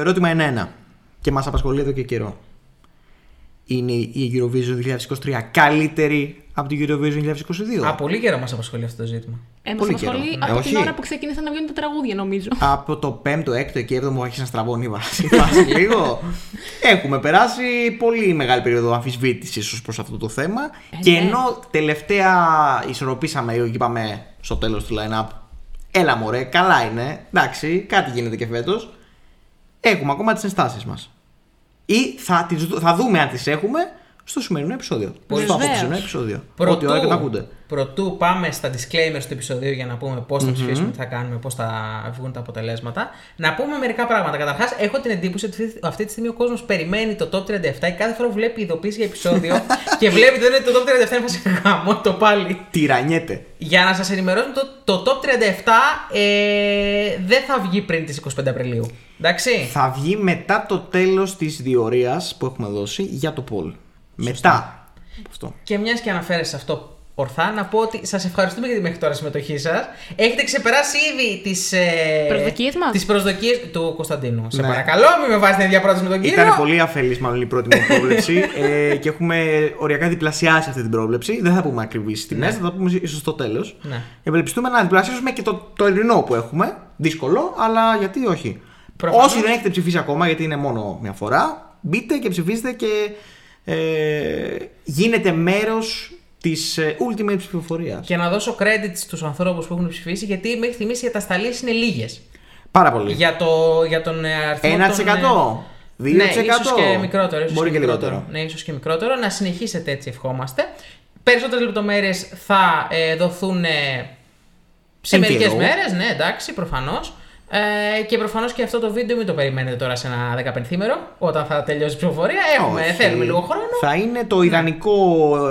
ερώτημα είναι ένα και μας απασχολεί εδώ και καιρό. Είναι η Eurovision 2023 καλύτερη από την Eurovision 2022. Α, πολύ καιρό μας απασχολεί αυτό το ζήτημα. Ε, μας Πολύ απασχολεί καιρό. από Ε, την όχι. ώρα που ξεκίνησαν να βγαίνουν τα τραγούδια, νομίζω. Από το 5ο, 6ο και 7ο άρχισε να στραβώνει η βάση. βάση λίγο. Έχουμε περάσει πολύ μεγάλη περίοδο αμφισβήτησης ως προς αυτό το θέμα. και ναι. ενώ τελευταία ισορροπήσαμε και είπαμε στο τέλος του line-up, έλα μωρέ, καλά είναι. Εντάξει, κάτι γίνεται και φέτος. Έχουμε ακόμα τις ενστάσεις μας. Ή θα, τις, δου- θα δούμε αν τις έχουμε στο σημερινό επεισόδιο. Πολύ στο βεβαίως. απόψινό επεισόδιο. Ό,τι ώρα και τα ακούτε. πρωτού πάμε στα disclaimers του επεισοδίου για να πούμε πώς θα ψηφίσουμε, τι θα κάνουμε, πώς θα βγουν τα αποτελέσματα. Να πούμε μερικά πράγματα. Καταρχάς, έχω την εντύπωση ότι αυτή- αυτή τη στιγμή ο κόσμος περιμένει το top 37 και κάθε φορά που βλέπει ειδοποίηση για επεισόδιο και βλέπει ότι δεν είναι το top 37 είναι φάση γάμο το πάλι. Τυρανιέται. Για να σας ενημερώσουμε, το, το top 37 ε, δεν θα βγει πριν τις 25 Απριλίου. Εντάξει. Θα βγει μετά το τέλος της διορίας που έχουμε δώσει για το poll. Μετά. από Αυτό. Και μιας και αναφέρεσαι σε αυτό ορθά, να πω ότι σας ευχαριστούμε για τη μέχρι τώρα συμμετοχή σας. Έχετε ξεπεράσει ήδη τις. Ε, Προσδοκίες μας. Τις προσδοκίες του Κωνσταντίνου. Σε Ναι. παρακαλώ, μην με βάζετε την ίδια πρόταση με τον κύριο. Ήταν πολύ αφελή, μάλλον η πρώτη μου πρόβλεψη ε, και έχουμε οριακά διπλασιάσει αυτή την πρόβλεψη. Δεν θα πούμε ακριβείς τιμές, Ναι. θα τα πούμε ίσως στο τέλος. Ναι. Ευελπιστούμε να διπλασιάσουμε και το, το ελληνό που έχουμε. Δύσκολο, αλλά γιατί όχι. Προφανώς. Όσοι δεν έχετε ψηφίσει ακόμα, γιατί είναι μόνο μια φορά, μπείτε και ψηφίστε και ε, γίνετε μέρος της ε, ultimate ψηφοφορίας. Και να δώσω credit στους ανθρώπους που έχουν ψηφίσει, γιατί μέχρι στιγμής οι κατασταλίε είναι λίγες. Πάρα πολύ. Για, το, για τον ε, αριθμό. 1%. των, ε, 2%. Ναι, ίσως και μικρότερο. Ίσως Μπορεί και μικρότερο. λιγότερο. Ναι, ίσως και μικρότερο. Να συνεχίσετε έτσι, ευχόμαστε. Περισσότερες λεπτομέρειες θα ε, δοθούν ε, σε Εν μερικές καιρό. μέρες, ναι, εντάξει, προφανώς. Ε, και προφανώς και αυτό το βίντεο μην το περιμένετε τώρα σε ένα 15 όταν θα τελειώσει η ψηφοφορία. Έχουμε, Όχι. θέλουμε λίγο χρόνο. Θα είναι το ιδανικό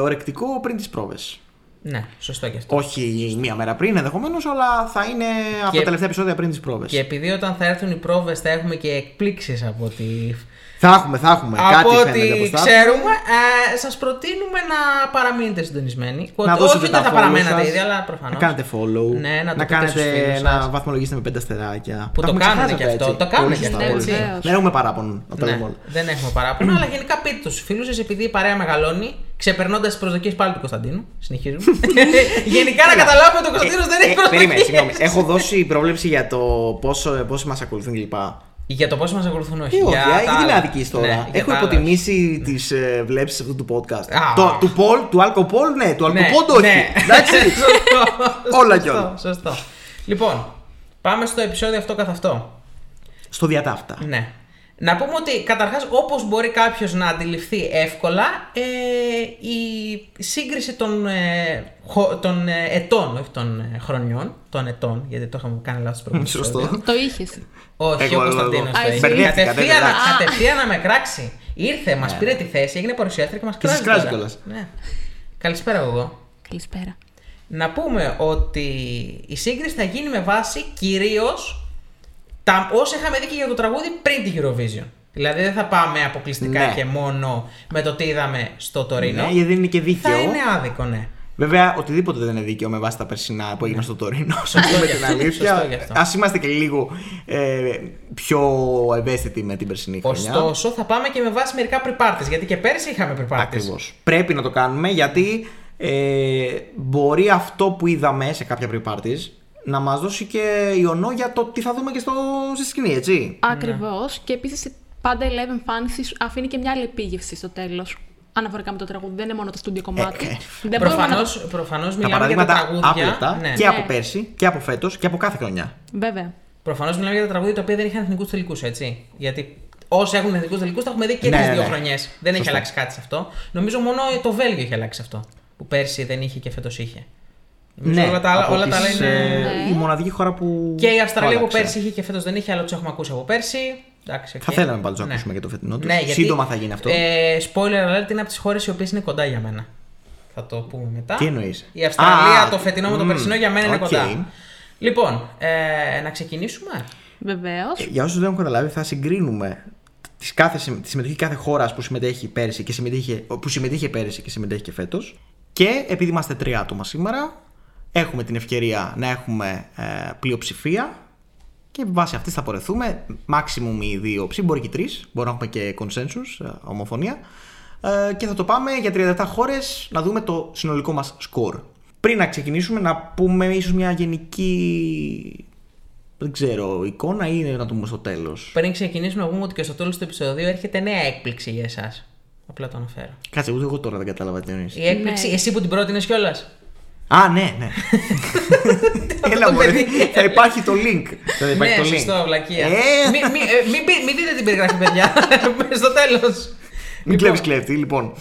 ορεκτικό πριν τις πρόβες. Ναι, σωστό και αυτό. Όχι μία μέρα πριν ενδεχομένως, αλλά θα είναι από Και- τα τελευταία επεισόδια πριν τις πρόβες. Και επειδή όταν θα έρθουν οι πρόβες θα έχουμε και εκπλήξεις από ό,τι, Θα έχουμε, θα έχουμε. από Κάτι ό,τι φαίνεται από αυτά. ξέρουμε, ε, σας προτείνουμε να παραμείνετε συντονισμένοι. Να Όχι δώσετε ότι τα θα follow παραμένατε σας, ήδη, αλλά προφανώς. Να κάνετε follow. Ναι, να το να πείτε στους κάνετε φίλους να σας. βαθμολογήσετε με πέντε αστεράκια. Που Τα το έχουμε κάνουν ξεχάσει και αυτά, αυτό. έτσι. Το κάνουν Πολύ και σωστά, αυτό, πολύ έτσι. σωστά. Βεβαίως. Δεν έχουμε παράπονο. Να τα Ναι, λέμε όλα. δεν έχουμε παράπονο, αλλά γενικά πείτε τους φίλους σας επειδή η παρέα μεγαλώνει, ξεπερνώντας τις προσδοκίες πάλι του Κωνσταντίνου. Συνεχίζουμε. γενικά να Έλα. καταλάβουμε ότι ο Κωνσταντίνος δεν έχει Ε, Περίμενε, συγγνώμη. προσδοκίε. Έχω δώσει πρόβλεψη για το πόσο, πόσοι μας ακολουθούν κλπ. Για το πόσο μας ακολουθούν, όχι. Ε, όχι, για α, τα γιατί με άλλα. αδικείς τώρα. Ναι, για Έχω τα άλλα. υποτιμήσει τις ε, βλέψεις αυτού του podcast. Α. το, του Πολ, του Αλκοπόλ, ναι, του Ναι, Αλκοπόντ όχι. ναι. Εντάξει. Σωστό, Όλα κι σωστό, όλα. Σωστό. Λοιπόν, πάμε στο επεισόδιο αυτό καθ' αυτό. Στο διατάφτα. Ναι. Να πούμε ότι καταρχάς όπως μπορεί κάποιος να αντιληφθεί εύκολα ε, η σύγκριση των, ε, χω- των ε, ετών, όχι των ε, χρονιών, των ετών, γιατί το είχαμε κάνει λάθος στο προηγούμενο Σωστό. επεισόδιο. Το είχες. Όχι, Εγώ, ο εγώ, Κωνσταντίνος εγώ. το Α, είχε. εσύ. Μπερδεύτηκα, Κατευθείαν, δεν εντάξει. κατευθείαν να με κράξει. Ήρθε, μας πήρε τη θέση, έγινε παρουσιάστρια και μας Και σας κράζει κράζει τώρα. κιόλας. Ναι. Καλησπέρα εγώ. Καλησπέρα. Να πούμε ότι η σύγκριση θα γίνει με βάση κυρίως τα όσα είχαμε δει και για το τραγούδι πριν την Eurovision. Δηλαδή δεν θα πάμε αποκλειστικά Ναι. και μόνο με το τι είδαμε στο Τωρίνο. Ναι, γιατί δεν είναι και δίκαιο. θα είναι άδικο, ναι. Βέβαια, οτιδήποτε δεν είναι δίκαιο με βάση τα περσινά που έγιναν στο Τωρίνο. Σωστό με γι' την αυτό, αλήθεια. σωστό γι' αυτό. Α είμαστε και λίγο ε, πιο ευαίσθητοι με την περσινή χρονιά. Ωστόσο, θα πάμε και με βάση μερικά pre-parties, γιατί και πέρσι είχαμε pre-parties. Ακριβώς. Πρέπει να το κάνουμε γιατί ε, μπορεί αυτό που είδαμε σε κάποια pre-parties να μας δώσει και ιονό για το τι θα δούμε και στο, στη σκηνή, έτσι. Ακριβώς. Και επίσης πάντα η live εμφάνιση σου αφήνει και μια άλλη επίγευση στο τέλος. Αναφορικά με το τραγούδι. Δεν είναι μόνο το στούντιο κομμάτι. ε. Δεν μπορούμε να Προφανώς, προφανώς Τα μιλάμε για τα παραδείγματα τραγούδια. άπλετα ναι. και από Ναι. πέρσι και από φέτος και από κάθε χρονιά. Βέβαια. Προφανώς μιλάμε για τα τραγούδια τα οποία δεν είχαν εθνικούς τελικούς, έτσι. Γιατί όσοι έχουν εθνικούς τελικούς τα έχουμε δει και Ναι, τις ναι, δύο ναι. χρονιές. Δεν έχει Σωστό. αλλάξει κάτι σε αυτό. Νομίζω μόνο το Βέλγιο έχει αλλάξει αυτό. Που πέρσι δεν είχε και φέτος είχε. Νομίζω όλα τα άλλα, Ναι, από όλα τα άλλα τις, είναι. ε, Ναι. η μοναδική χώρα που. Και η Αυστραλία που άλλαξε. πέρσι είχε και φέτος δεν είχε, αλλά τους έχουμε ακούσει από πέρσι. Εντάξει, οκ. Θα θέλαμε πάντως να Ναι. ακούσουμε και το φετινό τους. Ναι, γιατί, Σύντομα θα γίνει αυτό. Ε, spoiler alert είναι από τις χώρες οι οποίες είναι κοντά για μένα. Θα το πούμε μετά. Τι εννοείς; Η Αυστραλία, Α, το φετινό με το μμ, περσινό για μένα είναι οκ. κοντά. Λοιπόν, ε, να ξεκινήσουμε; Βεβαίως. Ε, Για όσους δεν έχουν καταλάβει, θα συγκρίνουμε τις κάθε, συμ- τη συμμετοχή κάθε χώρας που συμμετέχει πέρυσι και συμμετείχε, που συμμετείχε πέρυσι και συμμετέχει και φέτος. Και επειδή είμαστε τρία άτομα σήμερα, έχουμε την ευκαιρία να έχουμε ε, πλειοψηφία Και βάσει αυτής θα πορευθούμε. Maximum οι δύο όψεις, μπορεί και οι τρεις. Μπορεί να έχουμε και consensus, ε, ομοφωνία. Ε, και θα το πάμε για 37 χώρες να δούμε το συνολικό μας score. Πριν να ξεκινήσουμε, να πούμε ίσως μια γενική. Δεν ξέρω, εικόνα ή να το πούμε στο τέλος. Πριν ξεκινήσουμε, να πούμε ότι και στο τέλος του επεισοδίου έρχεται νέα έκπληξη για εσάς. Απλά το αναφέρω. Κάτσε, ούτε εγώ τώρα δεν κατάλαβα τι εννοείς. Η έκπληξη, Ναι. εσύ που την πρότεινες κιόλας. Α, ναι, ναι. Έλα, το μωρέ, παιδί. θα υπάρχει το link. Θα υπάρχει Ναι, το link. σωστό, βλακεία. Ε, Μην μη, ε, μην πει- μην δείτε την περιγραφή, παιδιά. στο τέλος. Μην κλέβεις κλέφτη, λοιπόν.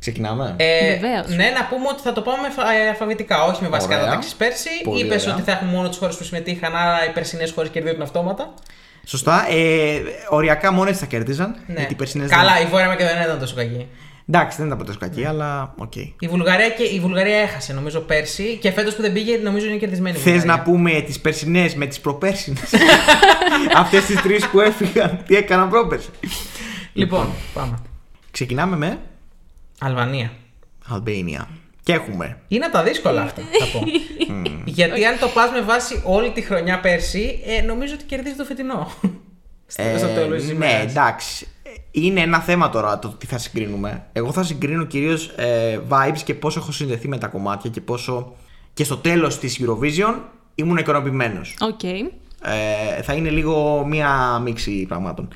Ξεκινάμε. Ε, Βεβαίως. ναι, να πούμε ότι θα το πάμε αλφα- ε, αλφαβητικά, όχι με βασικά Ωραία. κατατάξει πέρσι. Πολύ Είπες ωραία. ότι θα έχουμε μόνο τις χώρες που συμμετείχαν, άρα οι περσινές χώρες κερδίζουν αυτόματα. Σωστά. Ε, οριακά μόνο έτσι θα κέρδιζαν. Ναι. Γιατί οι περσινές Καλά, δεν- η Βόρεια Μακεδονία δεν ήταν τόσο κακή. Εντάξει, δεν ήταν ποτέ τόσο κακή, αλλά οκ. Η Βουλγαρία, και, η Βουλγαρία έχασε νομίζω πέρσι και φέτος που δεν πήγε νομίζω είναι κερδισμένη. η Θες Βουλγαρία. να πούμε τις περσινές με τις προπέρσινες; Αυτές τις τρεις που έφυγαν, τι έκαναν πρόπερση. Λοιπόν, πάμε. Ξεκινάμε με Αλβανία. Αλμπάνια. Και έχουμε. Είναι από τα δύσκολα αυτά, θα πω. Γιατί αν το πας με βάση όλη τη χρονιά πέρσι, ε, νομίζω ότι κερδίζεις το φετινό. Στο, Ε, στο τέλος της ναι, εντάξει. Είναι ένα θέμα τώρα το τι θα συγκρίνουμε. Εγώ θα συγκρίνω κυρίως ε, vibes και πόσο έχω συνδεθεί με τα κομμάτια και πόσο. και στο τέλος της Eurovision ήμουν ικανοποιημένος. Οκ. Ε, θα είναι λίγο μία μίξη πραγμάτων.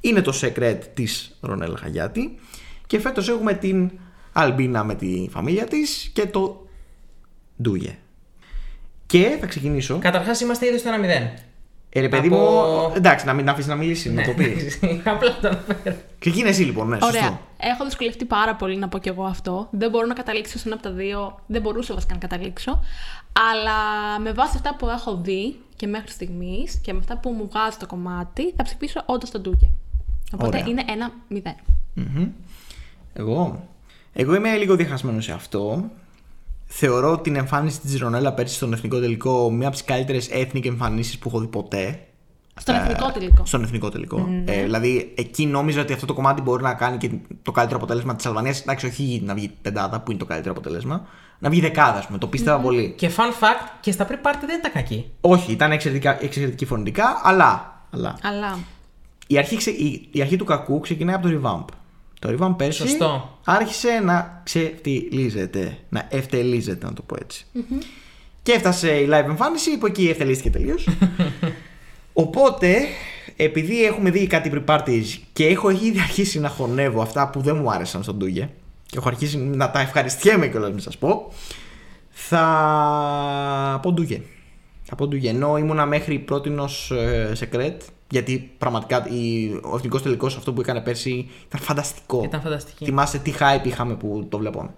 Είναι το Secret της Ρονέλα Χαγιάτη και φέτος έχουμε την Αλμπίνα με τη φαμίλια της και το Ντούγε. Και θα ξεκινήσω. Καταρχάς είμαστε ήδη στο 1-0. Ε, ρε παιδί Από- μου, εντάξει, να μην αφήσεις να μιλήσεις, να το πεις. Απλά το αναφέρω. Ξεκίνα εσύ λοιπόν, ναι, Ωραία. σωστό. Έχω δυσκολευτεί πάρα πολύ να πω κι εγώ αυτό. Δεν μπορώ να καταλήξω σε ένα από τα δύο. Δεν μπορούσα βασικά να καταλήξω. Αλλά με βάση αυτά που έχω δει και μέχρι στιγμής και με αυτά που μου βγάζει το κομμάτι, θα ψηφίσω όντως τον Ντούκε. Οπότε Ωραία. είναι ένα μηδέν. Μμμ. Εγώ. Εγώ είμαι λίγο διχασμένος σε αυτό. Θεωρώ την εμφάνιση της Ρονέλα πέρσι στον εθνικό τελικό μία από τις καλύτερες ethnic εμφανίσεις που έχω δει ποτέ. Στον Ε, εθνικό τελικό. Στον εθνικό τελικό. Ε, δηλαδή, εκεί νόμιζα ότι αυτό το κομμάτι μπορεί να κάνει και το καλύτερο αποτέλεσμα της Αλβανίας. Εντάξει, όχι να βγει πεντάδα, που είναι το καλύτερο αποτέλεσμα. Να βγει δεκάδα, ας πούμε. Το πίστευα πολύ. Και fun fact, και στα pre-party δεν ήταν κακή. Όχι, ήταν εξαιρετικά, εξαιρετική φωνητικά, αλλά. αλλά Αλλά. η, αρχή, ξε- η, η αρχή του κακού ξεκινάει από το revamp. Το revamp πέρσι Σωστό. άρχισε να ξεφτιλίζεται. Να ευτελίζεται, να το πω έτσι. Και έφτασε η live εμφάνιση που εκεί ευτελίστηκε τελείως. Οπότε, επειδή έχουμε δει κάτι pre-parties και έχω ήδη αρχίσει να χωνεύω αυτά που δεν μου άρεσαν στον Ντούγε και έχω αρχίσει να τα ευχαριστιέμαι κιόλας, μην σας πω, θα πω Ντούγε. Θα πω Ντούγε. Ενώ ήμουνα μέχρι πρώτη ε, σεκρέτ, γιατί πραγματικά η, ο εθνικός τελικός αυτό που έκανε πέρσι ήταν φανταστικό. Ήταν φανταστική. Θυμάστε τι hype είχαμε που το βλέπαμε.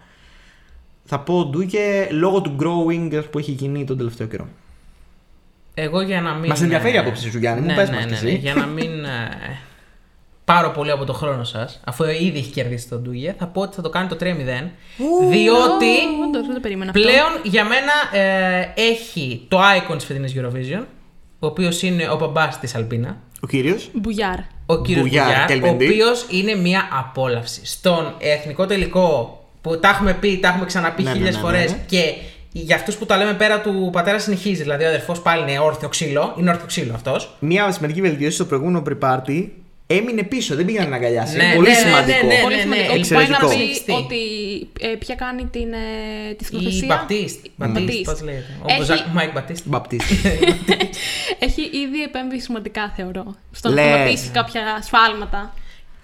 Θα πω Ντούγε λόγω του growing που έχει γίνει τον τελευταίο καιρό. Εγώ για να μην. Μας ενδιαφέρει η ε, άποψη σου, Γιάννη μου, ναι, πες ναι, μας ναι, κι ναι, εσύ. Για να μην ε, πάρω πολύ από το χρόνο σας, αφού ήδη έχει κερδίσει τον Ντούγε, θα πω ότι θα το κάνει το 3-0. διότι Όντω, δεν το περίμενα αυτό. πλέον για μένα ε, έχει το icon της φετινής Eurovision, ο οποίος είναι ο μπαμπά της Αλμπίνα. Ο κύριος; Μπουγιάρ. Ο κύριος Μπουγιάρ, Μπουγιάρ, ο Κελμεντή. οποίος είναι μια απόλαυση. Στον εθνικό τελικό που τα έχουμε πει, τα έχουμε ξαναπεί Ναι, ναι, χίλιες ναι, ναι, φορέ ναι. και για αυτούς που τα λέμε πέρα του πατέρα συνεχίζει. Δηλαδή ο αδερφός πάλι είναι όρθιο ξύλο. Είναι όρθιο ξύλο αυτός. Μια σημαντική βελτίωση στο προηγούμενο pre-party έμεινε πίσω, δεν πήγαν να αγκαλιάσει. Ναι, Πολύ ναι, ναι, σημαντικό. ναι, ναι, Πολύ ναι, σημαντικό. ναι, Ότι πάει να εξαιρετικό. πει Εξαιρετικό. ότι ε, ποια κάνει την, ε, τη Η σκηνοθεσία; Μπαπτίστ. Μπαπτίστ, Μπαπτίστ. πώς λέγεται. Έχει- Ο Ζακ Μάικ Μπαπτίστ. Μπαπτίστη. Έχει ήδη επέμβει σημαντικά, θεωρώ. Στο να Λες. σταματήσει κάποια σφάλματα.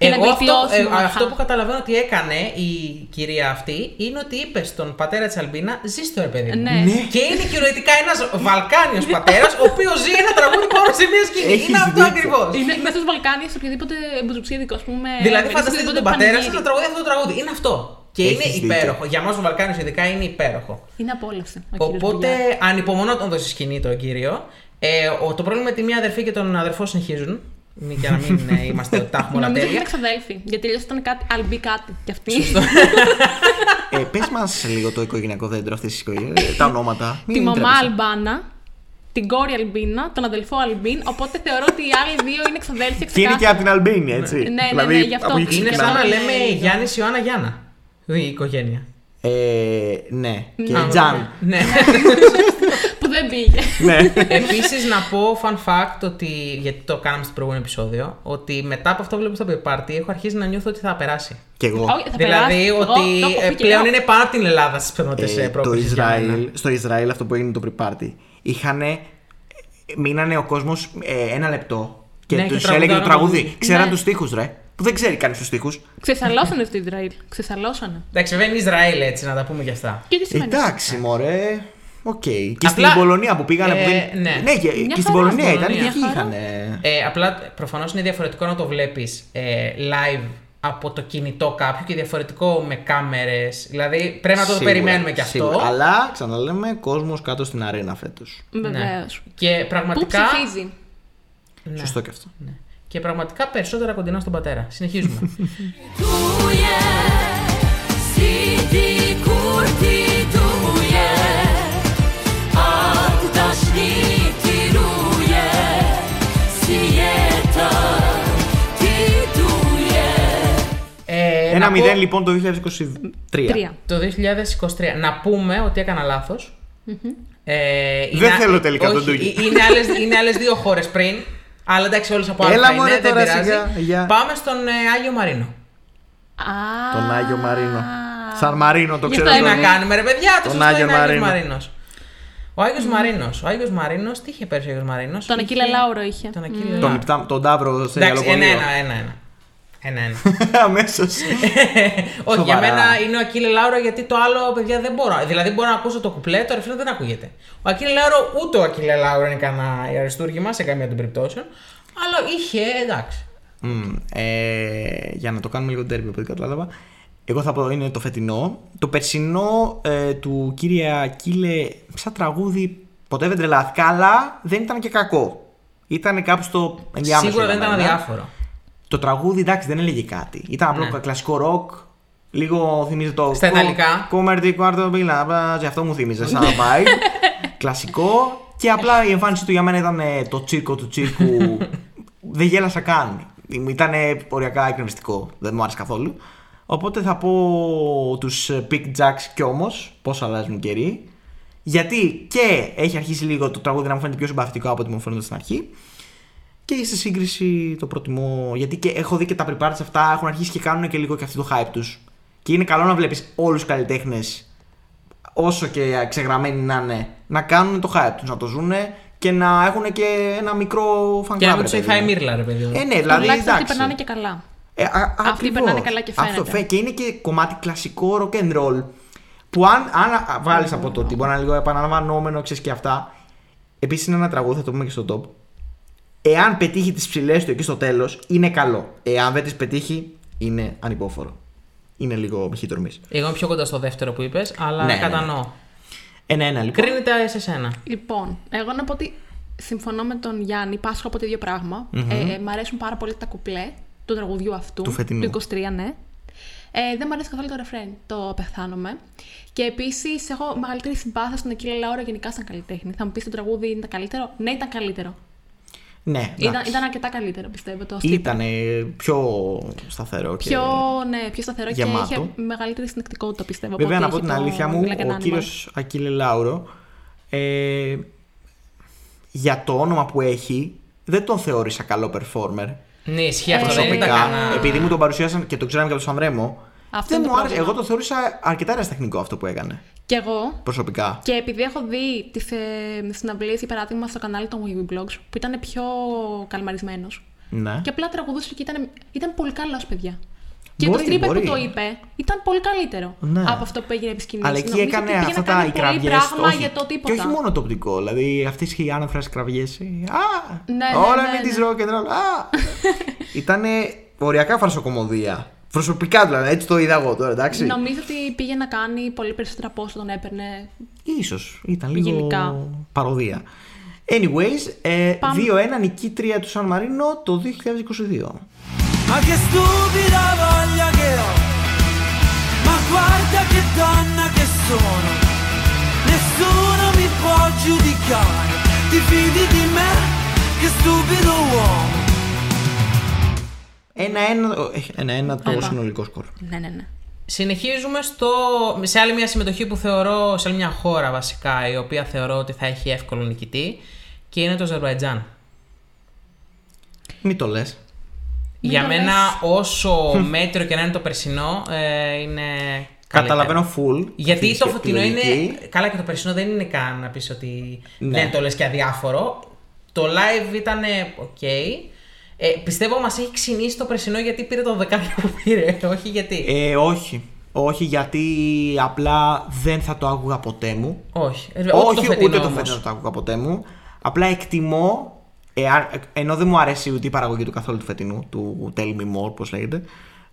Και να Εγώ αυτό, βελτιώσει. ε, μοναχά. αυτό που καταλαβαίνω ότι έκανε η κυρία αυτή είναι ότι είπε στον πατέρα της Αλμπίνα: Ζήστε, ρε παιδί μου. Ναι. Ναι. Και είναι κυριολεκτικά ένας Βαλκάνιος πατέρας, ο οποίος ζει ένα τραγούδι πάνω σε μια σκηνή. Έχεις είναι αυτό δίκιο. ακριβώς. Είναι μέσα στου Βαλκάνιου, σε οποιοδήποτε μπουζουξίδικο, ας πούμε. Δηλαδή, σε φανταστείτε οποιοδήποτε τον πατέρα σας πανηγύρι. να τραγουδεί αυτό το τραγούδι. Είναι αυτό. Και Έχεις είναι δίκιο. υπέροχο. Για εμά του Βαλκάνιου, ειδικά είναι υπέροχο. Είναι απόλαυση. ο κύριος Οπότε Μπουγιάρ. ανυπομονώ να τον δώσει σκηνή τον κύριο. Ε, ο, το πρόβλημα με τη μία αδερφή και τον αδερφό συνεχίζουν. Μη- Για να μην ε, είμαστε ότι τα έχουμε όλα Νομίζω ότι τέλεια. είναι ξαδέλφοι. Γιατί τελείω ήταν κάτι, αλμπί κάτι κι αυτή. ε, Πες μας λίγο το οικογενειακό δέντρο αυτής της οικογένειας. τα ονόματα. Τη Μην μαμά τρέπεσαι. Αλμπάνα, την κόρη Αλμπίνα, τον αδελφό Αλμπίν. Οπότε θεωρώ ότι οι άλλοι δύο είναι ξαδέλφια Και είναι και ξεκάθαρα. από την Αλμπίνη, έτσι. Ναι, ναι, δηλαδή, ναι, γι' αυτό. από εκεί Είναι Και σαν ξεκινάμε. να αυτό λέμε είναι Γιάννης Ιωάννα Γιάννα. Η οικογένεια. Ε, ναι. Και Α, Τζαν. Ναι. Που δεν δεν πήγε. ναι. Επίσης, να πω fun fact ότι. Γιατί το κάναμε στο προηγούμενο επεισόδιο. Ότι μετά από αυτό που βλέπω στο party έχω αρχίσει να νιώθω ότι θα περάσει. Κι εγώ. Όχι, θα δηλαδή περάσει. Εγώ ότι το έχω ε, πει και πλέον εγώ. είναι πάνω από την Ελλάδα στις πιθανότητες Ε, ε, το Ισραήλ, στο Ισραήλ αυτό που έγινε το pre-party. Είχανε. Μείνανε ο κόσμος ένα λεπτό και Ναι, και τους τραγουδάνε έλεγε το το τραγούδι. τραγούδι. Ξέραν Ναι. τους στίχους, ρε. Που δεν ξέρει κανείς τους στίχους. Ξεσαλώσανε στο Ισραήλ. Ξεσαλώσανε. Εντάξει, βέβαια είναι Ισραήλ έτσι, να τα πούμε κι αυτά. Και τι σημαίνει. Εντάξει, μωρέ. Οκ. Και Απλά, στην Πολωνία που πήγανε. που ε, δεν... ναι. ναι, και, Μια και στην χαρά Πολωνία στην ήταν και Πολωνία. εκεί Μια είχαν. χαρά. Ε, απλά προφανώς είναι διαφορετικό να το βλέπεις ε, live από το κινητό κάποιου και διαφορετικό με κάμερες. Δηλαδή πρέπει να το περιμένουμε κι αυτό. Αλλά ξαναλέμε κόσμος κάτω στην αρένα φέτος. Βεβαίως. Ναι. Και Πού πραγματικά. ψηφίζει. Ναι. Σωστό και αυτό. Ναι. Και πραγματικά περισσότερα κοντινά στον πατέρα. Συνεχίζουμε. Ένα να πω- μηδέν λοιπόν το 2023. Τρία. Το 2023. Να πούμε ότι έκανα λάθος. Ε, Δεν θέλω τελικά τον όχι, Ντούγι. ε, Είναι άλλες, είναι άλλες δύο χώρες πριν. Αλλά εντάξει, όλες από Έλα, άλλα μωρέ, είναι, δεν τώρα πειράζει. σιγά, γεια. Πάμε στον ε, Άγιο Μαρίνο. Α, Τον Άγιο Μαρίνο. Σαν Μαρίνο το Γι' ξέρω. αυτό Τι τον- να κάνουμε, ρε παιδιά, το Τον σωστό Άγιο είναι Άγιος Μαρίνο. Μαρίνος. Ο Άγιος Μαρίνος. Ο Άγιος Μαρίνος, τι είχε πέρσι ο Άγιος Μαρίνος; Τον Είχε- Ακύλα Λάουρο είχε. Τον Ακύλα Τον, Πτά- τον Ταύρο σε Εντάξει, ένα, γυαλοπολείο. ένα, ένα, ένα. Ένα, ένα. Αμέσως. Όχι, για Σοβαρά. μένα είναι ο Ακύλε Λάουρο γιατί το άλλο, παιδιά, δεν μπορώ. Δηλαδή, μπορώ να ακούσω το κουπλέ, το ρεφρέν δεν ακούγεται. Ο Ακύλε Λάουρο, ούτε ο Ακύλε Λάουρο είναι κανένα αριστούργημα σε καμία των περιπτώσεων. Αλλά είχε, εντάξει. Μμ, ε, για να το κάνουμε λίγο τέρμι από ό,τι κατάλαβα. Εγώ θα πω είναι το φετινό. Το περσινό ε, του κύριε Ακύλε, σαν τραγούδι, ποτέ δεν τρελάθηκα, αλλά δεν ήταν και κακό. Ήταν κάπου στο ενδιάμεσο. Σίγουρα δεν για ήταν μένα. αδιάφορο. Το τραγούδι, εντάξει, δεν έλεγε κάτι. Ήταν απλό Ναι. κλασικό ροκ. Λίγο θυμίζει το. Στα ιταλικά. Κόμερτι κουάρτο μπίλα. Αυτό μου θύμιζε σαν vibe. Κλασικό. Και απλά η εμφάνιση του για μένα ήταν ε, το τσίρκο του τσίρκου. δεν γέλασα καν. Ήταν οριακά εκνευριστικό. Δεν μου άρεσε καθόλου. Οπότε θα πω τους Pick Jacks κι όμως. Πώς αλλάζουν οι καιροί. Γιατί και έχει αρχίσει λίγο το τραγούδι να μου φαίνεται πιο συμπαθητικό από ό,τι μου φαίνεται στην αρχή. Και στη σύγκριση το προτιμώ. Γιατί και έχω δει και τα pre-parties αυτά έχουν αρχίσει και κάνουν και λίγο και αυτό το hype τους. Και είναι καλό να βλέπεις όλους τους καλλιτέχνες, όσο και ξεγραμμένοι να είναι, να κάνουν το hype τους, να το ζουν και να έχουν και ένα μικρό fan Και να club, μην τους ρε έχει φάει παιδί μου. μύρλα, ρε παιδί μου. Ε, ναι, δηλαδή. Τουλάχιστον αυτοί εντάξει. περνάνε και καλά. Ε, α, Αυτοί ακριβώς. περνάνε καλά και Αυτό, φαίνεται. φε- και είναι και κομμάτι κλασικό rock and roll. Που αν, αν βάλεις από το ότι μπορεί να είναι λίγο επαναλαμβανόμενο, ξέρεις και αυτά. Επίσης είναι ένα τραγούδι, θα το πούμε και στο top. Εάν πετύχει τις ψηλές του εκεί στο τέλος, είναι καλό. Εάν δεν τις πετύχει, είναι ανυπόφορο. Είναι λίγο μυχή τορμή. Εγώ είμαι πιο κοντά στο δεύτερο που είπες, αλλά Ναι, ναι, ναι. κατανοώ. Ένα-ένα λοιπόν. Κρίνεται σε σένα. Λοιπόν, εγώ να πω ότι συμφωνώ με τον Γιάννη, πάσχω από το ίδιο πράγμα. Ε, ε, μ' αρέσουν πάρα πολύ τα κουπλέ του τραγουδιού αυτού. Του φετινού. 23, ναι. Ε, δεν μου αρέσει καθόλου το ρεφρέν, το πεθάνομαι. Και επίσης έχω μεγαλύτερη συμπάθεια στον Ακύλα Λαόρα γενικά σαν καλλιτέχνη. Θα μου πεις το τραγούδι ήταν καλύτερο. Ναι, ήταν καλύτερο. Ναι, Ήταν, εντάξει. ήταν αρκετά καλύτερο, πιστεύω. Το strip. Ήταν πιο σταθερό. Και... πιο, ναι, πιο σταθερό γεμάτο. και είχε μεγαλύτερη συνεκτικότητα, πιστεύω. Βέβαια, από να ότι πω είχε την το αλήθεια μου, Like an ο Animal. κύριος Ακύλε Λάουρο, ε, για το όνομα που έχει, δεν τον θεώρησα καλό performer. Ναι, ισχύει αυτό. δεν ήταν Προσωπικά, κανένα. επειδή μου τον παρουσίασαν και το ξέραμε και από το Σανρέμο, Αυτό δεν είναι μου το άρεσε. πρόβλημα. Εγώ το θεωρούσα αρκετά ερασιτεχνικό αυτό που έκανε. Και εγώ. Προσωπικά. Και επειδή έχω δει τι ε, συναυλίες, για παράδειγμα, στο κανάλι των Wii Blogs, που ήταν πιο καλμαρισμένος. Ναι. Και απλά τραγουδούσε και ήταν, ήταν πολύ καλός, παιδιά. Και Μπορεί, το stripper μπορεί. που το είπε ήταν πολύ καλύτερο Ναι. από αυτό που έγινε επί σκηνής. Αλλά εκεί Νομίζω έκανε ότι πήγε αυτά να τα κάνει οι πολύ κραυγές, πράγμα όχι, για το τίποτα. Και όχι μόνο το οπτικό. Δηλαδή αυτέ οι άνευρα κραυγές. Α! Ναι, ναι, όλα ναι, με ναι. της rock and roll. Α! Ήταν οριακά φαρσοκομωδία. Προσωπικά δηλαδή, έτσι το είδα εγώ τώρα, εντάξει. Νομίζω ότι πήγε να κάνει πολύ περισσότερα από όσο τον έπαιρνε. Ίσως, ήταν λίγο Γενικά. παροδία. Anyways, ε, Πάμε. 2-1 νικήτρια του Σαν Μαρίνο το 2022. Ma che stupida voglia che ho, ma guarda che donna che sono, nessuno mi può giudicare, ti fidi di me, che stupido uomo. Ένα-ένα, ε, ένα-ένα το Ένα. συνολικό σκορ. Ναι, ναι, ναι. Συνεχίζουμε στο, σε άλλη μια συμμετοχή που θεωρώ, σε άλλη μια χώρα βασικά, η οποία θεωρώ ότι θα έχει εύκολο νικητή και είναι το Αζερβαϊτζάν. Μην το λες. Για το μένα, λες. όσο μέτριο και να είναι το περσινό, ε, είναι. Καταλαβαίνω καλύτερο. full. Γιατί αυτή το τη φετινό είναι. λογική. Καλά, και το περσινό δεν είναι καν να πεις ότι Ναι. δεν το λες και αδιάφορο. Το live ήταν οκ. Ε, πιστεύω μας έχει ξενίσει το περσινό γιατί πήρε το δεκάδιο που πήρε. Όχι γιατί. Ε, όχι. Όχι, γιατί απλά δεν θα το άκουγα ποτέ μου. όχι. Ε, όχι, το φετινό ούτε το όμως. φετινό το άκουγα ποτέ μου. Απλά εκτιμώ, ε, α- ενώ δεν μου αρέσει ούτε η παραγωγή του καθόλου του φετινού, του Tell Me More, πώς λέγεται,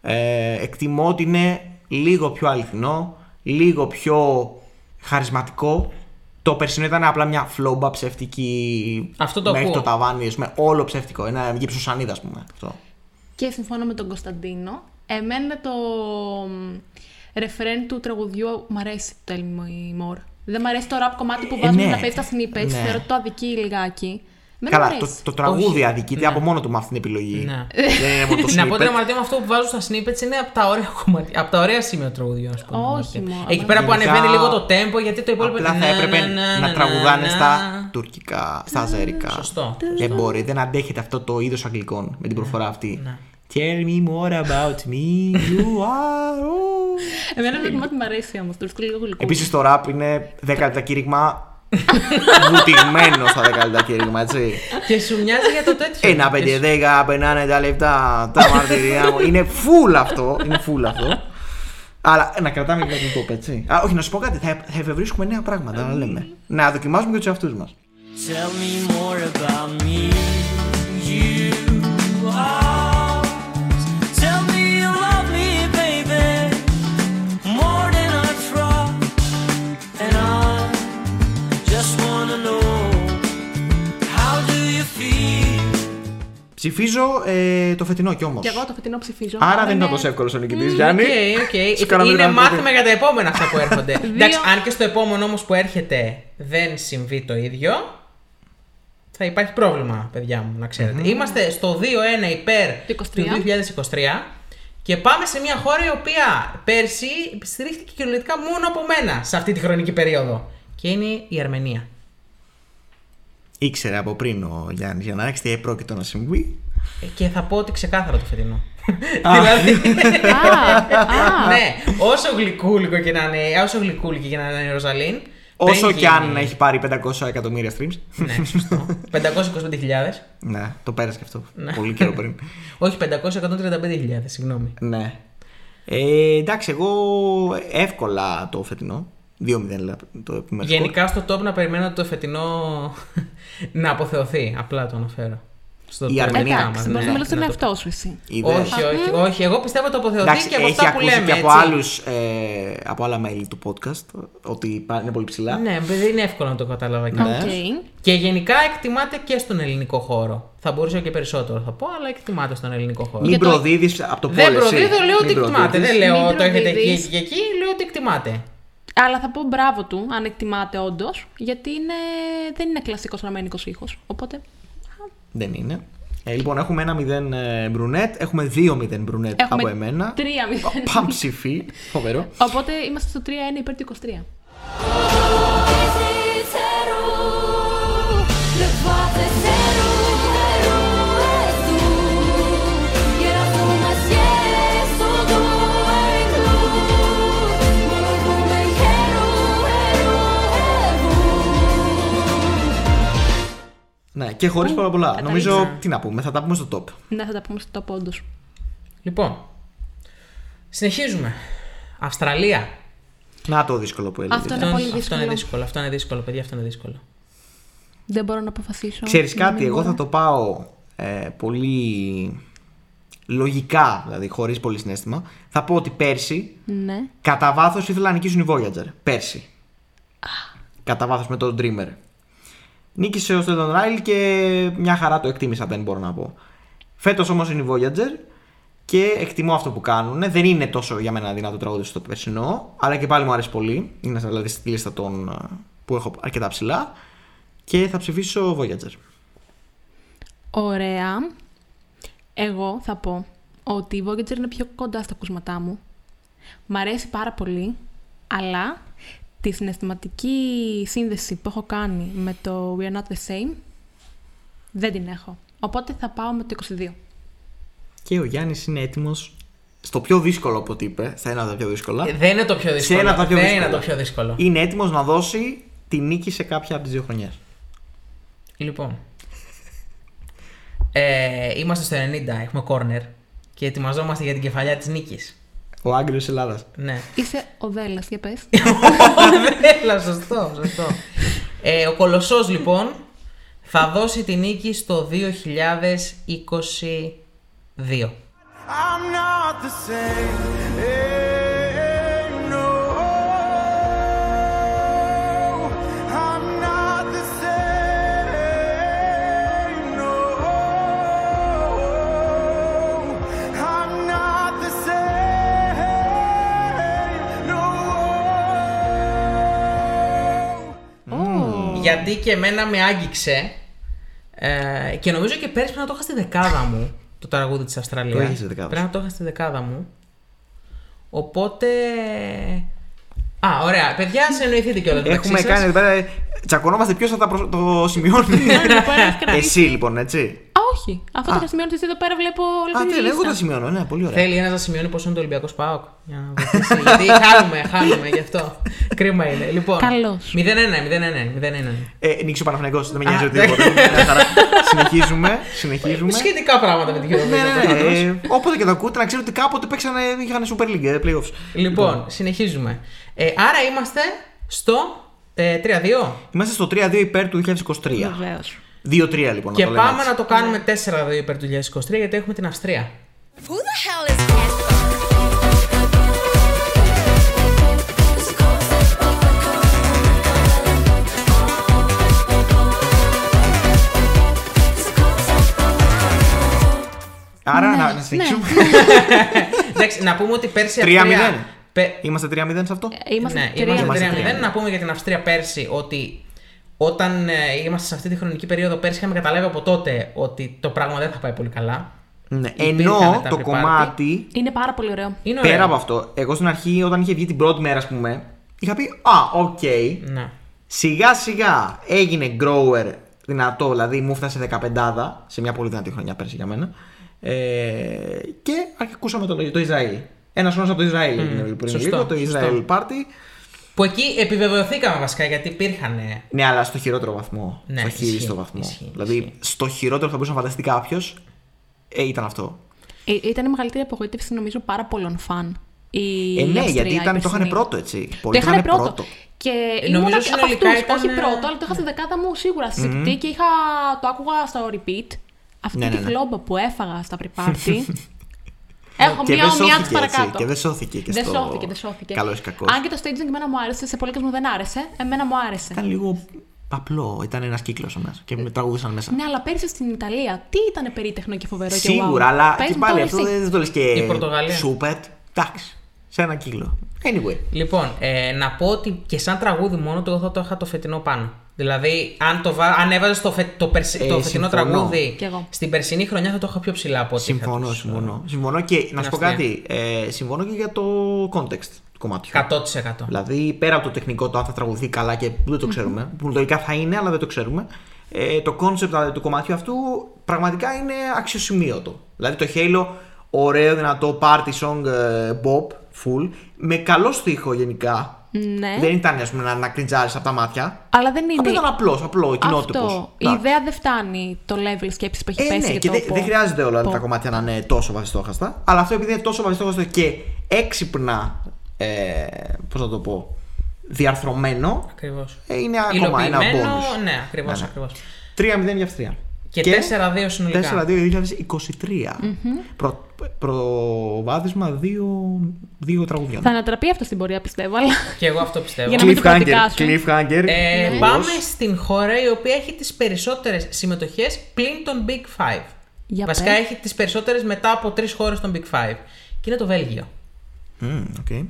ε, εκτιμώ ότι είναι λίγο πιο αληθινό, λίγο πιο χαρισματικό. Το περσινό ήταν απλά μια φλόμπα ψεύτικη Αυτό το μέχρι ακούω. το ταβάνι, ας πούμε, όλο ψεύτικο, ένα γύψος σανίδα, ας πούμε. Αυτό. Και συμφωνώ με τον Κωνσταντίνο. Εμένα το ρεφρέν του τραγουδιού μ' αρέσει το Tell Me More. Δεν μ' αρέσει το rap κομμάτι που Ε, βάζουμε ναι. να παίζει τα snippets. Ναι. Θεωρώ ότι το αδικεί λιγάκι. Εμένα Καλά, μ' το, αρέσει. το τραγούδι Όχι. αδικείται Ναι. από μόνο του με αυτήν την επιλογή. Ναι. Δεν είναι μόνο το Να πω snippet. ότι με αυτό που βάζω στα snippets είναι από τα ωραία κομμάτια, από τα ωραία σημεία του τραγουδιού, ας πούμε. Όχι μόνο. Εκεί πέρα που Γενικά, ανεβαίνει λίγο το tempo, γιατί το υπόλοιπο Απλά θα να, έπρεπε να, να, να να, τραγουδάνε να. στα τουρκικά, στα αζέρικα. Σωστό. Δεν μπορεί, δεν αντέχετε αυτό το είδος αγγλικών με την προφορά αυτή. ναι. Tell me more about me, you are. all. Εμένα το κομμάτι μ' αρέσει όμως. Το βρίσκω λίγο γλυκό. Επίσης το rap είναι 10 λεπτά κήρυγμα. Βουτυγμένος στα 10 λεπτά κήρυγμα, έτσι. Και σου μοιάζει για το τέτοιο. Ένα Και πέντε σου- δέκα, περνάνε τα λεπτά, τα μαρτυριά μου. Είναι full αυτό. Είναι full αυτό. Αλλά να κρατάμε και το top, έτσι. Α, όχι, να σου πω κάτι. Θα, θα εφευρίσκουμε νέα πράγματα, να λέμε. Να δοκιμάζουμε και τους εαυτούς μας. Tell me more about me. You Ψηφίζω ε, το φετινό κι όμως. Και εγώ το φετινό ψηφίζω. Άρα Αλλά δεν ήταν είναι- τόσο εύκολος ο νικητής, Γιάννη. Οκ, οκ. Σου κάναμε Είναι ένα μάθημα τότε. για τα επόμενα αυτά που έρχονται. Εντάξει, Δύο- αν και στο επόμενο όμως που έρχεται δεν συμβεί το ίδιο, θα υπάρχει πρόβλημα, παιδιά μου, να ξέρετε. Είμαστε στο 2-1 υπέρ Το 23. του 2023 και πάμε σε μια χώρα η οποία πέρσι στηρίχθηκε κυριολεκτικά μόνο από μένα σε αυτή τη χρονική περίοδο. Και είναι η Αρμενία. Ήξερε από πριν ο Γιάννης για να άρχισε τι πρόκειτο να συμβεί. Ε, Και θα πω ότι ξεκάθαρα το φετινό. Α. δηλαδή, Α, α, ναι, όσο γλυκούλικο και να είναι, όσο γλυκούλικη και να είναι η Ροζαλίν. Όσο πριν κι αν γίνει- έχει πάρει 500 εκατομμύρια streams. Ναι, σωστό. 525.000. ναι, το πέρασε και αυτό. Ναι. Πολύ καιρό πριν. Όχι, 535.000, συγγνώμη. ναι. Ε, εντάξει, εγώ εύκολα το φετινό. 2-0 λέω, το επιμέρους σκορ. Γενικά στο top να περιμένω το φετινό να αποθεωθεί. Απλά το αναφέρω. Στο Η top Αρμενία. μας, Εντάξει, ναι, μπορεί να μιλήσει τον να το- εαυτό σου εσύ. Είδες. Όχι, όχι, όχι. Εγώ πιστεύω το αποθεωθεί Εντάξει, και από έχει αυτά που ακούσει λέμε. και από, έτσι. άλλους, ε, από άλλα μέλη του podcast ότι πά- είναι πολύ ψηλά. Ναι, δεν είναι εύκολο να το κατάλαβα και Ναι. Οκ. Και γενικά εκτιμάται και στον ελληνικό χώρο. Θα μπορούσα και περισσότερο θα πω, αλλά εκτιμάται στον ελληνικό χώρο. Μην Για το- προδίδεις από το Δεν πόλε. εσύ. προδίδω, λέω ότι Μην εκτιμάται. προδίδεις. Δεν λέω Μην το έχετε εκεί προδίδεις. και εκεί, λέω ότι εκτιμάται. Αλλά θα πω μπράβο του, αν εκτιμάται όντως, γιατί είναι, δεν είναι κλασικός αρμένικος ήχος. Οπότε. Δεν είναι. Ε, λοιπόν, έχουμε ένα 0 ε, Brunette, έχουμε 2-0 Brunette Έχουμε από εμένα. 3-0. Παμ ψηφί. Φοβερό. Οπότε είμαστε στο 3-1 υπέρ του 23. Ναι, και χωρίς πάρα πολλά. καταλήξα. Νομίζω, τι να πούμε, θα τα πούμε στο top. Ναι, θα τα πούμε στο top όντως. Λοιπόν, συνεχίζουμε. Αυστραλία. Να το δύσκολο που έλεγες. Αυτό είναι Αυτό, πολύ αυτό είναι δύσκολο. δύσκολο. Αυτό είναι δύσκολο, παιδιά. Αυτό είναι δύσκολο. Δεν μπορώ να αποφασίσω. Ξέρεις Να κάτι, μην εγώ μπορώ. θα το πάω ε, πολύ λογικά, δηλαδή χωρίς πολύ συνέστημα. Θα πω ότι πέρσι, Ναι. κατά βάθος ήθελα να νικήσουν οι Voyager. Πέρσι. Κατά βάθος με τον Dreamer. Νίκησε ο Στέντον Ράιλ και μια χαρά το εκτίμησα, δεν μπορώ να πω. Φέτος όμως είναι η Voyager και εκτιμώ αυτό που κάνουν. Δεν είναι τόσο για μένα δυνατό τραγούδι στο περσινό, αλλά και πάλι μου αρέσει πολύ. Είναι δηλαδή στη λίστα των ε, που έχω αρκετά ψηλά. Και θα ψηφίσω Voyager. Ωραία. Εγώ θα πω ότι η Voyager είναι πιο κοντά στα ακούσματά μου. Μ' αρέσει πάρα πολύ, αλλά τη συναισθηματική σύνδεση που έχω κάνει με το We Are Not The Same δεν την έχω. Οπότε θα πάω με το 22. Και ο Γιάννης είναι έτοιμος στο πιο δύσκολο από ό,τι είπε, στα ένα από τα πιο δύσκολα. Ε, Δεν είναι το πιο σε δύσκολο. ένα από τα πιο δεν δύσκολα. είναι το πιο δύσκολο. Είναι έτοιμος να δώσει τη νίκη σε κάποια από τις δύο χρονιές. Λοιπόν. Ε, είμαστε στο 90, έχουμε corner και ετοιμαζόμαστε για την κεφαλιά της νίκης. Ο Άγγελο Ελλάδας. Ναι. Είσαι ο Δέλλα, για πες. Έλα, σωστό, σωστό. Ε, ο Κολοσσός λοιπόν θα δώσει τη νίκη στο 2022. I'm not the same. Γιατί και εμένα με άγγιξε ε, και νομίζω και πέρυσι πρέπει να το είχα στη δεκάδα μου το τραγούδι της Αυστραλίας. Το είχες στη δεκάδα Πρέπει να το είχα στη δεκάδα μου. Οπότε... Α, ωραία. Παιδιά, συνεννοηθείτε κιόλας μεταξύ Έχουμε σας. κάνει εδώ πέρα. ε, Τσακωνόμαστε ποιος θα τα προσ- το σημειώνει. Ναι, Εσύ λοιπόν, έτσι. Α, όχι. Αυτό το είχα σημειώσει εσύ εδώ πέρα βλέπω όλη Α, τη τι λέω, εγώ λίστα. τα σημειώνω. Ναι, πολύ ωραία. Θέλει ένα να σημειώνει πόσο είναι το Ολυμπιακό Πάοκ. Για να βοηθήσει. Γιατί χάνουμε, χάνουμε γι' αυτό. Κρίμα είναι. Λοιπόν. Καλώς. 0-1, 0-1. 0-1. Ε, νίκησε ο Παναθηναϊκός, δεν με νοιάζει Α, οτιδήποτε. Μια χαρά. Συνεχίζουμε. Συνεχίζουμε. Σχετικά πράγματα με την Ναι, Eurovision. ναι, ναι. Ε, Όποτε και το ακούτε, να ξέρετε ότι κάποτε παίξανε, είχαν Super League, ε, playoffs. Λοιπόν, συνεχίζουμε. Ε, άρα είμαστε στο ε, 3-2. Είμαστε στο 3-2 υπέρ του 2023. Βεβαίως. 2-3 λοιπόν. Και να το λέμε πάμε έτσι. να το κάνουμε 4-2 υπέρ του 2023 γιατί έχουμε την Αυστρία. Who the hell is Casper? Άρα Ναι, να, ναι. να συνεχίσουμε. Εντάξει, να πούμε ότι πέρσι η 3-0. Αυστρία. Πε- Είμαστε 3-0 σε αυτό; Είμαστε ναι, τρία. είμαστε 3-0. Είμαστε 3-0. Να πούμε για την Αυστρία πέρσι ότι όταν ε, είμαστε σε αυτή τη χρονική περίοδο, πέρσι είχαμε καταλάβει από τότε ότι το πράγμα δεν θα πάει πολύ καλά. Ναι. Υπήρχαν Ενώ τα το pre-party. κομμάτι. Είναι πάρα πολύ ωραίο. Είναι ωραίο. Πέρα από αυτό, εγώ στην αρχή όταν είχε βγει την πρώτη μέρα, ας πούμε, είχα πει Α, οκ. Ναι. Σιγά σιγά έγινε grower δυνατό, δηλαδή μου έφτασε 15 σε μια πολύ δυνατή χρονιά πέρσι για μένα. Ε, και ακούσαμε το, το Ισραήλ. Ένας χρόνος από το Ισραήλ έγινε πριν σωστό, λίγο, το σωστό. Ισραήλ Party. Που εκεί επιβεβαιωθήκαμε βασικά γιατί υπήρχαν. ε, Ναι, αλλά στο χειρότερο βαθμό. Ναι, στο ισχύει, χείριστο βαθμό. ισχύει, δηλαδή, ισχύει. στο χειρότερο που θα μπορούσε να φανταστεί κάποιος, ε, ήταν αυτό. Ε, ήταν η μεγαλύτερη απογοήτευση νομίζω πάρα πολλών φαν. Η Ε, ναι, Αυστρία, γιατί η ήταν, το είχαν περσινή. πρώτο έτσι. Το Πολλοί είχαν πρώτο. πρώτο. Και Ε, ήμουν νομίζω από συνολικά αυτούς, ήταν, όχι ε, πρώτο, αλλά το είχα στη δεκάδα μου σίγουρα στη συζητητή και είχα, το άκουγα στο repeat. Αυτή Ναι, τη ναι, ναι. φλόμπα που έφαγα στα pre-party. Έχω Και μία δεν ομοιά σώθηκε τους παρακάτω. έτσι, και δεν σώθηκε και δεν στο σώθηκε, δεν σώθηκε. καλός ή κακός. Αν και το staging εμένα μου άρεσε, σε πολλοί κόσμοι δεν άρεσε. Εμένα μου άρεσε. Ήταν λίγο απλό. Ήταν ένας κύκλος μέσα και με τραγουδούσαν μέσα. Ναι, αλλά πέρυσι στην Ιταλία, τι ήταν περίτεχνο και φοβερό και Σίγουρα, wow. αλλά Πες και μου πάλι τώρα αυτό εσύ. δεν, δεν το λες και. Η Πορτογαλία. Σούπερ. Εντάξει. Σε ένα κύκλο. Anyway. Λοιπόν, ε, να πω ότι και σαν τραγούδι μόνο το εγώ θα το είχα το φετινό πάνω. Δηλαδή, αν, το βα... αν έβαζες το, φε... το, περσι... Ε, το φετινό συμφωνώ. τραγούδι Κι εγώ. στην περσινή χρονιά θα το είχα πιο ψηλά από ό,τι. είχα Συμφωνώ, τους, συμφωνώ. Συμφωνώ και να σου πω Αυστρία. κάτι. Ε, συμφωνώ και για το context του κομματιού. 100%. Δηλαδή, πέρα από το τεχνικό, το αν θα τραγουδεί καλά και που δεν το ξέρουμε, που λογικά θα είναι, αλλά δεν το ξέρουμε, ε, το concept του κομματιού αυτού πραγματικά είναι αξιοσημείωτο. Δηλαδή, το Halo, ωραίο, δυνατό party song, ε, bop, full, με καλό στίχο γενικά. Ναι. Δεν ήταν, ας πούμε, να, να κριτζάρεις από τα μάτια. Αλλά δεν είναι. Αυτό ήταν απλός, απλό, κοινότυπος. Αυτό. Η ιδέα δεν φτάνει το level σκέψης που έχει Ε, πέσει ναι, για και το δεν πω- δεν χρειάζεται όλα πω. τα κομμάτια να είναι τόσο βαθιστόχαστα. Αλλά αυτό επειδή είναι τόσο βαθιστόχαστο και έξυπνα, ε, πώς να το πω, διαρθρωμένο, Ακριβώς. ε, είναι ακόμα ένα Υλοποιημένο, bonus. ναι, ακριβώς. Ναι, ναι. Ακριβώς. 3-0 για Αυστρία. Και 4-2 συνολικά. 4-2 2023. Προ, προβάδισμα δύο, δύο τραγουδιών. Θα ανατραπεί αυτό στην πορεία, πιστεύω. Αλλά... Και εγώ αυτό πιστεύω. Για να μην το Cliffhanger. προδικάσω. Cliffhanger. Ε, Βεβαίως. πάμε στην χώρα η οποία έχει τις περισσότερες συμμετοχές πλην των Big Five. Για Βασικά πες. έχει τις περισσότερες μετά από τρεις χώρες των Big Five. Και είναι το Βέλγιο. Μμμ, οκ.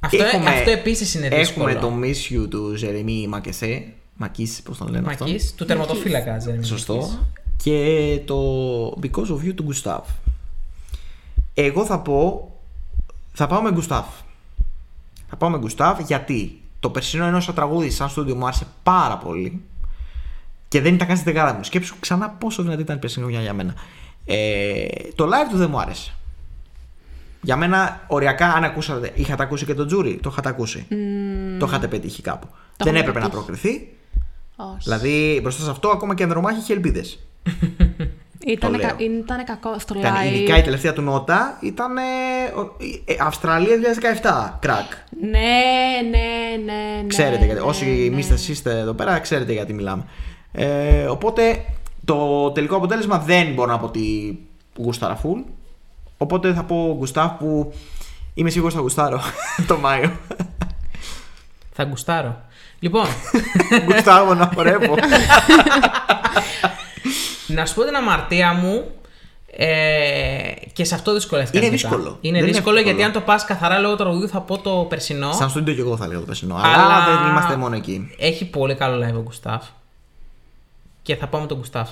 Αυτό, Έχουμε- αυτό επίσης είναι δύσκολο. Έχουμε το Miss You του Ζερεμί Μακεσέ. Μακίς, πώς τον λένε αυτό. Μακής, του τερματοφύλακα. Τζέρεμι Μακής. Σωστό. Και το Because of You του Gustav. Εγώ θα πω. Θα πάω με Γκουστάφ. Θα πάω με Γκουστάφ γιατί το περσινό ενός τραγούδι σαν στούντιο μου άρεσε πάρα πολύ και δεν ήταν καν στην δεκάδα μου. Σκέψου ξανά πόσο δυνατή ήταν η περσινή χρονιά για μένα. Ε, το live του δεν μου άρεσε. Για μένα, οριακά, αν ακούσατε, είχατε ακούσει και τον Τζούρι, το είχατε ακούσει. Το είχατε πετύχει κάπου. δεν έχουμε έπρεπε να πετύχει. προκριθεί. Όχι. Δηλαδή, μπροστά σε αυτό, ακόμα και Ανδρομάχη είχε ελπίδες. Ήτανε, το λέω. κα- ήτανε κακό στο Ήταν, live. ειδικά η τελευταία του νότα ήταν. ε, ο- ε, Αυστραλία 2017. Κρακ. Ναι, ναι, ναι. ναι Ξέρετε γιατί. ναι, Όσοι ναι. εμεί είστε εδώ πέρα, ξέρετε γιατί μιλάμε. Ε, οπότε το τελικό αποτέλεσμα δεν μπορώ να πω ότι γούσταρα full. Οπότε θα πω Γκουστάφ που είμαι σίγουρος θα γουστάρω το Μάιο. Θα γκουστάρω. Λοιπόν, Γουστάρω να χορεύω. να σου πω την αμαρτία μου. Ε, και σε αυτό δυσκολεύτηκα. Είναι αρκετά. δύσκολο. Είναι Δεν είναι δύσκολο γιατί εύκολο. αν το πας καθαρά λόγω του τραγουδιού θα πω το περσινό. Σαν στούντιο και εγώ θα λέω το περσινό. Αλλά, Αλλά δεν είμαστε μόνο εκεί. Έχει πολύ καλό live ο Γκουστάφ. Και θα πάω με τον Γκουστάφ.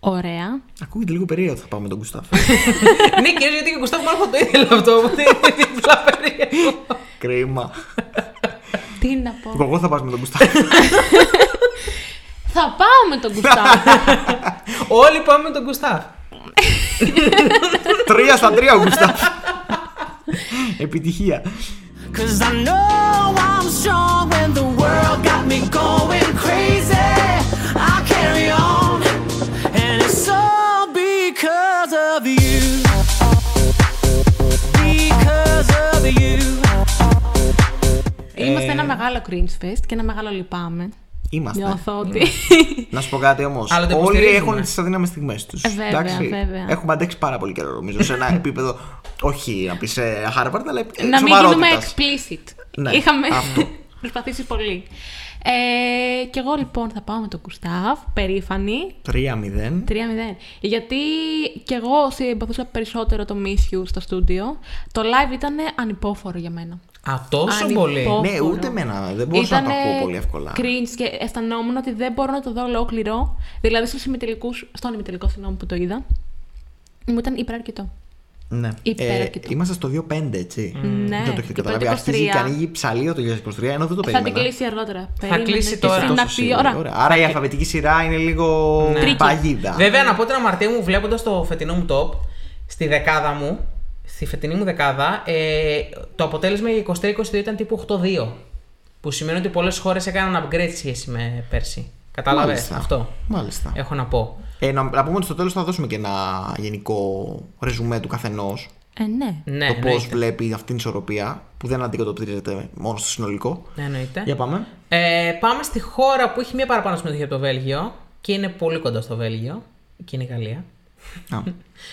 Ωραία. Ακούγεται λίγο περίεργο ότι θα πάμε με τον Γκουστάφ. ναι, κυρίως γιατί και ο Γκουστάφ μάλλον θα το ήθελε αυτό. Οπότε είναι διπλά περίεργο. Κρίμα. Τι να πω. Εγώ θα πας με τον Γκουστάφ. Θα πάω με τον Γκουστάβο. Όλοι πάμε με τον Γκουστάφ. Τρία στα τρία ο Γκουστάφ. Επιτυχία. Cause I know I'm strong when the world got me going crazy. I'll carry on, and it's all because of you. Because of you. Είμαστε ένα μεγάλο cringe fest και ένα μεγάλο λυπάμαι. Είμαστε. Νιώθω ότι. Να σου πω κάτι όμως. Αλλά το Όλοι υποστηρίζουμε. έχουν τις αδύναμες στιγμές τους. Ε, βέβαια, βέβαια. Έχουμε αντέξει πάρα πολύ καιρό νομίζω σε ένα επίπεδο. Όχι να πεις σε Harvard, αλλά να μην σοβαρότητας. γίνουμε explicit. Ναι, Είχαμε αυτό. προσπαθήσει πολύ. Ε, και εγώ λοιπόν θα πάω με τον Κουστάβ, περήφανη. 3-0. 3-0. Γιατί και εγώ συμπαθούσα περισσότερο το Miss You στο στούντιο. Το live ήταν ανυπόφορο για μένα. Α, τόσο Ανυπόφορο. πολύ. Ναι, ούτε εμένα. Δεν μπορούσα να το Ήτανε ακούω πολύ εύκολα. cringe και αισθανόμουν ότι δεν μπορώ να το δω ολόκληρο. Δηλαδή στους ημιτελικούς, στον ημιτελικό συγγνώμη που το είδα, μου ήταν υπεραρκετό. Ναι. Υπεραρκετό. είμαστε στο 2-5, έτσι. Ναι, Δεν το έχετε και καταλάβει. το Αρχίζει 23. και ανοίγει ψαλίδα το 2023, ενώ δεν το Θα περίμενα. την κλείσει αργότερα. Περίμενε κλείσει και τώρα. στην Τόσο αυτή η σίγουρα, ώρα. ωραία. Άρα η αλφαβητική σειρά είναι λίγο Ναι. Τρίκι. παγίδα. Βέβαια, να πω την αμαρτία μου βλέποντας το φετινό μου top στη δεκάδα μου. Στη φετινή μου δεκάδα, ε, το αποτέλεσμα για 23-22 ήταν τύπου 8-2. Που σημαίνει ότι πολλές χώρες έκαναν upgrade σε σχέση με πέρσι. Κατάλαβες Μάλιστα. αυτό; Μάλιστα. Έχω να πω. Ε, να, να πούμε ότι στο τέλος θα δώσουμε και ένα γενικό ρεζουμέ του καθενός. Ε, ναι. Ναι, το πώς εννοείται. βλέπει αυτή την ισορροπία που δεν αντικατοπτρίζεται μόνο στο συνολικό. Ναι, εννοείται. Για πάμε. Ε, πάμε στη χώρα που έχει μία παραπάνω συμμετοχή από το Βέλγιο και είναι πολύ κοντά στο Βέλγιο. Και είναι η Γαλλία. Α,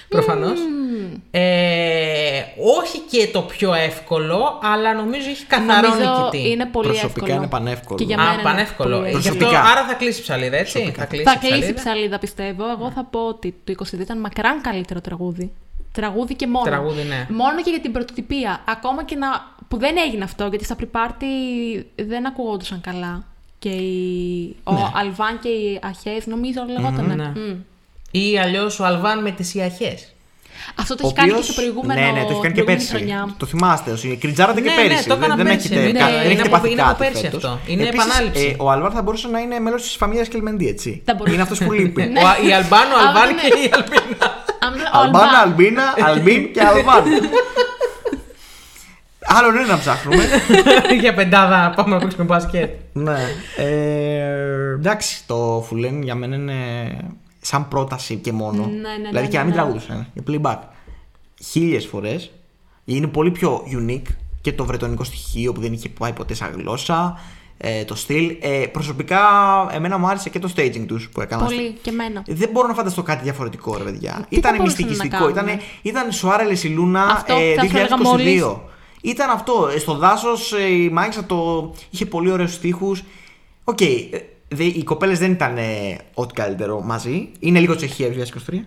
Προφανώς. Ε, όχι και το πιο εύκολο, αλλά νομίζω έχει καθαρό Νομίζω νικητή. είναι πολύ Προσωπικά εύκολο. είναι πανεύκολο. Και για μένα Α, είναι πανεύκολο. πολύ Γι' αυτό, Προσωπικά. άρα θα κλείσει η ψαλίδα, έτσι; Προσωπικά. Θα κλείσει, Θα η κλείσει η ψαλίδα. ψαλίδα, πιστεύω. Εγώ θα πω ότι το 22 ήταν μακράν καλύτερο τραγούδι. Τραγούδι και μόνο. Τραγούδι, ναι. Μόνο και για την πρωτοτυπία. Ακόμα και να. που δεν έγινε αυτό, γιατί στα pre-party δεν ακουγόντουσαν καλά. Και οι... ο Αλβάν και οι Αχές, νομίζω λεγότανε. ναι. Μμ. Ή αλλιώς ο Αλβάν με τις Ιαχές. Αυτό το Ο έχει κάνει και οποίος- στο προηγούμενο. Ναι, ναι, το έχει κάνει και την προηγούμενη πέρσι. Χρονιά. Το θυμάστε. όσοι- Κριτζάρατε και Ναι, πέρσι. ναι, το έκανα δεν, δεν πέρσι, έχετε, είναι- κα- είναι δεν έχετε από- πάθει είναι από κάτι πέρσι φέτος. αυτό. Είναι Επίσης, επανάληψη. ε, ο Αλβάρ θα μπορούσε να είναι μέλος της φαμίλιας Κελμεντή, έτσι. Θα μπορούσε. Είναι αυτός που λείπει. Ναι. Ο, η Αλμπάνο, ο Α, Αλβάν ναι. και η Αλμπίνα. Αν δεν- ο Αλμπάνα, Αλβάν. Αλμπίνα, Αλμπίν και Αλβάν. Άλλο είναι να ψάχνουμε. Για πεντάδα πάμε να παίξουμε μπάσκετ. ναι. Ε, εντάξει, το Φουλέν για μένα είναι σαν πρόταση και μόνο. Ναι, ναι, δηλαδή ναι, και να ναι, μην ναι. τραγουδούσαν. Για playback. Χίλιες φορές. Είναι πολύ πιο unique και το βρετονικό στοιχείο που δεν είχε πάει ποτέ σαν γλώσσα. Ε, το στυλ. Ε, προσωπικά, εμένα μου άρεσε και το staging τους που έκαναν. Πολύ και εμένα. Δεν μπορώ να φανταστώ κάτι διαφορετικό, ρε παιδιά. θα Ήταν μπορούσαν να μυστικιστικό. κάνουν; Ήταν, ήταν Soarele și Luna Αυτό ε, θα σου έλεγα 2022. μόλις. Ήταν αυτό. Ε, Στο δάσος η μάγισσα το είχε πολύ ωραίους στίχους. Οκ. ε, δε- οι κοπέλες δεν ήταν ε, ό,τι καλύτερο μαζί. Είναι λίγο Τσεχία 2023.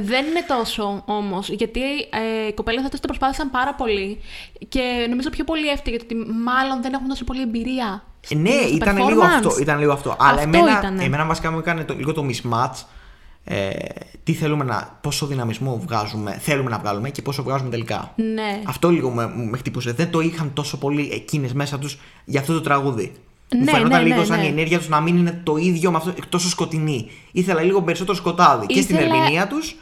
Δεν είναι τόσο όμως, γιατί ε, οι κοπέλες αυτές το προσπάθησαν πάρα πολύ και νομίζω πιο πολύ έφταιγε ότι μάλλον δεν έχουν τόσο πολύ εμπειρία. Ε, ναι, στο ήταν performance. λίγο αυτό. Ήταν λίγο αυτό. Αλλά Αυτό εμένα, ήτανε. εμένα βασικά μου έκανε το, λίγο το mismatch ε, τι θέλουμε να, πόσο δυναμισμό βγάζουμε, θέλουμε να βγάλουμε και πόσο βγάζουμε τελικά. Ναι. Αυτό λίγο με, με χτύπωσε. Δεν το είχαν τόσο πολύ εκείνες μέσα τους για αυτό το τραγούδι. Μου Ναι, φαινόταν ναι, λίγο ναι, σαν ναι. η ενέργεια τους να μην είναι το ίδιο με αυτό, τόσο σκοτεινή. Ήθελα λίγο περισσότερο σκοτάδι και στην Ήθελα- ερμηνεία τους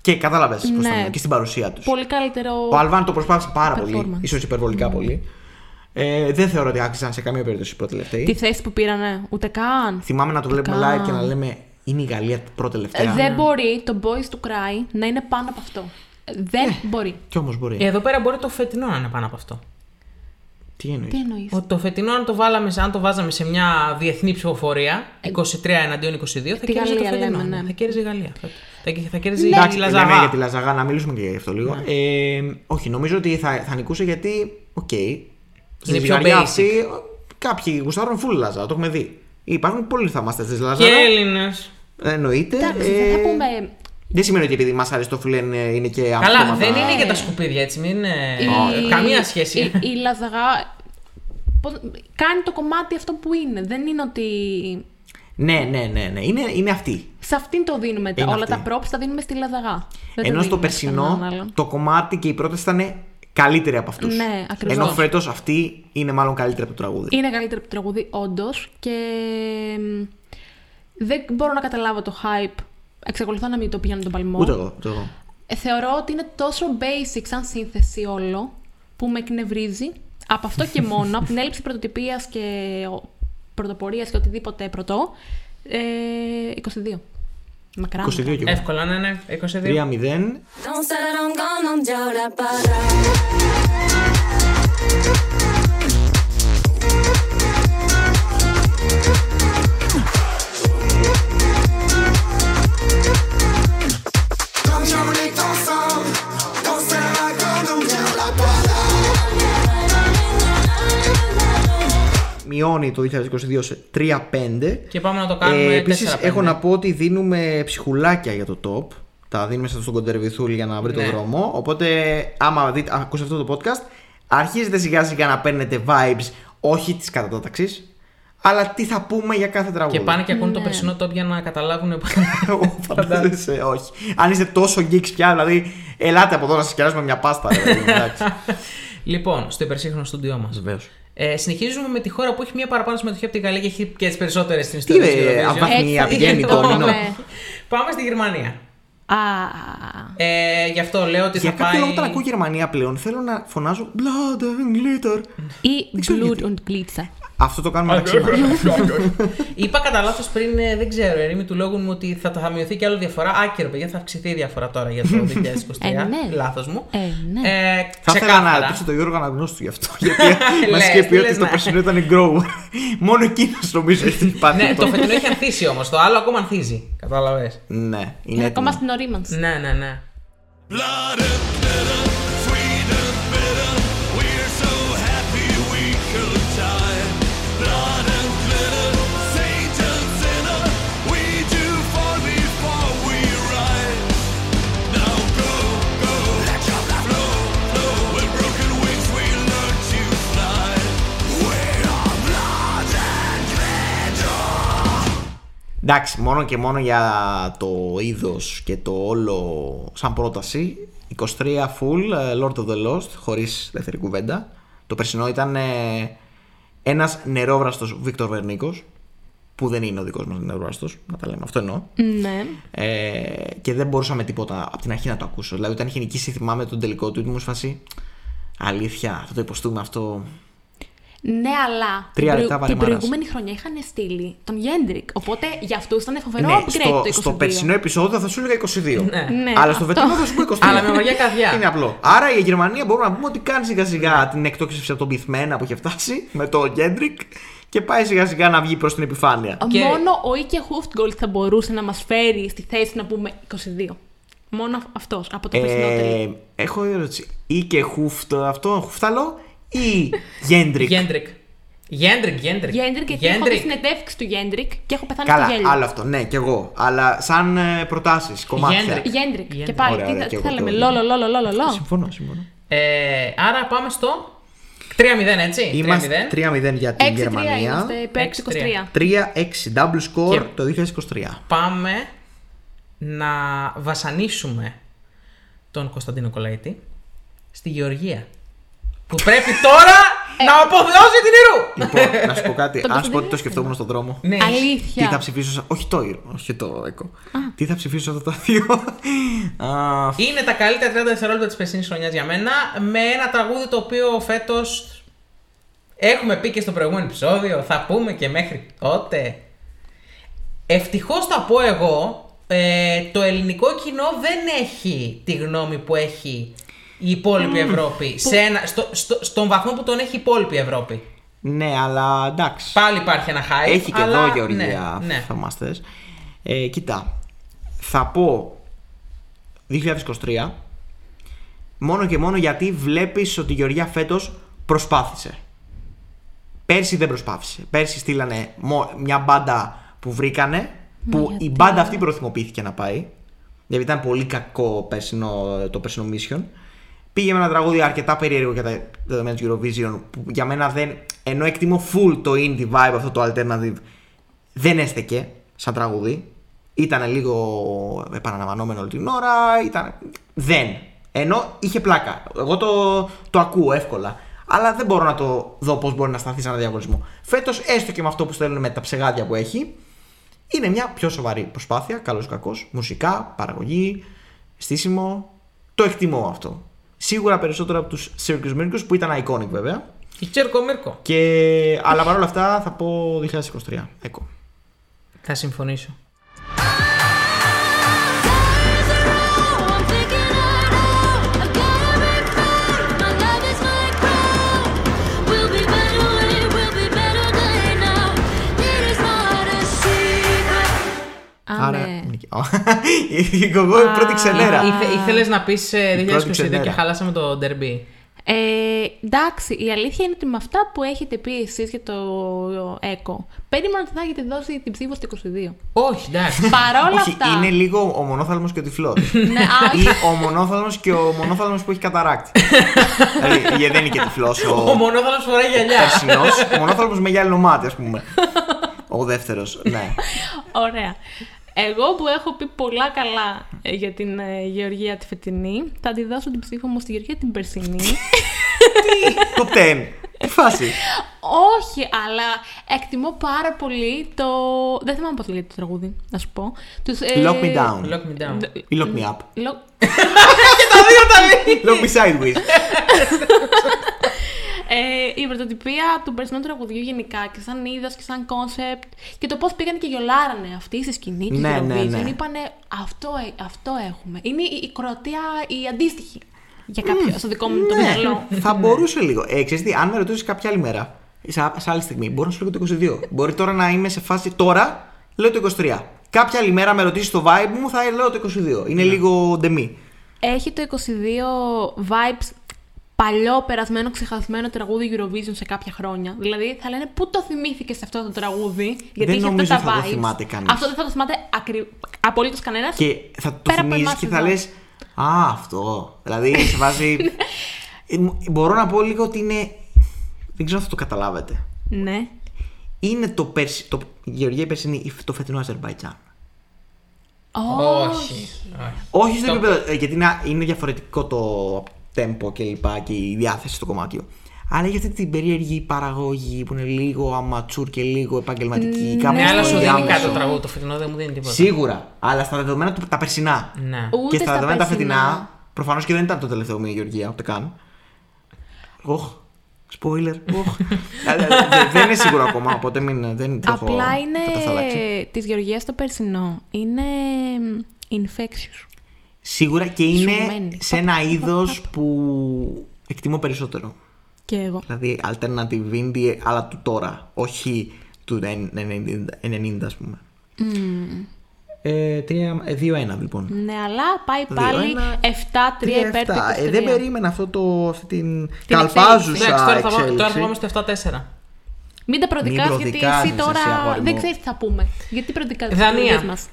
και κατάλαβες Ναι. και στην παρουσία τους. Πολύ καλύτερο. Ο Αλβάν το προσπάθησε πάρα πολύ, Performance. ίσως υπερβολικά πολύ. Ε, δεν θεωρώ ότι άξιζαν σε καμία περίπτωση οι πρώτοι-τελευταίοι. Τη θέση που πήρανε, ούτε καν. Θυμάμαι να το βλέπουμε Καν. live και να λέμε Είναι η Γαλλία πρώτη-τελευταία. Δεν μπορεί το Boys to Cry να είναι πάνω από αυτό. Δεν Ναι. μπορεί. Κι όμως μπορεί. Εδώ πέρα μπορεί το φετινό να είναι πάνω από αυτό. Τι εννοείς; Τι εννοείς; Ότι το φετινό, αν το, βάλαμε, αν το βάζαμε σε μια διεθνή ψηφοφορία, 23 εναντίον 22, θα Τη κέρδιζε το Γαλλία φετινό. λέμε, ναι. Θα κέρδιζε η Γαλλία. Θα, θα, θα κέρδιζε Εντάξει, η λέμε La Zarra. για τη La Zarra, να μιλήσουμε και γι' αυτό λίγο. Ε, όχι, νομίζω ότι θα, θα νικούσε γιατί, οκ, στη πιο Γαλλία basic. αυτή κάποιοι γουστάρουν full La Zarra, το έχουμε δει. Υπάρχουν πολλοί θαυμαστές της Και La Zarra. Έλληνες. Εννοείται. Εντάξει, ε, δεν θα πούμε. Δεν σημαίνει ότι επειδή μας αρέσει το Fulenn ε, είναι και Καλά, αυτόματα- δεν είναι για τα σκουπίδια έτσι, μην είναι. η- Καμία σχέση. Η, η La Zarra πώς- κάνει το κομμάτι αυτό που είναι. Δεν είναι ότι. Ναι, ναι, ναι, ναι. Είναι, είναι αυτή. Σε αυτήν το δίνουμε. τα- Είναι όλα αυτή. τα props τα δίνουμε στη Λαζαγά. Δεν τα Ενώ στο δίνουμε σε περσινό κανέναν άλλον. το κομμάτι και η πρώτη ήταν καλύτερη από αυτούς. Ναι, ακριβώς. Ενώ φέτος αυτή είναι μάλλον καλύτερη από το τραγούδι. Είναι καλύτερο από το τραγούδι, όντως. Και μ, δεν μπορώ να καταλάβω το hype. Εξακολουθώ να μην το πήγαινα τον παλμό. Ούτε εγώ. Ούτε εγώ. Ε, θεωρώ ότι είναι τόσο basic σαν σύνθεση όλο που με εκνευρίζει. Από αυτό και μόνο, από την έλλειψη πρωτοτυπίας και πρωτοπορίας και οτιδήποτε πρωτό. Ε, 22. Μακρά. 22 μακρά. κι εγώ. Εύκολα, ναι, ναι. 22. 3-0. Μειώνει το 2022 σε 3-5. Και πάμε να το κάνουμε. Ε, Επίσης, 4-5. έχω να πω ότι δίνουμε ψυχουλάκια για το top. Τα δίνουμε στον κοντερβιθούλ για να βρει Ναι. το δρόμο. Οπότε, άμα δείτε, ακούσετε αυτό το podcast, αρχίζετε σιγά σιγά να παίρνετε vibes, όχι της κατάταξη, αλλά τι θα πούμε για κάθε τραγούδι. Και πάνε και ακούνε το Ναι. περσινό top για να καταλάβουν. Φαντάζεσαι, όχι. Αν είστε τόσο geeks πια, δηλαδή, ελάτε από εδώ να σας κεράσουμε μια πάστα. ρε παιδί μου, εντάξει. λοιπόν, στο υπερσύγχρονο στούντιό μας. Βεβαίως. Ε, συνεχίζουμε με τη χώρα που έχει μία παραπάνω συμμετοχή από τη Γαλλία και έχει και τις περισσότερες στην Τι ιστορία της είναι, Eurovision. αβαθμία Έτσι, πηγαίνει το το μήνο. πούμε. Πάμε στη Γερμανία. Α, Ε, γι' αυτό λέω ότι Για θα κάποιο πάει. λόγο όταν ακούω Γερμανία πλέον θέλω να φωνάζω Blood and Glitter. ή ξέρω Blut γιατί. Und Glitzer. Αυτό το κάνουμε μεταξύ μας. Είπα κατά λάθος πριν, ε, δεν ξέρω, ερήμη του λόγου μου ότι θα, θα μειωθεί και άλλο διαφορά. Άκυρο, παιδιά, θα αυξηθεί η διαφορά τώρα για το 2023. Ε, ναι. Λάθος μου. Ε, ναι. Ε, Θα ήθελα να ξεκάθαρα. ρωτήσω τον Γιώργο Αναγνώστου γι' αυτό. Γιατί μας Λες, είχε πει τι ότι λες, το ναι. περσινό ήταν grow. Μόνο εκείνος νομίζω έχει πάθει. Ναι, αυτό. το φετινό έχει ανθίσει όμως. Το άλλο ακόμα ανθίζει. Κατάλαβες. Ναι, είναι Είναι ακόμα έτοιμο. στην ορίμανση. Ναι, ναι, ναι. Εντάξει, μόνο και μόνο για το είδος και το όλο σαν πρόταση. 23 full ε, Lord of the Lost, χωρίς δεύτερη κουβέντα. Το περσινό ήταν ένας νερόβραστος Βίκτορ Βερνίκος, που δεν είναι ο δικός μας νερόβραστος, να τα λέμε, αυτό εννοώ. Ναι. Ε, και δεν μπορούσα με τίποτα από την αρχή να το ακούσω. Δηλαδή, όταν είχε νικήσει, θυμάμαι τον τελικό του, ήμουν σε φάση. Αλήθεια, θα το υποστούμε αυτό. Ναι, αλλά Τρία την, λεπτά προηγου- την βαρεμάρας. προηγούμενη χρονιά είχαν στείλει τον Γέντρικ. Οπότε για αυτού ήταν φοβερό ναι, upgrade στο, το 22. στο περσινό επεισόδιο θα σου έλεγα 22. Ναι. Ναι, Αλλά στο αυτό. φετινό θα σου πω 23. Αλλά με βαριά καρδιά. Είναι απλό. Άρα η Γερμανία μπορούμε να πούμε ότι κάνει σιγά σιγά την εκτόξευση από τον πυθμένα που είχε φτάσει με το Γκέντρικ και πάει σιγά σιγά να βγει προς την επιφάνεια. Και- Μόνο ο Ίκε Χούφτγκολτ θα μπορούσε να μας φέρει στη θέση να πούμε 22. Μόνο αυτός από το περσινό Ε, τελικό. έχω ερώτηση. Ή και χούφτ αυτό, χουφταλό ή Γέντρικ. Γέντρικ. Γέντρικ, Γέντρικ. Γέντρικ, γιατί έχω δει συνεντεύξεις του Γέντρικ και έχω πεθάνει στο Καλά, γέλιο. άλλο αυτό, ναι, κι εγώ. Αλλά σαν ε, προτάσεις, κομμάτια. Γέντρικ. Γέντρικ. Και Γέντρικ. πάλι, Ωραία, τι ωραία, θα, και τι εγώ θα το λέμε, ίδιο. λόλο, λόλο, λόλο, λόλο. Συμφωνώ, συμφωνώ. Ε, άρα πάμε στο 3-0, έτσι. 3-0. Είμαστε 3-0 για την 6-3 Γερμανία. είμαστε, υπέρ 23. 3-6 double score Και- το 2023. Πάμε να βασανίσουμε τον Κωνσταντίνο Κολαίτη στη Γεωργία. Που πρέπει τώρα να αποδώσει την Ηρού! Λοιπόν, να σου πω κάτι. Τον Αν σου πω ότι το Κωνσταντίνο σκεφτόμουν στον δρόμο. Ναι. Τι Αλήθεια. θα ψηφίσω. σε- Όχι το Ήρω, όχι το ΕΚΟ. Τι θα ψηφίσω σε αυτά τα δύο; Α, Είναι τα καλύτερα 30 δευτερόλεπτα της περσινής χρονιάς για μένα. Με ένα τραγούδι το οποίο φέτος. Έχουμε πει και στο προηγούμενο επεισόδιο. Θα πούμε και μέχρι τότε. Ευτυχώς θα πω εγώ. Ε, το ελληνικό κοινό δεν έχει τη γνώμη που έχει η υπόλοιπη Ευρώπη. Σε ένα, στο, στο, στον βαθμό που τον έχει η υπόλοιπη Ευρώπη. ναι, αλλά εντάξει. Πάλι υπάρχει ένα hype. Έχει και αλλά, εδώ Γεωργία Ναι, ναι. θαυμαστές. Ε, κοίτα, θα πω 2023 μόνο και μόνο γιατί βλέπεις ότι η Γεωργία φέτος προσπάθησε. Πέρσι δεν προσπάθησε. Πέρσι στείλανε μο- μια μπάντα που βρήκανε, που η γιατί; μπάντα αυτή προθυμοποιήθηκε να πάει. Γιατί ήταν πολύ κακό περσινό, το περσινό Mission. Πήγε με ένα τραγούδι αρκετά περίεργο για τα δεδομένα του Eurovision, που για μένα δεν. ενώ εκτιμώ full το indie vibe, αυτό το alternative, δεν έστεκε σαν τραγούδι. Ήταν λίγο επαναλαμβανόμενο όλη την ώρα, ήταν. Δεν. Ενώ είχε πλάκα. Εγώ το, το ακούω εύκολα. Αλλά δεν μπορώ να το δω πώς μπορεί να σταθεί σε ένα διαγωνισμό. Φέτος, έστω και με αυτό που στέλνουν με τα ψεγάδια που έχει, είναι μια πιο σοβαρή προσπάθεια, καλός ή κακός, μουσικά, παραγωγή, στήσιμο. Το εκτιμώ αυτό. Σίγουρα περισσότερο από τους Σέρκιου Μίρκο που ήταν iconic βέβαια. Η Τσέρκο Μίρκο. Και... Αλλά παρόλα αυτά θα πω 2023. Έκο. Θα συμφωνήσω. Άρα ναι. νίκη. Εγώ η πρώτη ξενέρα. Ήθε, ήθελες να πεις ε, Η πρώτη 2022 και ξενέρα. χάλασαμε το ντερμπι; Ε, εντάξει, η αλήθεια είναι ότι με αυτά που έχετε πει εσείς για το ΕΚΟ, περίμενα ότι θα έχετε δώσει την ψήφο στο 22. Όχι, εντάξει. Παρόλα Όχι, αυτά. είναι λίγο ο μονόθαλμος και ο τυφλός. Ναι, α, Ή ο μονόθαλμος και ο μονόθαλμος που έχει καταράκτη. δηλαδή, γιατί δεν είναι και τυφλός Ο ο μονόδαλος φοράει γυαλιά. περσινός. Ο μονόθαλμος με γυάλινο μάτι, ας πούμε. Ο δεύτερος, ναι. Ωραία. Εγώ που έχω πει πολλά καλά ε, για την ε, Γεωργία τη φετινή, θα τη δώσω την ψήφο μου στη Γεωργία την περσινή. Top 10. Τι φάση. Όχι, αλλά εκτιμώ πάρα πολύ το. Δεν θυμάμαι πώς λέγεται το τραγούδι, να σου πω. Τους, ε, Lock me down. Lock me down. Ή lock me up. Lock- Lock me sideways. Ε, η πρωτοτυπία του περσινού τραγουδιού γενικά και σαν είδος και σαν concept και το πώς πήγαν και γελάρανε αυτοί στη σκηνή του Ναι, ναι, Eurovision. ναι. Είπανε αυτό, ε- αυτό έχουμε. Είναι η, η Κροατία η αντίστοιχη για κάποιο, στο δικό μου το μυαλό. Θα μπορούσε λίγο. Ε, ξέρεις τι, αν με ρωτήσει κάποια άλλη μέρα, σε, σε άλλη στιγμή, μπορώ να σου λέω το 22. Μπορεί τώρα να είμαι σε φάση τώρα, λέω το 23. Κάποια άλλη μέρα με ρωτήσεις το vibe μου, θα λέω το 22. Είναι λίγο ντεμή. Έχει το 22 vibes παλιό, περασμένο, ξεχασμένο τραγούδι Eurovision σε κάποια χρόνια. Δηλαδή θα λένε πού το θυμήθηκες σε αυτό το τραγούδι, γιατί Δεν είχε νομίζω αυτά τα θα vibes. το θυμάται κανείς. Αυτό δεν θα το θυμάται ακρι... απολύτως κανένας. Και θα το Πέρα από θυμίζει εμάς και εδώ. θα λες. Α, αυτό. Δηλαδή σε βάζει. Ε, μου- Μπορώ να πω λίγο ότι είναι. Δεν ξέρω αν θα το καταλάβετε. Ναι. Είναι το, περσι... το... η Γεωργία Περσινή, το φετινό Αζερβαϊτζάν. Όχι. όχι. Όχι στο Το- επίπεδο. ε, Γιατί είναι, είναι διαφορετικό το tempo και λοιπά και η διάθεση στο κομμάτι. Αλλά για αυτή την περίεργη παραγωγή που είναι λίγο αματσούρ και λίγο επαγγελματική. κάπως Ναι, αλλά σου δίνει ενδιάμεσο. κάτι το τραγούδι. Το φετινό δεν μου δίνει τίποτα. Σίγουρα. Αλλά στα δεδομένα του τα περσινά. Ναι. Ούτε και στα στα δεδομένα τα περσινά. φετινά, προφανώς και δεν ήταν το τελευταίο μία Γεωργία, ούτε καν. Οχ. Spoiler. Οχ. Ε, ε, δε- δεν είναι σίγουρο ακόμα, οπότε μην, δεν το έχω. Απλά δεν θα αλλάξει. είναι της Γεωργίας το περσινό. Είναι μ, infectious. Σίγουρα και είναι Σουμμένη. σε ένα είδος που εκτιμώ περισσότερο. Και εγώ. Δηλαδή alternative indie, αλλά του τώρα. Όχι του 90, ας πούμε. Ε, 2-1 λοιπόν. Ναι, αλλά πάει Δύο, πάλι ένα, 7-3 υπέρ του 3-7. Ε, 23. δεν περίμενα αυτό το, αυτή την, Την καλπάζουσα Εντάξει, τώρα θα, πάμε- εξέλιξη. τώρα θα πάμε στο 7-4. Μην τα προδικάς, Μην γιατί προδικάζεις εσύ τώρα εσύ, αγόρι μου. δεν ξέρεις τι θα πούμε. Γιατί προδικάζεις Δανία. τις επιλογές μας.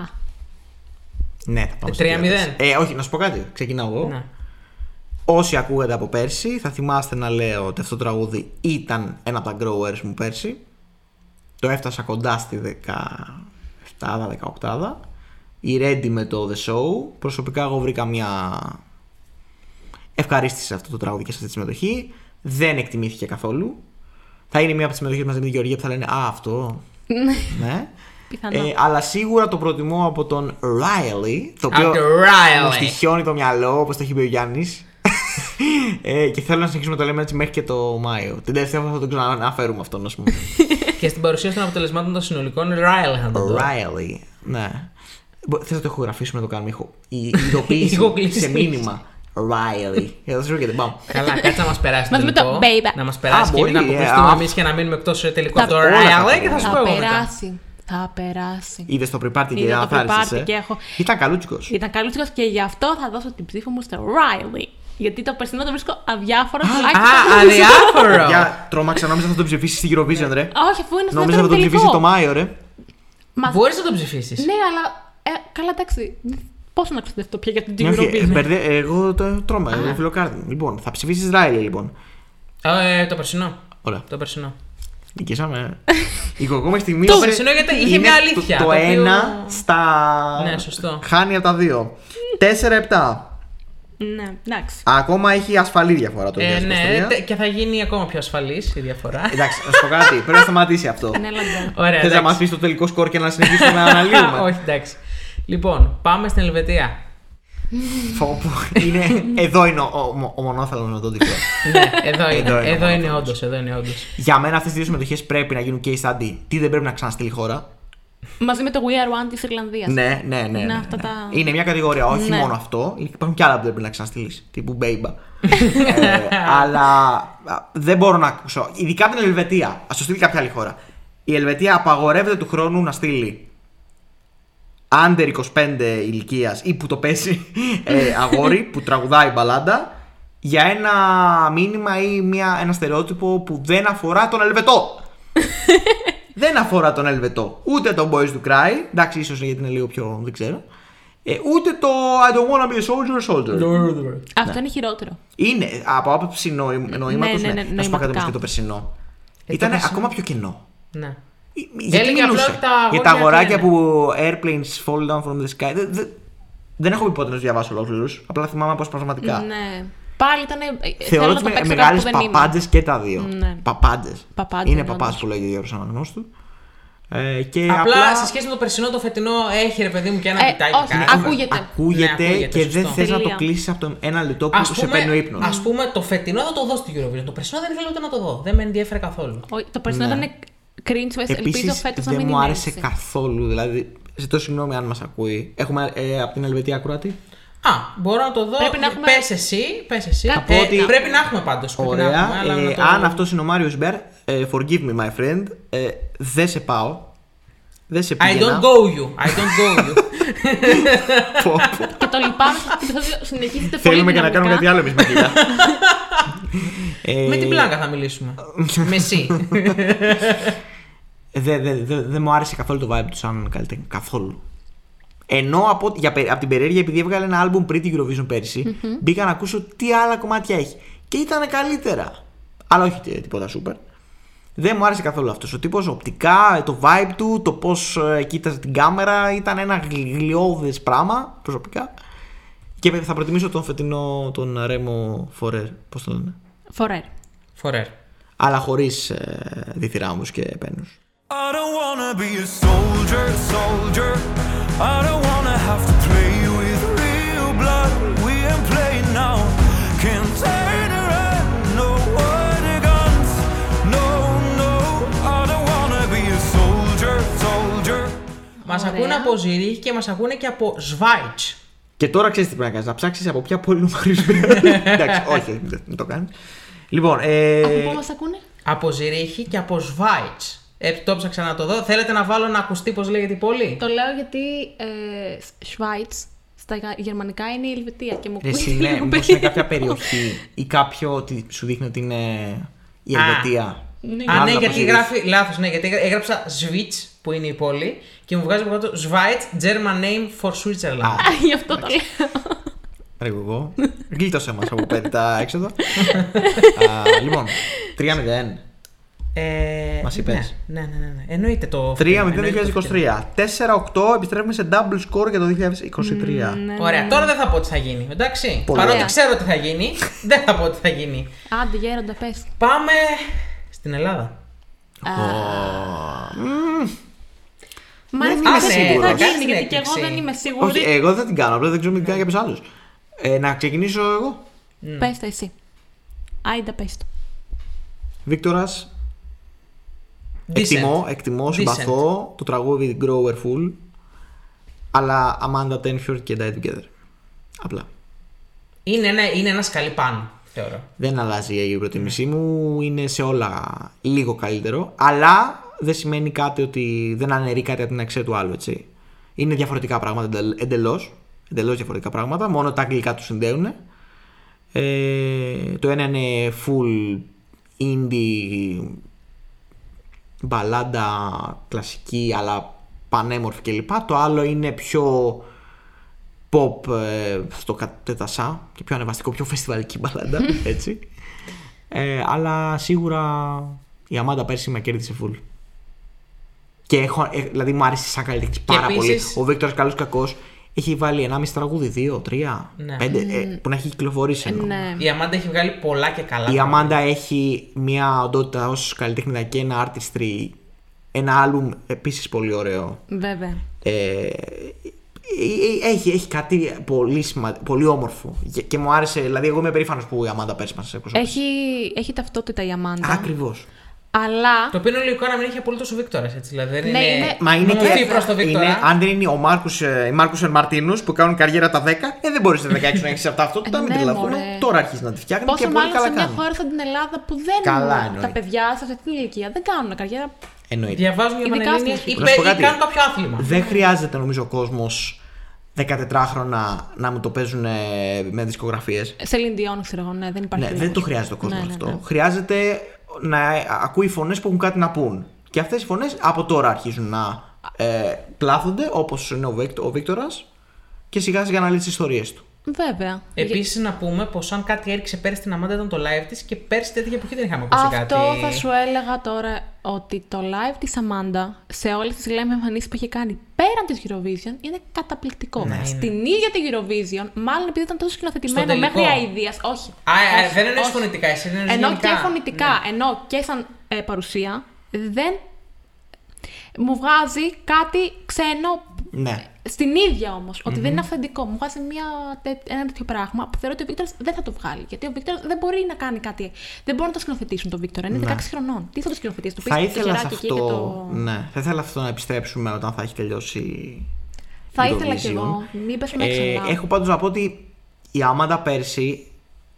Α, Ναι, θα πάμε στο 3-0. 3-4. Ε, όχι, να σου πω κάτι. Ξεκινάω εγώ. Ναι. Όσοι ακούγατε από πέρσι, θα θυμάστε να λέω ότι αυτό το τραγούδι ήταν ένα από τα growers μου πέρσι. Το έφτασα κοντά στη 17-18. η Ready με το The Show. Προσωπικά εγώ βρήκα μια ευχαρίστηση σε αυτό το τραγούδι και σε αυτή τη συμμετοχή. Δεν εκτιμήθηκε καθόλου. Θα είναι μια από τις συμμετοχές μαζί με την Γεωργία που θα λένε Α, αυτό. ναι. Πιθανό. Ε, αλλά σίγουρα το προτιμώ από τον Riley. Το οποίο Από τον Riley. μου στοιχιώνει το μυαλό, όπως το έχει πει ο Γιάννης. ε, και θέλω να συνεχίσουμε να το λέμε έτσι μέχρι και το Μάιο. Την τελευταία φορά θα τον ξαναφέρουμε αυτόν, ας πούμε. Και στην παρουσίαση των αποτελεσμάτων των συνολικών, Riley θα το δω. Riley. Ναι. Θες να το ηχογραφήσουμε να το κάνουμε ηχο... η ειδοποίηση Ηχοκλήση. σε μήνυμα. Riley. Για να σου έρχεται, πάμε. Καλά, κάτσε να μας περάσει Μαζί με το τελικό. baby. Να μας περάσει Α, και εμεί να μπορεί, ε, αποκλειστούμε α. εμείς και να μείνουμε εκτός τελικό Θα- από το όλα θα Riley και θα σου πω θα εγώ μετά. περάσει. Θα περάσει. Είδες το πρεπάρτι και Είδα το αναθάρισε. πρεπάρτι και έχω- Ήταν καλούτσικος. Ήταν καλούτσικος και γι' αυτό θα δώσω την ψήφο μου στο Riley. Γιατί το περσινό το βρίσκω αδιάφορο. τουλάχιστον- Α, αδιάφορο. Για τρόμαξα, νόμιζα θα τον ψηφίσεις στη Eurovision, ρε. Όχι, αφού είναι στο Νόμιζα θα δεύτερο τον ψηφίσει τελικό. το Μάιο, ρε. Μα- Μπορείς να το ψηφίσεις. Ναι, αλλά. Ε, καλά, εντάξει. Πόσο να ξοδευτώ πια για την Ναι, όχι, ε, Eurovision; μπερδε- εγώ το τρώμα, είναι φιλοκάρδι. μου. Λοιπόν, θα ψηφίσεις Riley, λοιπόν. Ε, το περσινό. Ωραία. Το περσινό. Νικήσαμε. Η κοκό μέχρι στιγμής. Το περσινό γιατί είχε είναι μια αλήθεια, Το, το το οποίο- ένα στα. Ναι, σωστό. Χάνει από τα δύο. 4-7. Ναι, εντάξει. Ακόμα έχει ασφαλή διαφορά το 2023. Ε, ναι, τε- και θα γίνει ακόμα πιο ασφαλής η διαφορά. Εντάξει, να σου πω κάτι. Πρέπει να σταματήσει αυτό. Ναι, αλλά Ωραία. Θες να εντάξει. μας πεις το τελικό σκορ και να συνεχίσουμε να αναλύουμε. Όχι, εντάξει. Λοιπόν, πάμε στην Ελβετία. Πω, πω. είναι, εδώ είναι ο, ο, ο μονόθαλμος με τον τίτλο. ναι, εδώ είναι. Εδώ είναι Εδώ ο είναι μονόθαλμος. όντως. Εδώ είναι όντως. Για μένα αυτές οι δύο συμμετοχές πρέπει να γίνουν case study. Τι δεν πρέπει να ξαναστείλει η χώρα. Μαζί με το We Are One της Ιρλανδίας. Ναι, ναι, ναι. ναι, Είναι ναι. αυτά τα- Είναι μια κατηγορία, όχι Ναι. μόνο αυτό. Υπάρχουν και άλλα που δεν πρέπει να ξαναστείλεις. Τύπου Μπέιμπα. ε, αλλά α, δεν μπορώ να ακούσω. Ειδικά την Ελβετία. Α το στείλει κάποια άλλη χώρα. Η Ελβετία απαγορεύεται του χρόνου να στείλει under 25 ηλικίας ή που το πέσει ε, αγόρι που τραγουδάει μπαλάντα για ένα μήνυμα ή μια, ένα στερεότυπο που δεν αφορά τον Ελβετό. δεν αφορά τον Ελβετό. Ούτε τον Boys to Cry. Εντάξει, ίσως γιατί είναι λίγο πιο. δεν ξέρω. Ε, ούτε το I don't wanna be a soldier, soldier. Αυτό είναι χειρότερο. Είναι από άποψη νοήματος. Ναι, ναι, ναι, Να σου πω κάτι όμως νοηματικά. και το περσινό. Ε, Ήταν το περσινό. ακόμα πιο κενό. Ναι. Ε, Γιατί Έλεγε απλά μιλούσε ότι τα για τα αγόρια αγοράκια κλαίνε. που airplanes fall down from the sky. Δεν, δεν, δεν έχω πει πότε να τους διαβάσω ολόκληρους. Απλά θυμάμαι αποσπασματικά. Ναι. Πάλι ήταν. Θεωρώ ότι με μεγάλες παπάντζε και τα δύο. Ναι. Παπάντζε. Παπάντζες, Είναι όντως. παπάς που λέγει ο Γιώργος Αναγνώστου. Ε, και Απλά, σε σχέση με το περσινό, το φετινό έχει ρε παιδί μου και ένα Ε, κοιτάκι. όχι, κάτι. ακούγεται. Ακούγεται, Ναι, ακούγεται, και δεν σωστό. θες να το Τελεία. κλείσεις από το ένα λεπτό που Ας σε παίρνει ο ύπνος. ας πούμε, το φετινό θα το δω στην Eurovision. Το περσινό δεν ήθελα ούτε να το δω. Δεν με ενδιαφέρε καθόλου. Το περσινό Ναι. ήταν cringe face. Ελπίζω Επίσης φέτος να δεν μην μου είναι άρεσε έτσι. καθόλου. Δηλαδή, ζητώ συγγνώμη αν μας ακούει. Έχουμε ε, από την Ελβετία Κροατή. Α, μπορώ να το δω. Πρέπει να έχουμε- Πες εσύ, πες εσύ. Κάτι- Ε, ότι- Πρέπει να έχουμε πάντως. πρέπει να Ωραία. έχουμε, αλλά Ε, να το- αν αυτός είναι ο Μάριος Μπέρ, ε, forgive me, my friend. Ε, δεν σε πάω. Δεν σε I πήγαινα. don't go you. I don't go you. Πω, πω. Και το λυπάμαι στο επεισόδιο συνεχίζεται πολύ Θέλουμε και να κάνουμε κάτι άλλο εμείς με κοιτά. Ε, Με την πλάκα θα μιλήσουμε; Με εσύ. Δεν δε, δε, δεν μου άρεσε καθόλου το vibe του σαν καλλιτέχνη. Καθόλου. Ενώ από, για, πε- από την περιέργεια, επειδή έβγαλε ένα album πριν την Eurovision περσι μπήκα να ακούσω τι άλλα κομμάτια έχει. Και ήταν καλύτερα. Αλλά όχι τί- τίποτα super. Δεν μου άρεσε καθόλου αυτός. Ο τύπος οπτικά, το vibe του, το πώς κοίταζε την κάμερα ήταν ένα γλιώδε πράγμα προσωπικά. Και θα προτιμήσω τον φετινό, τον Ρέμο Φορέρ. Πώς το λένε; Φορέρ. Φορέρ. Αλλά χωρίς ε, διθυράμου και πένους. I don't wanna be a soldier, soldier. I don't wanna have to play with real blood. We ain't playing now. Can't turn around, no water guns. No, no. I don't wanna be a soldier, soldier. Μας Ωραία. ακούνε από Ζηρίχ και μας ακούνε και από Σβάιτς. Και τώρα ξέρεις τι πρέπει να κάνεις. Να ψάξεις από ποια πόλη του Μαρίου Εντάξει, όχι, δεν δεν το κάνεις. Λοιπόν, ε, Από πού μας ακούνε; Από Ζηρίχη και από Σβάιτς. Ε, το ψάξα να το δω. Θέλετε να βάλω να ακουστεί πώς λέγεται η πόλη; Το λέω γιατί ε, Schweiz στα γα- γερμανικά είναι η Ελβετία και μου ρε, ακούει εσύ, ναι, λίγο μήπως είναι περίεργο. κάποια περιοχή ή κάποιο ότι σου δείχνει ότι είναι η Α. Ελβετία. Ναι. Α, Μάλλον ναι, από γιατί Ζηρίχ. γράφει λάθος. Ναι, γιατί έγραψα Σβίτ που είναι η πόλη και μου βγάζει από κάτω Σβάιτ German name for Switzerland. Α. Γι' αυτό το λέω. Ρε εγώ. Γλίτωσε μας από πέντε τα έξοδα. Α, λοιπόν, 3-0. Ε, Μας είπες; Ναι, ναι, ναι. ναι, ναι. Εννοείται το. 3-0 εννοείται το φετινό. 2023. 4-8 επιστρέφουμε σε double score για το 2023. Ναι, Ωραία, τώρα δεν θα πω τι θα γίνει. Εντάξει. Πολύ Παρότι ωραία. ξέρω τι θα γίνει, δεν θα πω τι θα γίνει. Άντε, γέροντα, πες. Πάμε στην Ελλάδα. Μ' αρέσει είμαι να ξέρεις τι σίγουρος. θα Κάνεις γίνει, την γιατί και εγώ έκπληξη. δεν είμαι σίγουρη. Όχι, εγώ δεν την κάνω, απλά δεν ξέρω τι κάνει κάποιο άλλος. Ε, να ξεκινήσω εγώ. Πες το εσύ. Άιντα, πες το. Βίκτορας, εκτιμώ, Decent. εκτιμώ, Decent. συμπαθώ το τραγούδι Grower Full. Αλλά Amanda Tenfjord και Die Together. Απλά. Είναι ένα, είναι ένας σκαλί πάνω, θεωρώ. Δεν αλλάζει η προτίμησή μου, είναι σε όλα λίγο καλύτερο, αλλά δεν σημαίνει κάτι ότι δεν αναιρεί κάτι από την αξία του άλλου, έτσι. Είναι διαφορετικά πράγματα εντελώς. Εντελώς διαφορετικά πράγματα, μόνο τα αγγλικά τους συνδέουν. Ε, το ένα είναι full indie μπαλάντα κλασική αλλά πανέμορφη κλπ. Το άλλο είναι πιο pop ε, στο κατέτασα και πιο ανεβαστικό, πιο φεστιβαλική μπαλάντα, έτσι. Ε, αλλά σίγουρα η Αμάντα πέρσι με κέρδισε full. Και έχω, ε, δηλαδή μου άρεσε σαν καλλιτέχνης πάρα επίσης- πολύ. Ο Βίκτορ Καλός Κακός έχει βάλει 1,5 τραγούδι, 2, 3, Ναι. 5 ε, που να έχει κυκλοφορήσει. εννοώ. Ναι. Η Αμάντα έχει βγάλει πολλά και καλά. Η πράγματα. Αμάντα έχει μια οντότητα ως καλλιτέχνηδα και ένα artistry. Ένα άλμπουμ επίσης πολύ ωραίο. Βέβαια. Ε, ε, έχει, έχει κάτι πολύ, σημα... πολύ όμορφο. Και, και μου άρεσε, δηλαδή, εγώ είμαι περήφανος που η Αμάντα πέρσι μας εκπροσώπησε. Έχει, έχει ταυτότητα η Αμάντα. Ακριβώς. Αλλά. Το οποίο είναι λογικό να μην έχει απολύτως ο Βίκτορας, έτσι. Δηλαδή δεν Ναι, είναι. είναι- Μα είναι μορφή και. προς το Βίκτορα. είναι, αν δεν είναι ο Μάρκους, ε, οι Μάρκους Μαρτίνους που κάνουν καριέρα τα 10, ε, δεν μπορείς στα 16 να έχεις αυτά. Αυτό Ε, τα μην ναι, τρελαθούμε. μωρέ. Τώρα αρχίζει να τη φτιάχνει και Πόσο πολύ μάλλον καλά σε μια κάνει. χώρα σαν την Ελλάδα που δεν Καλά τα εννοείται. παιδιά σε αυτή την ηλικία δεν κάνουν καριέρα. Εννοείται. Διαβάζουν για Ειδικά Πανελλήνια στην ή, Να σου πω πε- ή κάτι. κάνουν κάποιο άθλημα. Δεν χρειάζεται νομίζω ο κόσμος 14χρονα να μου το παίζουν ε, με δισκογραφίες. Σε Λινδιόν, ξέρω εγώ, ναι, δεν υπάρχει. Ναι, δεν λόγος. το χρειάζεται ο κόσμος Ναι, ναι, αυτό. ναι. Χρειάζεται να ακούει φωνές που έχουν κάτι να πούν. Και αυτές οι φωνές από τώρα αρχίζουν να ε, πλάθονται, όπως είναι ο, Βίκτο, ο Βίκτορας, και σιγά σιγά να λέει τις ιστορίες του. Βέβαια. Επίσης να πούμε πως αν κάτι έριξε πέρσι την Αμάντα ήταν το live της και πέρσι τέτοια εποχή δεν είχαμε ακούσει κάτι. Αυτό θα σου έλεγα τώρα ότι το live της Αμάντα σε όλες τις λέμε εμφανίσεις που είχε κάνει πέραν της Eurovision είναι καταπληκτικό. Ναι, Στην ίδια τη Eurovision, μάλλον επειδή ήταν τόσο σκηνοθετημένο Στο τελικό. μέχρι αηδίας, όχι. Α, ε, όχι, δεν εννοείς όχι. φωνητικά, εσύ εννοείς Ενώ γενικά. και φωνητικά, Ναι. ενώ και σαν ε, παρουσία, δεν μου βγάζει κάτι ξένο Ναι. Στην ίδια όμως, ότι δεν είναι αυθεντικό. Μου βγάζει μια, τε- ένα τέτοιο πράγμα που θεωρώ ότι ο Βίκτορς δεν θα το βγάλει. Γιατί ο Βίκτορ δεν μπορεί να κάνει κάτι. Δεν μπορούν να το σκηνοθετήσουν τον Βίκτορ. Είναι 16 χρονών. Τι θα το σκηνοθετήσει, το πεις Θα το ήθελα σε χεράκι εκεί αυτό. και το. Ναι, θα ήθελα αυτό να επιστρέψουμε όταν θα έχει τελειώσει. Θα η ήθελα κι Eurovision. εγώ. Μην πέσουμε Ε, έξω. έχω πάντως να πω ότι η Άμαντα πέρσι,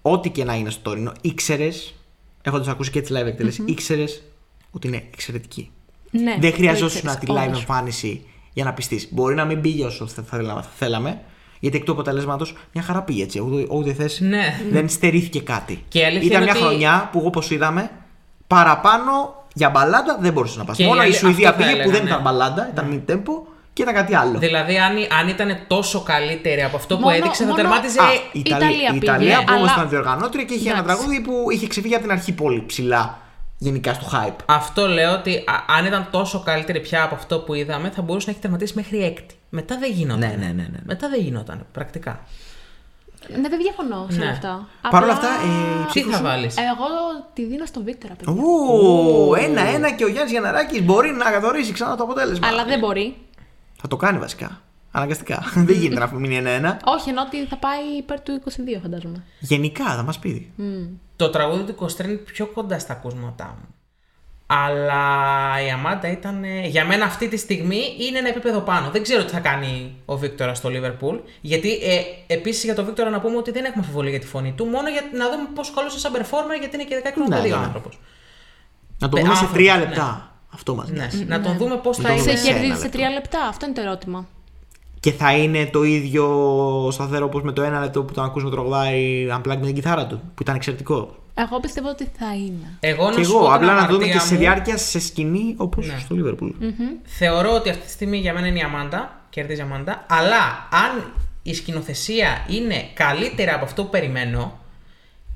ό,τι και να είναι στο τωρινό, ήξερες, έχοντας ακούσει και τη live εκτέλεση, ήξερες ότι είναι εξαιρετική. Ναι, Δεν το χρειαζόσουν ήξερες, τη live όντως. εμφάνιση για να πιστείς. Μπορεί να μην πήγε όσο θα θέλαμε, θα θέλαμε γιατί εκ του αποτελέσματος μια χαρά πήγε έτσι. Ούτε, ούτε θες, Ναι. δεν στερήθηκε κάτι. Και η αλήθεια Ήταν είναι μια ότι- χρονιά που όπως είδαμε, παραπάνω για μπαλάντα δεν μπορούσες να πας. Και η Μόνο η αλη- Σουηδία αυτό θα πήγε που έλεγα, δεν ναι. ήταν μπαλάντα, ήταν mid tempo και ήταν κάτι άλλο. Δηλαδή, αν, αν ήταν τόσο καλύτερη από αυτό που Μόνο- έδειξε, θα μόνο- τερμάτιζε. Α, η η Ιταλία Ιταλία, η πήγε, Ιταλία που όμως αλλά- ήταν διοργανώτρια και είχε ένα Εντάξει. τραγούδι που είχε ξεφύγει από την αρχή πολύ ψηλά γενικά στο hype. Αυτό λέω ότι α- αν ήταν τόσο καλύτερη πια από αυτό που είδαμε, θα μπορούσε να έχει τερματίσει μέχρι έκτη. Μετά δεν γινόταν. Ναι, ναι, ναι, ναι, ναι. Μετά δεν γινόταν, πρακτικά. Ναι, δεν διαφωνώ σε Ναι. αυτά. Παρ' όλα Απλά, αυτά, ε, η Τι ψήφος θα σου- βάλεις; Εγώ τη δίνω στο Βίκτορα, παιδιά. Ου, ένα-ένα και ο Γιάννης Γιαναράκη μπορεί να καθορίσει ξανά το αποτέλεσμα. Αλλά δεν μπορεί. Θα το κάνει βασικά. Αναγκαστικά. δεν γίνεται να μείνει ένα-ένα. Όχι, ενώ ότι θα πάει υπέρ του 22, φαντάζομαι. Γενικά θα μας πει. Το τραγούδι του Κωστρέν είναι πιο κοντά στα ακούσματά μου. Αλλά η Αμάντα ήταν. ε, Για μένα αυτή τη στιγμή είναι ένα επίπεδο πάνω. Δεν ξέρω τι θα κάνει ο Βίκτορα στο Λίβερπουλ. Γιατί ε, επίσης για τον Βίκτορα να πούμε ότι δεν έχουμε αμφιβολία για τη φωνή του. Μόνο για να δούμε πόσο καλό είναι σαν performer, γιατί είναι και 16 χρόνια Ναι, παιδί ο ναι, ναι. άνθρωπος. Να το Ε, δούμε σε άνθρωπος, τρία ναι. λεπτά. Αυτό μας Ναι. Να τον δούμε πώς θα τον είναι. δούμε Σε σε ένα κερδίζει σε λεπτό. τρία λεπτά. Αυτό είναι το ερώτημα. Και θα είναι το ίδιο σταθερό όπως με το ένα λεπτό που τον ακούσαμε τραγουδάει Unplugged με την κιθάρα του. Που ήταν εξαιρετικό. Εγώ πιστεύω ότι θα είναι. Εγώ να Και σου πω εγώ, την απλά να δούμε αμαρτία και σε μου, διάρκεια σε σκηνή όπως Ναι. στο Liverpool. Θεωρώ ότι αυτή τη στιγμή για μένα είναι η Αμάντα. Κερδίζει η Αμάντα. Αλλά αν η σκηνοθεσία είναι καλύτερα από αυτό που περιμένω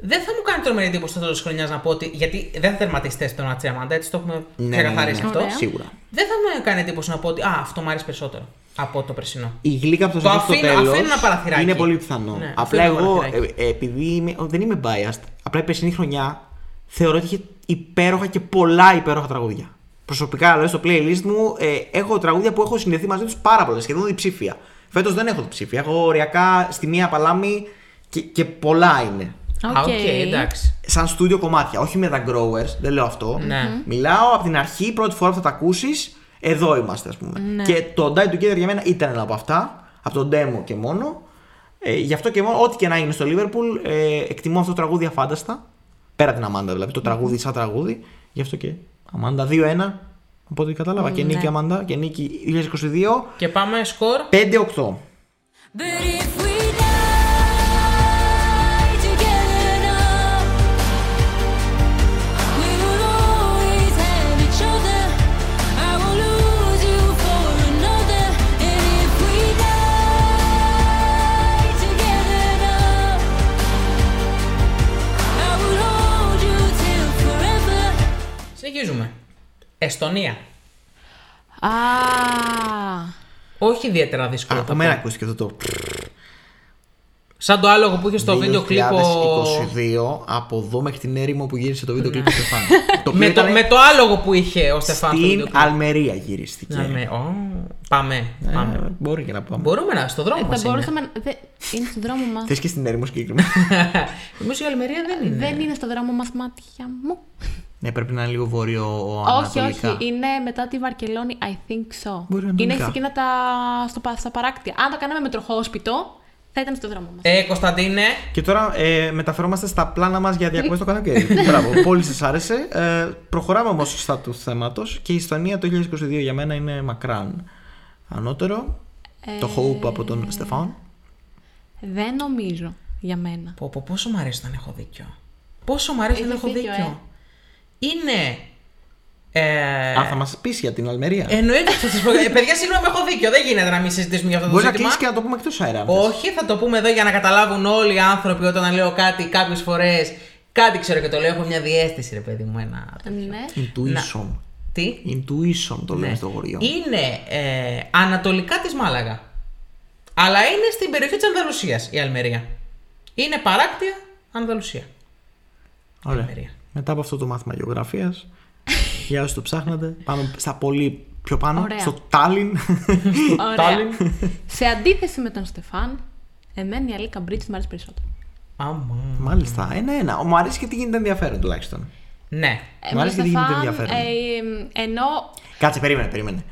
Δεν θα μου κάνει τρομερή εντύπωση στο τέλο τη χρονιάς να πω ότι. Γιατί δεν θα τερματίσει θέση τον Ατσία Αμάντα, έτσι το έχουμε Ναι, ξεκαθαρίσει ναι, ναι, αυτό. Ωραία. Σίγουρα. Δεν θα μου κάνει εντύπωση να πω ότι Α, αυτό μου αρέσει περισσότερο από το περσινό. Η γλύκα από το, Το σεφ στο αφήνω- τέλος αφήνω ένα παραθυράκι. Είναι πολύ πιθανό. Ναι, Απλά αφήνω ένα εγώ, παραθυράκι. ε, ε, επειδή είμαι, ο, δεν είμαι biased, απλά η περσινή χρονιά θεωρώ ότι είχε υπέροχα και πολλά υπέροχα τραγούδια. Προσωπικά, δηλαδή στο playlist μου, ε, έχω τραγούδια που έχω συνδεθεί μαζί τους πάρα πολλέ, σχεδόν διψήφια. Φέτος δεν έχω διψήφια. Έχω οριακά στη μία παλάμη και, και πολλά είναι. Α, οκ, εντάξει. Σαν στούντιο κομμάτια, όχι με τα growers, δεν λέω αυτό. Ναι. Μιλάω από την αρχή, πρώτη φορά που θα τα ακούσεις, εδώ είμαστε, ας πούμε. Ναι. Και το Die Together για μένα ήταν ένα από αυτά, από το demo και μόνο. Ε, γι' αυτό και μόνο, ό,τι και να είναι στο Liverpool, ε, εκτιμώ αυτό το τραγούδι αφάνταστα. Πέρα την Αμάντα δηλαδή, το τραγούδι σαν τραγούδι. Γι' αυτό και Αμάντα 2-1, από ό,τι κατάλαβα. Και Ναι. νίκη Αμάντα, και νίκη 2022. Και πάμε σκορ. 5-8. Συνεχίζουμε. Εστονία. Α, Όχι ιδιαίτερα δύσκολο. Από θα μένα πω. ακούστηκε αυτό το. Σαν το άλογο που είχε στο βίντεο κλιπ. ο- 2022 από εδώ μέχρι την έρημο που γύρισε το βίντεο κλιπ του Στεφάν. το οποίο Με το, ήταν με το άλογο που είχε ο Στεφάν στο βίντεο στην κλιπ. Αλμερία γυρίστηκε. Να με- ω, Πάμε. Ε, πάμε. μπορεί και να πάμε. Μπορούμε να, στο δρόμο θα μας είναι. μπορούσαμε. να- δε- Είναι στο δρόμο μας. Θες και στην έρημο συγκεκριμένα. Νομίζω η Αλμερία δεν είναι. Δεν είναι στο δρόμο μας, μάτια μου. Ναι, πρέπει να είναι λίγο όχι, βορειοανατολικά. όχι. Είναι μετά τη Βαρκελόνη, I think so. Βορειοανατολικά. Είναι σε εκείνα τα. Στο, πα- στα παράκτια. Αν το κάναμε με τροχόσπιτο, θα ήταν στο δρόμο μας. Ε, Κωνσταντίνε, Και τώρα ε, μεταφερόμαστε στα πλάνα μας για διακοπές στο καλοκαίρι. Μπράβο, πολύ σας άρεσε. Ε, προχωράμε όμως στα του θέματος και η Ιστονία το 2022 για μένα είναι μακράν ανώτερο. Το Hope από τον Στεφάν. Δεν νομίζω για μένα. πω, πω, πόσο μου αρέσει όταν έχω δίκιο. Πόσο μου αρέσει όταν Έχεις έχω δίκιο, δίκιο. Είναι. Ε, Αν θα μας πεις για την Αλμερία. Εννοείται ότι θα σας πω. Ε, παιδιά, συγγνώμη, έχω δίκιο. Δεν γίνεται να μην συζητήσουμε για αυτό το Μπορεί να ζήτημα. κλείσει και να το πούμε εκτός αέρα. αν θες. Όχι, θα το πούμε εδώ για να καταλάβουν όλοι οι άνθρωποι όταν λέω κάτι κάποιες φορές. Κάτι ξέρω και το λέω. Έχω μια διέστηση, ρε παιδί μου. Ένα. τέτοιο. Ναι. Intuition. Τι; Intuition το λέμε Ναι. στο χωριό. Είναι ε, ανατολικά της Μάλαγα. Αλλά είναι στην περιοχή της Ανδαλουσίας η Αλμερία. Είναι παράκτια Ανδαλουσία. Ωραία. Αλμερία. Μετά από αυτό το μάθημα γεωγραφίας, για όσοι το ψάχνετε, πάμε στα πολύ πιο πάνω, Ωραία. στο Τάλιν. Ωραία. Τάλιν. Σε αντίθεση με τον Στεφάν, εμένα η Αλίκα Μπρίτς μου αρέσει περισσότερο. Άμα. Μάλιστα, ένα-ένα. Μου αρέσει και τι γίνεται ενδιαφέρον τουλάχιστον. Ναι. Ε, Μου με αρέσει τον γιατί γίνεται Στεφάν, ενδιαφέρον. ε, ενώ Κάτσε, περίμενε, περίμενε.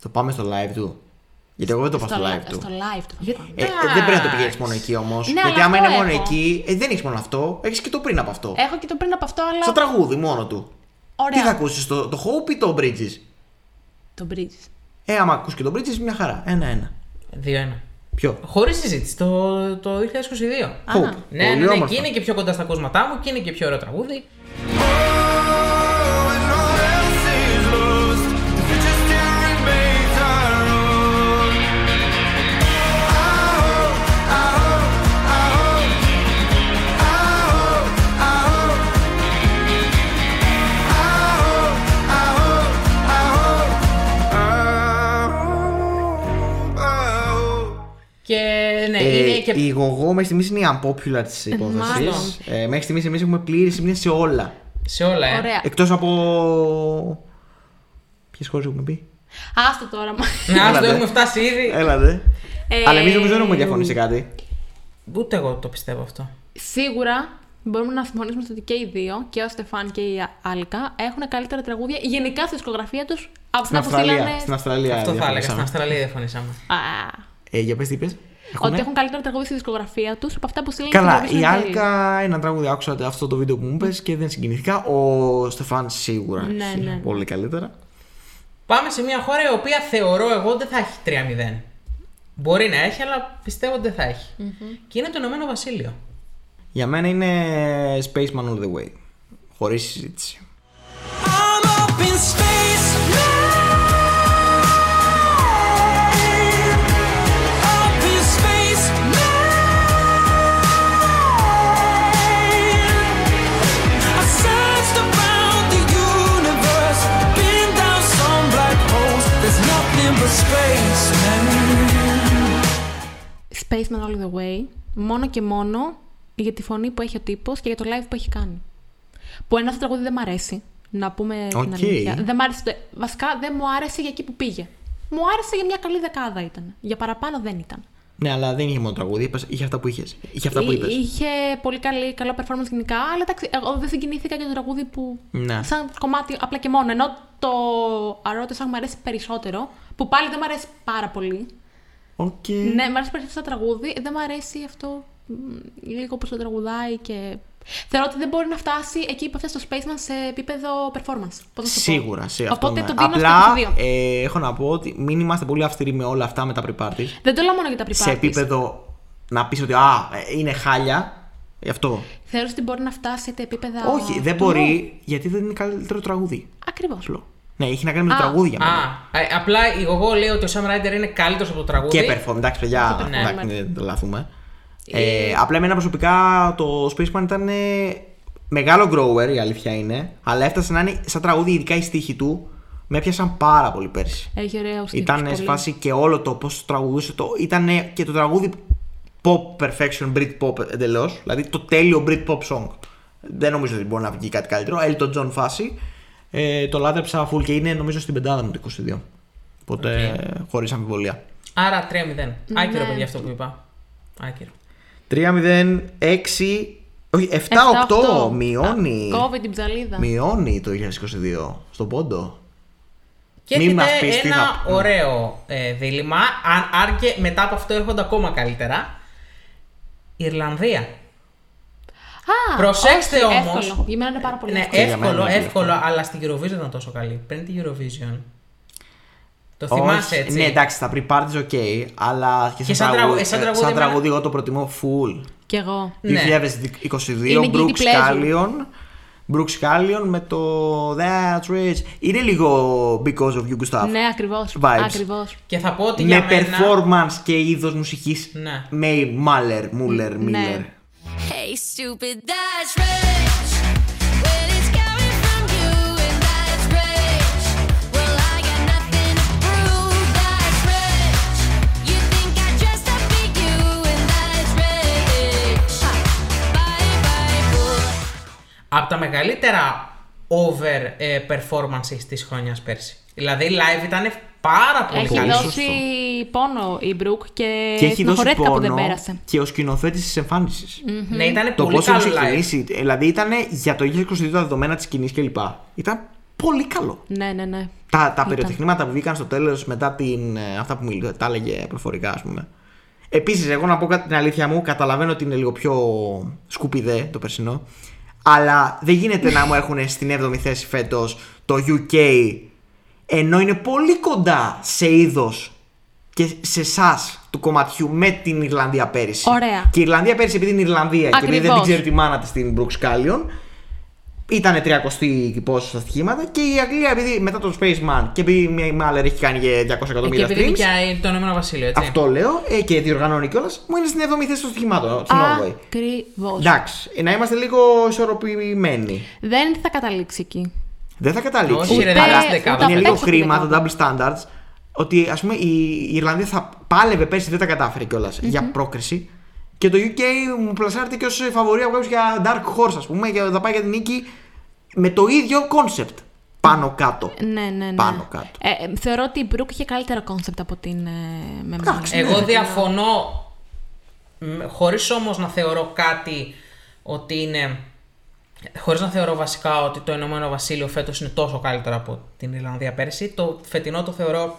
Το πάμε στο live του. Γιατί εγώ δεν το πάω στο, στο, live li- του. στο live του θα πάμε. Ε, ε, δεν πρέπει να το πηγαίνεις μόνο εκεί όμως. Ναι, γιατί αλλά άμα αυτό είναι μόνο έχω. εκεί, ε, δεν έχεις μόνο αυτό. Έχεις και το πριν από αυτό. Έχω και το πριν από αυτό, αλλά. Στο τραγούδι μόνο του. Ωραία. Τι θα ακούσεις, το, το Hope ή το Bridges; Το Bridges. Ε, άμα ακούς και το Bridges, μια χαρά. Ένα-ένα. 2-1. Ποιο; Χωρίς συζήτηση. Το, το 2022. Hope. Α, Ναι, Πολύ ναι, ναι, όμορφο. και είναι και πιο κοντά στα ακούσματά μου και είναι και πιο ωραίο τραγούδι. Και ναι, Ε, είναι και. Η γογό μέχρι στιγμής είναι η unpopular της υπόθεσης. μάλλον. ε, μέχρι στιγμής εμείς έχουμε πλήρη συμμετοχή σε όλα. Σε όλα, ε. Ωραία. Εκτός από. Ποιες χώρες έχουμε πει. Άστο τώρα. μα. Να, Έλατε. το έχουμε φτάσει ήδη. Έλατε. Ε, Αλλά εμείς νομίζω δεν έχουμε διαφωνήσει σε κάτι. Ούτε εγώ το πιστεύω αυτό. Σίγουρα μπορούμε να συμφωνήσουμε στο ότι και οι δύο, και ο Στεφάν και η Άλκα, έχουν καλύτερα τραγούδια γενικά στη δισκογραφία τους από Στην αυτά που Αυστραλία. στείλανε. Στην Αυστραλία. αυτό θα έλεγα. Στην διαφωνήσαμε. Αυστραλία διαφωνήσαμε. Α, Ε, για πες τι είπες. Έχουνε; Ότι έχουν καλύτερα τραγούδια στη δισκογραφία τους από αυτά που στείλανε Καλά, στην η Eurovision εν τέλει. Άλκα ένα τραγούδι άκουσα αυτό το βίντεο που μου είπες και δεν συγκινηθήκα. Ο Στεφάν σίγουρα Ναι, έχει ναι. πολύ καλύτερα. Πάμε σε μια χώρα η οποία θεωρώ εγώ δεν θα έχει 3-0. Μπορεί να έχει, αλλά πιστεύω ότι δεν θα εχει Και είναι το Ηνωμένο Βασίλειο. Για μένα είναι Spaceman All The Way. Χωρίς συζήτηση. I'm up in space Up in space Spaceman All the Way, μόνο και μόνο για τη φωνή που έχει ο τύπος και για το live που έχει κάνει. Που ένα τραγούδι δεν μ' αρέσει. Να πούμε την Οκ. αλήθεια. Δεν μ' άρεσε, το- βασικά δεν μου άρεσε για εκεί που πήγε. Μου άρεσε για μια καλή δεκάδα ήταν. Για παραπάνω δεν ήταν. Ναι, αλλά δεν είχε μόνο τραγούδι. είπες- Είχε αυτά που είχες. Είχε αυτά που Εί- είπες. Είχε πολύ καλή, καλό performance γενικά, αλλά εντάξει, εγώ δεν συγκινήθηκα για το τραγούδι που. Ναι. σαν κομμάτι απλά και μόνο. Ενώ το I Wrote a Song μου αρέσει περισσότερο, που πάλι δεν μου αρέσει πάρα πολύ. Οκ. Ναι, μου αρέσει περισσότερο το τραγούδι, δεν μου αρέσει αυτό μ, λίγο που το τραγουδάει και. Θεωρώ ότι δεν μπορεί να φτάσει εκεί που φτάσει στο Spaceman σε επίπεδο performance. Πώς να σου το πω. Σίγουρα, σε αυτό. Οπότε ναι. το δίνω Απλά στο 22. ε, έχω να πω ότι μην είμαστε πολύ αυστηροί με όλα αυτά με τα pre-parties. Δεν το λέω μόνο για τα pre Σε επίπεδο να πεις ότι α, ε, είναι χάλια. Γι' αυτό. Θεωρώ ότι μπορεί να φτάσει σε επίπεδα. Όχι, δεν μπορεί γιατί δεν είναι καλύτερο τραγούδι. Ακριβώς. Απλό. Ναι, έχει να κάνει με το Α. τραγούδι για Α, μένα. ε, απλά εγώ λέω ότι ο Sam Ryder είναι καλύτερος από το τραγούδι. Και perform, εντάξει, παιδιά, Ναι. εντάξει, δεν τρελαθούμε. Ε, απλά εμένα προσωπικά το Spaceman ήταν ε, μεγάλο grower, η αλήθεια είναι. Αλλά έφτασε να είναι σαν τραγούδι, ειδικά οι στίχοι του, με έπιασαν πάρα πολύ πέρσι. Έχει ωραίο στίχος. Ήταν σε φάση και όλο το πώς τραγουδούσε. Το, ήταν και το τραγούδι pop perfection, Brit pop εντελώς. Δηλαδή το τέλειο Brit pop song. Δεν νομίζω ότι μπορεί να βγει κάτι καλύτερο. Elton John φάση. Ε, το λάτρεψα full και είναι νομίζω στην πεντάδα μου το 22. Οπότε okay. χωρίς αμφιβολία. Άρα 3-0. Ναι. Άκυρο, παιδιά, αυτό που είπα. Άκυρο. 3-0, 6. Όχι, 7-8. Μειώνει. Κόβει την ψαλίδα. Μειώνει το 2022 στον πόντο. Και Μη μας έχετε πεις τι ένα θα πούμε. ωραίο ε, δίλημα. Αν, αν και μετά από αυτό έρχονται ακόμα καλύτερα. Ιρλανδία. Α, Προσέξτε όχι, όμως. Εύκολο. Για μένα είναι πάρα πολύ Ναι, εύκολο. για μένα εύκολο, είναι πολύ εύκολο, αλλά στην Eurovision ήταν τόσο καλή. Πριν την Eurovision. Το Όχι, θυμάσαι έτσι; Ναι, εντάξει, στα pre-parties ok, αλλά και, Και σαν, σαν τραγούδι, τραγου- σαν ε, τραγούδι σαν εμένα- τραγούδι εγώ το προτιμώ full. Κι εγώ. Ναι. 2022, Είναι guilty Brooks pleasure. Scallion. Brooks Scallion με το That's Rich. Είναι λίγο because of you, Gustav. Ναι, ακριβώς. Vibes. Ακριβώς. Και θα πω ότι με για μένα... performance και είδος μουσικής. Ναι. Με Μάλερ, Μούλερ, Ναι. Μίλλερ. Hey, stupid, that's rich. Well, it's coming from you, and that's rich. Well, I got nothing to prove. That's rich. You think I dressed up for you, and that's rich. Ha. Bye, bye, boy. από τα μεγαλύτερα over ε, performances της χρονιάς πέρσι. Δηλαδή live ήταν πάρα πολύ Έχει καλή. δώσει πόνο η Μπρουκ και, Και έχει δώσει στενοχωρέθηκα που δεν πόνο πέρασε. και ο σκηνοθέτης της εμφάνισης. Ναι, ήταν Το πολύ πώ καλό έχει live. κινήσει. Δηλαδή ήταν για το 2022 τα δεδομένα της σκηνής κλπ. Ήταν πολύ καλό. Ναι, ναι, ναι. Τα, τα Ήταν. περιοτεχνήματα που βγήκαν στο τέλος μετά την. ε, αυτά που μιλούσε, τα έλεγε προφορικά, ας πούμε. Επίσης, εγώ να πω κάτι την αλήθεια μου, καταλαβαίνω ότι είναι λίγο πιο σκουπιδέ το περσινό. Αλλά δεν γίνεται να μου έχουν στην 7η θέση φέτος το UK ενώ είναι πολύ κοντά σε είδος και σε εσάς του κομματιού με την Ιρλανδία πέρυσι. Ωραία. Και η Ιρλανδία πέρυσι, επειδή είναι Ιρλανδία και επειδή δεν την Ακριβώς. ξέρει τη μάνα της στην Brooks Scallion, ήταν 30 πόσο στα στοιχήματα. Και η Αγγλία, επειδή μετά το Spaceman και επειδή μια Μάλερ έχει κάνει και 200 Και εκατομμύρια επειδή είναι streams. και το Ηνωμένο Βασίλειο, έτσι. Αυτό λέω ε, και διοργανώνει κιόλας. Μου είναι στην 7η θέση των στοιχημάτων. Στην Norway. Ακριβώς. Εντάξει, ε, να είμαστε λίγο ισορροπημένοι. Δεν θα καταλήξει εκεί. Δεν θα καταλήξει. Όχι, ρε, Ούτε- δεν είναι ούτε δεκάδα. είναι απ' λίγο έξω τη χρήμα, δεκάδα. το double standards. Ότι ας πούμε η η Ιρλανδία θα πάλευε πέρσι, δεν τα κατάφερε κιόλας, για πρόκριση. Και το UK μου πλασάρεται και ως φαβορή από κάποιους για Dark Horse, ας πούμε, και θα πάει για την νίκη με το ίδιο concept. Πάνω κάτω. Ναι, ναι, ναι. Πάνω κάτω. Ε, ε, θεωρώ ότι η Μπρουκ είχε καλύτερο concept από την ε, με Εντάξει, Μάλερ. Εγώ διαφωνώ, μ, χωρίς όμως να θεωρώ κάτι ότι είναι... Χωρίς να θεωρώ βασικά ότι το Ηνωμένο Βασίλειο φέτος είναι τόσο καλύτερο από την Ιρλανδία πέρσι, το φετινό το θεωρώ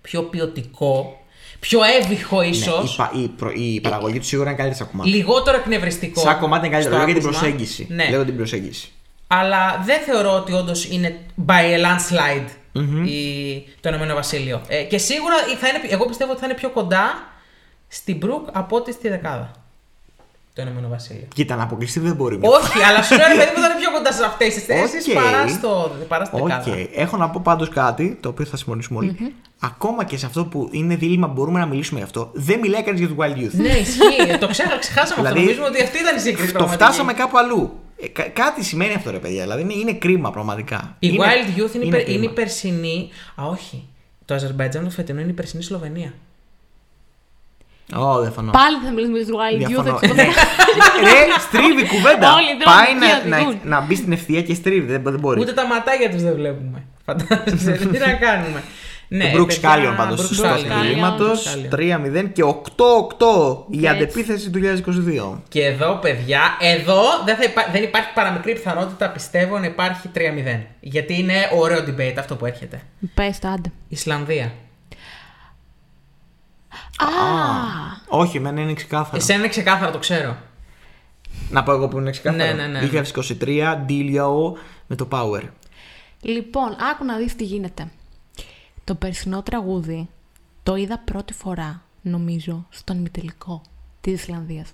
πιο ποιοτικό, πιο εύηχο Ναι, η, ίσως, πα- η, προ- η παραγωγή του σίγουρα είναι καλύτερη σαν κομμάτι. λιγότερο εκνευριστικό. Σαν κομμάτι είναι καλύτερο. στο Λέω για την άκουσμα. προσέγγιση. Ναι. Λέω την προσέγγιση. Αλλά δεν θεωρώ ότι όντως είναι by a landslide η, το Ηνωμένο Βασίλειο. Ε, και σίγουρα θα είναι, εγώ πιστεύω ότι θα είναι πιο κοντά στην Μπρουκ από ότι στη δεκάδα. Το Ηνωμένο Βασίλειο. Κοίτα, να αποκλειστεί δεν μπορεί. μια Όχι, αλλά σου λέω ρε παιδί μου θα είναι πιο κοντά σε αυτές τις θέσεις Οκ. παράς, στο, παράς στη Οκ. δεκάδα. Έχω να πω πάντως κάτι το οποίο θα συμφωνήσουμε όλοι. Ακόμα και σε αυτό που είναι δίλημμα, μπορούμε να μιλήσουμε γι' αυτό. Δεν μιλάει κανείς για το Wild Youth. Ναι, ισχύει. το ξέχα, ξεχάσαμε αυτό. Δηλαδή, Νομίζουμε ότι αυτή ήταν η σύγκριση. Το πραγματική. φτάσαμε κάπου αλλού. Ε, κα- κάτι σημαίνει αυτό, ρε παιδιά. Δηλαδή είναι, είναι κρίμα πραγματικά. Η Είναι- Wild Youth είναι, υπερ, είναι κρίμα. η περσινή. Α, όχι. Το Αζερμπαϊτζάν το φετινό είναι η περσινή Σλοβενία. Ω, δεν φανώ. Πάλι θα μιλήσουμε για του Wild Youth. Διαφωνώ. έξω από Ναι. το- Ρε, στρίβει η κουβέντα. Όλοι οι δρόμοι Πάει εκεί να, να, οδηγούν. να μπει στην ευθεία και στρίβει. Δεν, δεν μπορεί. Ούτε τα ματάκια τους δεν βλέπουμε. Φαντάζεσαι, τι να κάνουμε. Ναι, Το Brooks παιδιά, Scallion πάντως Brooks στο Scallion. στοιχήματο. Brooks Scallion. 3-0 και 8-8 η Έτσι. αντεπίθεση του 2022. Και εδώ, παιδιά, εδώ δεν, θα υπά- δεν υπάρχει παραμικρή πιθανότητα, πιστεύω, να υπάρχει 3-0. Γιατί είναι ωραίο debate αυτό που έρχεται. Πες το, άντε. Ισλανδία. Α, Όχι, εμένα είναι ξεκάθαρο. Εσένα είναι ξεκάθαρα, το ξέρω. Να πω εγώ που είναι ξεκάθαρο. Ναι, ναι, ναι. 2023, Dilio με το Power. Λοιπόν, άκου να δεις τι γίνεται. Το περσινό τραγούδι το είδα πρώτη φορά, νομίζω, στον ημιτελικό της Ισλανδίας.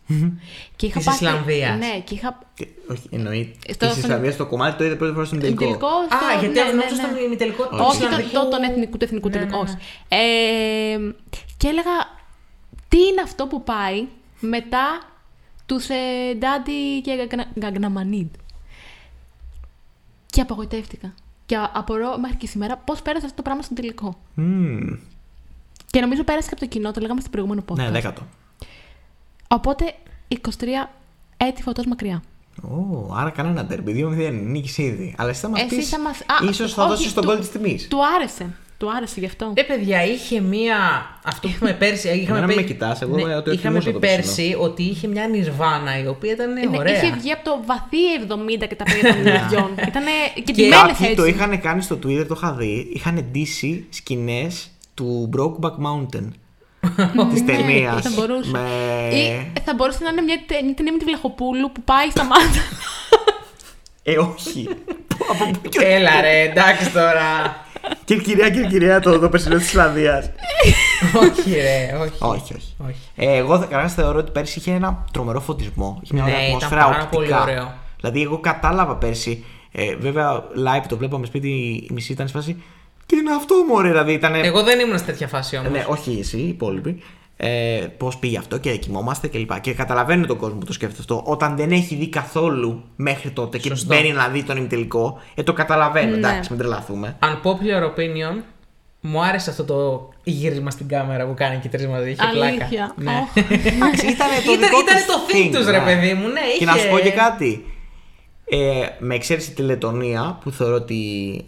και είχα Της πάθει- Ισλανδίας. Ναι, και είχα... Και- Όχι, εννοεί. Στο- Της στον- Ισλανδίας το κομμάτι το είδε πρώτη φορά στον τελικό. Ημιτελικό στο... Α, γιατί ναι, νόμιζα ναι, στον ναι. ημιτελικό του Όχι, το, Ισλανδικού. το, τον εθνικού, του εθνικού Ναι, τελικού, ναι, ναι. όχι. Ε, και έλεγα, τι είναι αυτό που πάει μετά τους ε, Ντάντι και Γκαγνα- Γκαγναμανίδ. Και απογοητεύτηκα. Και α- απορώ μέχρι και σήμερα πώς πέρασε αυτό το πράγμα στον τελικό. Μμμ. Και νομίζω πέρασε και από το κοινό, το λέγαμε στο προηγούμενο podcast. Ναι, δέκατο. Οπότε 23 έτη φωτός μακριά. Ω, άρα κανένα τερμπι. 2-0. Νίκη ήδη. Αλλά εσύ θα μας Εσύ πεις. θα μας... Α, ίσως θα όχι, δώσεις τον του- κόλλη της τιμής. Του άρεσε. Του άρεσε γι' αυτό. Ε, παιδιά, είχε μία. Αυτό που είχαμε πέρσι. Είχαμε Εμένα πει... με κοιτάς, εγώ, ε, το Είχαμε εκτιμούσα πει το πέρσι ότι είχε μια νιρβάνα η οποία ήταν Ναι, ωραία. είχε βγει από το βαθύ 70 και τα παιδιά των παιδιών. Ήταν και Και ντυμένες Κάποιοι έτσι. το είχαν κάνει στο Twitter, το είχα δει. Είχαν ντύσει σκηνές του Brokeback Mountain. της ταινία. Ναι, Θα μπορούσε. Με... Ή θα μπορούσε να είναι μια τε- μια ταινία με τη Βλαχοπούλου που πάει στα μάτια. Ε, όχι. Από πού και- Έλα ρε, εντάξει τώρα. Κυρκυρία, κυρκυρία, το, το περσινό της Ισλανδίας. όχι ρε, όχι. όχι, όχι. όχι. Ε, εγώ καταρχάς θεωρώ ότι πέρσι είχε ένα τρομερό φωτισμό. Είχε μια Ναι, ωραία ήταν ατμόσφαιρα πάρα οπτικά. πολύ ωραίο. Δηλαδή, εγώ κατάλαβα πέρσι. Ε, βέβαια, live το βλέπαμε σπίτι, η μισή ήταν σε φάση. Τι είναι αυτό, μωρέ, δηλαδή ήταν. Εγώ δεν ήμουν σε τέτοια φάση όμω. Ναι, όχι εσύ, οι υπόλοιποι. Ε, Πώς πήγε αυτό και κοιμόμαστε κλπ. Και, και καταλαβαίνω τον κόσμο που το σκέφτεται αυτό. Όταν δεν έχει δει καθόλου μέχρι τότε και Σωστό. μπαίνει να δει τον ημιτελικό, ε, το καταλαβαίνω. Ναι. Εντάξει, μην τρελαθούμε. Unpopular opinion. Μου άρεσε αυτό το γύρισμα στην κάμερα που κάνει και οι τρεις μαζί. Είχε Αλήθεια. πλάκα. Ναι. Οχ. Εντάξει, ήταν το Ήταν- δικό ήταν τους το thing τους, ρε ναι. παιδί μου, ναι, Και να είχε- σου πω και κάτι. Ε, με εξαίρεση τη Λετωνία, που θεωρώ ότι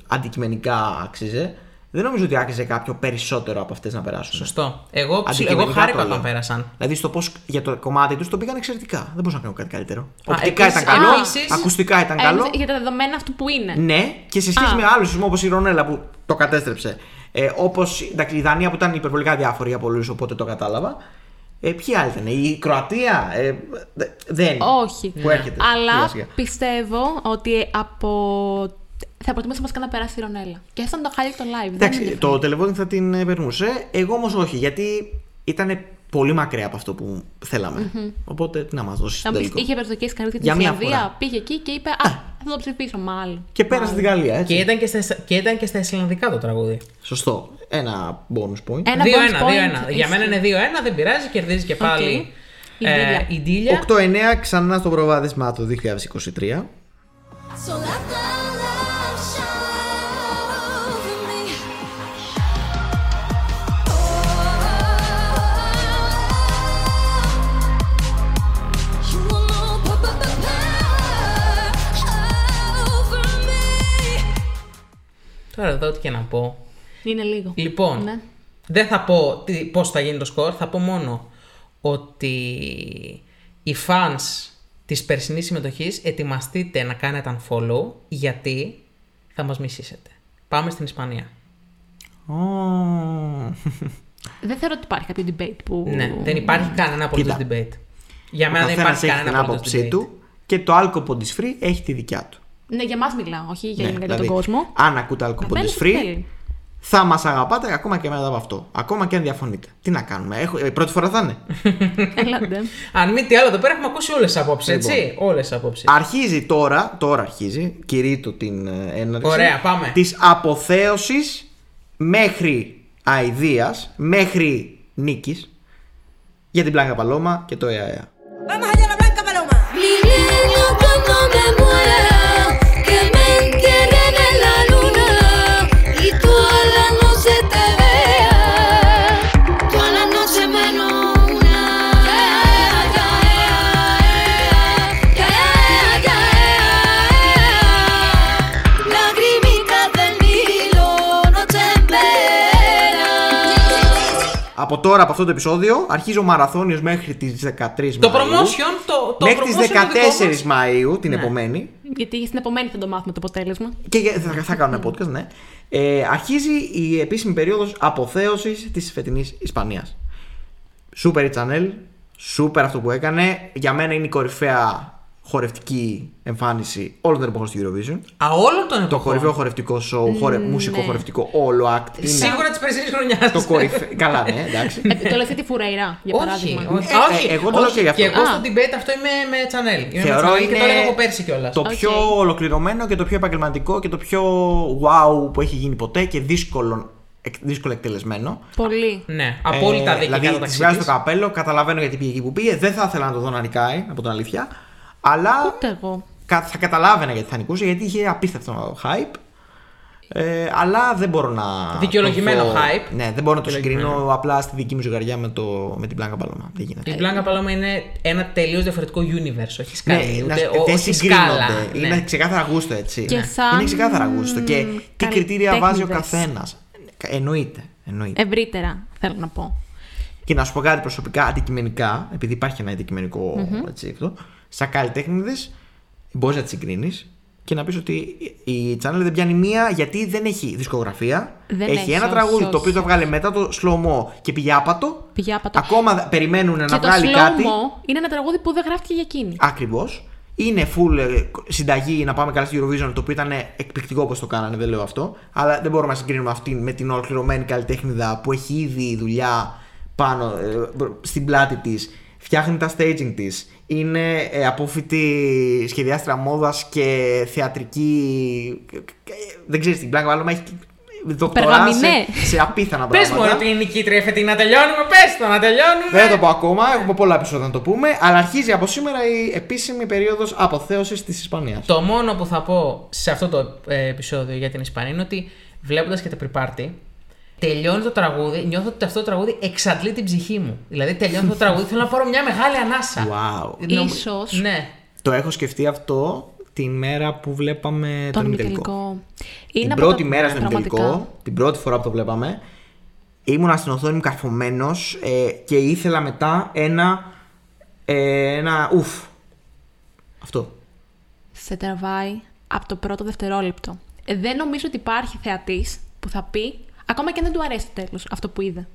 αντικειμενικά άξιζε, δεν νομίζω ότι άξιζε κάποιο περισσότερο από αυτές να περάσουν. Σωστό. Εγώ, ψ- εγώ Αντικειμενικά χάρηκα το όταν λέω. πέρασαν. Δηλαδή στο πώς για το κομμάτι τους το πήγαν εξαιρετικά. Δεν μπορούσαν να κάνουν κάτι καλύτερο. Α, Οπτικά επίσης- ήταν καλό, επίσης- ακουστικά ήταν Ε, καλό. Για τα δεδομένα αυτού που είναι. Ναι, και σε σχέση Α. με άλλους όπως η Ρονέλα που το κατέστρεψε. Ε, όπως η Δανία που ήταν υπερβολικά διάφορη για πολλού, οπότε το κατάλαβα. Ε, ποιοι άλλοι ήταν, η Κροατία. Ε, δε- δεν. Όχι. Που έρχεται. Αλλά σιγά σιγά. πιστεύω ότι από. Θα προτιμούσα βασικά να περάσει η Ρονέλα. Και αυτό ήταν το highlight το live. δεν Εντάξει, είναι το televoting θα την ε, περνούσε. Εγώ όμως όχι, γιατί ήταν πολύ μακριά από αυτό που θελαμε Οπότε τι να μας δώσεις Να στο μου πεις, τελικό. είχε προσδοκίε κανεί για Για την μία Ισλανδία. φορά. Πήγε εκεί και είπε Α, θα το ψηφίσω μάλλον. Και πέρασε την Γαλλία, έτσι. Και ήταν και, στα, και ήταν και στα Ισλανδικά το τραγούδι. Σωστό. Ένα bonus point. Ένα 2-1, bonus point 2-1. Για μένα είναι 2-1, δεν πειράζει, κερδίζει και πάλι Η ε, Ντίλια. η Ντίλια. 8-9 ξανά στο προβάδισμά του 2023. So Τώρα εδώ ό,τι και να πω. Είναι λίγο. Λοιπόν, Ναι. δεν θα πω τι, πώς θα γίνει το σκορ, θα πω μόνο ότι οι fans της περσινής συμμετοχής ετοιμαστείτε να κάνετε unfollow γιατί θα μας μισήσετε. Πάμε στην Ισπανία. Ω. Δεν θεωρώ ότι υπάρχει κάποιο debate που. Ναι, δεν υπάρχει κανένα απολύτως Κοίτα. debate. Για Ο μένα δεν καθένας υπάρχει έχει την κανένα απολύτως άποψή debate. του και το alcohol is free έχει τη δικιά του. Ναι, για μα μιλάω, όχι για, Ναι, για δηλαδή, τον κόσμο. Αν ακούτε alcohol Καθένας is τι free, θέλει. θα μας αγαπάτε ακόμα και μετά από αυτό. Ακόμα και αν διαφωνείτε. Τι να κάνουμε, Έχω, ε, πρώτη φορά θα είναι. Ελάτε. Αν μη τι άλλο, εδώ πέρα έχουμε ακούσει όλες τις απόψεις, Λοιπόν. έτσι. Όλες τις απόψεις. Αρχίζει τώρα, τώρα αρχίζει, κηρύττω την ε, έναρξη. Ωραία, πάμε. Της αποθέωσης μέχρι αηδίας, μέχρι νίκης για την Πλάγκα Παλώμα και το ΕΑΕΑ. Από τώρα, από αυτό το επεισόδιο, αρχίζει ο μαραθώνιος μέχρι τις 13 Το Μαΐου. promotion, το, το μέχρι τις promotion το δικό 14 μας. Μαΐου, την Ναι. επομένη. Γιατί στην επομένη θα το μάθουμε το αποτέλεσμα. Και για- θα, θα κάνουμε podcast, ναι. Ε, αρχίζει η επίσημη περίοδος αποθέωσης της φετινής Ισπανίας. Σούπερ η Channel, σούπερ αυτό που έκανε. Για μένα είναι η κορυφαία χορευτική εμφάνιση όλων των εποχών στη Eurovision. Α, όλων των Το εποχών. κορυφαίο χορευτικό show, χορε... Ναι. μουσικό χορευτικό, όλο act. Είναι Σίγουρα της περσινής χρονιάς. το κορυφαίο. Καλά, ναι, εντάξει. Ε, το λες για τη Φουρέιρα, για Όχι, παράδειγμα. όχι, Ε, Α, όχι, ε, εγώ το λέω όχι. και γι' αυτό. Και εγώ Α. στο debate αυτό είμαι με Chanel. Είμαι Θεωρώ με Chanel είναι και το έλεγα από πέρσι κιόλας. το Οκ. πιο ολοκληρωμένο και το πιο επαγγελματικό και το πιο wow που έχει γίνει ποτέ και δύσκολο, εκ- δύσκολο εκτελεσμένο. Πολύ. Ναι, απόλυτα Ε, δίκαια Δηλαδή, το τη ταξίδι βγάζει το της. καπέλο, καταλαβαίνω γιατί πήγε εκεί που πήγε. Δεν θα ήθελα να το δω να νικάει, από την αλήθεια. Αλλά Ούτε εγώ. κα- θα καταλάβαινα γιατί θα νικούσε, γιατί είχε απίστευτο hype. Ε, αλλά δεν μπορώ να. Δικαιολογημένο το δω- hype. Ναι, δεν μπορώ να το Δικαιολογημένο. συγκρίνω απλά στη δική μου ζυγαριά με, το, με την Πλάνκα Παλώμα. Δεν γίνεται. Η Μπλάνκα Παλώμα είναι ένα τελείως διαφορετικό universe, όχι σκάλα. Ναι, ούτε, να- ο- δεν όχι συγκρίνονται. σκάλα. Είναι ναι. ξεκάθαρα γούστο έτσι. Και Ναι. σαν Είναι ξεκάθαρα γούστο. Και τι κριτήρια βάζει ο καλλιτέχνηδες. καθένας. Εννοείται. εννοείται. Ευρύτερα, θέλω να πω. Και να σου πω κάτι προσωπικά, αντικειμενικά, επειδή υπάρχει ένα αντικειμενικό έτσι, αυτό, σαν καλλιτέχνηδες μπορείς να τις συγκρίνεις και να πεις ότι η Channel δεν πιάνει μία γιατί δεν έχει δισκογραφία. Δεν έχει, έχει, ένα όχι, τραγούδι όχι. το οποίο το βγάλε μετά το slow mo και πήγε άπατο. Πήγε άπατο. Ακόμα δε- περιμένουν να και το βγάλει slow κάτι. mo είναι ένα τραγούδι που δεν γράφτηκε για εκείνη. Ακριβώς. Είναι full ε, συνταγή να πάμε καλά στη Eurovision, το οποίο ήταν εκπληκτικό όπως το κάνανε, δεν λέω αυτό. Αλλά δεν μπορούμε να συγκρίνουμε αυτήν με την ολοκληρωμένη καλλιτέχνηδα που έχει ήδη δουλειά πάνω ε, στην πλάτη της. Φτιάχνει τα staging της. Είναι ε, απόφοιτη σχεδιάστρα μόδας και θεατρική. ε, Δεν ξέρεις την πλάκα, αλλά έχει δοκτορά σε, Περγαμηνέ. σε απίθανα Πες πράγματα. μου ότι είναι η νικήτρια φετινή να τελειώνουμε, πες το να τελειώνουμε. Δεν θα το πω ακόμα, έχουμε πολλά επεισόδια να το πούμε, αλλά αρχίζει από σήμερα η επίσημη περίοδος αποθέωσης της Ισπανίας. Το μόνο που θα πω σε αυτό το ε, επεισόδιο για την Ισπανία είναι ότι βλέποντας και το pre-party, τελειώνει το τραγούδι, νιώθω ότι αυτό το τραγούδι εξαντλεί την ψυχή μου. Δηλαδή, τελειώνει το τραγούδι, θέλω να πάρω μια μεγάλη ανάσα. Wow. Νομ- Ίσως. Ναι. Το έχω σκεφτεί αυτό την μέρα που βλέπαμε Τον τον ημιτελικό. ημιτελικό. Την Είναι από πρώτη τα- μέρα στον πραγματικά. ημιτελικό, την πρώτη φορά που το βλέπαμε, ήμουνα στην οθόνη μου καρφωμένος ε, και ήθελα μετά ένα. Ε, ένα ουφ. Αυτό. Σε τραβάει από το πρώτο δευτερόλεπτο. Ε, δεν νομίζω ότι υπάρχει θεατής που θα πει, ακόμα και αν δεν του αρέσει το τέλος αυτό που είδε,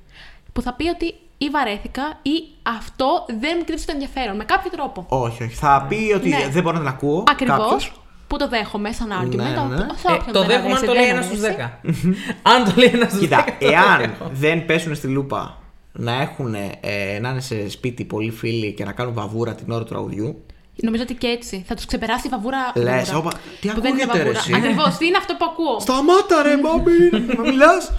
που θα πει ότι ή βαρέθηκα ή αυτό δεν μου κρύψε το ενδιαφέρον. Με κάποιο τρόπο. Όχι, όχι. Θα πει ότι Ναι. δεν μπορώ να την ακούω. Ακριβώς. κάποιος. Που το δέχομαι σαν argument. Ναι, το- ναι. σε Ε, όποιον το δεν δέχομαι αν αρέσει, το λέει δεν ένας στους αρέσει. 10. αν το λέει ένας στους 10. Κοίτα, εάν δεν πέσουν στη λούπα να έχουν ε, να είναι σε σπίτι πολλοί φίλοι και να κάνουν βαβούρα την ώρα του τραγουδιού. Νομίζω ότι και έτσι. Θα τους ξεπεράσει η βαβούρα. Λες, γρήγορα. όπα, τι Που δεν είναι ακούγεται, ρε, βαβούρα. εσύ; Ακριβώς. Τι είναι αυτό που ακούω; Σταμάτα ρε μπάμπι, μα μιλάς.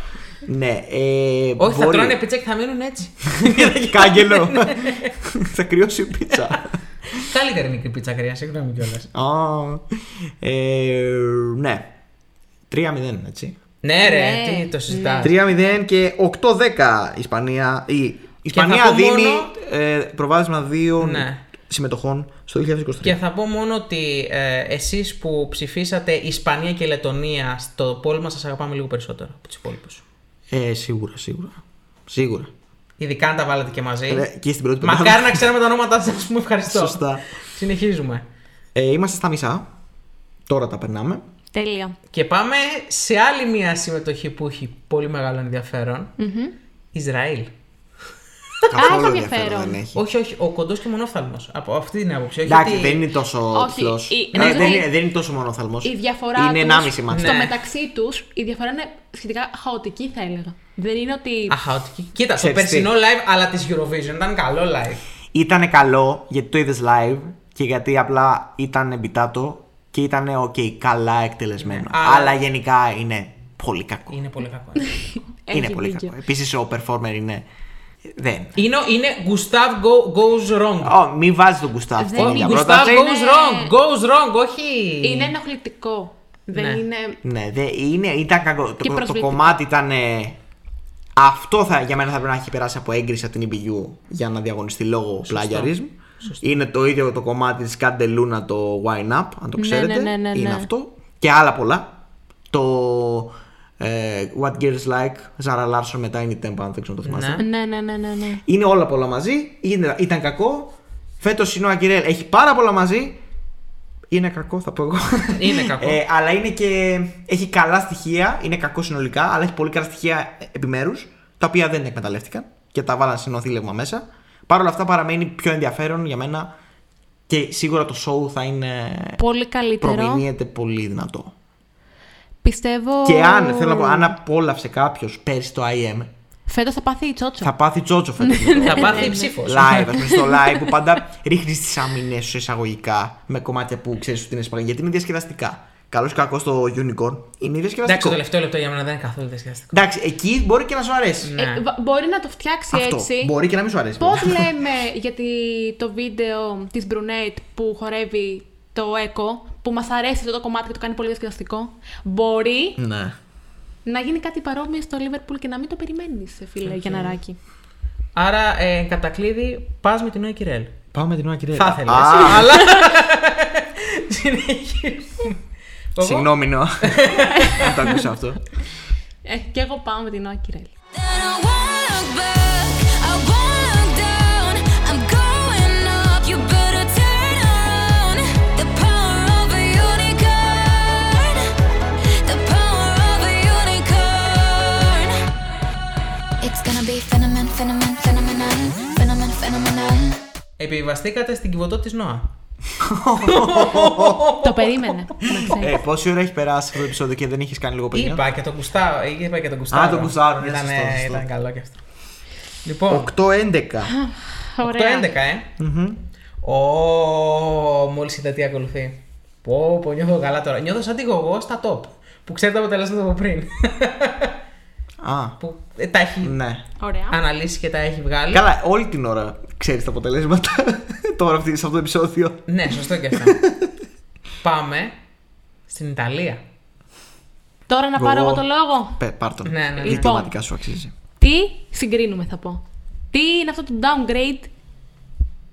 Ναι, ε, Όχι, θα μπορεί. τρώνε πίτσα και θα μείνουν έτσι. Κάγκελο. θα κρυώσει η πίτσα. Καλύτερη μικρή πίτσα κρύα, συγγνώμη κιόλας. Α, ε, ναι. 3-0, έτσι. Ναι, ρε, Ναι, τι το συζητάς. 3-0 και 8-10 η Ισπανία. Η Ισπανία θα πω δίνει μόνο- ε, προβάδισμα δύο Ναι. συμμετοχών στο 2023. Και θα πω μόνο ότι ε, εσείς που ψηφίσατε Ισπανία και Λετωνία στο πόλεμο σας αγαπάμε λίγο περισσότερο από τους υπόλοιπους. Ε, σίγουρα, σίγουρα. Σίγουρα. Ειδικά αν τα βάλετε και μαζί. Ε, και στην πρώτη Μακάρι πεντάδα. να ξέρουμε τα ονόματά σας, μου ευχαριστώ. Σωστά. Συνεχίζουμε. Ε, είμαστε στα μισά. Τώρα τα περνάμε. Τέλεια. Και πάμε σε άλλη μια συμμετοχή που έχει πολύ μεγάλο ενδιαφέρον. Ισραήλ. Καθόλου έχει ενδιαφέρον ενδιαφέρον. δεν έχει. Όχι, όχι, ο κοντός και μονόφθαλμος. Από αυτή την άποψη. Όχι Εντάξει, ότι- δεν είναι τόσο Όχι, τυφλός. η- Ε, νομίζω δεν, η- είναι, δεν είναι τόσο μονόθαλμος. Η διαφορά Είναι τους 1,5 μάτς. στο Ναι. μεταξύ τους, η διαφορά είναι σχετικά χαοτική, θα έλεγα. Δεν είναι ότι. Αχαοτική. Κοίτα, το Ξέρεις τι; περσινό live, αλλά της Eurovision ήταν καλό live. Ήταν καλό γιατί το είδες live και γιατί απλά ήταν εμπιτάτο και ήταν ok, καλά εκτελεσμένο. Αλλά- Αλλά γενικά είναι πολύ κακό. Είναι πολύ κακό. Είναι έχει πολύ δίκιο. κακό. Επίσης ο performer είναι. Δεν. είναι, είναι Gustav go, goes wrong. Oh, μην βάζεις τον Γκουστάβ στην Δεν ίδια είναι. Gustav πρόταση. goes wrong. Goes wrong, όχι. Είναι ενοχλητικό. Δεν Ναι. είναι. Ναι, δε, είναι, ήταν κακό. Και Το, το προσβλητικό. κομμάτι ήταν. ε, αυτό θα, για μένα θα πρέπει να έχει περάσει από έγκριση από την EBU για να διαγωνιστεί λόγω πλάγιαρισμ. Είναι το ίδιο το κομμάτι της Καντελούνα το Wine Up, αν το Ναι, ξέρετε. ναι, ναι, ναι, Είναι ναι. αυτό. Και άλλα πολλά. Το Ε, What Girls Like, Ζάρα Λάρσον με Tiny Tempo, αν δεν ξέρω να το θυμάστε. Ναι. Ναι, ναι, ναι, ναι. ναι. Είναι όλα πολλά μαζί. Είναι, ήταν κακό. Φέτος η Νόα Κυρέλ έχει πάρα πολλά μαζί. Είναι κακό, θα πω εγώ. Είναι κακό. Ε, αλλά είναι και. Έχει καλά στοιχεία. Είναι κακό συνολικά, αλλά έχει πολύ καλά στοιχεία επιμέρους. Τα οποία δεν εκμεταλλεύτηκαν και τα βάλαν σε νοθήλευμα μέσα. Παρ' όλα αυτά παραμένει πιο ενδιαφέρον για μένα και σίγουρα το show θα είναι. Πολύ καλύτερο. Προμηνύεται πολύ δυνατό. Πιστεύω. Και αν, θέλω να πω, αν απόλαυσε κάποιος πέρσι το IM, Φέτος θα πάθει η τσότσο. θα πάθει τσότσο φέτος. Θα πάθει ψήφος. live, ας πούμε, στο live που πάντα ρίχνεις τις άμυνες σου εισαγωγικά με κομμάτια που ξέρεις ότι είναι σπαγγέλια. Γιατί είναι διασκεδαστικά. Καλός ή κακός στο Unicorn είναι διασκεδαστικό. Εντάξει, το τελευταίο λεπτό για μένα δεν είναι καθόλου διασκεδαστικό. Εντάξει, εκεί μπορεί και να σου αρέσει. Ναι. Ε, βα- μπορεί να το φτιάξει Αυτό. έτσι. Μπορεί και να μην σου αρέσει. Πώς βέβαια. λέμε για τη- το βίντεο της Brunette που χορεύει το Echo, που μας αρέσει αυτό το κομμάτι και το κάνει πολύ διασκεδαστικό. Μπορεί Ναι. να γίνει κάτι παρόμοιο στο Liverpool και να μην το περιμένεις, φίλε Γιανναράκη. Άρα, ε, κατακλείδη, πας με την Νόη Κυρέλ. Πάμε με την Νόα Κυρέλ. Θα ήθελε. Α, Αλλά. Συνεχίζουμε. Εγώ- Συγγνώμη, Νόα. Δεν το άκουσα αυτό. Ε, και εγώ πάω με την Νόα Κυρέλ. Then I won't Επιβαστήκατε στην κυβωτό της Νόα. το περίμενε. να ξέρεις. Ε, πόση ώρα έχει περάσει αυτό το επεισόδιο και δεν έχει κάνει λίγο παιδί. Είπα και τον Κουστάρο. Είπα και τον Κουστάρο. Α, τον Κουστάρο, ναι, Ήταν, σωστό, σωστό. ήταν καλό και αυτό. Λοιπόν, 8-11. το Ωραία. 11, ε. Ω, μόλις είδα τι ακολουθεί. Πω, πω, νιώθω καλά τώρα. Νιώθω σαν την εγώ στα top. Που ξέρει τα αποτελέσματα από πριν. Α, που ε, τα έχει ναι. Ωραία. αναλύσει και τα έχει βγάλει. Καλά, όλη την ώρα ξέρεις τα αποτελέσματα. Τώρα αυτή, σε αυτό το επεισόδιο. Ναι, σωστό και αυτό. Πάμε στην Ιταλία. Τώρα να πάρω Εγώ- εγώ το λόγο; Πε, πάρ' τον. Ναι, ναι, ναι. Διπλωματικά σου αξίζει. Τι συγκρίνουμε, θα πω. Τι είναι αυτό το downgrade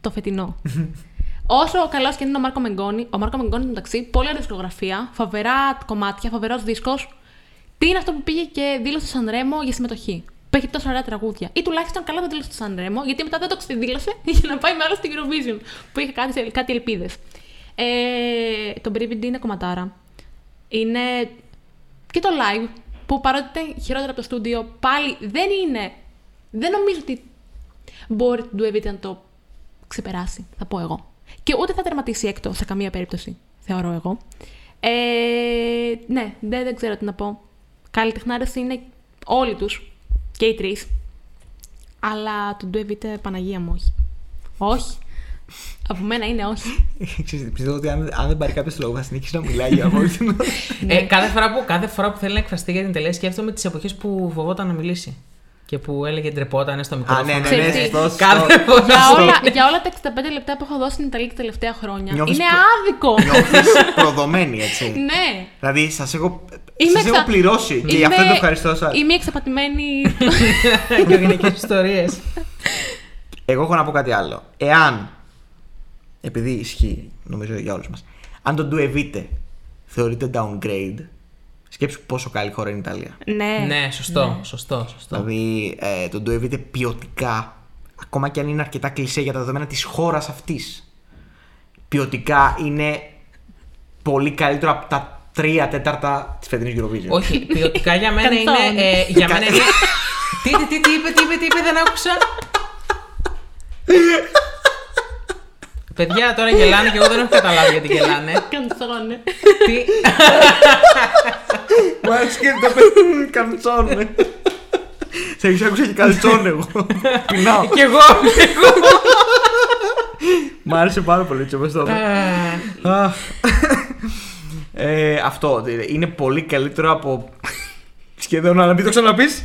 το φετινό; Όσο καλός και είναι ο Μάρκο Μεγκόνη, ο Μάρκο Μεγκόνη μεταξύ, πολύ ωραία δισκογραφία, φοβερά κομμάτια, φοβερός δίσκος. Τι είναι αυτό που πήγε και δήλωσε στο Σανρέμο για συμμετοχή; Που έχει τόσο ωραία τραγούδια. Ή τουλάχιστον καλά το δήλωσε στο Σανρέμο, γιατί μετά δεν το ξεδήλωσε για να πάει με άλλο στην Eurovision. Που είχε κάτι, κάτι ελπίδες. Ε, το Brivind είναι κομματάρα. Είναι και το live, που παρότι ήταν χειρότερο από το στούντιο, πάλι δεν είναι. Δεν νομίζω ότι μπορεί το Duevit να το ξεπεράσει, θα πω εγώ. Και ούτε θα τερματίσει έκτο σε καμία περίπτωση, θεωρώ εγώ. Ε, ναι, δεν, δεν ξέρω τι να πω. Καλλιτεχνάρες είναι όλοι τους, και οι τρεις. Αλλά το Duevit, Παναγία μου, όχι. Όχι. Από μένα είναι όχι. Ξέρεις, Πιστεύω ότι αν, αν δεν πάρει κάποιος το λόγο θα συνεχίσει να μιλάει για όλη την ώρα. Ε, κάθε, φορά που, κάθε φορά που θέλει να εκφραστεί για την Ιταλία, σκέφτομαι τις εποχές που φοβόταν να μιλήσει. Και που έλεγε ντρεπόταν στο Α, μικρόφωνο. ναι, ναι, Ξέρεις ναι, τι, σωστό, σωστό. Κάθε φορά. για, όλα, για όλα τα 65 λεπτά που έχω δώσει στην Ιταλία τα τελευταία χρόνια. Νιώθεις είναι προ- άδικο. Νιώθεις προδομένη, έτσι. ναι. Δηλαδή, σας έχω, Είμαι σας εξα- έχω πληρώσει και γι' αυτό Είμαι- το ευχαριστώ σας. Είμαι εξαπατημένη. και γυναικέ ιστορίες. Εγώ έχω να πω κάτι άλλο. Εάν, επειδή ισχύει νομίζω για όλους μας, αν το Do Evite θεωρείται downgrade, σκέψου πόσο καλή χώρα είναι η Ιταλία. ναι. ναι, σωστό, σωστό, σωστό. Δηλαδή ε, το Do Evite ποιοτικά, ακόμα και αν είναι αρκετά κλισέ για τα δεδομένα της χώρας αυτής, ποιοτικά είναι πολύ καλύτερο από τα τρία τέταρτα της φετινής Eurovision. Όχι, ποιοτικά για μένα είναι. Κανθόν. Ε, για μένα είναι. τι, τι, τι, τι είπε, τι είπε, τι είπε, δεν άκουσα. Παιδιά τώρα γελάνε και εγώ δεν έχω καταλάβει γιατί γελάνε. Καντσόνε. τι... Μου άρεσε και το παιδί καντσόνε. Σε έχεις άκουσα και καλτσόνε εγώ. Πεινάω. κι εγώ, κι εγώ. Μ' άρεσε πάρα πολύ έτσι όπως το είπα. Ε, Αχ. Ε, αυτό είναι πολύ καλύτερο από σχεδόν να μην το ξαναπείς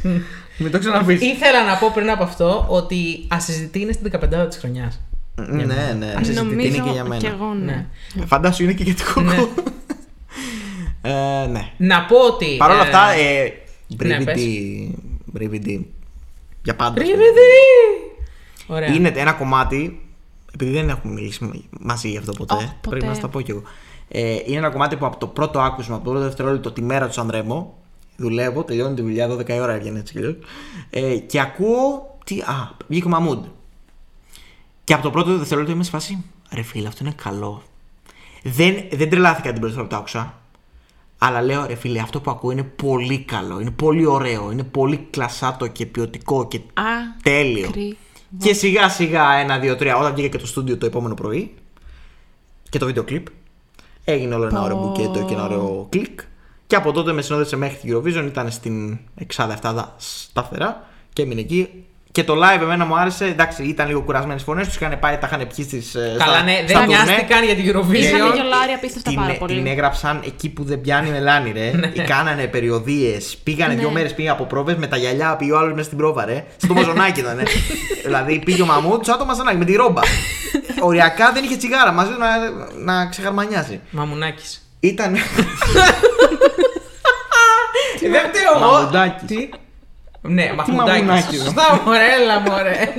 μην το ξαναπείς Ήθελα να πω πριν από αυτό ότι ασυζητή είναι στην 15η της χρονιάς. ναι ναι Ας Νομίζω είναι και για μένα κι εγώ, ναι. Ναι. φαντάσου είναι και για την κοκό ε, ναι Να πω ότι. Παρ' όλα ε, αυτά ε, ναι, Μπρίβιντι Μπρίβιντι για πάντα Πρίβιδι! Ωραία. είναι ένα κομμάτι επειδή δεν έχουμε μιλήσει μαζί γι' αυτό ποτέ, Ω, ποτέ. πρέπει να στα πω κι εγώ. Ε, είναι ένα κομμάτι που από το πρώτο άκουσμα, από το πρώτο δευτερόλεπτο τη μέρα του Σανρέμο, δουλεύω, τελειώνει τη δουλειά, 12 η ώρα έβγαινε έτσι κι αλλιώς. Ε, και ακούω. Τι, α, βγήκε ο Μαμούντ. Και από το πρώτο δευτερόλεπτο είμαι σε φάση. Ρε φίλε, αυτό είναι καλό. Δεν, δεν τρελάθηκα την πρώτη φορά που το άκουσα. Αλλά λέω ρε φίλε, αυτό που ακούω είναι πολύ καλό. Είναι πολύ ωραίο. Είναι πολύ κλασάτο και ποιοτικό και Α, τέλειο. κρύ. Και σιγά σιγά ένα, δύο, τρία, όταν βγήκε και το στούντιο το επόμενο πρωί και το βίντεο κλιπ, έγινε όλο ένα Πω. ωραίο μπουκέτο και ένα ωραίο κλικ. Και από τότε με συνόδευσε μέχρι την Eurovision, ήταν στην εξάδα εφτάδα σταθερά και έμεινε εκεί. Και το live εμένα μου άρεσε. Εντάξει, ήταν λίγο κουρασμένες φωνές. Τους είχαν πάει, τα είχαν πιει στις, ε, Καλά, στα- ναι, στα δεν τουρνέ. νοιάστηκαν για την Είχαν Eurovision. γιολάρει απίστευτα Την, πάρα την πολύ. έγραψαν εκεί που δεν πιάνει μελάνι, ρε. Ή κάνανε περιοδίες. Πήγανε Ναι. δύο μέρες πήγε από πρόβες με τα γυαλιά, πήγε ο άλλος μέσα στην πρόβα, ρε. Στο μαζονάκι ήταν. δηλαδή πήγε ο μαμούτ σαν το μαζονάκι με τη ρόμπα. Οριακά δεν είχε τσιγάρα μαζί του να, να ξεχαρμανιάσει. Μαμουνάκης. Ήταν. Δεν φταίω εγώ. Μαμουντάκης. Τι. Ναι, μαμουνάκης. μαχμουντάκι. Σωστά, μωρέ, έλα, μωρέ.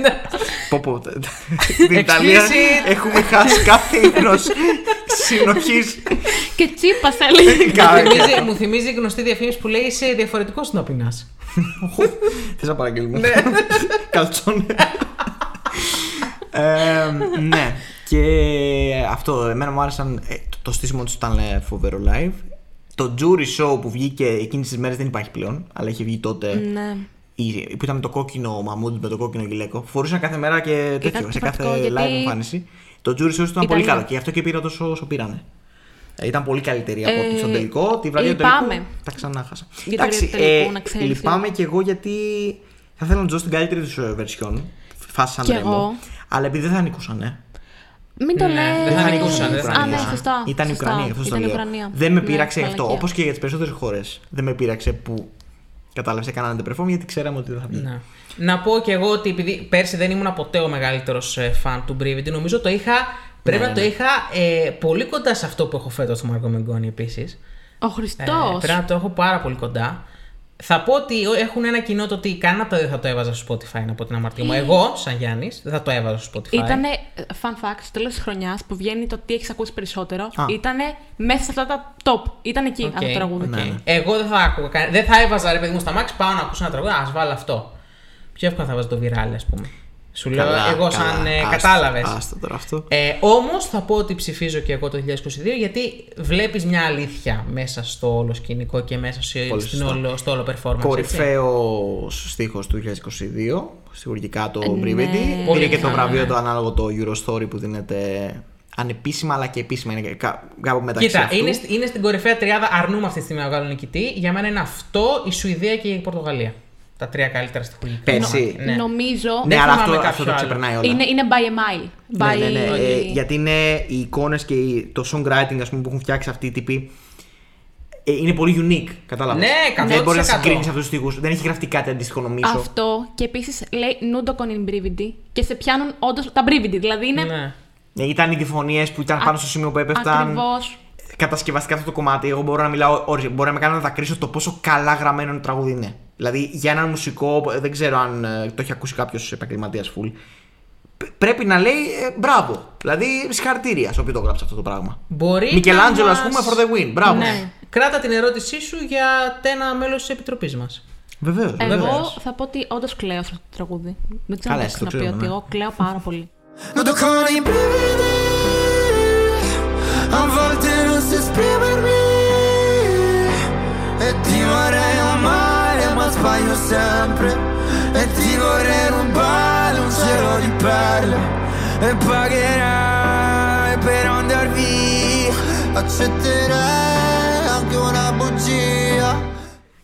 πω, πω. Στην Ιταλία Explicit. έχουμε χάσει κάθε ύπνο συνοχής. Και τσίπας έλεγε. Μου θυμίζει- Μου θυμίζει η γνωστή διαφήμιση που λέει είσαι διαφορετικός νας πεινά. Θες να παραγγείλουμε. Καλτσόνε. Ε, ναι. Και αυτό, εμένα μου άρεσαν. ε, το- το στήσιμο του ήταν ε, φοβερό live. Το jury show που βγήκε εκείνες τις μέρες δεν υπάρχει πλέον, αλλά είχε βγει τότε. Ναι. η- Που ήταν με το κόκκινο μαμούντ με το κόκκινο γυλαίκο. Φορούσαν κάθε μέρα και τέτοιο, σε κάθε πραγματικό, γιατί live εμφάνιση. Το jury show του ήταν πολύ Ιταλία. καλό και γι' αυτό και πήρα τόσο όσο πήρανε. Ε, Ήταν πολύ καλύτερη από ότι Ε, στον τελικό. Τη βραδιά του λυπάμαι. τελικού τα ξανά χάσα. Για τη βραδιά του τελικού, να ξέρεις. λυπάμαι και εγώ γιατί θα θέλω να του δώσω την καλύτερη τους version. Φάση σαν Κι Ρέμο. εγώ. Αλλά επειδή δεν θα νικούσαν, ε. Μην το Ναι, λες. δεν θα ήταν νικούσαν, η δεν θα Α, ναι, νικούσαν. σωστά. Ήταν η σωστά. Ουκρανία, αυτό το Ήταν η λέω. Ουκρανία. Δεν με Ναι, πείραξε αυτό. μαλακία. Όπως και για τις περισσότερες χώρες. Δεν με πείραξε που κατάλαβε, έκαναν perform γιατί ξέραμε ότι δεν θα βγει. Ναι. Να πω και εγώ ότι επειδή πέρσι δεν ήμουν ποτέ ο μεγαλύτερος φαν του Brivity, νομίζω το είχα. Πρέπει Ναι, να το ναι. είχα ε, πολύ κοντά σε αυτό που έχω φέτος στο Μάρκο Μεγκόνη επίσης. Ο Ε, Χριστό. πρέπει να το έχω πάρα πολύ κοντά. Θα πω ότι έχουν ένα κοινό το ότι κανένα από τα δύο θα το έβαζα στο Spotify από την αμαρτία μου. Εγώ, σαν Γιάννης, δεν θα το έβαζα στο Spotify. Ήτανε, fun fact, στο τέλος της χρονιάς που βγαίνει το τι έχεις ακούσει περισσότερο, Α. ήτανε μέσα σε αυτά τα top. Ήταν εκεί Οκ, αυτό το τραγούδι. οκ. Ναι, ναι. Εγώ δεν θα άκουγα κανένα. Δεν θα έβαζα ρε παιδί μου στα Max, πάω να ακούσω ένα τραγούδι, ας βάλω αυτό. Πιο εύκολα θα βάζω το viral, ας πούμε. Σου λέω Καλά, εγώ καλά. σαν ε, Άστο, κατάλαβες. Άστο τώρα αυτό. Ε, Όμως θα πω ότι ψηφίζω και εγώ το 2022 γιατί βλέπεις μια αλήθεια μέσα στο όλο σκηνικό και μέσα σε, Πολύ στην σωστά. όλο, στο όλο performance. έτσι. Κορυφαίο στίχος του 2022. Σιγουρικά το Ναι. Brivity. Πολύ Πήρε και το πιθανό, βραβείο ναι. το ανάλογο το Eurostory που δίνεται ανεπίσημα αλλά και επίσημα. Είναι κα- κάπου μεταξύ. Κοίτα, αυτού. είναι, είναι στην κορυφαία τριάδα. Αρνούμε αυτή τη στιγμή να βγάλουν νικητή. Για μένα είναι αυτό, η Σουηδία και η Πορτογαλία. Τα τρία καλύτερα στη χουργική. Πέρσι. Ναι. Νομίζω. Ναι, Δεν αλλά θυμάμαι αυτό, κάποιο αυτό το άλλο. ξεπερνάει όλα. Είναι, είναι by a mile. By... Ναι, ναι, ναι. by- Ε, γιατί είναι οι εικόνες και η- το songwriting ας πούμε, που έχουν φτιάξει αυτοί οι τύποι. ε, είναι πολύ unique, κατάλαβες; Ναι, Δεν μπορείς να 100%. συγκρίνεις αυτούς τους τοίχου. Δεν έχει γραφτεί κάτι αντίστοιχο, νομίζω. Αυτό και επίσης λέει Nudo con in brividi και σε πιάνουν όντως τα brividi. Δηλαδή είναι Ναι. Ναι, ήταν οι διφωνίε που ήταν πάνω στο σημείο που έπεφταν. ακριβώς. Κατασκευαστικά αυτό το κομμάτι. Εγώ μπορώ να μιλάω. όρις, Μπορεί να με κάνει να δακρύσω το πόσο καλά γραμμένο είναι το τραγούδι είναι. Δηλαδή για έναν μουσικό, δεν ξέρω αν ε, το έχει ακούσει κάποιος επαγγελματίας full. π- Πρέπει να λέει ε, μπράβο. Δηλαδή συγχαρητήρια στο οποίο το γράψει αυτό το πράγμα. Μπορεί. Μικελάντζελο, να α πούμε, μας- for the win. Μπράβο. Ναι. Κράτα την ερώτησή σου για ένα μέλος της επιτροπής μας. Βεβαίως. Εγώ θα πω ότι όντως κλαίω σε αυτό το τραγούδι. Δεν ξέρω Καλά, αν εσύ το το ξαναπεί ξέρουμε, ότι ναι. εγώ κλαίω πάρα πολύ. Non toccano i brividi A volte non so esprimermi E ti vorrei amare ma sbaglio sempre E ti vorrei rubare un cielo di perle E pagherai per andar via Accetterei anche una bugia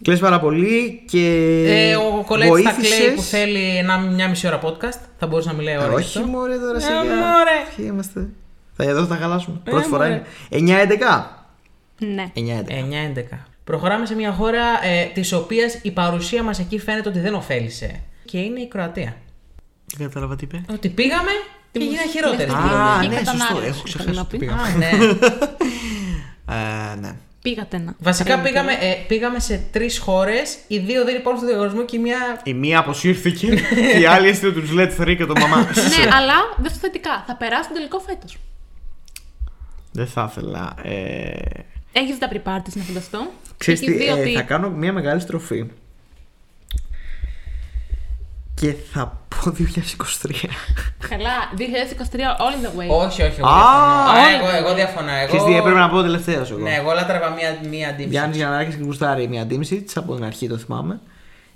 Κλαις πάρα πολύ και. Ε, ο Κολέτη θα κλαίει βοήθησες- που θέλει ένα, μια μισή ώρα podcast. Θα μπορούσε να μιλάει ώρα. γι' Όχι, αυτό. μωρέ τώρα Ε, σιγά. μωρέ. Ποιοι είμαστε; Θα εδώ θα χαλάσουμε. Ε, Πρώτη φορά μωρέ. είναι. 9-11. Ναι. 9-11. 9-11. Προχωράμε σε μια χώρα ε, της οποίας η παρουσία μας εκεί φαίνεται ότι δεν ωφέλησε. Και είναι η Κροατία. Δεν κατάλαβα τι είπε; Ότι πήγαμε και γίνανε χειρότερε. δεύτερη Α, Λογική ναι, σωστό. κατανάλωση, Έχω πρέπει να ξεχάσει. πει. τι πήγα. Α, ναι. Ε, ναι. Πήγατε να. Βασικά Πρέπει πήγαμε, να- ε, πήγαμε σε τρεις χώρες. Οι δύο δεν υπάρχουν στο διαγωνισμό και η μία. Η μία αποσύρθηκε και η άλλη έστειλε τους Let's 3 και το μαμά. ναι, αλλά δεν στο θετικά. Θα περάσει τον τελικό φέτος. Δεν θα ήθελα. Ε... Έχεις τα pre-parties να φανταστώ. Ξέρεις Έχεις τι, δει ε, ότι- θα κάνω μια μεγάλη στροφή. Και θα πω 2023. Καλά, 2023 all the way. Όχι, όχι. Εγώ Α, διαφωνώ. Α, όλοι- εγώ, εγώ διαφωνώ. Εγώ... Ξέρεις τι έπρεπε να πω τελευταίο εγώ. Ναι, εγώ λάτρευα μία, μία αντίμηση. Γιάννης Γιαννάκη και γουστάρει μια Dimsits από την αρχή το θυμάμαι.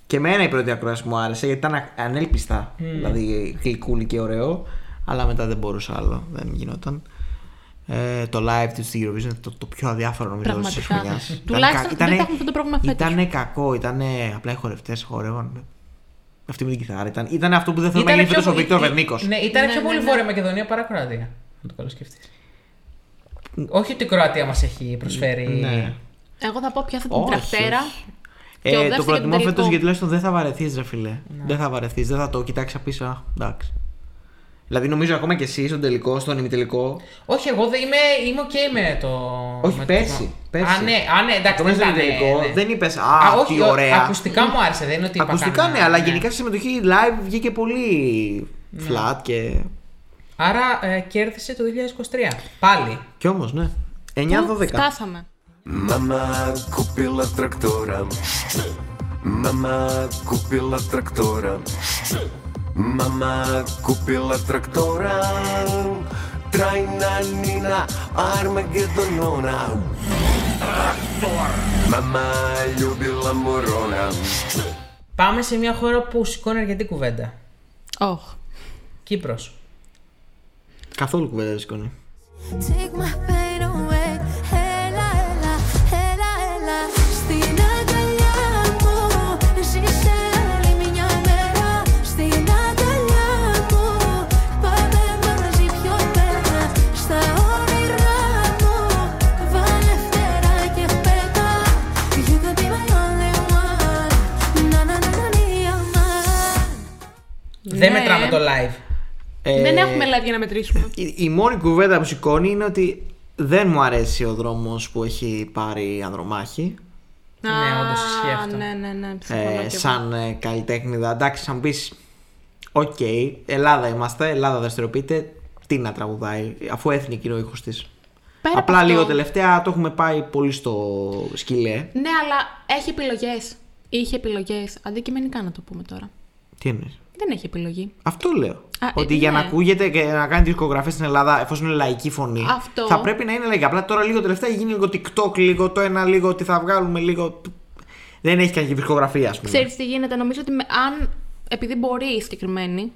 Και εμένα η πρώτη ακρόαση μου άρεσε γιατί ήταν α- ανέλπιστα. Δηλαδή γλυκούλη και ωραίο. Αλλά μετά δεν μπορούσα άλλο. Δεν γινόταν. Ε, το live του στη Eurovision ήταν το, το πιο αδιάφορο νομίζω της Πραγματικά. χρονιάς. Τουλάχιστον δεν θα έχουμε αυτό το πρόβλημα φέτος. Ήταν κακό, ήταν απλά οι χορευτές χορεύαν. Αυτή με την κιθάρα. Ήταν, ήταν αυτό που δεν θέλουμε να Ήτανε γίνει φέτος ο πιο- Βίκτορ ή- Βερνίκος. Ναι, ήταν Ναι, πιο ναι, πολύ ναι. Βόρεια Μακεδονία παρά Κροατία. Να το καλοσκεφτείς. Όχι ότι η Κροατία μας έχει προσφέρει. Ναι. Εγώ θα πω πιάσα την Όχι, τρακτέρα. όχι. και ο Ε, το δεύτερος προτιμώ τελικό. φέτος γιατί τουλάχιστον δεν θα βαρεθείς, ρε φιλέ. Ναι. Δεν θα βαρεθείς, δεν θα το κοιτάξεις πίσω. Α, εντάξει. Δηλαδή νομίζω ακόμα και εσύ στον τελικό, στον ημιτελικό. Όχι, εγώ δεν είμαι, είμαι ok με το. Όχι, με το- πέρσι, πέρσι. Α, ναι, α, ναι εντάξει. Το μέσα δεν στον ήταν, τελικό ναι. δεν είπες Α, Α, όχι, τι ο- ωραία. Ακουστικά μου άρεσε, δεν είναι ότι. είπα Ακουστικά κανένα, ναι, αλλά ναι. γενικά στη συμμετοχή live βγήκε πολύ flat και. Άρα ε, κέρδισε το 2023. Πάλι. Κι όμως, ναι. 9-12. Φτάσαμε; Mama kupila traktora Mama kupila traktora Mama kupila traktora Trajna Nina Armagedonona Mama ljubila morona Πάμε σε μια χώρα που σηκώνει αρκετή κουβέντα. Όχι. Κύπρος. Καθόλου κουβέντα δεν σηκώνει. Take my Δεν Ναι. μετράμε το live. Ε, Δεν έχουμε live για να μετρήσουμε. Η, η μόνη κουβέντα που σηκώνει είναι ότι δεν μου αρέσει ο δρόμος που έχει πάρει Ανδρομάχη. Ναι, όντως ισχύει αυτό. Ναι, ναι, ναι. συμφωνώ Ε, κι εγώ. σαν ε, καλλιτέχνιδα. Εντάξει, θα μου πεις. Οκ, Ελλάδα είμαστε, Ελλάδα δραστηριοποιείται. Τι να τραγουδάει, αφού εθνική είναι ο ήχος της. Πέρα από Απλά αυτό- λίγο τελευταία το έχουμε πάει πολύ στο σκυλέ. Ναι, αλλά έχει επιλογές. Είχε επιλογές. Αντικειμενικά να το πούμε τώρα. Τι εννοείς; Δεν έχει επιλογή. Αυτό λέω. Α, ότι ε, για να ναι. ακούγεται και να κάνει δισκογραφίε στην Ελλάδα, εφόσον είναι λαϊκή φωνή, Αυτό. θα πρέπει να είναι λαϊκή. Απλά τώρα λίγο τελευταία έχει γίνει λίγο TikTok, λίγο το ένα, λίγο ότι θα βγάλουμε λίγο. Δεν έχει κάνει δισκογραφία, ας πούμε. Ξέρεις τι γίνεται. Νομίζω ότι με- αν. Επειδή μπορεί η συγκεκριμένη,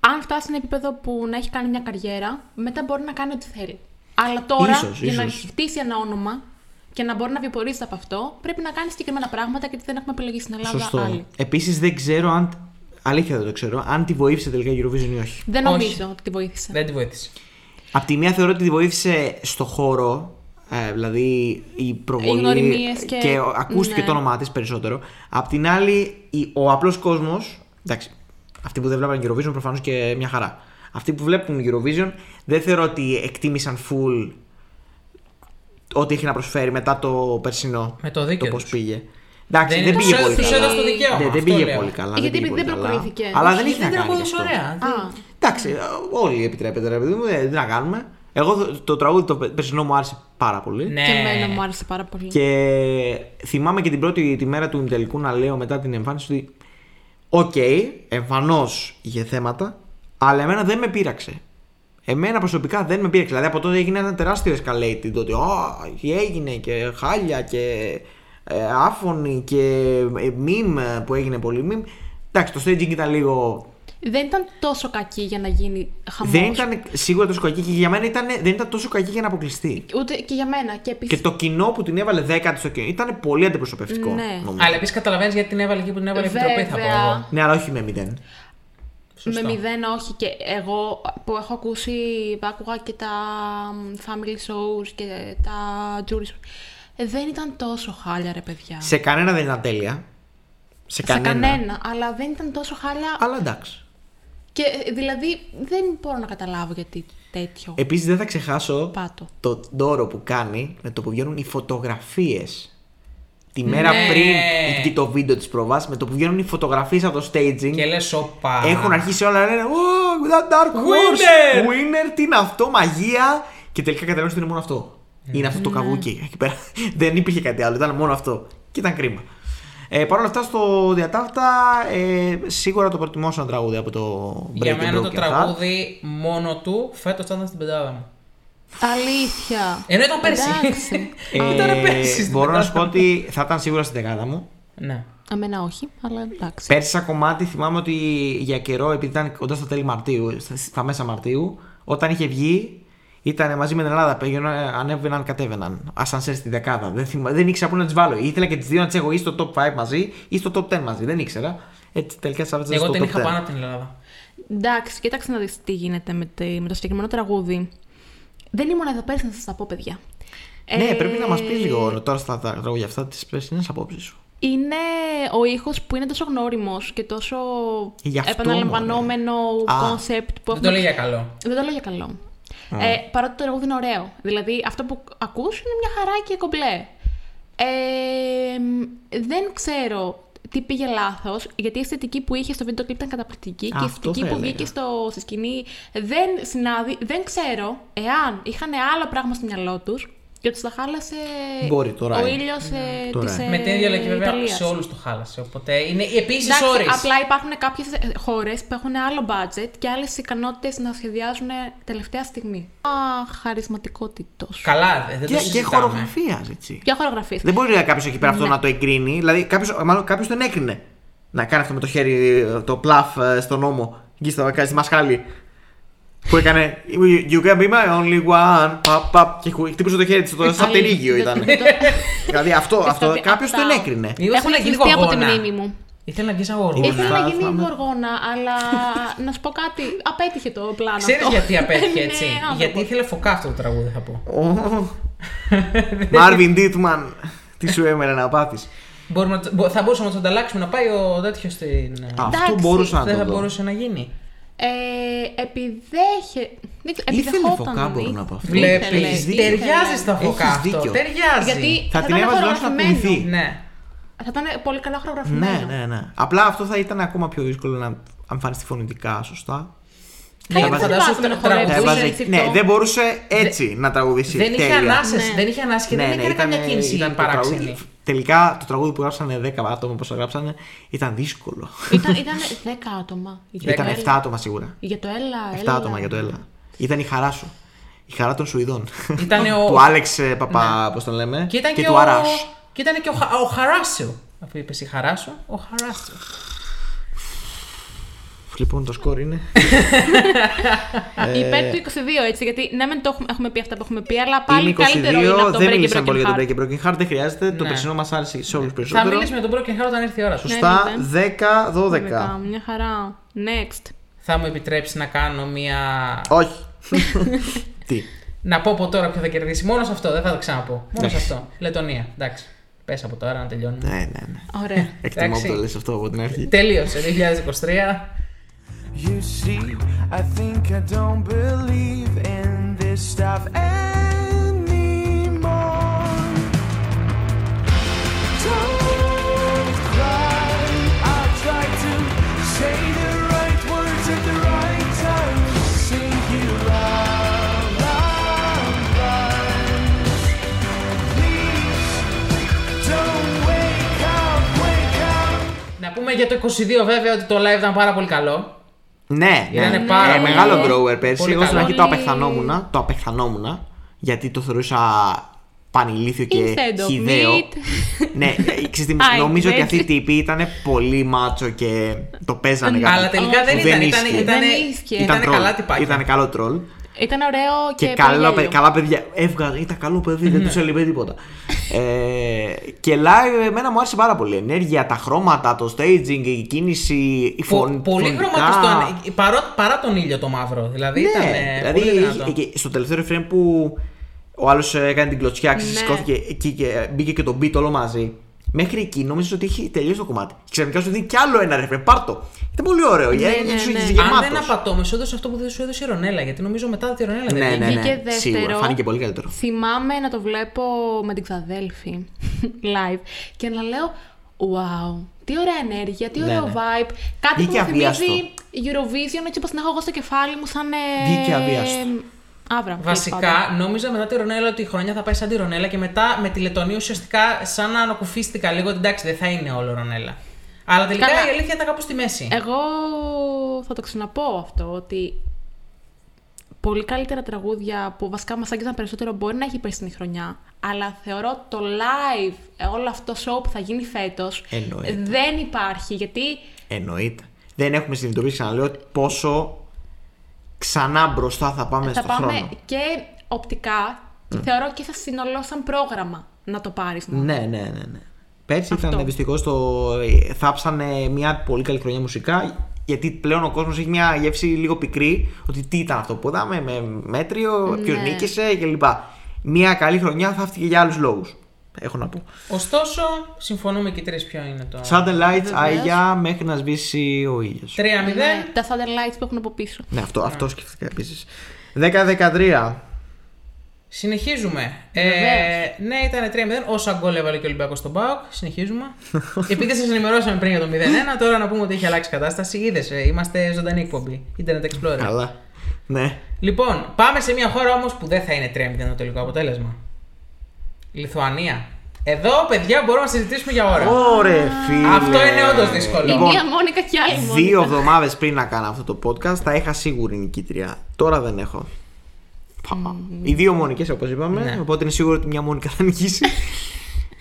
αν φτάσει σε ένα επίπεδο που να έχει κάνει μια καριέρα, μετά μπορεί να κάνει ό,τι θέλει. Αλλά τώρα, Ίσως, για να ίσως. χτίσει ένα όνομα και να μπορεί να βιοπορίζεται από αυτό, πρέπει να κάνει συγκεκριμένα πράγματα γιατί δεν έχουμε επιλογή στην Ελλάδα Σωστό. άλλη. Επίσης δεν ξέρω αν. Αλήθεια δεν το ξέρω, αν τη βοήθησε τελικά η Eurovision ή όχι. Δεν Όχι. νομίζω ότι τη βοήθησε. Δεν τη βοήθησε. Απ' τη μία θεωρώ ότι τη βοήθησε στο χώρο, ε, δηλαδή η προβολή. Οι γνωριμίες και- ο- ακούστηκε ναι. το όνομά της περισσότερο. Απ' την άλλη, η- ο απλός κόσμος. Εντάξει, αυτοί που δεν βλέπαν Eurovision προφανώς και μια χαρά. Αυτοί που βλέπουν Eurovision δεν θεωρώ ότι εκτίμησαν full ό,τι έχει να προσφέρει μετά το περσινό. Με το δίκιο πώς τους. πήγε. Εντάξει, δεν, Δεν πήγε τους- πολύ τους καλά. έδωσε το δικαίωμα, Ναι, δεν αυτό πήγε λέω. πολύ καλά. Γιατί δεν πήγε επειδή πολύ δεν καλά. προκρίθηκε. Αλλά Όχι, δεν έχει να δεν κάνει. γι' τραγούδησε αυτό. ωραία. Α, Εντάξει, όλοι επιτρέπεται ρε παιδί μου, ε, τι να κάνουμε. Εγώ το, το τραγούδι το περσινό μου άρεσε πάρα πολύ. Ναι. και εμένα μου άρεσε πάρα πολύ. Και θυμάμαι και την πρώτη τη μέρα του ημιτελικού να λέω μετά την εμφάνιση ότι Οκ, εμφανώς είχε θέματα, αλλά εμένα δεν με πείραξε. Εμένα προσωπικά δεν με πείραξε. Δηλαδή από τότε έγινε ένα τεράστιο escalated. Ότι «Α, τι έγινε και χάλια και ε, άφωνη και ε, meme που έγινε πολύ meme. Εντάξει, το staging ήταν λίγο Δεν ήταν τόσο κακή για να γίνει χαμός. δεν ήταν σίγουρα τόσο κακή και για μένα ήταν, δεν ήταν τόσο κακή για να αποκλειστεί. Ούτε και για μένα. Και επίση. Και το κοινό που την έβαλε δέκατη στο κοινό ήταν πολύ αντιπροσωπευτικό. Ναι. νομίζω. Αλλά επίσης καταλαβαίνεις γιατί την έβαλε εκεί που την έβαλε η Βέβαια. Επιτροπή, θα πω εγώ. Ναι, αλλά όχι με μηδέν. Σωστό. Με μηδέν όχι και εγώ που έχω ακούσει, άκουγα και τα family shows και τα jury shows. Ε, δεν ήταν τόσο χάλια ρε παιδιά. Σε κανένα δεν ήταν τέλεια. Σε Σε κανένα. κανένα, αλλά δεν ήταν τόσο χάλια. Αλλά εντάξει. Και ε, δηλαδή δεν μπορώ να καταλάβω γιατί τέτοιο Επίσης δεν θα ξεχάσω πάτο. το δώρο που κάνει με το που βγαίνουν οι φωτογραφίες. Τη μέρα Ναι. πριν βγει το βίντεο της προβάσης, με το που βγαίνουν οι φωτογραφίες από το staging. Και λες, όπα. Έχουν αρχίσει όλα να λένε Oh, that dark horse! Winner! Winner, τι είναι αυτό, μαγεία! Και τελικά καταλαβαίνω ότι είναι μόνο αυτό. Είναι αυτό το καβούκι εκεί πέρα. Δεν υπήρχε κάτι άλλο, ήταν μόνο αυτό. Και ήταν κρίμα. Ε, Παρ' όλα αυτά στο διατάφτα ε, σίγουρα το προτιμώ σαν τραγούδι από το Break Για and μένα το Broken Heart. τραγούδι μόνο του φέτος ήταν στην πεντάδα μου. Αλήθεια. Ενώ ήταν πέρσι. Εντάξει. Ε, Ήταν πέρσι στην μπορώ να σου πω πεντάδα. ότι θα ήταν σίγουρα στην δεκάδα μου. Ναι. Αμένα όχι, αλλά εντάξει. Πέρσι σαν κομμάτι θυμάμαι ότι για καιρό, επειδή ήταν κοντά στα τέλη Μαρτίου, στα, στα μέσα Μαρτίου, όταν είχε βγει, ήταν μαζί με την Ελλάδα. Πήγαιναν, ανέβαιναν, κατέβαιναν. Ασανσέρ στη δεκάδα. Δεν, θυμα... δεν ήξερα πού να τις βάλω. Ήθελα και τις δύο να τις έχω ή στο top 5 μαζί ή στο top 10 μαζί. Δεν ήξερα. Έτσι τελικά τις έβαζα Εγώ στο την top είχα 10. πάνω από την Ελλάδα. Εντάξει, κοίταξε να δεις τι γίνεται με, τη- με το συγκεκριμένο τραγούδι. Δεν ήμουν εδώ πέρσι να σας τα πω, παιδιά. Ναι, Ε, πρέπει να μας πεις λίγο τώρα στα τα τραγούδια αυτά τις περσινέ απόψεις σου. Είναι ο ήχος που είναι τόσο γνώριμος και τόσο Γι' αυτό, επαναλαμβανόμενο μωρέ. Α. concept που Δεν το λέει για καλό. Δεν το λέω για καλό. Ε, παρότι το τραγούδι είναι ωραίο. Δηλαδή αυτό που ακούς είναι μια χαρά και κομπλέ. Ε, μ, δεν ξέρω τι πήγε λάθος, γιατί η αισθητική που είχε στο βίντεο κλιπ ήταν καταπληκτική και η Αυτό αισθητική θα που έλεγα. βγήκε στο, στη σκηνή δεν συνάδει. Δεν ξέρω εάν είχαν άλλο πράγμα στο μυαλό τους και του τα χάλασε Μπορεί, το ο Rai. ήλιος ε, Το της Rai. Με την ίδια λογική βέβαια Ιταλίας. σε όλους το χάλασε. Οπότε είναι επίσης Εντάξει, όρει. απλά υπάρχουν κάποιες χώρες που έχουν άλλο budget και άλλες ικανότητες να σχεδιάζουν τελευταία στιγμή. Α, χαρισματικότητος. Καλά, δεν Και, το και συζητάμε. χορογραφίας, έτσι. Και χορογραφίες. Δεν μπορεί κάποιος εκεί πέρα αυτό Ναι. να το εγκρίνει. Δηλαδή, κάποιος, μάλλον κάποιος τον έκρινε. Να κάνει αυτό με το χέρι, το πλαφ ε, στον νόμο. Εκεί στο, στη μασχάλη. Που έκανε You can be my only one. Παπ, παπ, και χου- χτύπησε το χέρι της στο σαν πτερίγιο ήταν. δηλαδή αυτό, αυτό Πιστεύω ότι κάποιος αυτά- τον έκρινε. Ή ήθελε Έχουν να γίνει κλειστεί από τη γοργόνα. μνήμη μου. Ήθελε να βγει σαν γοργόνα. Ήθελα να θα γίνει θυμάμαι. γοργόνα, αλλά να σου πω κάτι. Απέτυχε το πλάνο. Ξέρεις αυτό. γιατί απέτυχε Είναι έτσι; άνθρωπος. γιατί ήθελε φωκά αυτό το τραγούδι, θα πω. Μάρβιν Ντίτμαν, τι σου έμενε να πάθεις; Μπορούμε, να το- μπο- θα μπορούσαμε να τον ανταλλάξουμε να πάει ο τέτοιος στην. Αυτό Εντάξει, μπορούσα να Δεν το θα δω. μπορούσε να γίνει. Ε, επιδέχε... δεν ξέρω, Ήθελε επιδεχόταν φωκά, να μπορώ δει. να πω αυτό. Βλέπεις. Έχεις δίκιο. Ταιριάζει στα φωκά Έχεις αυτό. δίκιο. Ταιριάζει. Γιατί Θα θα, την ήταν έβαζε τουλάχιστον να χορογραφημένο. κουνηθεί. Ναι. Θα ήταν πολύ καλά χορογραφημένο. Ναι, ναι, ναι. Απλά αυτό θα ήταν ακόμα πιο δύσκολο να εμφανιστεί φωνητικά σωστά. Ναι, γιατί Φαντάσου δεν βάζουμε να το τραγούδι. Θα χορεύουμε. έβαζε- σε ναι, ρηχτό. δεν μπορούσε έτσι να τραγουδήσει. Δεν είχε τέλεια. ανάσε. Ναι. Δεν είχε ανάσε και δεν έκανε καμιά ήταν- κίνηση ήταν το παράξενη. Τραγούδι- Τελικά το τραγούδι που γράψανε 10 άτομα, όπως το γράψανε, ήταν δύσκολο. Ήταν, ήταν 10 άτομα. Για ήταν το 7 Έλα. άτομα σίγουρα. Για το Έλα. 7 Έλα. άτομα για το Έλα. Ήταν η χαρά σου. Η χαρά των Σουηδών. Ήτανε ο- του Άλεξ ε, Παπα, πώ τον λέμε. Και ήταν και, του ο... Αράς. Και ήταν και ο, Χα... ο Χαράσου. Αφού είπες η Χαράσου, ο Χαράσου. Λοιπόν, το σκορ είναι. Υπέρ του 22, έτσι. Γιατί ναι, μεν το έχουμε, έχουμε πει αυτά που έχουμε πει, αλλά πάλι είναι καλύτερο είναι 22. από το Δεν Break μίλησαμε and πολύ για το Broken Break and Broken Heart. Δεν χρειάζεται. Το Ναι. περσινό μας άρεσε σε όλους Θα περισσότερο. μιλήσουμε με τον Broken Heart όταν έρθει η ώρα σου. Σωστά. Ναι, 10-12. Heart. Μια χαρά. Next. Θα μου επιτρέψει να κάνω μια. Όχι. Τι; Να πω από τώρα ποιο θα κερδίσει. Μόνο σε αυτό, δεν θα το ξαναπώ. Μόνο σε Ναι. αυτό. Λετωνία. Εντάξει. Πες από τώρα να τελειώνουμε. Ναι, ναι, ναι. Ωραία. Εκτιμώ που Εντάξει. το λες αυτό από την αρχή. Τελείωσε. 2023. You see, I think I don't believe in this stuff anymore. Don't cry. I'll try to say the right words at the right time. Sing you lullabies. Please don't wake up, wake up. Να πούμε για το 22 βέβαια ότι το live ήταν πάρα πολύ καλό. Ναι, ναι. Ήτανε ναι. πάρα Ε, πολύ μεγάλο καλό. grower πέρσι. Πολύ Εγώ στην καλό. αρχή το Πολύ- απεχθανόμουν. Το απεχθανόμουν. Γιατί το θεωρούσα πανηλήθιο και Instead of χιδαίο. meat. ναι, ε, ξέρεις τι, Άι, νομίζω ότι veg. αυτοί οι τύποι ήταν πολύ μάτσο και το παίζανε κάτι. Αλλά τελικά δεν που ήταν. Ήταν, ίσχυε. ήταν, Δεν ίσχυε. ήταν troll. καλά τυπάκια. Ήταν καλό τρολ. Ήταν ωραίο και, Και, πολύ καλά, γέλιο. καλά παιδιά. Έβγαζε, ήταν καλό παιδί, δεν τους έλειπε τίποτα. ε, και live εμένα μου άρεσε πάρα πολύ. Η ενέργεια, τα χρώματα, το staging, η κίνηση, η Πο- φωνή. πολύ χρωματιστό. Παρά, παρά τον ήλιο το μαύρο. Δηλαδή Ναι, ήταν. δηλαδή πολύ δυνατό. είχε- και στο τελευταίο refrain που ο άλλος έκανε την κλωτσιά, Ναι. σηκώθηκε εκεί και μπήκε και το beat όλο μαζί. Μέχρι εκεί νόμιζα ότι έχει τελειώσει το κομμάτι. Και ξαφνικά σου δίνει κι άλλο ένα refrain. Πάρτο. Ήταν πολύ ωραίο. Ναι, Ναι, ναι, ναι. Αν δεν απατώ, σου έδωσε αυτό που δεν σου έδωσε η Ρονέλα. Γιατί νομίζω μετά τη Ρονέλα δεν Ναι, ναι, βγήκε. Βγήκε ναι. δεύτερο. Σίγουρα. Φάνηκε πολύ καλύτερο. Θυμάμαι να το βλέπω με την ξαδέλφη live και να λέω Wow, τι ωραία ενέργεια, τι Ναι, ωραίο ναι. vibe. Κάτι Βγήκε που μου θυμίζει αβίαστο. Eurovision, έτσι όπως την έχω εγώ στο κεφάλι μου, σαν. ε, Βγήκε αβίαστο. Αύρα. Βασικά, νόμιζα μετά τη Ρονέλα ότι η χρονιά θα πάει σαν τη Ρονέλα και μετά με τη Λετωνία ουσιαστικά σαν να ανακουφίστηκα λίγο ότι εντάξει δεν θα είναι όλο Ρονέλα. Αλλά τελικά Καλά. η αλήθεια ήταν κάπου στη μέση. Εγώ θα το ξαναπώ αυτό, ότι πολύ καλύτερα τραγούδια που βασικά μας άγγιζαν περισσότερο μπορεί να έχει η περσινή χρονιά, αλλά θεωρώ το live, ε, όλο αυτό το show που θα γίνει φέτος, Εννοείται. δεν υπάρχει, γιατί Εννοείται. Δεν έχουμε συνειδητοποιήσει, ξαναλέω, πόσο ξανά μπροστά θα πάμε θα στον πάμε χρόνο. και οπτικά, και θεωρώ και σαν σύνολο, σαν πρόγραμμα να το πάρεις. μόνο. Ναι, ναι, ναι. ναι. Πέρσι Αυτό. ήταν δυστυχώς το. Θάψανε μια πολύ καλή χρονιά μουσικά. Γιατί πλέον ο κόσμος έχει μια γεύση λίγο πικρή. Ότι τι ήταν αυτό που είδαμε, με μέτριο, ποιος Ναι. νίκησε κλπ. Μια καλή χρονιά θαύτηκε για άλλους λόγους. Έχω να πω. Ωστόσο, συμφωνούμε και οι τρεις ποιο είναι το. Sudden Lights, Βεβαίως. Άγια, μέχρι να σβήσει ο ήλιος. 3-0. Ναι, τα Southern Lights που έχουν από πίσω. Ναι, αυτό, αυτό σκέφτηκα επίσης. 10-13. Συνεχίζουμε. Ε, Βεβαίως. ναι, ήταν 3-0. Όσα γκολ έβαλε και ο Ολυμπιακός στον Πάοκ. Συνεχίζουμε. Επειδή σας ενημερώσαμε πριν για το 0-1, τώρα να πούμε ότι έχει αλλάξει η κατάσταση. Είδες, είμαστε ζωντανή εκπομπή. Internet Explorer. Καλά. Ναι. Λοιπόν, πάμε σε μια χώρα όμως που δεν θα είναι 3-0 το τελικό αποτέλεσμα. Λιθουανία. Εδώ, παιδιά, μπορούμε να συζητήσουμε για ώρα. Ωρε φίλε. Αυτό είναι όντως δύσκολο. Η Λοιπόν, μία Μόνικα και η άλλη Μόνικα. Δύο εβδομάδες πριν να κάνω αυτό το podcast θα είχα σίγουρη νικήτρια. Τώρα δεν έχω. Πα. Οι δύο μόνικες όπως είπαμε. Ναι. Οπότε είναι σίγουρο ότι μια μόνικα θα νικήσει.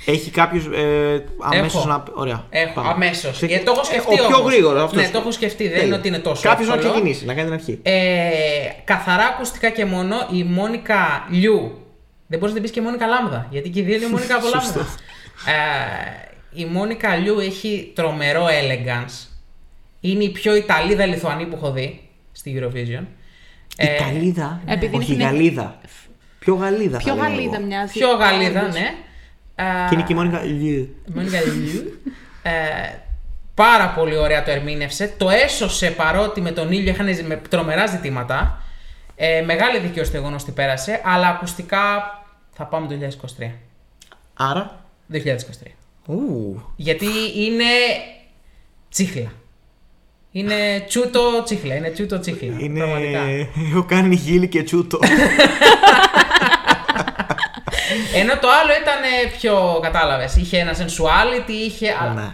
Έχει κάποιο ε, αμέσως Έχω. να. Ωραία. Έχω, πάμε. αμέσως. Ξεκι- Γιατί το έχω Ε, σκεφτεί. Ο πιο όμως. γρήγορο αυτός. Ναι, το έχω σκεφτεί. Δεν είναι ότι είναι τόσο. Κάποιος να εύκολο. ξεκινήσει, να κάνει την αρχή. Ε, καθαρά ακουστικά και μόνο η Μόνικα Λιού. Δεν μπορείς να την πεις και Μόνικα Λάμδα. Γιατί και οι δύο είναι Μόνικα από Λάμδα. Ε, η Μόνικα Λιού έχει τρομερό elegance. Είναι η πιο Ιταλίδα Λιθουανή που έχω δει στη Eurovision. Ε, Ιταλίδα. Επειδή Όχι, είναι- Γαλλίδα. Πιο Γαλλίδα. Πιο θα λέγαμε Γαλλίδα εγώ. μοιάζει. πιο Γαλλίδα, Όντως. ναι. Ε, Και είναι και η Μόνικα. Λιου. Μόνικα Λιού. Ε, πάρα πολύ ωραία το ερμήνευσε. Το έσωσε παρότι με τον ήλιο είχαν ζη- με τρομερά ζητήματα. Ε, μεγάλη δικαίωση το γεγονό ότι πέρασε, αλλά ακουστικά θα πάμε το 2023. Άρα; 2023. Ου. Γιατί είναι τσίχλα. Είναι τσούτο τσίχλα. Είναι τσούτο τσίχλα. Είναι. Πραγματικά. Έχω κάνει γύλι και τσούτο. Ενώ το άλλο ήταν ε, πιο κατάλαβες. Είχε ένα sensuality, είχε. α- ναι.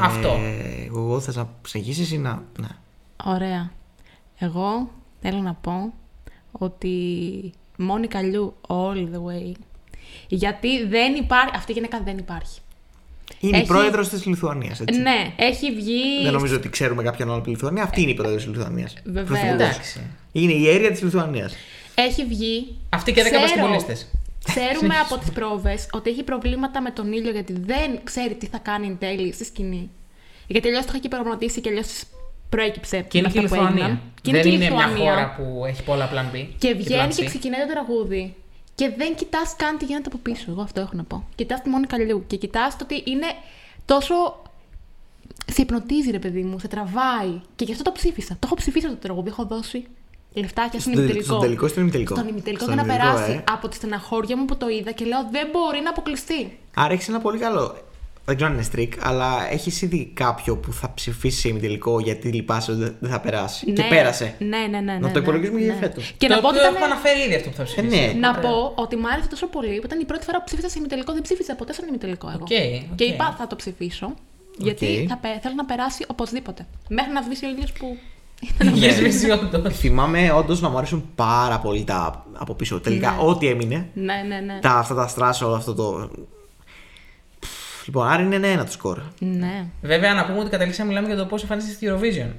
Αυτό. Ε, εγώ θες να συνεχίσεις ή να. Ναι. Ωραία. Εγώ θέλω να πω ότι Μόνικα Λιού all the way. Γιατί δεν υπάρχει. Αυτή η γυναίκα δεν υπάρχει. Είναι η Έχει- πρόεδρος της Λιθουανίας. Ναι, έχει βγει. Δεν νομίζω ότι ξέρουμε κάποιον άλλο από τη Λιθουανία. Αυτή είναι η πρόεδρος της Λιθουανίας. Βεβαίως. Εντάξει. Είναι η αίρια της Λιθουανίας. Έχει βγει. Αυτή και 10 Ξέρω- παστιμολίστε. Ξέρουμε από τις πρόβες ότι έχει προβλήματα με τον ήλιο γιατί δεν ξέρει τι θα κάνει εν τέλει στη σκηνή. Γιατί αλλιώς το είχα και προγραμματίσει και αλλιώς προέκυψε. Και είναι με και η αυτά που Λιθουανία. έγιναν. Και Δεν και η είναι μια Λιθουανία. χώρα που έχει πολλά plan B. Και βγαίνει plan C. και ξεκινάει το τραγούδι. Και δεν κοιτάς καν τι γίνεται από πίσω. Εγώ αυτό έχω να πω. Κοιτάς τη μόνη καλλιού. Και κοιτάς το ότι είναι τόσο. Σε υπνοτίζει, ρε παιδί μου, σε τραβάει. Και γι' αυτό το ψήφισα. Το έχω ψηφίσει αυτό το τραγούδι. Έχω δώσει λεφτάκια στον Στον ημιτελικό. στον τελικό ή στον ημιτελικό; Στον ημιτελικό Στον για να ημιτελικό, περάσει. ε. Από τη στεναχώρια μου που το είδα και λέω δεν μπορεί να αποκλειστεί. Άρα έχεις ένα πολύ καλό. Δεν ξέρω αν είναι στρικ, αλλά έχεις ήδη κάποιο που θα ψηφίσει σε ημιτελικό γιατί λυπάσαι ότι δεν θα περάσει. Και Ναι, πέρασε. Ναι, ναι, ναι. ναι, Να το ναι, υπολογίσουμε για ναι. φέτος. Και το να πω ότι οποίο ήταν- έχω αναφέρει ήδη αυτό που θα Ε, ψηφίσει. ναι. Να πω ότι μου άρεσε τόσο πολύ που ήταν η πρώτη φορά που ψήφισα σε ημιτελικό. Δεν ψήφισα ποτέ σε ημιτελικό εγώ. Οκ, Και οκ. είπα θα το ψηφίσω. Γιατί θα πε- θέλω να περάσει οπωσδήποτε. Μέχρι να σβήσει ο ήλιος που. Είχε σβήσει όντως. Θυμάμαι όντως να μου αρέσουν πάρα πολύ τα από πίσω. Τελικά, ό,τι έμεινε. ναι, ναι, ναι. Τα, αυτά τα στράσο, όλο αυτό το. Πφ, Λοιπόν, άρα είναι ένα το σκορ. Ναι. Βέβαια, να πούμε ότι καταλήξαμε να μιλάμε για το πώς εμφανίστηκε στη Eurovision.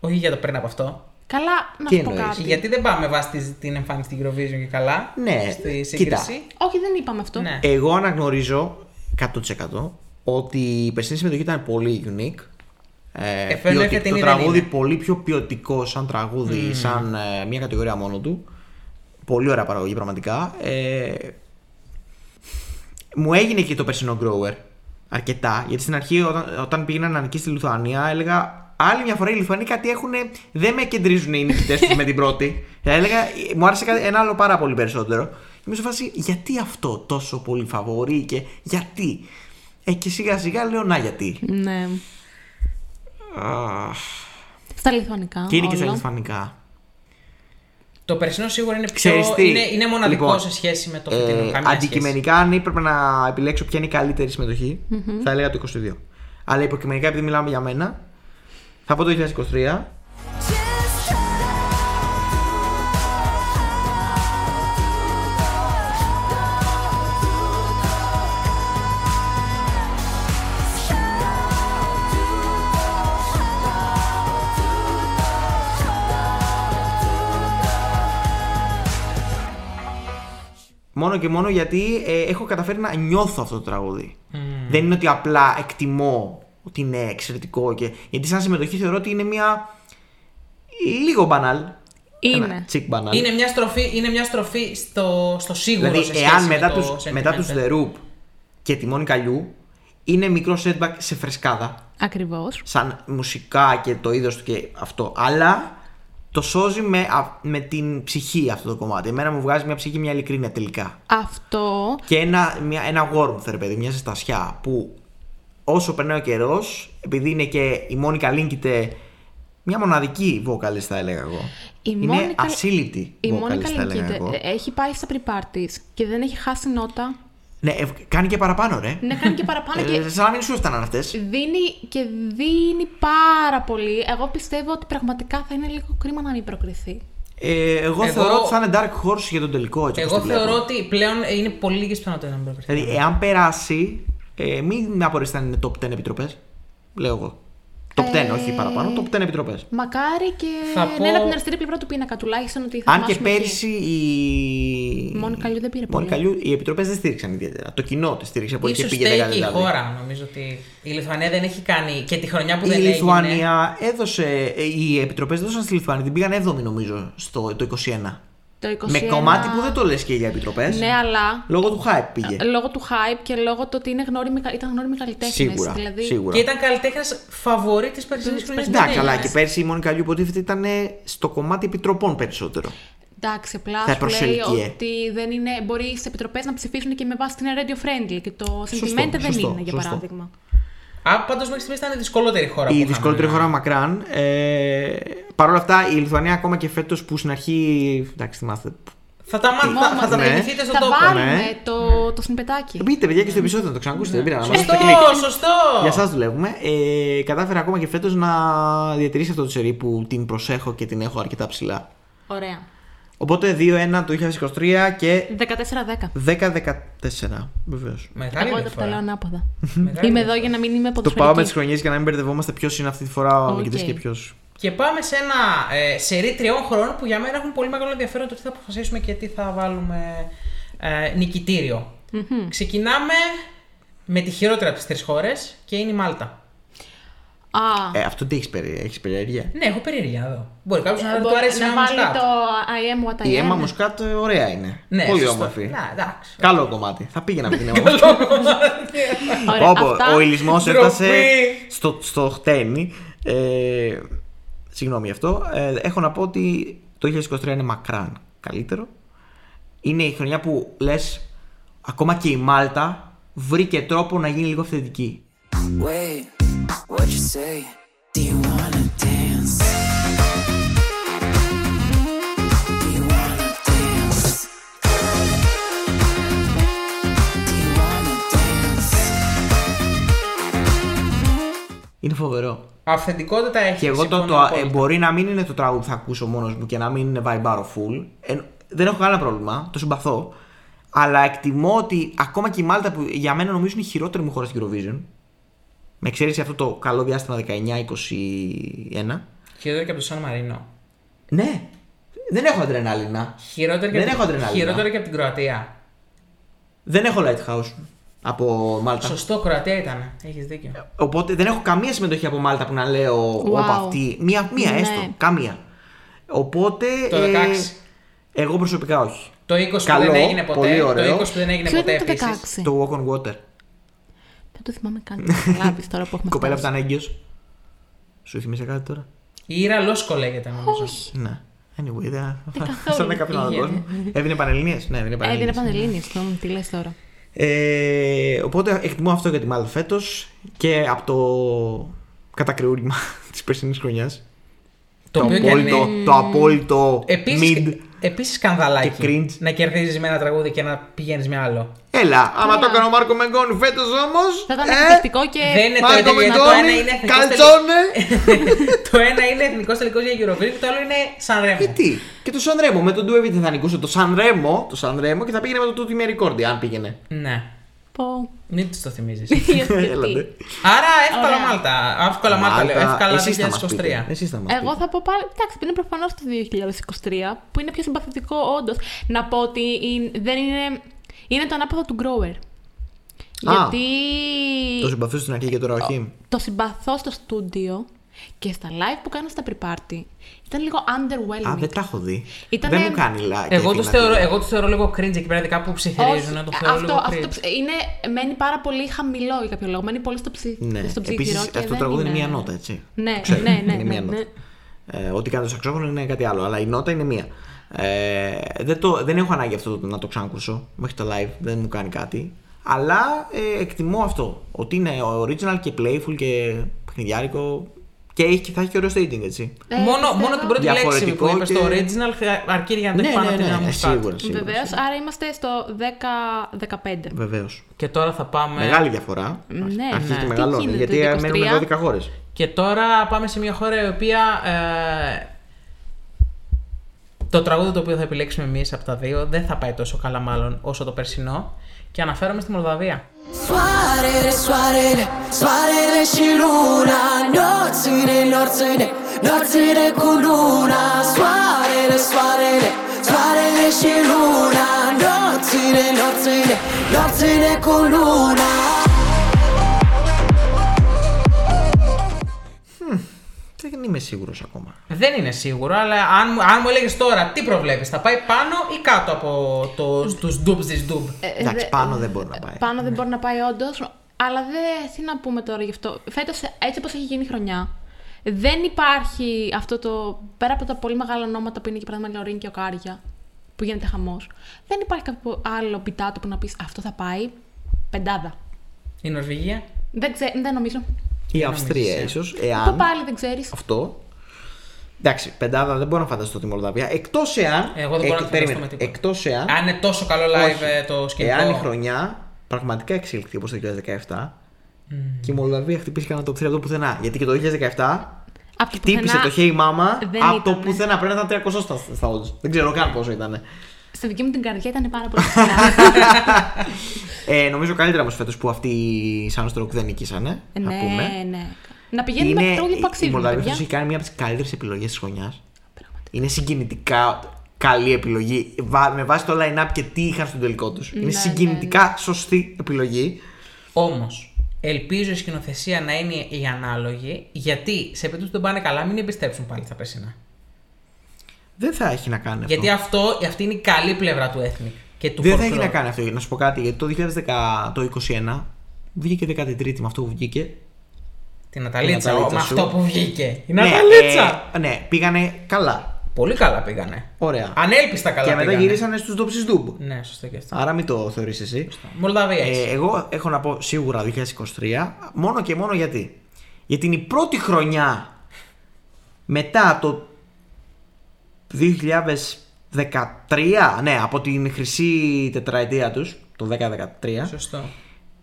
Όχι για το πριν από αυτό. Καλά, να Τι σου πω εννοείς; κάτι. Γιατί δεν πάμε βάσει τη- την εμφάνιση στην Eurovision και καλά. Ναι, Στη κοίτα. σύγκριση. Όχι, δεν είπαμε αυτό. Ναι. Εγώ αναγνωρίζω 100% ότι η περσινή συμμετοχή ήταν πολύ unique. Ε, Ε, φαίνεται ποιοτικ- την το είναι, τραγούδι είναι. πολύ πιο ποιοτικό σαν τραγούδι, σαν ε, μια κατηγορία μόνο του. Πολύ ωραία παραγωγή πραγματικά. Ε, μου έγινε και το περσινό Grower αρκετά. Γιατί στην αρχή, όταν, όταν πήγαινα να νικήσει στη Λιθουανία, έλεγα άλλη μια φορά οι Λιθουανοί κάτι έχουν. Δεν με κεντρίζουν οι νικητές τους με την πρώτη. Ε, έλεγα, μου άρεσε κάτι- ένα άλλο πάρα πολύ περισσότερο. Και είμαι σε φάση, γιατί αυτό τόσο πολύ φαβορεί και γιατί; Ε, και σιγά σιγά λέω, να γιατί. Ναι. Αχ, Στα λιθουανικά. και είναι και στα όλο. λιθουανικά. Το περσινό σίγουρα είναι πιο. Ξέρεις τι, είναι, είναι μοναδικό λοιπόν, σε σχέση με το Ε, φετινό. Καμία αντικειμενικά, αν έπρεπε να επιλέξω ποια είναι η καλύτερη συμμετοχή, θα έλεγα το 22. Αλλά υποκειμενικά, επειδή μιλάμε για μένα, θα πω το 2023. Μόνο και μόνο γιατί ε, έχω καταφέρει να νιώθω αυτό το τραγούδι. Δεν είναι ότι απλά εκτιμώ ότι είναι εξαιρετικό. Και... Γιατί σαν συμμετοχή θεωρώ ότι είναι μια. λίγο μπανάλ. Είναι. Ένα τσικ μπανάλ. Είναι μια στροφή, είναι μια στροφή στο, στο σίγουρο δηλαδή, σε σχέση εάν με μετά, το τους, μετά τους Sentimental. The Roop και τη Μόνικα Λιού είναι μικρό setback σε φρεσκάδα. Ακριβώς. Σαν μουσικά και το είδος του και αυτό. Αλλά το σώζει με, α- με την ψυχή αυτό το κομμάτι. Εμένα μου βγάζει μια ψυχή, μια ειλικρίνεια τελικά. Αυτό Και ένα, μια, ένα warmth, ρε παιδί, μια ζεστασιά που όσο περνάει ο καιρός, επειδή είναι και η Μόνικα Λίνκιτε μια μοναδική vocalist, θα έλεγα εγώ. Η είναι Μόνικα- ασύλληπτη η vocalist, Μόνικα θα έλεγα Λινκίτε εγώ. έχει πάει στα pre-parties και δεν έχει χάσει νότα. Ναι, ε, κάνει και παραπάνω, ρε. Ναι, κάνει και παραπάνω Ε, και σαν να μην σου έφταναν αυτές. δίνει, και δίνει πάρα πολύ. Εγώ πιστεύω ότι πραγματικά θα είναι λίγο κρίμα να μην προκριθεί. Ε, εγώ, Εγώ- θεωρώ ότι θα είναι dark horse για τον τελικό. Έτσι, όπως Εγώ τη βλέπω. θεωρώ ότι πλέον είναι πολύ λίγες πιθανότητες να μην προκριθεί. Δηλαδή, εάν περάσει, ε, μην με απορρίσετε αν είναι top 10 επιτροπές. Λέω εγώ. Top 10, Ε, όχι παραπάνω, top 10 επιτροπές. Μακάρι και Θα να πω- είναι από την αριστερή πλευρά του πίνακα τουλάχιστον ότι θα Αν και θυμάσουμε εκεί. πέρσι η. Μόνικα Λιού δεν πήρε Μόνικα πολύ. Λιού, οι επιτροπές δεν στήριξαν ιδιαίτερα. Το κοινό τη στήριξε πολύ και Ίσως πήγε φταίει 10 και η δηλαδή. χώρα. Νομίζω ότι η Λιθουανία δεν έχει κάνει και τη χρονιά που Η δεν έγινε. Λιθουανία έδωσε. ε, Οι επιτροπές δώσαν στη Λιθουανία. Την πήγαν 7η νομίζω στο το 21. Το 21... Με κομμάτι που δεν το λες και για επιτροπές. Ναι, αλλά Λόγω του hype πήγε. λόγω του hype και λόγω του ότι είναι γνώριμοι, ήταν γνώριμοι καλλιτέχνες. Σίγουρα. Δηλαδή, σίγουρα. Και ήταν καλλιτέχνη φαβορή της περσινής χρονιάς. Εντάξει, αλλά και πέρσι η Μόνικα Λιού υποτίθεται ήταν στο κομμάτι επιτροπών περισσότερο. Εντάξει, απλά Θα σου λέει προσελκύε. ότι δεν είναι, μπορεί στι επιτροπές να ψηφίσουν και με βάση την radio friendly και το Σωστό, sentiment δεν σωστό, είναι, για σωστό. παράδειγμα. Α, πάντως μέχρι στιγμής ήταν η δυσκολότερη χώρα που Η είχαμε. δυσκολότερη χώρα μακράν. Ε, Παρ' όλα αυτά, η Λιθουανία ακόμα και φέτος που στην αρχή. Εντάξει, θυμάστε. Θα τα μάθετε, θα τα Ναι. μεληθείτε στον Θα τόπο. βάλουμε ναι. το, το συνπετάκι. Μπείτε, παιδιά, και στο επεισόδιο να το ξανακούσετε. Δεν πειράζει. να μας Σωστό, δώσετε κλικ. σωστό. Για εσά δουλεύουμε. Ε, κατάφερα ακόμα και φέτος να διατηρήσει αυτό το σερί που την προσέχω και την έχω αρκετά ψηλά. Ωραία. Οπότε 2-1 το 2023 και 14-10. 10-14. Βεβαίως. Μεγάλη Εγώ το διαφορά. λέω ανάποδα. Μεγάλη Είμαι διαφορά. εδώ για να μην είμαι Το ποδοσφαιρική. πάω με τις χρονιές για να μην μπερδευόμαστε ποιος είναι αυτή τη φορά ο Οκ. νικητής και ποιος. Και πάμε σε ένα ε, σερί τριών χρόνων που για μένα έχουν πολύ μεγάλο ενδιαφέρον το τι θα αποφασίσουμε και τι θα βάλουμε ε, νικητήριο. Ξεκινάμε με τη χειρότερη από τις τρεις χώρες και είναι η Μάλτα. Α, Ε, αυτό τι έχεις περί... έχεις περιέργεια; Ναι, έχω περιέργεια εδώ. Μπορεί κάποιος να του μπορεί αρέσει να να βάλει μουσκάτ. το I am what I am. Η Έμα Μουσκάτ ε, ωραία είναι. Ναι, Πολύ σωστό. όμορφη. Να, εντάξει. Καλό κομμάτι. Θα πήγαινα με την Έμα Μουσκάτ. Ωραία, Όπω αυτά. ο ηλισμός Ντροπή. έφτασε στο, στο χτένι. Ε, συγγνώμη γι' αυτό. Ε, έχω να πω ότι το 2023 είναι μακράν καλύτερο. Είναι η χρονιά που λες ακόμα και η Μάλτα βρήκε τρόπο να γίνει λίγο αυθεντική. Wait, what you say? Do you wanna dance? Do you wanna dance? Do you wanna dance? Είναι φοβερό. Αυθεντικότητα έχει. Και εγώ το, συμφωνώ το, ε, απόλυτα. μπορεί να μην είναι το τραγούδι που θα ακούσω μόνος μου και να μην είναι vibe full. Ε, δεν έχω κανένα πρόβλημα, το συμπαθώ. Αλλά εκτιμώ ότι ακόμα και η Μάλτα που για μένα νομίζω είναι η χειρότερη μου χώρα στην Eurovision. Με εξαίρεση αυτό το καλό διάστημα 19-21. Χειρότερη και από το Σαν Μαρίνο. Ναι, δεν έχω αδρενάλινα. Χειρότερη και, Δεν από- έχω αδρενάλινα. χειρότερη και από την Κροατία. Δεν έχω lighthouse από Μάλτα. Σωστό, Κροατία ήταν. Έχεις δίκιο. Οπότε δεν έχω καμία συμμετοχή από Μάλτα που να λέω Wow. όπα αυτή. Μία, μία Ναι. έστω. Καμία. Οπότε. Το ε, 16. εγώ προσωπικά όχι. Το 20 Καλό, που δεν έγινε ποτέ. πολύ ωραίο. Το 20 που δεν έγινε Ποιο ποτέ ήταν το επίσης. 16. Το Walk on Water. Δεν το θυμάμαι καν. να καταλάβεις τώρα που Η έχουμε κοπέλα που φτάσει. ήταν έγκυος. Σου θυμίσαι κάτι τώρα; Η Ήρα Λόσκο λέγεται νομίζω. Όχι. Ναι. Anyway, δεν. καθόλου. Σαν να κάποιον άλλο Είχε. κόσμο. Έδινε πανελληνίες. Ναι, έδινε Ε, δεν πανελληνίες. είναι πανελλήνιες, το τι λες τώρα. Ε, οπότε εκτιμώ αυτό για τη Μάλτα φέτος και από το κατακρεούργημα της περσινής χρονιάς. Το Το, οποίο και απόλυτο, είναι- το απόλυτο Επίσης, mid. Επίσης σκανδαλάκι. Και cringe. Να κερδίζεις με ένα τραγούδι και να πηγαίνεις με άλλο. Έλα, άμα Καλά. το έκανε ο Μάρκο Μεγκόνη φέτος όμως. Θα ήταν ε, εκπληκτικό και. Δεν είναι το Μάρκο ίδιο, γιατί το ένα Μεγκόνη, είναι εθνικός καλτσόνε. το ένα είναι εθνικός τελικός για Eurovision και το άλλο είναι Σαν Ρέμο. Ε, τι; Και το Σαν Ρέμο. Με τον Ντουέβι θα νικούσε το Σαν Ρέμο, το Σαν Ρέμο και θα πήγαινε με το Τούτι με Ρικόρντι, αν πήγαινε. Ναι. Πω. Μην τους το θυμίζεις. Έλατε. Άρα εύκολα Ωραία. Μάλτα. Εύκολα Μάλτα, λέω. Εύκολα εσείς θα μας πείτε. 2023. Εσείς θα μας Εγώ πείτε. θα πω πάλι. Εντάξει, είναι προφανώς το 2023 που είναι πιο συμπαθητικό, όντως. Να πω ότι είναι- δεν είναι. Είναι το ανάποδο του Grower. Γιατί. Το συμπαθώ στην αρχή και τώρα όχι. το συμπαθώ στο στούντιο και στα live που κάνω στα pre-party. Ήταν λίγο underwhelming. Α, δεν τα έχω δει. Ήτανε- Δεν μου κάνει like. Εγώ τους να θεωρώ, δει. εγώ τους θεωρώ λίγο cringe εκεί πέρα, ειδικά που ψιθυρίζουν. Να το θεωρώ αυτό, λίγο αυτό cringe. ψ- είναι, μένει πάρα πολύ χαμηλό για κάποιο λόγο. Μένει πολύ στο, ψι, Ναι, στο ψιθυρό. επίσης και αυτό το δεν τραγούδι είναι μία νότα, έτσι. Ναι, Το ξέρω, ναι, ναι, είναι ναι, μία ναι. νότα. Ε, ό,τι κάνει το σαξόφωνο είναι κάτι άλλο, αλλά η νότα είναι μία. Ε, δεν, το, δεν έχω ανάγκη αυτό το- να το ξανακούσω μέχρι το live, δεν μου κάνει κάτι. Αλλά ε, εκτιμώ αυτό. Ότι είναι original και playful και παιχνιδιάρικο και έχει, και θα έχει και ωραίο staging, έτσι. Ε, μόνο, πιστεύω- μόνο την πρώτη λέξη Διαφορετικό που είπες και- στο original αρκεί για να το Ναι, έχει πάνω ναι, από την ναι, ένα ναι, μουσκάτ. σίγουρα. σίγουρα, Βεβαίως, σίγουρα. άρα είμαστε στο 10-15. Βεβαίως. Και τώρα θα πάμε. Μεγάλη διαφορά. Ναι, Αρχίζει ναι. και Τι μεγαλώνει. γίνεται, Γιατί το μένουμε 23? 12 χώρες. Και τώρα πάμε σε μια χώρα η οποία. ε, το τραγούδι το οποίο θα επιλέξουμε εμείς από τα δύο δεν θα πάει τόσο καλά, μάλλον όσο το περσινό. Και αναφέρομαι στη Μολδαβία. Soarele, soarele, soarele și luna Nopțile, nopțile, nopțile cu luna Soarele, soarele, soarele și luna Nopțile, nopțile, nopțile cu luna Δεν είμαι σίγουρος ακόμα. Δεν είναι σίγουρο, αλλά αν, μου- αν μου έλεγες τώρα τι προβλέπεις, θα πάει πάνω ή κάτω από το, τους dubs της dub. Ε, Εντάξει, δε- πάνω δεν μπορεί να πάει. Πάνω δεν μπορεί να πάει όντως. Αλλά δεν. Τι να πούμε τώρα γι' αυτό. Φέτος, έτσι όπως έχει γίνει η χρονιά, δεν υπάρχει αυτό το. Πέρα από τα πολύ μεγάλα ονόματα που είναι και παράδειγμα Λεωρίν και ο Κάρια, που γίνεται χαμός, δεν υπάρχει κάποιο άλλο πιτάτο που να πεις αυτό θα πάει πεντάδα. Η Νορβηγία. Δεν, ξέ, δεν νομίζω. Η Αυστρία νομίζεις, ίσως, Αυτό εάν. πάλι δεν ξέρεις. Αυτό. Εντάξει, πεντάδα δεν μπορώ να φανταστώ τη Μολδαβία. Εκτός εάν. Εγώ δεν μπορώ να φανταστώ με τίποτα. Εκτός εάν. Αν είναι τόσο καλό live όχι, ε, το σκηνικό. Εάν η χρονιά πραγματικά εξελιχθεί όπως το 2017 και η Μολδαβία χτυπήσει κανένα το 3 από το πουθενά. Γιατί και το 2017 Από το χτύπησε πουθενά, το Hey Mama δεν από το ήτανε. πουθενά. Πρέπει να ήταν 300 στα, στα odds. Δεν ξέρω καν πόσο ήταν. Στη δική μου την καρδιά ήταν πάρα πολύ ψηλά. Ε, νομίζω καλύτερα όμως φέτος που αυτοί οι Sunstruck δεν νικήσανε. να πούμε. ναι, ναι. Να πηγαίνουμε με Είναι, τραγούδια που η αξίζουν. Μολδαβία παιδιά. φέτος έχει κάνει μία από τις καλύτερες επιλογές της χρονιάς. Είναι συγκινητικά καλή επιλογή. Βα- Με βάση το line-up και τι είχαν στον τελικό τους. Ναι, είναι συγκινητικά σωστή επιλογή. Όμως, ελπίζω η σκηνοθεσία να είναι η ανάλογη, γιατί σε περίπτωση που δεν πάνε καλά, μην επιστρέψουν πάλι στα περσινά. Δεν θα έχει να κάνει αυτό. Γιατί αυτό, αυτή είναι η καλή πλευρά του Ethnic και του Δεν θα folklore. έχει να κάνει αυτό. Να σου πω κάτι. Γιατί το 2010, το 2021 βγήκε 13η με αυτό που βγήκε. Την Ναταλίτσα, Ναταλίτσα με σου. αυτό που βγήκε. Η Ναι, Ναταλίτσα! ε, ναι, πήγανε καλά. Πολύ καλά πήγανε. Ωραία. Ανέλπιστα καλά και μετά πήγανε. γυρίσανε στους ντόψει ντουμπ. Ναι, σωστό και αυτό. Άρα μην το θεωρείς εσύ. Μολδαβία. Ε, έχεις. εγώ έχω να πω σίγουρα 2023, μόνο και μόνο γιατί. Γιατί είναι η πρώτη χρονιά μετά το 2013, ναι, από την χρυσή τετραετία τους, το 10-13, Σωστό.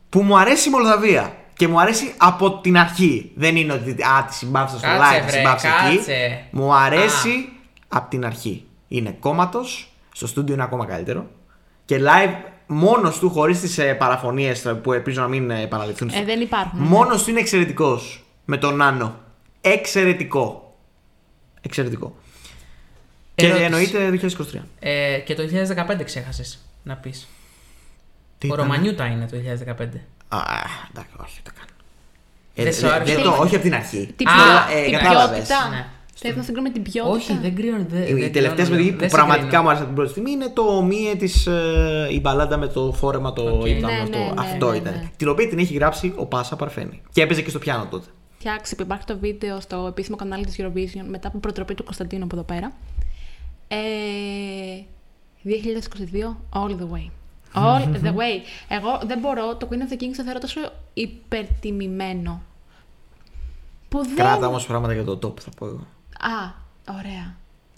που μου αρέσει η Μολδαβία. Και μου αρέσει από την αρχή. Δεν είναι ότι α, τη συμπάθησα στο Κάτσε, live, τη βρε, συμπάθησα εκεί. κάτσε. Μου αρέσει από την αρχή. Είναι κόμματος, στο στούντιο είναι ακόμα καλύτερο. Και live μόνος του, χωρίς τις ε, παραφωνίες που ελπίζω να μην ε, επαναληφθούν. Ε, δεν υπάρχουν. Μόνος του είναι εξαιρετικός. Με τον Νάνο. Εξαιρετικό. Εξαιρετικό. Και Ερώτηση. εννοείται 2023. Ε, και το 2015 ξέχασες να πεις. Τι Ο ήταν; Ρωμανιούτα είναι το 2015. Α, εντάξει, όχι, το κάνω. Δεν σου άρεσε. δεν το, όχι από την αρχή. Την, Α, ποιο- ε, την κατάλαβες. ποιότητα. Ναι. Θες να συγκρίνουμε την ποιότητα. Όχι, δεν κρίνω. Δεν, Η δεν τελευταία κρίνω, συμμετοχή δεν που συγκρίνω. πραγματικά μου άρεσε από την πρώτη στιγμή είναι το Μίε της ε, η μπαλάντα με το φόρεμα το Οκ. ήταν Ναι, αυτό. ναι, ναι, αυτό ναι, ήταν. ναι. Την οποία την έχει γράψει ο Πάσα Παρφένη. Και έπαιζε και στο πιάνο τότε. φτιάξει που υπάρχει το βίντεο στο επίσημο κανάλι της Eurovision μετά από προτροπή του Κωνσταντίνου από εδώ πέρα. Ε, 2022, all the way. All the way. Εγώ δεν μπορώ, το Queen of the Kings το θεωρώ τόσο υπερτιμημένο. Που δεν... Κράτα όμως πράγματα για το top, θα πω εγώ. Α, ωραία.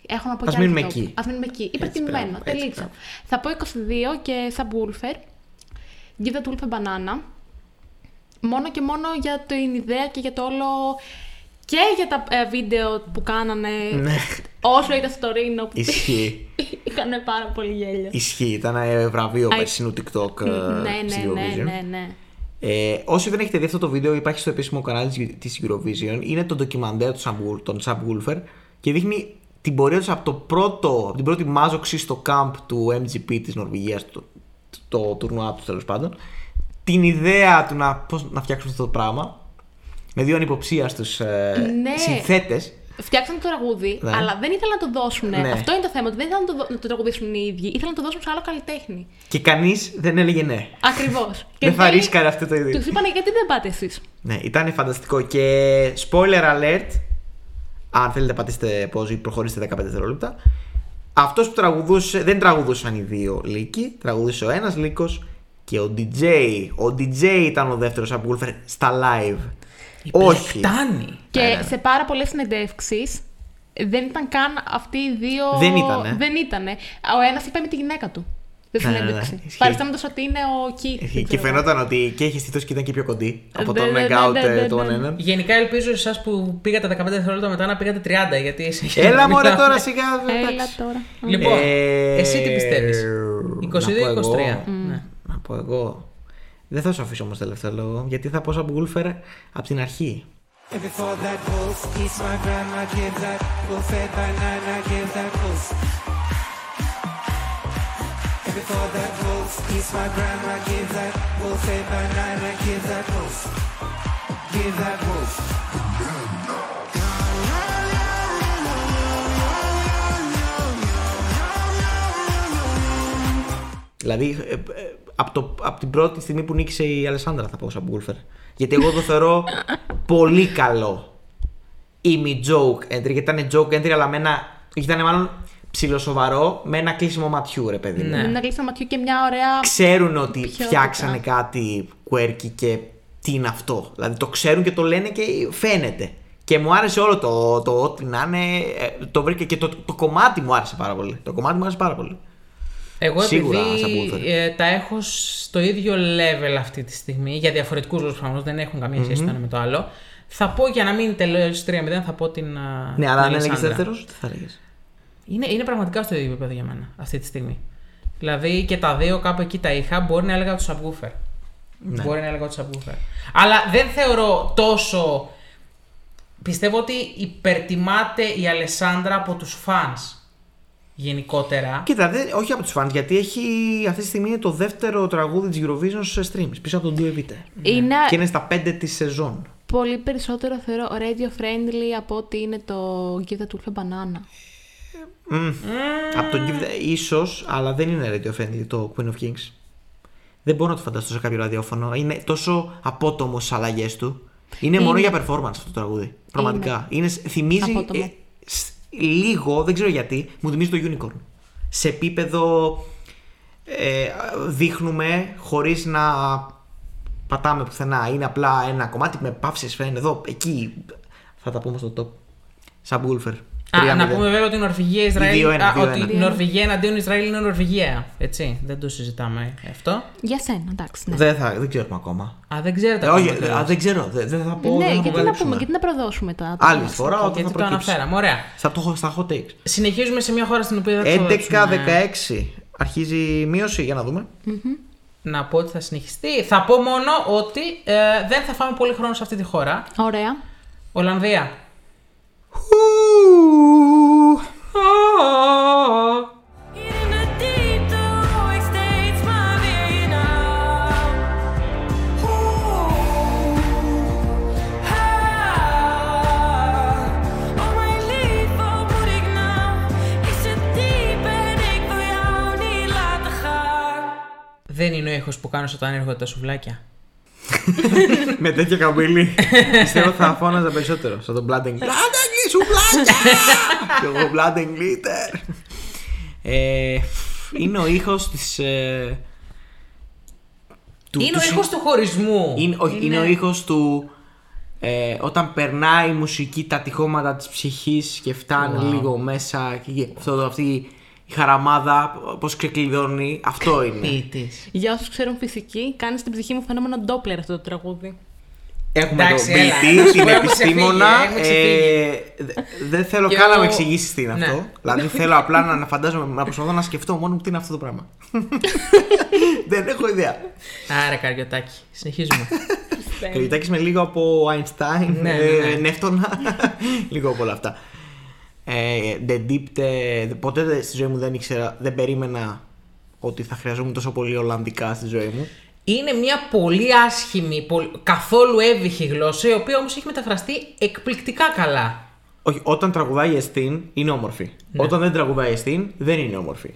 Έχω να πω Ας και άλλα μείνουμε για το- εκεί. Ας μείνουμε εκεί. Έτσι, Υπερτιμημένο. μπράβο, έτσι, Τελείωσα. μπράβο. Θα πω 22 και subwoofer. Give that wolf a banana. Μόνο και μόνο για την ιδέα και για το όλο. Και για τα ε, βίντεο που κάνανε Ναι. όσο ήταν στο Ρήνο που Ισχύει. είχαν πάρα πολύ γέλιο. Ισχύει. Ήταν ε, βραβείο Α, περσινού TikTok ε, ναι, στη ναι, ναι, Eurovision. ναι, ναι. Ε, όσοι δεν έχετε δει αυτό το βίντεο, υπάρχει στο επίσημο κανάλι της- της Eurovision. Είναι το ντοκιμαντέρ του Sam Wool- των Subwoofer και δείχνει την πορεία τους από, το πρώτο, από την πρώτη μάζοξη στο camp του MGP της Νορβηγίας, το, το, το τουρνουά του τέλος πάντων. Την ιδέα του να, πώς, να φτιάξουν αυτό το πράγμα με δύο ανυποψίαστους ε, Ναι. συνθέτες. Φτιάξαν το τραγούδι, Ναι. αλλά δεν ήθελαν να το δώσουν. Ναι. Αυτό είναι το θέμα, ότι δεν ήθελαν να το, δω- να το τραγουδήσουν οι ίδιοι, ήθελαν να το δώσουν σε άλλο καλλιτέχνη. Και κανείς δεν έλεγε ναι. Ακριβώς. Δεν θα ρίσκαρε αυτό το ίδιο. Τους είπαν γιατί δεν πάτε εσείς; Ναι, ήταν φανταστικό. Και spoiler alert, αν θέλετε πατήστε pause ή προχωρήστε 15 δευτερόλεπτα. Αυτός που τραγουδούσε, δεν τραγουδούσαν οι δύο λύκοι, τραγουδούσε ο ένας λύκος και ο DJ. Ο DJ ήταν ο δεύτερος subwoofer στα live. Όχι. Φτάνει. Και Ναι, ναι. σε πάρα πολλές συνεντεύξεις δεν ήταν καν αυτοί οι δύο. Δεν ήτανε. Δεν ήτανε. Ο ένας είπε με τη γυναίκα του. Στη Ναι, ναι, ναι, συνέντευξη. ισχύει. Παριστάνοντας ότι είναι ο Keith. δεν Και ξέρω. φαινόταν ότι και είχε στήθος και ήταν και πιο κοντή από Ναι, τον ναι, ναι, Make Out ναι, ε, ναι, τον ναι. έναν. Γενικά ελπίζω εσάς που πήγατε 15 δευτερόλεπτα μετά να πήγατε 30 γιατί εσύ. Έλα μωρέ τώρα σιγά. Έλα εντάξει. τώρα. Λοιπόν, Ε, εσύ τι πιστεύεις; να πω εγώ. 22-23. Ναι. Να πω εγώ. Δεν θα σου αφήσω όμως τελευταίο λόγο, γιατί θα πω σαν από την αρχή. Δηλαδή, από, το, από την πρώτη στιγμή που νίκησε η Αλεσάνδρα θα πω σαν Γκούλφερ. Γιατί εγώ το θεωρώ πολύ καλό. Ήμι joke entry, γιατί ήταν joke entry, αλλά με ένα. ήταν μάλλον ψιλοσοβαρό, με ένα κλείσιμο ματιού, ρε παιδί μου. Ναι. Να κλείσει το ματιού και μια ωραία. ξέρουν ότι Ποιότητα. φτιάξανε κάτι quirky και τι είναι αυτό. Δηλαδή το ξέρουν και το λένε και φαίνεται. Και μου άρεσε όλο το, το ό,τι να είναι. ε, Το βρήκα και το, το κομμάτι μου άρεσε πάρα πολύ. Το κομμάτι μου άρεσε πάρα πολύ. Εγώ Σίγουρα επειδή subwoofer. ε, τα έχω στο ίδιο level αυτή τη στιγμή για διαφορετικούς λόγους προφανώς δεν έχουν καμία σχέση το ένα με το άλλο. Θα πω για να μην τελειώσει 3-0, θα πω την. α, Ναι, την αλλά αν έλεγες Αλεσάνδρα. δεύτερος, τι θα έλεγες; Είναι, είναι πραγματικά στο ίδιο επίπεδο για μένα αυτή τη στιγμή. Δηλαδή και τα δύο κάπου εκεί τα είχα. Μπορεί να έλεγα τους subwoofer. Ναι. Μπορεί να έλεγα τους subwoofer. Αλλά δεν θεωρώ τόσο. Πιστεύω ότι υπερτιμάται η Αλεσάνδρα από τους fans γενικότερα. Κοίτα, δεν, όχι από τους fans, γιατί έχει αυτή τη στιγμή είναι το δεύτερο τραγούδι της Eurovision σε streams πίσω από τον 2 Evite. Είναι Και είναι στα 5 της σεζόν. πολύ περισσότερο θεωρώ radio friendly από ότι είναι το Give the Tulip a Banana. Από τον Give the... ίσως, αλλά δεν είναι radio friendly το Queen of Kings. Δεν μπορώ να το φανταστώ σε κάποιο ραδιόφωνο. Είναι τόσο απότομος στις αλλαγές του. Είναι, μόνο Είναι. για performance αυτό το τραγούδι. Πραγματικά. Είναι. θυμίζει. Απότομο. ε, σ- λίγο, δεν ξέρω γιατί, μου θυμίζει το Unicorn. Σε επίπεδο. Ε, δείχνουμε χωρίς να πατάμε πουθενά. Είναι απλά ένα κομμάτι με παύσεις φαίνεται εδώ, εκεί. Θα τα πούμε στο top. Subwoofer. Α, να πούμε βέβαια ότι η Νορβηγία Ισραήλ. 2-1, α, 2-1. ότι η Νορβηγία εναντίον Ισραήλ είναι Νορβηγία. Έτσι. Δεν το συζητάμε αυτό. Για σένα, εντάξει. Ναι, Δεν, θα, δεν ξέρουμε ακόμα. Α, δεν ξέρετε Ε, ακόμα όχι, τελείως. α, δεν ξέρω. Δεν, δεν θα πω. ναι δεν θα γιατί να αποκαλύψουμε. πούμε, γιατί να προδώσουμε τα. τα Άλλη μας. φορά όταν Γιατί θα το προκύψει. αναφέραμε. Ωραία. Στα, το, στα hot takes. Συνεχίζουμε σε μια χώρα στην οποία δεν θα δώσουμε- 11-16. Αρχίζει η μείωση, για να δούμε. Να πω ότι θα συνεχιστεί. Θα πω μόνο ότι ε, δεν θα φάμε πολύ χρόνο σε αυτή τη χώρα. Ωραία. Ολλανδία. In δεν είναι ο ήχος που κάνω σε τάνεργο τα σουβλάκια. Με τέτοια καμπύλη. ξέρω θα φώναζα περισσότερο σε τον πλάτεγκ and Glitter. Blood and Glitter, σου πλάκια! Και εγώ Blood and Glitter. Ε, είναι ο ήχος της... Ε, του- είναι του ο συ- ήχος του χωρισμού. Είναι, όχι, είναι ο ήχος του... Ε, όταν περνάει η μουσική τα τυχώματα της ψυχής και φτάνει λίγο μέσα και αυτό, το- αυτή η χαραμάδα πώς ξεκλειδώνει, αυτό είναι. Ποιητής. Για όσους ξέρουν φυσική, κάνεις στην ψυχή μου φαινόμενο Doppler αυτό το τραγούδι. Έχουμε Εντάξει, τον έλα, ποιητή, να σου την πω, έχουμε επιστήμονα. ξεφύγει, έχουμε ξεφύγει. ε, δε- δεν θέλω Και καν να ο- με εξηγήσεις τι είναι Ναι. αυτό. Δηλαδή θέλω απλά να, να φαντάζομαι, να προσπαθώ να σκεφτώ μόνο μου τι είναι αυτό το πράγμα. δεν έχω ιδέα. Άρα, Καριωτάκη. Συνεχίζουμε. Κριτάκι με λίγο από Einstein, Ναι, ναι, ε, ναι. Νεύτωνα, λίγο από όλα αυτά. Ε, The Deep, ε, ποτέ δεν- στη ζωή μου δεν ήξερα, δεν περίμενα ότι θα χρειαζόμουν τόσο πολύ Ολλανδικά στη ζωή μου. Είναι μια πολύ άσχημη, πολ- καθόλου εύυχη γλώσσα, η οποία όμως έχει μεταφραστεί εκπληκτικά καλά. Όχι, όταν τραγουδάει η Εστίν είναι όμορφη. Ναι. Όταν δεν τραγουδάει η Εστίν δεν είναι όμορφη.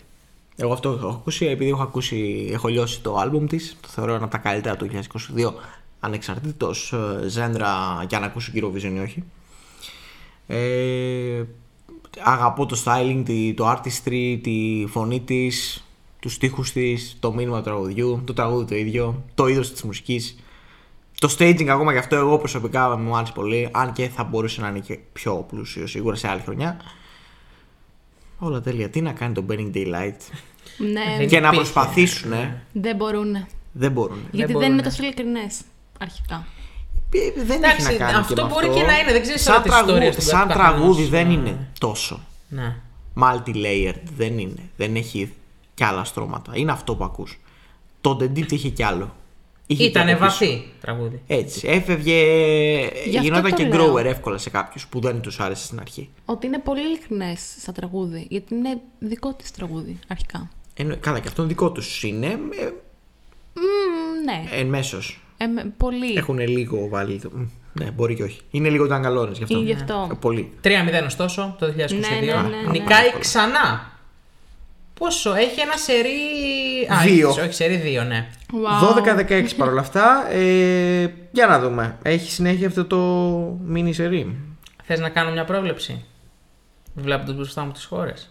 Εγώ αυτό έχω ακούσει, επειδή έχω ακούσει, έχω λιώσει το άλμπουμ της, το θεωρώ ένα από τα καλύτερα του 2022, ανεξαρτήτως ε, ζέντρα και αν ακούσω Eurovision ή όχι. Ε, αγαπώ το styling, τη- το artistry, τη φωνή της, τους στίχους της, το μήνυμα του τραγουδιού, το τραγούδι το ίδιο, το είδος της μουσικής. Το staging ακόμα και αυτό εγώ προσωπικά μου άρεσε πολύ, αν και θα μπορούσε να είναι και πιο πλούσιο σίγουρα σε άλλη χρονιά. Όλα τέλεια. Τι να κάνει το Burning Daylight; Ναι, Δεν και να υπήρχε. προσπαθήσουν, δεν μπορούν. δεν μπορούν. Γιατί δεν μπορούν. είναι τόσο ειλικρινές αρχικά. Ε, Δεν Εντάξει, έχει να κάνει αυτό και με μπορεί αυτό. και να είναι, δεν ξέρεις σαν τώρα τις τραγούδι, ιστορίες του σαν καθενός. τραγούδι δεν Ναι. είναι τόσο. Ναι. Multi-layered δεν είναι. Δεν έχει κι άλλα στρώματα. Είναι αυτό που ακούς. Το The Deep είχε κι άλλο. Είχε κι Ήτανε από πίσω. βαθύ τραγούδι. Έτσι. Έφευγε. Γι' αυτό Γινόταν το και λέω. grower εύκολα σε κάποιους που δεν τους άρεσε στην αρχή. Ότι είναι πολύ ειλικρινές σαν τραγούδι. Γιατί είναι δικό της τραγούδι αρχικά. Ενώ, καλά, και αυτό δικό τους είναι. Ε, Μμμ, ναι. εν μέσω. Ε, με- πολύ. Έχουν λίγο βάλει. το- μ, Ναι, μπορεί και όχι. Είναι λίγο ταγκαλώνες γι' αυτό. Είναι γι' αυτό. Ε, Πολύ. 3-0 ωστόσο το 2022. Ναι, ναι, ναι, ναι. Νικάει ξανά. Πόσο, έχει ένα σερί. Α, Δύο. όχι, όχι, σερί 2, ναι. Wow. 12-16 παρόλα αυτά. Ε, για να δούμε. Έχει συνέχεια αυτό το mini σερί. Θες να κάνω μια πρόβλεψη; Βλέποντα μπροστά μου τις χώρες.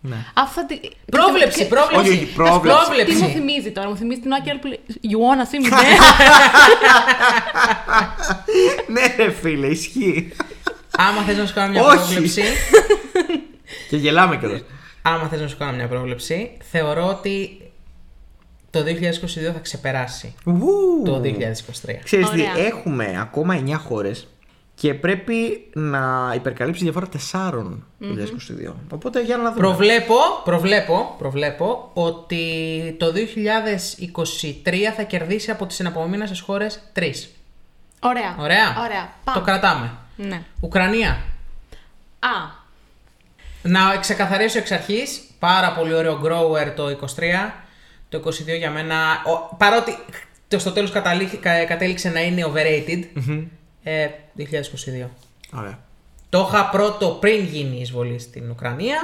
Ναι. Αυτά τη... Πρόβλεψη, Τι- πρόβλεψη. Όχι, όχι, πρόβλεψη. Τι μου θυμίζει τώρα, μου θυμίζει την Άκη που λέει You wanna see me; There? ναι, ρε φίλε, ισχύει. Άμα θες να σου κάνω μια Όχι. πρόβλεψη. και γελάμε κιόλας. Άμα θες να σου κάνω μια πρόβλεψη, θεωρώ ότι το 2022 θα ξεπεράσει το 2023. Ξέρεις τι, Ωραία. έχουμε ακόμα 9 χώρες και πρέπει να υπερκαλύψει διαφορά 4 το 2022. Οπότε για να δούμε. Προβλέπω, προβλέπω, προβλέπω ότι το 2023 θα κερδίσει από τις εναπομείνασες χώρες 3. Ωραία. Ωραία. Ωραία. Το Πάμε. κρατάμε. Ναι. Ουκρανία. Α, Να ξεκαθαρίσω εξ αρχής, πάρα πολύ ωραίο grower το 23. Το 22 για μένα, ο- παρότι το στο τέλος καταλήχ- κα- κατέληξε να είναι overrated, ε, 2022. Ωραία. Το είχα πρώτο πριν γίνει η εισβολή στην Ουκρανία.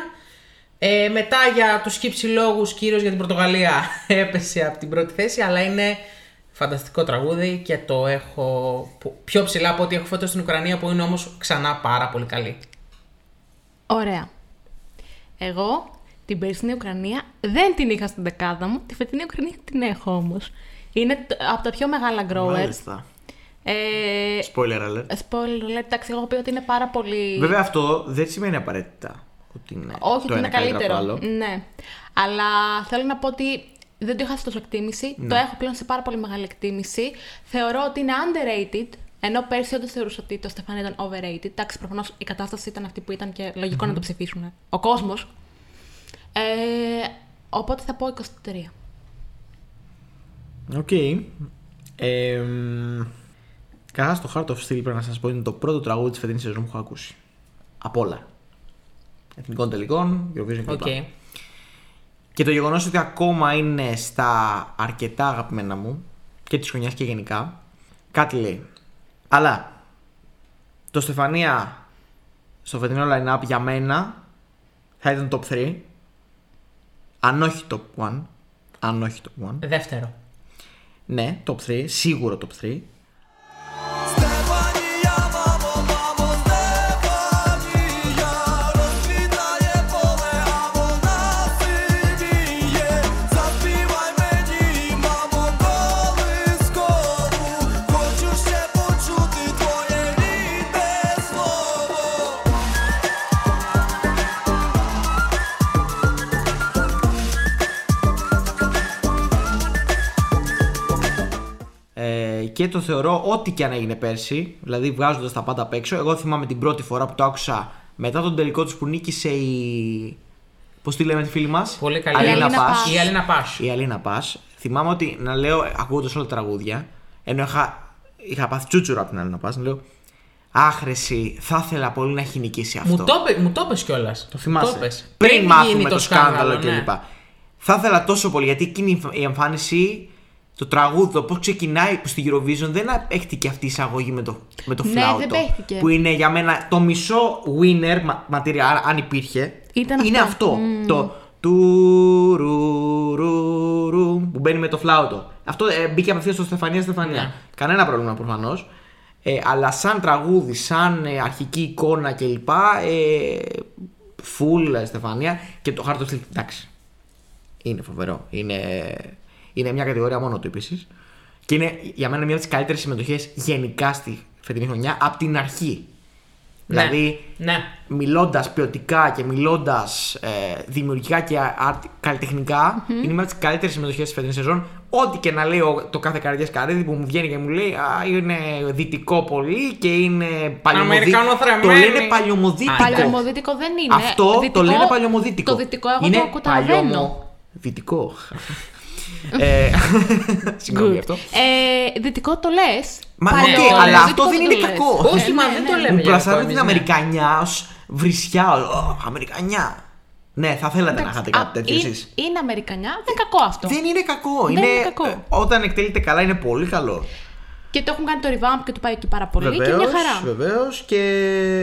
Ε, μετά για τους χύψη λόγους, κυρίως για την Πορτογαλία, έπεσε από την πρώτη θέση, αλλά είναι φανταστικό τραγούδι και το έχω που- πιο ψηλά από ό,τι έχω φέτος στην Ουκρανία, που είναι όμως ξανά πάρα πολύ καλή. ωραία. Εγώ την περσινή Ουκρανία δεν την είχα στην δεκάδα μου. Τη φετινή Ουκρανία την έχω όμως. Είναι τ- από τα πιο μεγάλα growers. Μάλιστα. Ε, Spoiler alert. spoiler alert, εντάξει, εγώ πει ότι είναι πάρα πολύ. Βέβαια αυτό δεν σημαίνει απαραίτητα ότι είναι Όχι, το ότι είναι ένα καλύτερο καλύτερο. από το άλλο. Ναι. Αλλά θέλω να πω ότι δεν το είχα σε τόσο εκτίμηση. Ναι. Το έχω πλέον σε πάρα πολύ μεγάλη εκτίμηση. Θεωρώ ότι είναι underrated. Ενώ πέρσι όντω θεωρούσα ότι το Στεφάνι ήταν overrated. Εντάξει, προφανώς η κατάσταση ήταν αυτή που ήταν και λογικο να το ψηφίσουν. Ο κόσμος. Ε, οπότε θα πω 23. Οκ. Ε, Καταρχάς το Heart of Steel πρέπει να σας πω είναι το πρώτο τραγούδι της φετινής σεζόν που έχω ακούσει. Απ' όλα. Εθνικών τελικών, Eurovision Οκ. κλπ. Και το γεγονός ότι ακόμα είναι στα αρκετά αγαπημένα μου και της χρονιάς και γενικά, κάτι λέει. Αλλά το Stefania στο φετινό line-up για μένα θα ήταν top 3. Αν όχι top 1. Αν όχι top 1. Δεύτερο. Ναι, top 3, σίγουρο top 3. Και το θεωρώ ό,τι και αν έγινε πέρσι, δηλαδή βγάζοντας τα πάντα απ' έξω. Εγώ θυμάμαι την πρώτη φορά που το άκουσα μετά τον τελικό τους που νίκησε η. Πώς τη λέμε τη φίλη μας, Πολύ καλή. Αλίνα Αλίνα Πας. Πας. Η Αλίνα Πάσ. Η Αλίνα Πας. Θυμάμαι ότι να λέω, ακούγοντας όλα τα τραγούδια, ενώ είχα, είχα πάθει τσούτσουρα από την Αλίνα Πας, να λέω Άχρεση, θα ήθελα πολύ να έχει νικήσει αυτό. Μου το, είπε- μου το πες κιόλας. Το θυμάσαι. Το πες. Πριν, γίνει μάθουμε το, σκάνδαλο ναι. κλπ. Θα ήθελα τόσο πολύ γιατί εκείνη η εμφάνιση, το τραγούδι, το πώς ξεκινάει που στη Eurovision δεν παίχτηκε αυτή η εισαγωγή με το, με το Ναι, φλάουτο. δεν παίχτηκε. Που είναι για μένα το μισό winner μα- material, αν υπήρχε. Ήταν είναι αυτό. αυτό. Το του ρου, ρου, ρου, που μπαίνει με το φλάουτο. Αυτό ε, μπήκε απευθείας στο Στεφανία Στεφανία. Ναι. Κανένα πρόβλημα προφανώς. Ε, αλλά σαν τραγούδι, σαν ε, αρχική εικόνα κλπ. Ε, full ε, Στεφανία και το Heart of Steel. Εντάξει. Είναι φοβερό. Είναι, είναι μια κατηγορία μόνο του επίσης. Και είναι για μένα μια από τις καλύτερες συμμετοχές γενικά στη φετινή χρονιά από την αρχή. Ναι. Δηλαδή, Ναι. μιλώντας ποιοτικά και μιλώντας ε, δημιουργικά και art, καλλιτεχνικά, είναι μια από τις καλύτερες συμμετοχές της φετινής σεζόν. Ό,τι και να λέω το κάθε καρδιά καρύδι που μου βγαίνει και μου λέει Α, είναι δυτικό πολύ και είναι παλιωμοδίτικο. Το Αμερικανοθρεμένη. λένε παλιωμοδίτικο. Παλαιομοδίτικο δεν είναι. Αυτό το Δυτικό- λένε παλιωμοδίτικο. Το δυτικό εγώ είναι το καταλαβαίνω. παλιωμοδυτικό. Ε, Συγγνώμη γι' αυτό. Ε, δυτικό το λες. Μα ναι, αλλά αυτό δεν είναι κακό. Όχι, μα δεν το λέμε Μου για πλασάρουν κακό την εμείς, ναι. Αμερικανιάς ω βρισιά. Ω, Αμερικανιά. Ναι, θα θέλατε να είχατε κάτι τέτοιο εσείς. Είναι Αμερικανιά, δεν είναι κακό αυτό. Δεν είναι κακό. Δεν είναι, είναι κακό. ε, όταν εκτελείται καλά είναι πολύ καλό. Και το έχουν κάνει το revamp και του πάει εκεί πάρα πολύ και Βεβαίως. μια χαρά. Βεβαίως και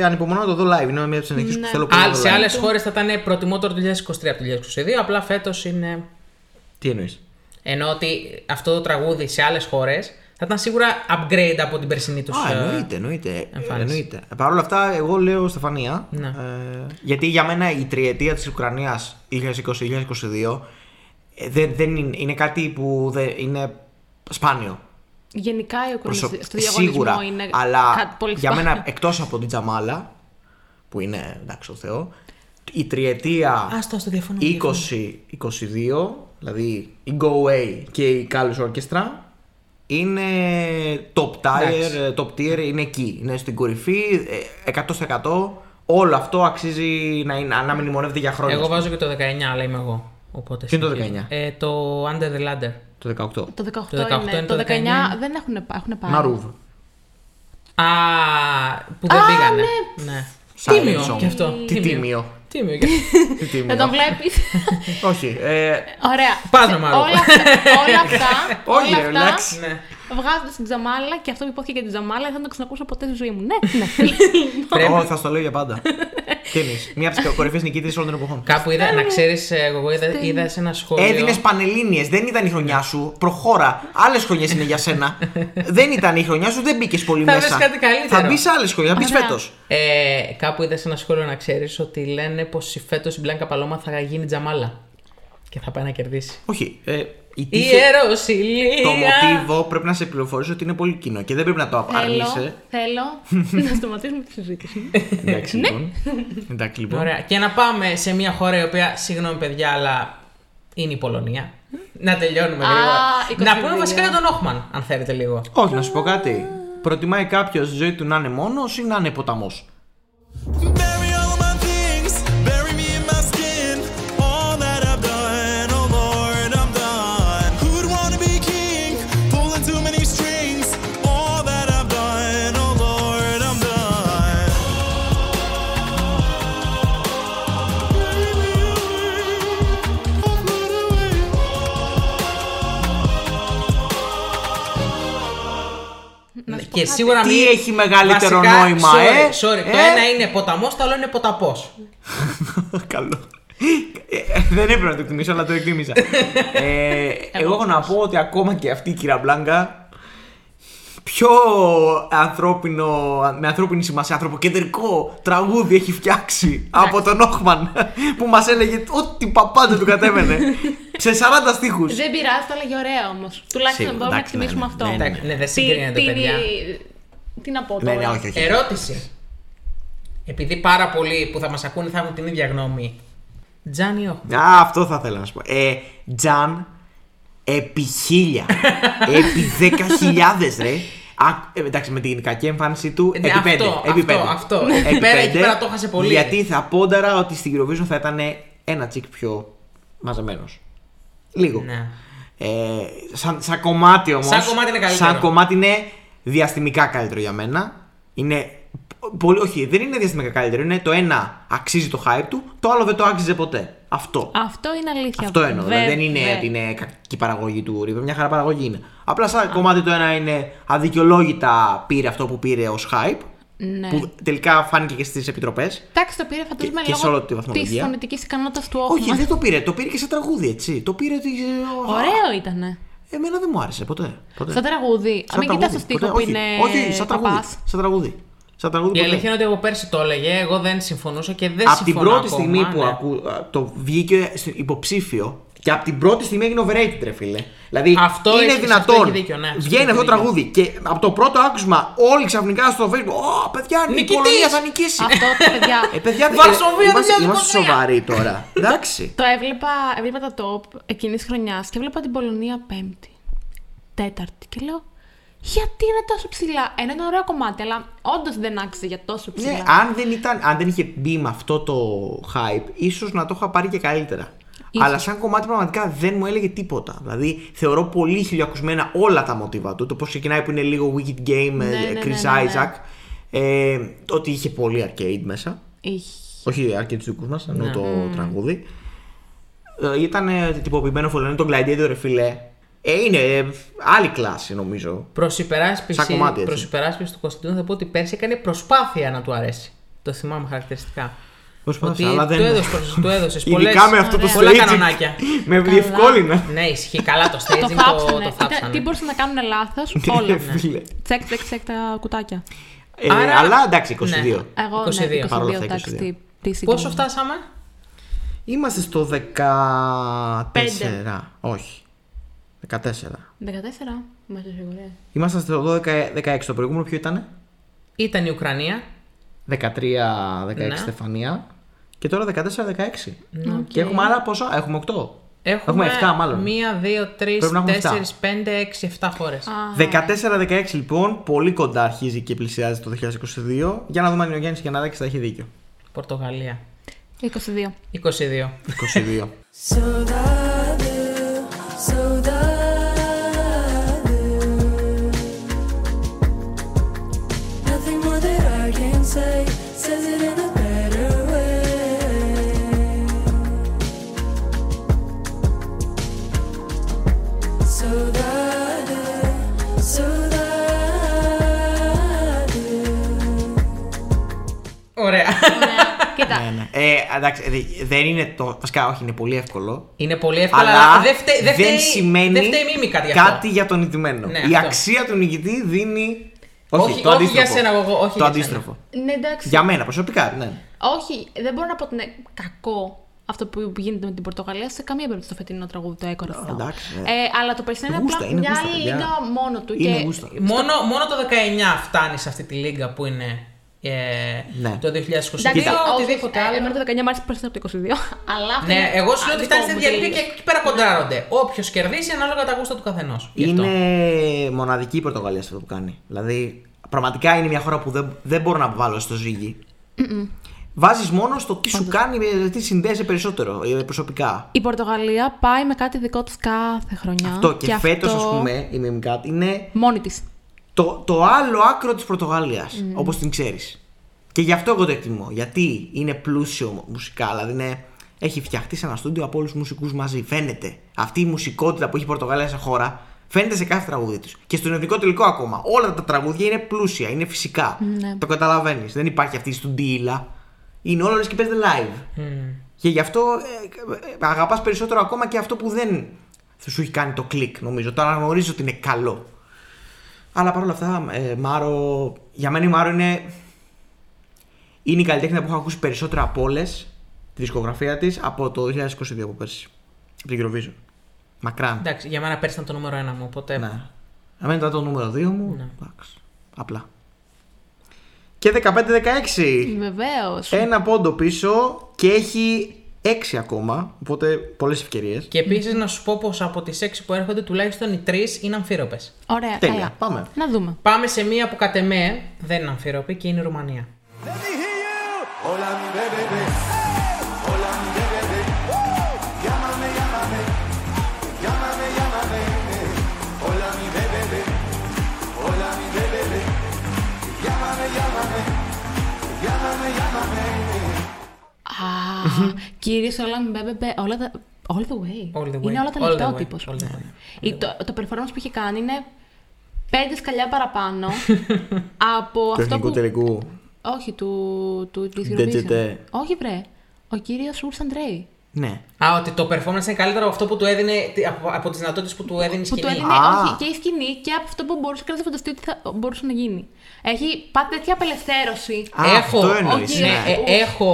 ανυπομονώ να το δω live. Είναι μια από τι ενέργειε που Ναι. θέλω πολύ να Άλλ- δω σε live. άλλες χώρες θα ήταν προτιμότερο το 2023 από το 2022. Απλά φέτος είναι. Τι εννοείς; Ενώ ότι αυτό το τραγούδι σε άλλες χώρες θα ήταν σίγουρα upgrade από την περσινή τους. Α, εννοείται, εννοείται. εμφάνιση. εννοείται. Παρ' όλα αυτά, εγώ λέω Στεφανία. Ναι. Ε, γιατί για μένα η τριετία της Ουκρανίας 2020-2022 ε, δεν, δεν είναι, είναι κάτι που δεν, είναι σπάνιο. Γενικά η Ουκρανία Προσωπ- στο διαγωνισμό Σίγουρα. είναι αλλά κάτι πολύ για σπάνιο. μένα, εκτός από την Τζαμάλα, που είναι εντάξει ο Θεό, η τριετία Άστο, στο διαφωνώ. 20-22, δηλαδή η Go Away και η Kallus Orchestra, είναι top tier, Εντάξει. top tier, είναι εκεί. Είναι στην κορυφή, ε, 100%. Όλο αυτό αξίζει να, είναι, να μνημονεύεται για χρόνια. Εγώ βάζω και το 19, αλλά είμαι εγώ. Οπότε Ποιο είναι το συνεχίζω. 19? Ε, το Under the Ladder. Το 18. Το 18, Το 18 είναι. είναι Το το 19 19. δεν έχουν, πά- έχουν πάει. Μαρούβ. Α, που δεν Α, πήγανε. ναι. ναι. Silent Τίμιο Song. και αυτό. Τι τίμιο. Τίμιο και αυτό. Τι τίμιο. Δεν το βλέπεις; Όχι. Ε, Ωραία. Πας να Σε- μ' αρέσει. Όλα αυτά, όλα αυτά, Όχι, όλα ρε, αυτά relax. ναι. βγάζοντα την Τζαμάλα και αυτό που υπόθηκε για την Τζαμάλα δεν θα το ξανακούσω ποτέ στη ζωή μου. Ναι, ναι. Πρέπει- εγώ θα στο λέω για πάντα. Τι εννοείς, Μία από τις κορυφαίε νικήτρε όλων των εποχών. Κάπου είδα, να ξέρεις, εγώ είδα, είδα σε ένα σχόλιο. Έδινες πανελίνε, δεν ήταν η χρονιά σου. Προχώρα. Άλλες χρονιές είναι για σένα. δεν ήταν η χρονιά σου, δεν μπήκες πολύ Θα μέσα. βρεις κάτι καλύτερο. Θα μπεις σε άλλες χρονιές, θα μπεις Ωραία. φέτος. Ε, κάπου είδα σε ένα σχόλιο να ξέρεις ότι λένε πως φέτος η Μπλάνκα Παλώμα θα γίνει τζαμάλα. Και θα πάει να κερδίσει. Όχι. Ε, η Η τύχη- Ιεροσιλία. το μοτίβο πρέπει να σε πληροφορήσω ότι είναι πολύ κοινό και δεν πρέπει να το θέλω, αρνείσαι. θέλω να σταματήσουμε τη συζήτηση. Εντάξει λοιπόν. Εντάξει λοιπόν. Ωραία. Και να πάμε σε μια χώρα η οποία, συγγνώμη παιδιά, αλλά είναι η Πολωνία. Να τελειώνουμε Α, λίγο. Να 22. πούμε βασικά για τον Όχμαν, αν θέλετε λίγο. Όχι, να σου πω κάτι. Προτιμάει κάποιος τη ζωή του να είναι μόνος ή να είναι ποταμός; Και κάτι. σίγουρα Τι μην- έχει μεγαλύτερο Βασικά, νόημα, sorry, ε; Sorry, το Ε; ένα είναι ποταμός, το άλλο είναι ποταπός. Καλό. Ε, δεν έπρεπε να το εκτιμήσω, αλλά το εκτίμησα. ε, εγώ έχω να πω ότι ακόμα και αυτή η κυρία Μπλάγκα πιο ανθρώπινο, με ανθρώπινη σημασία, ανθρωποκεντρικό τραγούδι έχει φτιάξει από τον Όχμαν που μας έλεγε ό,τι παπάντε του κατέβαινε σε 40 στίχους. Δεν πειράζει, το έλεγε ωραία όμως. Τουλάχιστον Σίγουρα, μπορούμε να εντάξει, ναι, εκτιμήσουμε ναι, αυτό. ναι, ναι. Εντάξει, ναι, δεν Τι- συγκρίνεται, τι- παιδιά. Τι να πω Ναι, τώρα. ναι, όχι, όχι. Ερώτηση. Επειδή πάρα πολλοί που θα μας ακούνε θα έχουν την ίδια γνώμη. Τζάνι Όχμαν; Α, αυτό θα ήθελα να σου πω. Ε, Τζαν, Επί χίλια. επί δέκα χιλιάδες, ρε. Α, ε, εντάξει, με την κακή εμφάνισή του. Ε, επί αυτό, πέντε. αυτό, επί πέντε. αυτό. Επί Εκεί πέρα- εκεί πέντε, πέρα το έχασε πολύ. Γιατί θα πόνταρα ότι στην Eurovision θα ήταν ένα τσικ πιο μαζεμένος. Λίγο. Ναι. Ε, σαν, σαν κομμάτι όμως. Σαν κομμάτι είναι καλύτερο. Σαν κομμάτι είναι διαστημικά καλύτερο για μένα. Είναι. Πολύ, όχι, δεν είναι διαστημικά καλύτερο. Είναι το ένα αξίζει το hype του, το άλλο δεν το άξιζε ποτέ. Αυτό. Αυτό είναι αλήθεια. Αυτό εννοώ. Βέβαια. Δηλαδή δεν είναι ότι είναι κακή παραγωγή του River. Μια χαρά παραγωγή είναι. Απλά σαν κομμάτι το ένα είναι αδικαιολόγητα πήρε αυτό που πήρε ως hype. Ναι. Που τελικά φάνηκε και στις επιτροπές. Εντάξει, το πήρε φαντάζομαι Και- και σε όλη τη λόγω βαθμολογία. της φωνητικής ικανότητας του όχου. Όχι, δεν το πήρε. Το πήρε και σε τραγούδι, έτσι. Το πήρε. ότι- Ωραίο ήτανε. Εμένα δεν μου άρεσε ποτέ. ποτέ. Σαν τραγούδι. Σαν Μην κοιτάς το τραγούδι, στίχο ποτέ. που όχι, είναι. Όχι, σαν τραγούδι. παπάς. Σαν τραγούδι. Σαν τραγούδι Η ποτέ. αλήθεια είναι ότι εγώ πέρσι το έλεγε, εγώ δεν συμφωνούσα και δεν Από την συμφωνώ πρώτη ακόμα, στιγμή που ναι. ακού, το βγήκε στο υποψήφιο και από την πρώτη στιγμή έγινε overrated, ρε φίλε. Δηλαδή Αυτό είναι έχει- σε αυτό δυνατόν. έχει δίκιο, ναι, σε αυτό Βγαίνει έχει αυτό το δίκιο. τραγούδι και από το πρώτο άκουσμα όλοι ξαφνικά στο facebook. Ω, παιδιά, η Νικητής!» Πολωνία θα νικήσει. Αυτό, παιδιά. Ε, παιδιά, ε, Βαρσοβία είμαστε, 2023. είμαστε σοβαροί τώρα. Εντάξει. Το έβλεπα, έβλεπα τα top εκείνης τη χρονιάς και έβλεπα την Πολωνία πέμπτη. Τέταρτη. Και λέω, γιατί είναι τόσο ψηλά; Ένα είναι ωραίο κομμάτι, αλλά όντως δεν άξιζε για τόσο ψηλά. Ναι, αν δεν, ήταν, αν δεν είχε μπει με αυτό το hype, ίσως να το είχα πάρει και καλύτερα. Ίσως. Αλλά σαν κομμάτι πραγματικά δεν μου έλεγε τίποτα. Δηλαδή θεωρώ πολύ χιλιοακουσμένα όλα τα μοτίβα του. Το πώς ξεκινάει που είναι λίγο Wicked Game, Ναι, ε, ναι, Chris ναι, ναι, ναι. Isaac. Ε, ότι είχε πολύ arcade μέσα. Είχε. Όχι arcade του δικού μας, ενώ Ναι. το τραγούδι. Ε, ήταν ε, τυποποιημένο φωλενό τον Gladiator, ρε φίλε. Ε, είναι ε, άλλη κλάση νομίζω. Προς Σαν υπεράσπιση, κομμάτι, έτσι. προς υπεράσπιση του Κωνσταντίνου θα πω ότι πέρσι έκανε προσπάθεια να του αρέσει. Το θυμάμαι χαρακτηριστικά. Προσπάθησα, Ότι αλλά δεν. του έδωσες, του έδωσες πολλές, Ειδικά με αυτό το πολλά staging. κανονάκια. με διευκόλυνα. ναι, ισχύει καλά το Το staging, το, θάψανε. το Ήταν- θάψανε. Τι μπορούσαν να κάνουν λάθος, όλα. Ναι, φίλε. Τσεκ, τσεκ, τσεκ τα κουτάκια. Ε, Άρα- αλλά εντάξει, 22. Ναι. Εγώ 22. ναι, 22, Παρ' όλα αυτά, εντάξει, 22. τι, τι συγκινεί. Πόσο φτάσαμε; Είμαστε στο 14. Όχι. 14. 14, είμαστε σίγουροι. Είμαστε στο 12-16. Το προηγούμενο ποιο ήταν; Ήταν η Ουκρανία. 13-16 Ναι. Στεφανία. Και τώρα 14-16. Οκ. Και έχουμε άλλα πόσα; Έχουμε 8. Έχουμε, 7 μάλλον. 1, 2, 3, Πρέπει να έχουμε 4, 7. 5, 6, 7 χώρες. Α, 14-16 λοιπόν, πολύ κοντά αρχίζει και πλησιάζει το 2022. Για να δούμε αν ο Γιάννης Γιανναδάκη θα έχει δίκιο. Πορτογαλία. 22. 22. 22. Κοίτα, ναι, ναι. Ε, εντάξει, ε, δεν είναι το. Βασικά, όχι, είναι πολύ εύκολο. Είναι πολύ εύκολο, Αλλά αλλά δεν φταίει, δεν φταίει, σημαίνει δεν φταίει η μίμικα γι' αυτό. κάτι για τον νικημένο. Ναι, η αυτό. αξία του νικητή δίνει. Όχι, το όχι αντίστροφο. για σένα, εγώ, όχι το για αντίστροφο. ναι, εντάξει. Για μένα προσωπικά, ναι. Όχι, δεν μπορώ να πω ότι είναι κακό αυτό που γίνεται με την Πορτογαλία. Σε καμία περίπτωση το φετινό τραγούδι το έκορα αυτό. εντάξει, ναι. Ε, αλλά το περσινό είναι Γούστα, απλά είναι μια γούστα, άλλη παιδιά. λίγα μόνο του. Είναι και γούστα. Μόνο, μόνο το 19 φτάνει σε αυτή τη λίγα που είναι ε, Ναι. το 2022. Εντάξει, όχι, οτιδήποτε ε, άλλο. Εμένα το 19 μου άρεσε περισσότερο από το 22. Αλλά αυτό Ναι, είναι εγώ σου λέω ότι δικό φτάνει στην μου διαλύεια τελείως. και εκεί πέρα κοντράρονται. Όποιος κερδίσει ανάλογα τα γούστα του καθενός. Είναι μοναδική η Πορτογαλία σε αυτό που κάνει. Δηλαδή, πραγματικά είναι μια χώρα που δεν, δεν μπορώ να βάλω στο ζύγι. Βάζεις μόνο στο τι σου κάνει, ε, τι συνδέεσαι περισσότερο ε, προσωπικά. Η Πορτογαλία πάει με κάτι δικό της κάθε χρονιά. Αυτό και, φέτος, αυτό ας πούμε, η Μιμικάτ είναι Μόνη της. Το, το άλλο άκρο της Πορτογαλίας, όπως την ξέρεις. Και γι' αυτό εγώ το εκτιμώ. Γιατί είναι πλούσιο μουσικά, δηλαδή είναι, έχει φτιαχτεί σε ένα στούντιο από όλους τους μουσικούς μαζί. Φαίνεται. Αυτή η μουσικότητα που έχει η Πορτογαλία σε χώρα φαίνεται σε κάθε τραγούδι του. Και στον εθνικό τελικό ακόμα. Όλα τα τραγούδια είναι πλούσια, είναι φυσικά. Ναι. Το καταλαβαίνεις. Δεν υπάρχει αυτή η στουντίλα. Είναι όλα λες και παίζεται live. Και γι' αυτό ε, ε, αγαπάς περισσότερο ακόμα και αυτό που δεν θα σου έχει κάνει το κλικ, νομίζω. Το αναγνωρίζω ότι είναι καλό. Αλλά παρόλα αυτά, ε, Μάρο, για μένα η Μάρο είναι, είναι η καλλιτέχνη που έχω ακούσει περισσότερα από όλες τη δισκογραφία της από το 2022 από πέρσι. Από την Eurovision. Μακράν. Εντάξει, για μένα πέρσι ήταν το νούμερο ένα μου, οπότε. Ναι. Εμένα ήταν το νούμερο 2 μου. Ναι. Εντάξει. Απλά. Και 15-16. Βεβαίως. Ένα πόντο πίσω και έχει Έξι ακόμα, οπότε πολλές ευκαιρίες. Και επίσης να σου πω πως από τις 6 που έρχονται τουλάχιστον οι 3 είναι αμφίροπες. Ωραία, Τέλεια, καλά. πάμε. Να δούμε. Πάμε σε μία που κατ' εμέ δεν είναι αμφίροπη και είναι η Ρουμανία. Hola mi bebé, hola mi bebé, llámame, llámame, llámame, llámame. Hola mi bebé, hola mi bebé, llámame, llámame, llámame, llámame. Α, κύριε όλα με μπέμπε, όλα τα. All the way. All the way. Είναι όλα τα All the λεπτά ο way. τύπος. All the way. Το, το performance που είχε κάνει είναι πέντε σκαλιά παραπάνω από Του αυτό εθνικού που. τελικού. Όχι, του, του, της Ντε, ντε, Eurovision. ντε. Όχι, βρε. Ο κύριος Ουρς Αντρέη. Ναι. Α, ότι το performance είναι καλύτερο από αυτό που του έδινε. τι- από, από τις δυνατότητες που του έδινε η Που σκηνή. του έδινε Α. όχι, και η σκηνή και από αυτό που μπορούσε κανένα να φανταστεί ότι θα μπορούσε να γίνει. Έχει πάθει τέτοια απελευθέρωση. Α, έχω, αυτό εννοείς, όχι, ναι, ναι. ε, έχω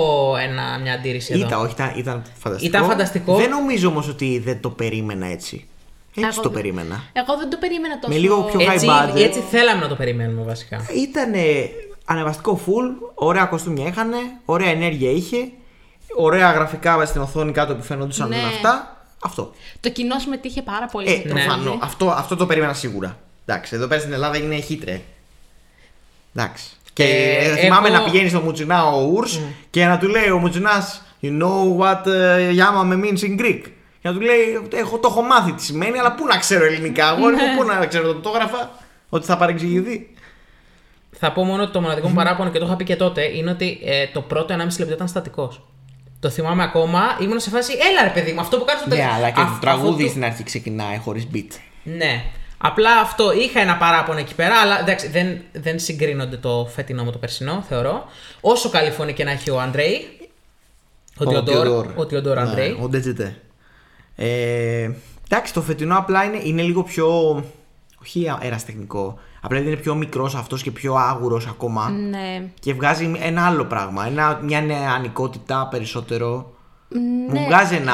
ένα, μια αντίρρηση εδώ. Ήταν, όχι, ήταν, ήταν φανταστικό. Ήταν φανταστικό. Δεν νομίζω όμως ότι δεν το περίμενα έτσι. Έτσι Εγώ το δεν- περίμενα. Εγώ δεν το περίμενα τόσο. Με λίγο πιο high έτσι, budget. έτσι θέλαμε να το περιμένουμε βασικά. Ήταν ανεβαστικό full, ωραία κοστούμια είχανε, ωραία ενέργεια είχε, ωραία γραφικά στην οθόνη κάτω που φαίνονταν Ναι. αυτά. Αυτό. Το κοινό συμμετείχε πάρα πολύ. Ε, στο προφανώς. τραγούδι. Αυτό, αυτό το περίμενα σίγουρα. Εντάξει, εδώ πέρα στην Ελλάδα έγινε χίτρε. Εντάξει. Και Ε, ε, θυμάμαι εγώ- να πηγαίνεις στο Μουτσινά ο Ούρς και να του λέει ο Μουτσινά, You know what uh, Yamame means in Greek. Και να του λέει, έχω, το έχω μάθει τι σημαίνει, αλλά πού να ξέρω ελληνικά. Αγόρι μου, πού να ξέρω το πτώγραφα, ότι θα παρεξηγηθεί. Θα πω μόνο ότι το μοναδικό μου παράπονο και το είχα πει και τότε είναι ότι ε, το πρώτο 1,5 λεπτό ήταν στατικός. Το θυμάμαι ακόμα, ήμουν σε φάση, έλα ρε παιδί μου, αυτό που κάνεις στο Ναι, τέλος». αλλά και Αυ- το τραγούδι αυτό στην αρχή ξεκινάει χωρίς beat. Ναι. Απλά αυτό είχα ένα παράπονο εκεί πέρα, αλλά εντάξει, δεν, δεν συγκρίνονται το φετινό με το περσινό, θεωρώ. Όσο καλή φωνή και να έχει ο Αντρέη. Ο Τιοντόρ. Ο Τιοντόρ Αντρέη. Ναι, Ο Ντετζετέ. Ε, εντάξει, το φετινό απλά είναι, είναι λίγο πιο. Όχι αεραστεχνικό. Απλά είναι πιο μικρός αυτός και πιο άγουρος ακόμα. Ναι. Και βγάζει ένα άλλο πράγμα. Ένα, μια νεανικότητα περισσότερο. Ναι. Μου βγάζει ένα.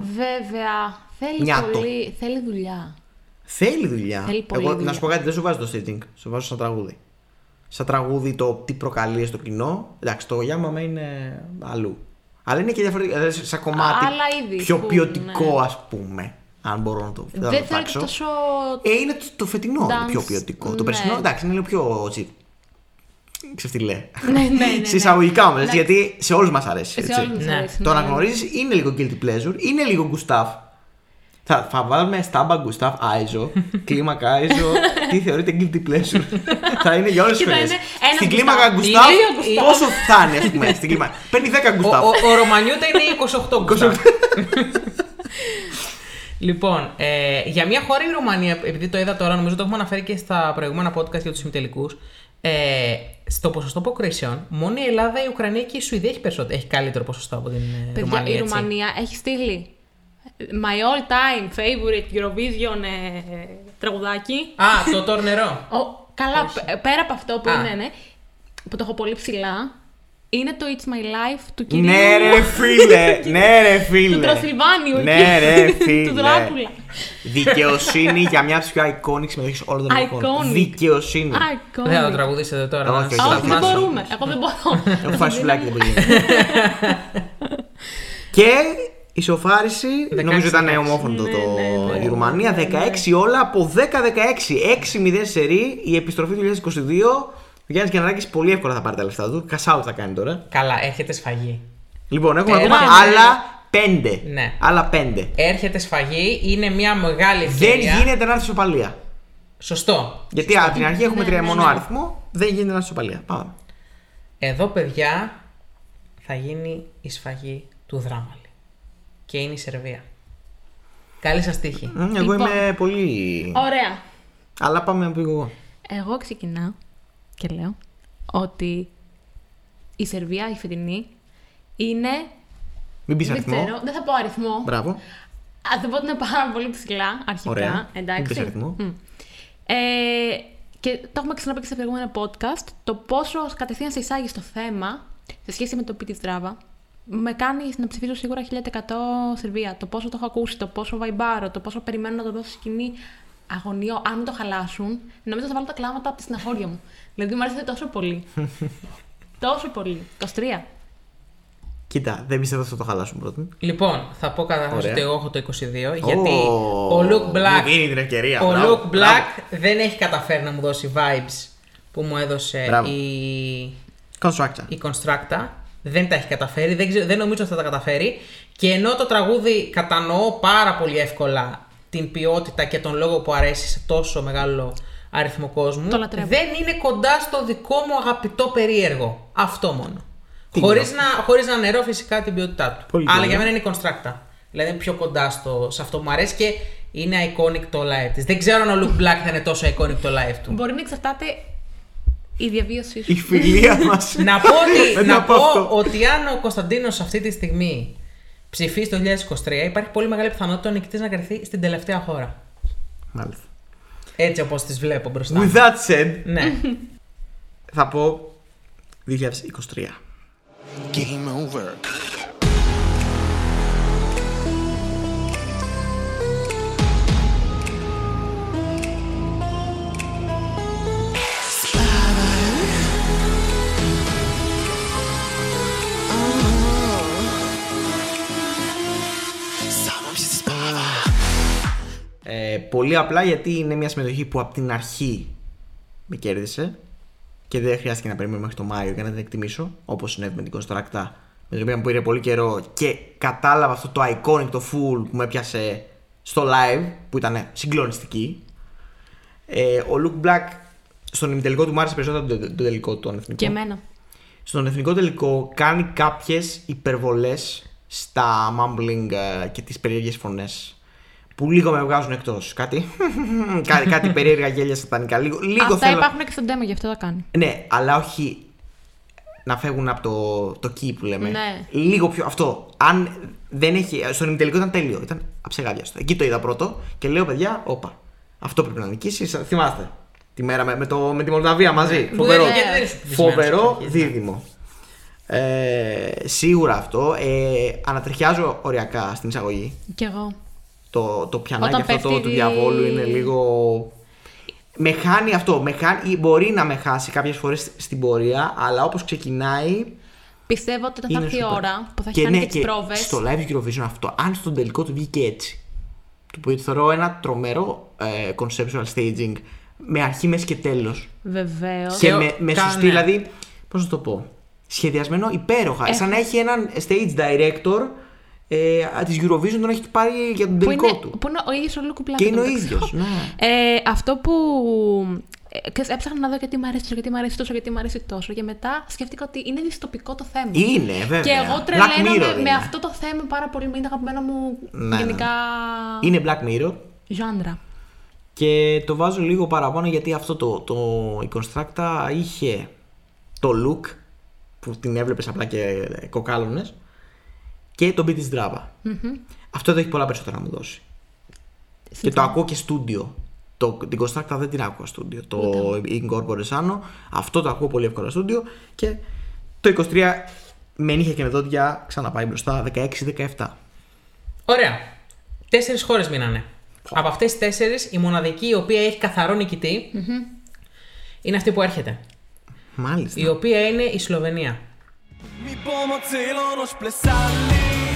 Βέβαια. Θέλει Νιάτο. πολύ. Θέλει δουλειά. Θέλει δουλειά. Θέλει πολύ Εγώ, δουλειά. να σου πω κάτι, δεν σου βάζω το staging. Σου βάζω σαν τραγούδι. Σαν τραγούδι το τι προκαλεί στο κοινό. Εντάξει, το Γιάμαμε είναι αλλού. Αλλά είναι και διαφορετικό. Δηλαδή, σαν κομμάτι Άλλα είδη πιο που, ποιοτικό, ναι. ας πούμε. Αν μπορώ να το, να Δεν το θεωρείται τάξω. τόσο. Ε, είναι το, το φετινό Dance, πιο ποιοτικό. Το ναι. περσινό εντάξει είναι λίγο πιο. Έτσι, ξεφτιλέ. ναι, ναι, ναι, ναι. Σε εισαγωγικά όμως, Ναι. γιατί σε όλους μας αρέσει. Σε έτσι. όλους μας Ναι. αρέσει, Το ναι. αναγνωρίζει είναι λίγο guilty pleasure, είναι λίγο Γκουστάφ. Θα, θα βάλουμε στάμπα Γκουστάφ Άιζο, κλίμακα Άιζο, τι θεωρείται guilty pleasure; θα είναι για όλες τις Και θα χρονιέ. είναι ένας Στην Γκουστάφ. κλίμακα Γκουστάφ, Δύο Γκουστάφ. πόσο θα είναι, ας πούμε, στην κλίμακα. Παίρνει 10 Ο, Γκουστάφ. ο, ο Ρωμανιούτα είναι 28 Γκουστάβ. Λοιπόν, ε, για μια χώρα η Ρουμανία, επειδή το είδα τώρα, νομίζω το έχουμε αναφέρει και στα προηγούμενα podcast για τους ημιτελικούς. Ε, στο ποσοστό αποκρίσεων, μόνο η Ελλάδα, η Ουκρανία και η Σουηδία έχει, περισσότερο, έχει καλύτερο ποσοστό από την ε, Παιδιά, Ρουμανία. η έτσι. Ρουμανία έχει στείλει my all time favorite Eurovision ε, τραγουδάκι. Α, το τόρνερο. Ο, καλά, π- πέρα από αυτό που Α. είναι, ναι, που το έχω πολύ ψηλά, είναι το It's My Life του κυρίου Ναι, ρε φίλε, ναι, ρε φίλε. του Τρασιλβάνιου Ναι, εκεί, ρε του φίλε. Δράκουλα. Δικαιοσύνη για μια από τις πιο iconic συμμετοχές όλων των εποχών. Iconic. Δικαιοσύνη. Iconic. Δεν θα το τραγουδήσετε τώρα. Όχι, να όχι, Α, Όχι, δεν θαυμάσω. μπορούμε. Εγώ δεν μπορώ. Έχω φάει σουβλάκι δεν μπορεί. Και ισοφάριση, 16, νομίζω ήταν 16. ομόφωνο Ναι, το ναι, ναι. η Ρουμανία. 16 όλα από 10-16. 6-0 σερή. Η επιστροφή του 2022. Ο Γιάννης Γιαννάκη πολύ εύκολα θα πάρει τα λεφτά του. Κασάου θα κάνει τώρα. Καλά, έρχεται σφαγή. Λοιπόν, έχουμε Ε, ακόμα ναι, ναι. άλλα 5. Ναι. Άλλα 5. Έρχεται σφαγή, είναι μια μεγάλη Δεν ευκαιρία. γίνεται να έρθεις ισοπαλία. Σωστό. Γιατί από την αρχή έχουμε Ναι, τρία ναι, μόνο ναι. αριθμό. Δεν γίνεται να έρθεις ισοπαλία. Πάμε. Εδώ, παιδιά, θα γίνει η σφαγή του Δράμαλη. Και είναι η Σερβία. Καλή σας τύχη. Μμ, Εγώ Λοιπόν. είμαι πολύ. Ωραία. Αλλά πάμε να πω εγώ. Εγώ ξεκινάω και λέω ότι η Σερβία, η φετινή, είναι. Μην πεις Δεν αριθμό. ξέρω, δεν θα πω αριθμό. Μπράβο. Α, θα πω ότι είναι πάρα πολύ ψηλά αρχικά. Ωραία. Εντάξει. Μην πεις αριθμό. Μμ. Ε, και το έχουμε ξαναπεί και σε προηγούμενα podcast. Το πόσο κατευθείαν σε εισάγει στο θέμα σε σχέση με το πει τη Στράβα με κάνει να ψηφίσω σίγουρα 1100 Σερβία. Το πόσο το έχω ακούσει, το πόσο βαϊμπάρω, το πόσο περιμένω να το δώσω σκηνή. Αγωνιώ, αν το χαλάσουν, νομίζω θα βάλω τα κλάματα από τη στεναχώρια μου. Δηλαδή μου αρέσει τόσο πολύ. τόσο πολύ. 23. Κοίτα, δεν πιστεύω ότι θα το χαλάσουν πρώτον. Λοιπόν, θα πω καταρχά Ωραία. ότι εγώ έχω το 22, γιατί Ω, ο Luke Μου Black, δίνει την ευκαιρία. ο μπράβο, Luke μπράβο. Black δεν έχει καταφέρει να μου δώσει vibes που μου έδωσε Μπράβο. η, Constructor. η Constructa. Δεν τα έχει καταφέρει, δεν, ξέρω, δεν νομίζω ότι θα τα καταφέρει. Και ενώ το τραγούδι κατανοώ πάρα πολύ εύκολα την ποιότητα και τον λόγο που αρέσει σε τόσο μεγάλο αριθμό κόσμου, Το λατρεύω. δεν είναι κοντά στο δικό μου αγαπητό περίεργο. Αυτό μόνο. Τι Χωρίς είναι; να, χωρίς να νερώ φυσικά την ποιότητά του. Πολύ Αλλά ωραία. για μένα είναι η Constructa. Δηλαδή είναι πιο κοντά στο, σε αυτό που μου αρέσει και είναι iconic το live της. Δεν ξέρω αν ο Luke Black θα είναι τόσο iconic το live του. Μπορεί να εξαρτάται η διαβίωσή σου. Η φιλία μας. να πω, ότι, Δεν να το πω πω αυτό. ότι αν ο Κωνσταντίνος αυτή τη στιγμή ψηφίσει το 2023, υπάρχει πολύ μεγάλη πιθανότητα ο νικητής να κριθεί στην τελευταία χώρα. Μάλιστα. Έτσι όπως τις βλέπω μπροστά. μου. With that said, Ναι. θα πω 2023. Game over. Ε, πολύ απλά γιατί είναι μια συμμετοχή που από την αρχή με κέρδισε και δεν χρειάστηκε να περιμένω μέχρι το Μάιο για να την εκτιμήσω όπως συνέβη με την Constructa με την οποία μου πήρε πολύ καιρό και κατάλαβα αυτό το iconic, το full που με έπιασε στο live που ήταν συγκλονιστική. Ε, ο Luke Black στον ημιτελικό του μου άρεσε περισσότερο το, το τελικό του τον εθνικό. Και εμένα. Στον εθνικό τελικό κάνει κάποιες υπερβολές στα mumbling ε, και τις περίεργες φωνές που λίγο με βγάζουν εκτός. Κάτι, κάτι, κάτι περίεργα γέλια σατανικά. Λίγο, λίγο Αυτά θέλω... υπάρχουν και στο demo, γι' αυτό τα κάνει. Ναι, αλλά όχι να φεύγουν από το, το key που λέμε. Ναι. Λίγο πιο αυτό. Αν δεν έχει. Στον ημιτελικό ήταν τέλειο. Ήταν αψεγάδιαστο. Εκεί το είδα πρώτο και λέω, παιδιά, όπα. Αυτό πρέπει να νικήσει. Θυμάστε. Τη μέρα με, με, το, με τη Μολδαβία μαζί. Φοβερό, Ναι, γιατί δεν ήσουν πεπισμένος φοβερό εξ αρχής, ναι. δίδυμο. Ε, σίγουρα αυτό. Ε, ανατριχιάζω οριακά στην εισαγωγή. Κι εγώ. Το, το πιανάκι Όταν αυτό το, πέφτει του η- διαβόλου είναι λίγο. Με χάνει αυτό. Με χάνει, ή μπορεί να με χάσει κάποιες φορές στην πορεία, αλλά όπως ξεκινάει. Πιστεύω ότι όταν θα είναι έρθει η super. ώρα που θα έχει κάνει και, τις πρόβες Στο live Eurovision αυτό, αν στον τελικό του βγήκε έτσι. Το οποίο θεωρώ ένα τρομερό ε, conceptual staging με αρχή, μέση και τέλος. Βεβαίως. Και Και με, με κάνε. σωστή, δηλαδή. Πώς να το πω. Σχεδιασμένο υπέροχα. Έχω- Σαν να έχει έναν stage director ε, της Eurovision τον έχει πάρει για τον Που τελικό είναι, του. που είναι ο ίδιος ο Λούκου Πλάκ. Και είναι ο εντωμεταξύ. ίδιος, ναι. Ε, αυτό που. Ε, ξέρεις, έψαχνα να δω γιατί μου αρέσει τόσο, γιατί μου αρέσει τόσο, γιατί μου αρέσει τόσο. Και μετά σκέφτηκα ότι είναι δυστοπικό το θέμα. Είναι, βέβαια. Και εγώ Black τρελαίνομαι Mirror με είναι. αυτό το θέμα πάρα πολύ. Είναι το αγαπημένο μου Ναι, γενικά. Είναι Black Mirror. Ζάντρα. Και το βάζω λίγο παραπάνω γιατί αυτό το, το η Constructa είχε το look που την έβλεπες απλά και κοκάλωνες και το beat της drama. Αυτό εδώ έχει πολλά περισσότερα να μου δώσει. Και το ακούω και στούντιο. Το, την Constructa δεν την άκουγα στούντιο. Το Incorpore Sano. Αυτό το ακούω πολύ εύκολα στούντιο. Και το 23 με νύχια και με δόντια ξαναπάει μπροστά 16-17. Ωραία. Τέσσερις χώρες μείνανε. Από αυτές τι τέσσερις, η μοναδική η οποία έχει καθαρό νικητή είναι αυτή που έρχεται. Μάλιστα. Η οποία είναι η Σλοβενία. Mi bomo celo noč plesali,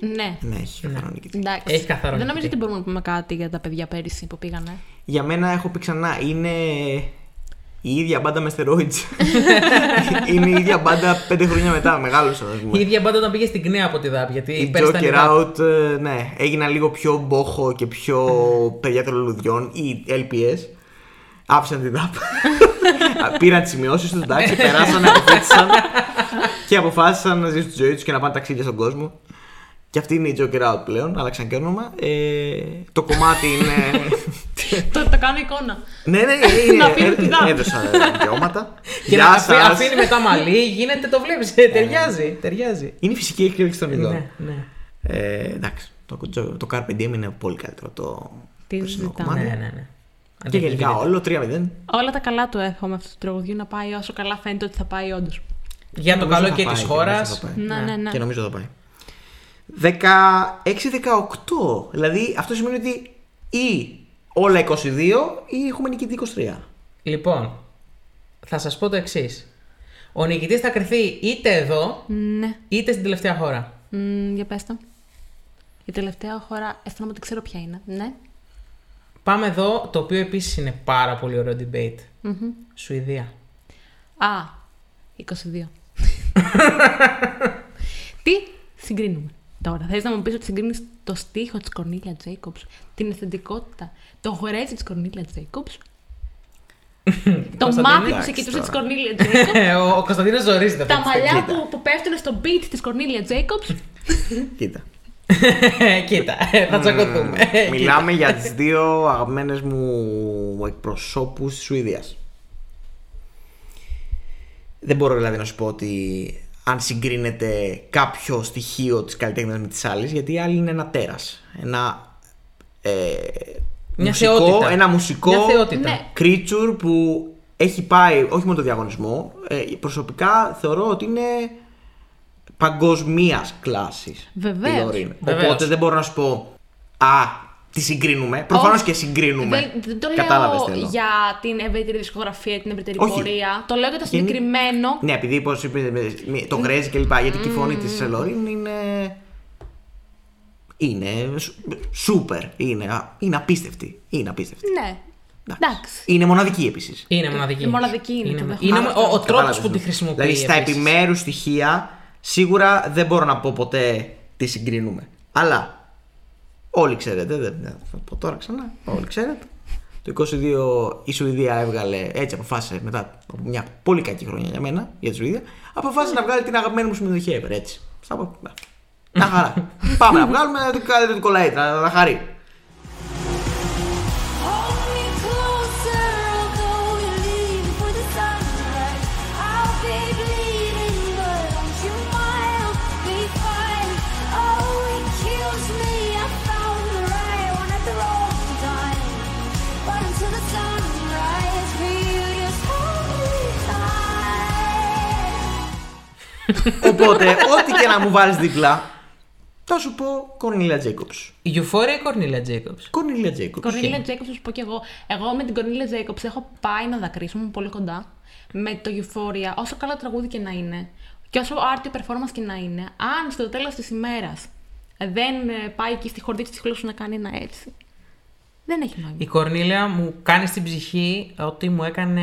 Ναι. Ναι, έχει καθαρό νικητή. Εντάξει. Έχει καθαρό Δεν νομίζω νικητή. ότι μπορούμε να πούμε κάτι για τα παιδιά πέρυσι που πήγανε. Για μένα έχω πει ξανά, είναι η ίδια μπάντα με steroids. είναι η ίδια μπάντα πέντε χρόνια μετά, μεγάλωσα. ας πούμε. Η ίδια μπάντα όταν πήγε στην Κνέα από τη ΔΑΠ. Γιατί Η πέρυσι ήταν η Joker ΔΑΠ. Out, ε, ναι, έγιναν λίγο πιο μπόχο και πιο παιδιά των λουλουδιών ή LPS. Άφησαν την DAP. Πήραν τις σημειώσεις τους, εντάξει, περάσαν, αποφύτησαν και αποφάσισαν να ζήσουν τη ζωή τους και να πάνε ταξίδια στον κόσμο. Και αυτή είναι η Joker Out πλέον, άλλαξαν και όνομα. Ε, το κομμάτι είναι. το, το κάνω εικόνα. ναι, ναι, είναι, Να πήρε την DAP. έδωσα δικαιώματα. Και να Γεια αφή- σας. αφήνει μετά μαλλί, γίνεται, το βλέπεις. ταιριάζει. Ταιριάζει. Είναι η φυσική εξέλιξη των ειδών. Ναι, ναι. Ε, εντάξει, το, το, το Carpe Diem είναι πολύ καλύτερο το Τι περσινό ζητάμε. κομμάτι. Ναι, ναι, ναι. Και γενικά όλο 3-0. Όλα τα καλά του εύχομαι αυτού του τραγουδιού να πάει όσο καλά φαίνεται ότι θα πάει όντως. Για το Νομίζω καλό θα και πάει, της και χώρα. νομίζω θα πάει. Ναι, ναι, ναι. Και νομίζω θα πάει. 16-18. Δηλαδή αυτό σημαίνει ότι ή όλα 22 ή έχουμε νικητή 23. Λοιπόν, θα σας πω το εξής. Ο νικητής θα κρυθεί είτε εδώ, Ναι. είτε στην τελευταία χώρα. Μ, για πες το. Η τελευταία χώρα αισθάνομαι ότι ξέρω ποια είναι. Ναι. Πάμε εδώ, το οποίο επίσης είναι πάρα πολύ ωραίο debate. Σουηδία. Α, 22. Τι συγκρίνουμε τώρα. Θες να μου πεις ότι συγκρίνεις το στίχο της Κορνίλια Τζέικοψ, την αισθητικότητα, το χορέτσι της Κορνίλια Τζέικοψ, το Κωνσταντίνε. μάτι που σε Εντάξει κοιτούσε της τώρα. Κορνίλια Τζέικοψ, ο, ο Κωνσταντίνος ζορίζεται. τα αυτή τη μαλλιά κοίτα. που, που πέφτουν στο beat της Κορνίλια Τζέικοψ. Κοίτα. στιγμή. Κοίτα, θα τσακωθούμε. Μιλάμε για τις δύο αγαπημένες μου εκπροσώπους της Σουηδίας. Δεν μπορώ δηλαδή να σου πω ότι αν συγκρίνεται κάποιο στοιχείο της καλλιτέχνης με τις άλλες, γιατί η άλλη είναι ένα τέρας. Ένα ε, Μια μουσικό, θεότητα. ένα μουσικό Μια θεότητα. Ναι. creature που έχει πάει όχι μόνο το διαγωνισμό, ε, προσωπικά θεωρώ ότι είναι παγκοσμίας κλάσης. Βεβαίως. Βεβαίως. Οπότε δεν μπορώ να σου πω Α, τη συγκρίνουμε. Προφανώς Όχι. και συγκρίνουμε. Δεν, δεν το Κατάλαβες λέω θέλω. για την ευρύτερη δισκογραφία, την ευρύτερη Όχι. πορεία. Το λέω για το Είναι- συγκεκριμένο. Ναι, επειδή πώ είπε το γκρέζι και λοιπά, γιατί και η φωνή της Λωρίν είναι. Είναι σου- σούπερ. Είναι, α- είναι απίστευτη. Είναι απίστευτη. Ναι. Εντάξει. Είναι μοναδική επίσης. Είναι μοναδική. Είναι μοναδική, είναι, το είναι, δέχομαι. είναι ο, ο τρόπος που τη χρησιμοποιεί. Δηλαδή στα επίσης. επιμέρους στοιχεία σίγουρα δεν μπορώ να πω ποτέ τι συγκρίνουμε. Αλλά όλοι ξέρετε, δεν δεν θα πω τώρα ξανά, όλοι ξέρετε. Το 22 η Σουηδία έβγαλε, έτσι αποφάσισε μετά από μια πολύ κακή χρονιά για μένα, για τη Σουηδία, αποφάσισε να βγάλει την αγαπημένη μου συμμετοχή ever, έτσι. Στα πω, να. Να χαρά. Πάμε να βγάλουμε το καλύτερο του κολλαίτ, να, να χαρεί. Οπότε, ό,τι και να μου βάλεις δίπλα, θα σου πω Κορνίλια Τζέικοψ. Η Euphoria ή Κορνίλια Τζέικοψ. Κορνίλια Τζέικοψ. Κορνίλια Τζέικοψ, να σου πω κι εγώ. Εγώ με την Κορνίλια Τζέικοψ έχω πάει να δακρύσω, ήμουν πολύ κοντά. Με το Euphoria, όσο καλό τραγούδι και να είναι, και όσο άρτιο performance και να είναι, αν στο τέλος της ημέρας δεν ε, πάει εκεί στη χορδή της σου να κάνει ένα έτσι. Δεν έχει νόημα. Η Κορνίλια μου κάνει στην ψυχή ότι μου έκανε.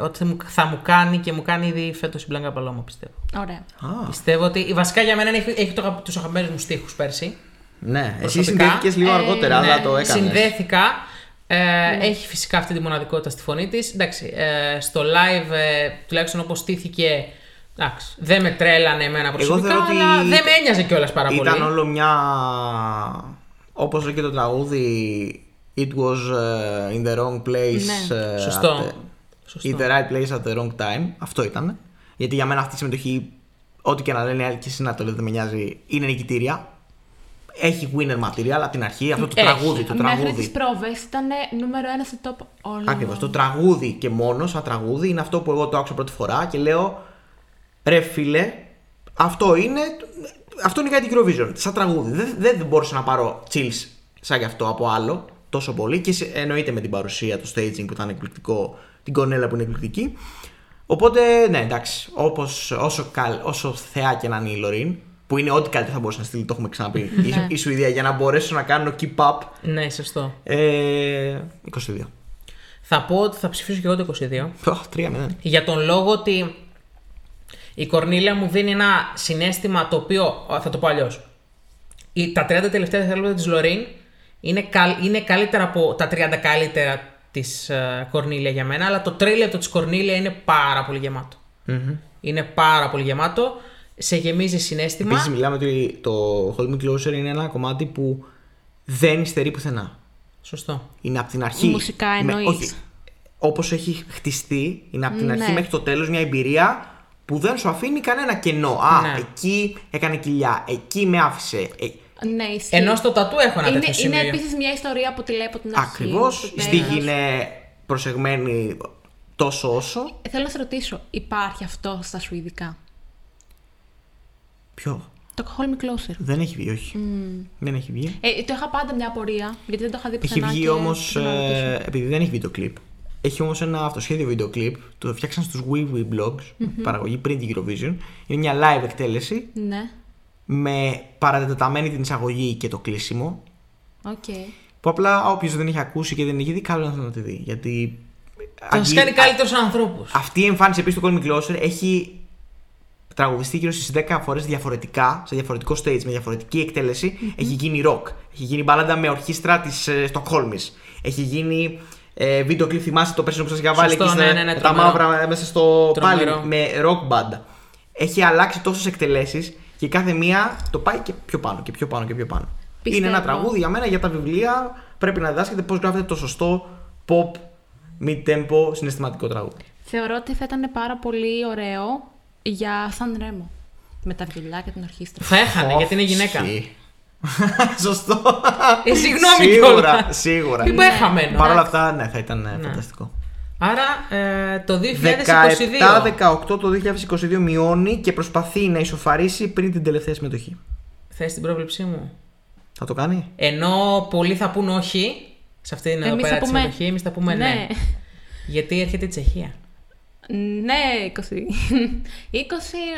Ότι θα μου, θα μου κάνει και μου κάνει ήδη φέτος η Μπλάνκα Παλώμα, πιστεύω. Ωραία. Πιστεύω ότι βασικά για μένα έχει, έχει το, τους αγαπημένους μου στίχους πέρσι. Ναι, εσύ Προσωπικά, συνδέθηκες λίγο ε, αργότερα, αλλά Ναι, το έκανες. Συνδέθηκα. Ε, Έχει φυσικά αυτή τη μοναδικότητα στη φωνή της. Εντάξει, ε, στο live, ε, τουλάχιστον όπως στήθηκε. Εντάξει, δεν με τρέλανε εμένα προσωπικά, θεωρώ ότι αλλά δεν με ένοιαζε κιόλας πάρα πολύ. Ήταν όλο μια. Όπως λέει και το τραγούδι. It was uh, in the wrong place. Ναι. uh, Σωστό. at the- Σωστό. In the right place at the wrong time. Αυτό ήταν. Γιατί για μένα αυτή η συμμετοχή, ό,τι και να λένε οι άλλοι και εσύ να το λέτε, δεν με νοιάζει, είναι νικητήρια. Έχει winner material από την αρχή. Αυτό το Έχει. τραγούδι. Το Μέχρι τραγούδι. τις πρόβες ήταν νούμερο ένα στο top όλων. Ακριβώς. Το τραγούδι και μόνος, σαν τραγούδι, είναι αυτό που εγώ το άκουσα πρώτη φορά και λέω ρε φίλε, αυτό είναι. Αυτό είναι για την Eurovision. Σαν τραγούδι. Δεν, δεν, δεν μπορούσα να πάρω chills σαν γι' αυτό από άλλο τόσο πολύ. Και σε- εννοείται με την παρουσία, το staging που ήταν εκπληκτικό, την κονέλα που είναι εκπληκτική. Οπότε, ναι, εντάξει. Όπως, όσο, καλ, όσο θεά και να είναι η Λωρίν, που είναι ό,τι καλύτερο θα μπορούσε να στείλει, το έχουμε ξαναπεί, η, η Σουηδία, για να μπορέσω να κάνω keep up. Ναι, σωστό. Ε, 22. Θα πω ότι θα ψηφίσω και εγώ το 22. Οχ, 3-0. Για τον λόγο ότι η Κορνίλια μου δίνει ένα συνέστημα το οποίο. Θα το πω αλλιώς. Τα 30 τελευταία δευτερόλεπτα της Λωρίν είναι, καλ- είναι καλύτερα από τα 30 καλύτερα της Κορνίλια για μένα, αλλά το τρίλεπτο της Κορνίλια είναι πάρα πολύ γεμάτο. Είναι πάρα πολύ γεμάτο. Σε γεμίζει συνέστημα. Επίσης, μιλάμε ότι το Hold Me Closer είναι ένα κομμάτι που δεν υστερεί πουθενά. Σωστό. Είναι από την αρχή. Μουσικά εννοείς. όχι. Όπως έχει χτιστεί, είναι από την Ναι. αρχή μέχρι το τέλος μια εμπειρία που δεν σου αφήνει κανένα κενό. Α, Ναι. εκεί έκανε κοιλιά, εκεί με άφησε. Ε, Ναι, ισχύει. Ενώ στο τατού έχω ένα είναι, τέτοιο σημείο. είναι επίσης μια ιστορία που τη λέει από την αρχή. Ακριβώς. στο Η τέλος. στίχη είναι προσεγμένη τόσο όσο. Θέλω να σε ρωτήσω, υπάρχει αυτό στα σουηδικά; Ποιο; Το Call Me Closer. Δεν έχει βγει, όχι. Δεν έχει βγει. Ε, το είχα πάντα μια απορία, γιατί δεν το είχα δει Έχει πουθενά βγει και όμως. θέλω να ρωτήσω. επειδή δεν έχει βίντεο κλιπ. Έχει όμως ένα αυτοσχέδιο βίντεο κλιπ. Το φτιάξαν στους Wee Wee Blogs. Παραγωγή πριν την Eurovision. Είναι μια live εκτέλεση Ναι, με παρατεταμένη την εισαγωγή και το κλείσιμο. οκ. Που απλά όποιος δεν έχει ακούσει και δεν έχει δει, καλό είναι να τη δει. Γιατί. Θα αγγί- σας κάνει καλύτερους ανθρώπους. Αυτή η εμφάνιση επίσης του Hold Me Closer έχει τραγουδιστεί γύρω στις 10 φορές διαφορετικά, σε διαφορετικό stage, με διαφορετική εκτέλεση. Έχει γίνει rock. Έχει γίνει μπάλαντα με ορχήστρα της ε, Στοκχόλμης. Έχει γίνει ε, βίντεο κλιπ, θυμάστε το πέρσινο που σας είχα βάλει Σωστό, εκεί ναι, στα- ναι, ναι, με τα τρομερό. μαύρα μέσα στο Τρομερό. πάλι με rock band. Έχει αλλάξει τόσες εκτελέσεις και κάθε μία το πάει και πιο πάνω και πιο πάνω και πιο πάνω. Πιστεύω. Είναι ένα τραγούδι για μένα για τα βιβλία. Πρέπει να διδάσκεται πώς γράφεται το σωστό pop, mid-tempo, συναισθηματικό τραγούδι. Θεωρώ ότι θα ήταν πάρα πολύ ωραίο για Σαν Ρέμο. Με τα βιολιά και την ορχήστρα. Θα έχανε γιατί είναι γυναίκα. Όχι. Σωστό. Ε, συγγνώμη Σίγουρα, κιόλας. σίγουρα. Τι πάει χαμένο. Παρ' όλα αυτά, ναι, θα ήταν ε, φανταστικό. Άρα ε, το 2022 17-18 το 2022 μειώνει και προσπαθεί να ισοφαρίσει πριν την τελευταία συμμετοχή. θες την πρόβλεψή μου; Θα το κάνει; Ενώ πολλοί θα πούν όχι σε αυτή την εδώ Εμείς πέρα θα τη πούμε- συμμετοχή, εμείς θα πούμε ναι. Ναι. Γιατί έρχεται η Τσεχία. Ναι, 20. 20.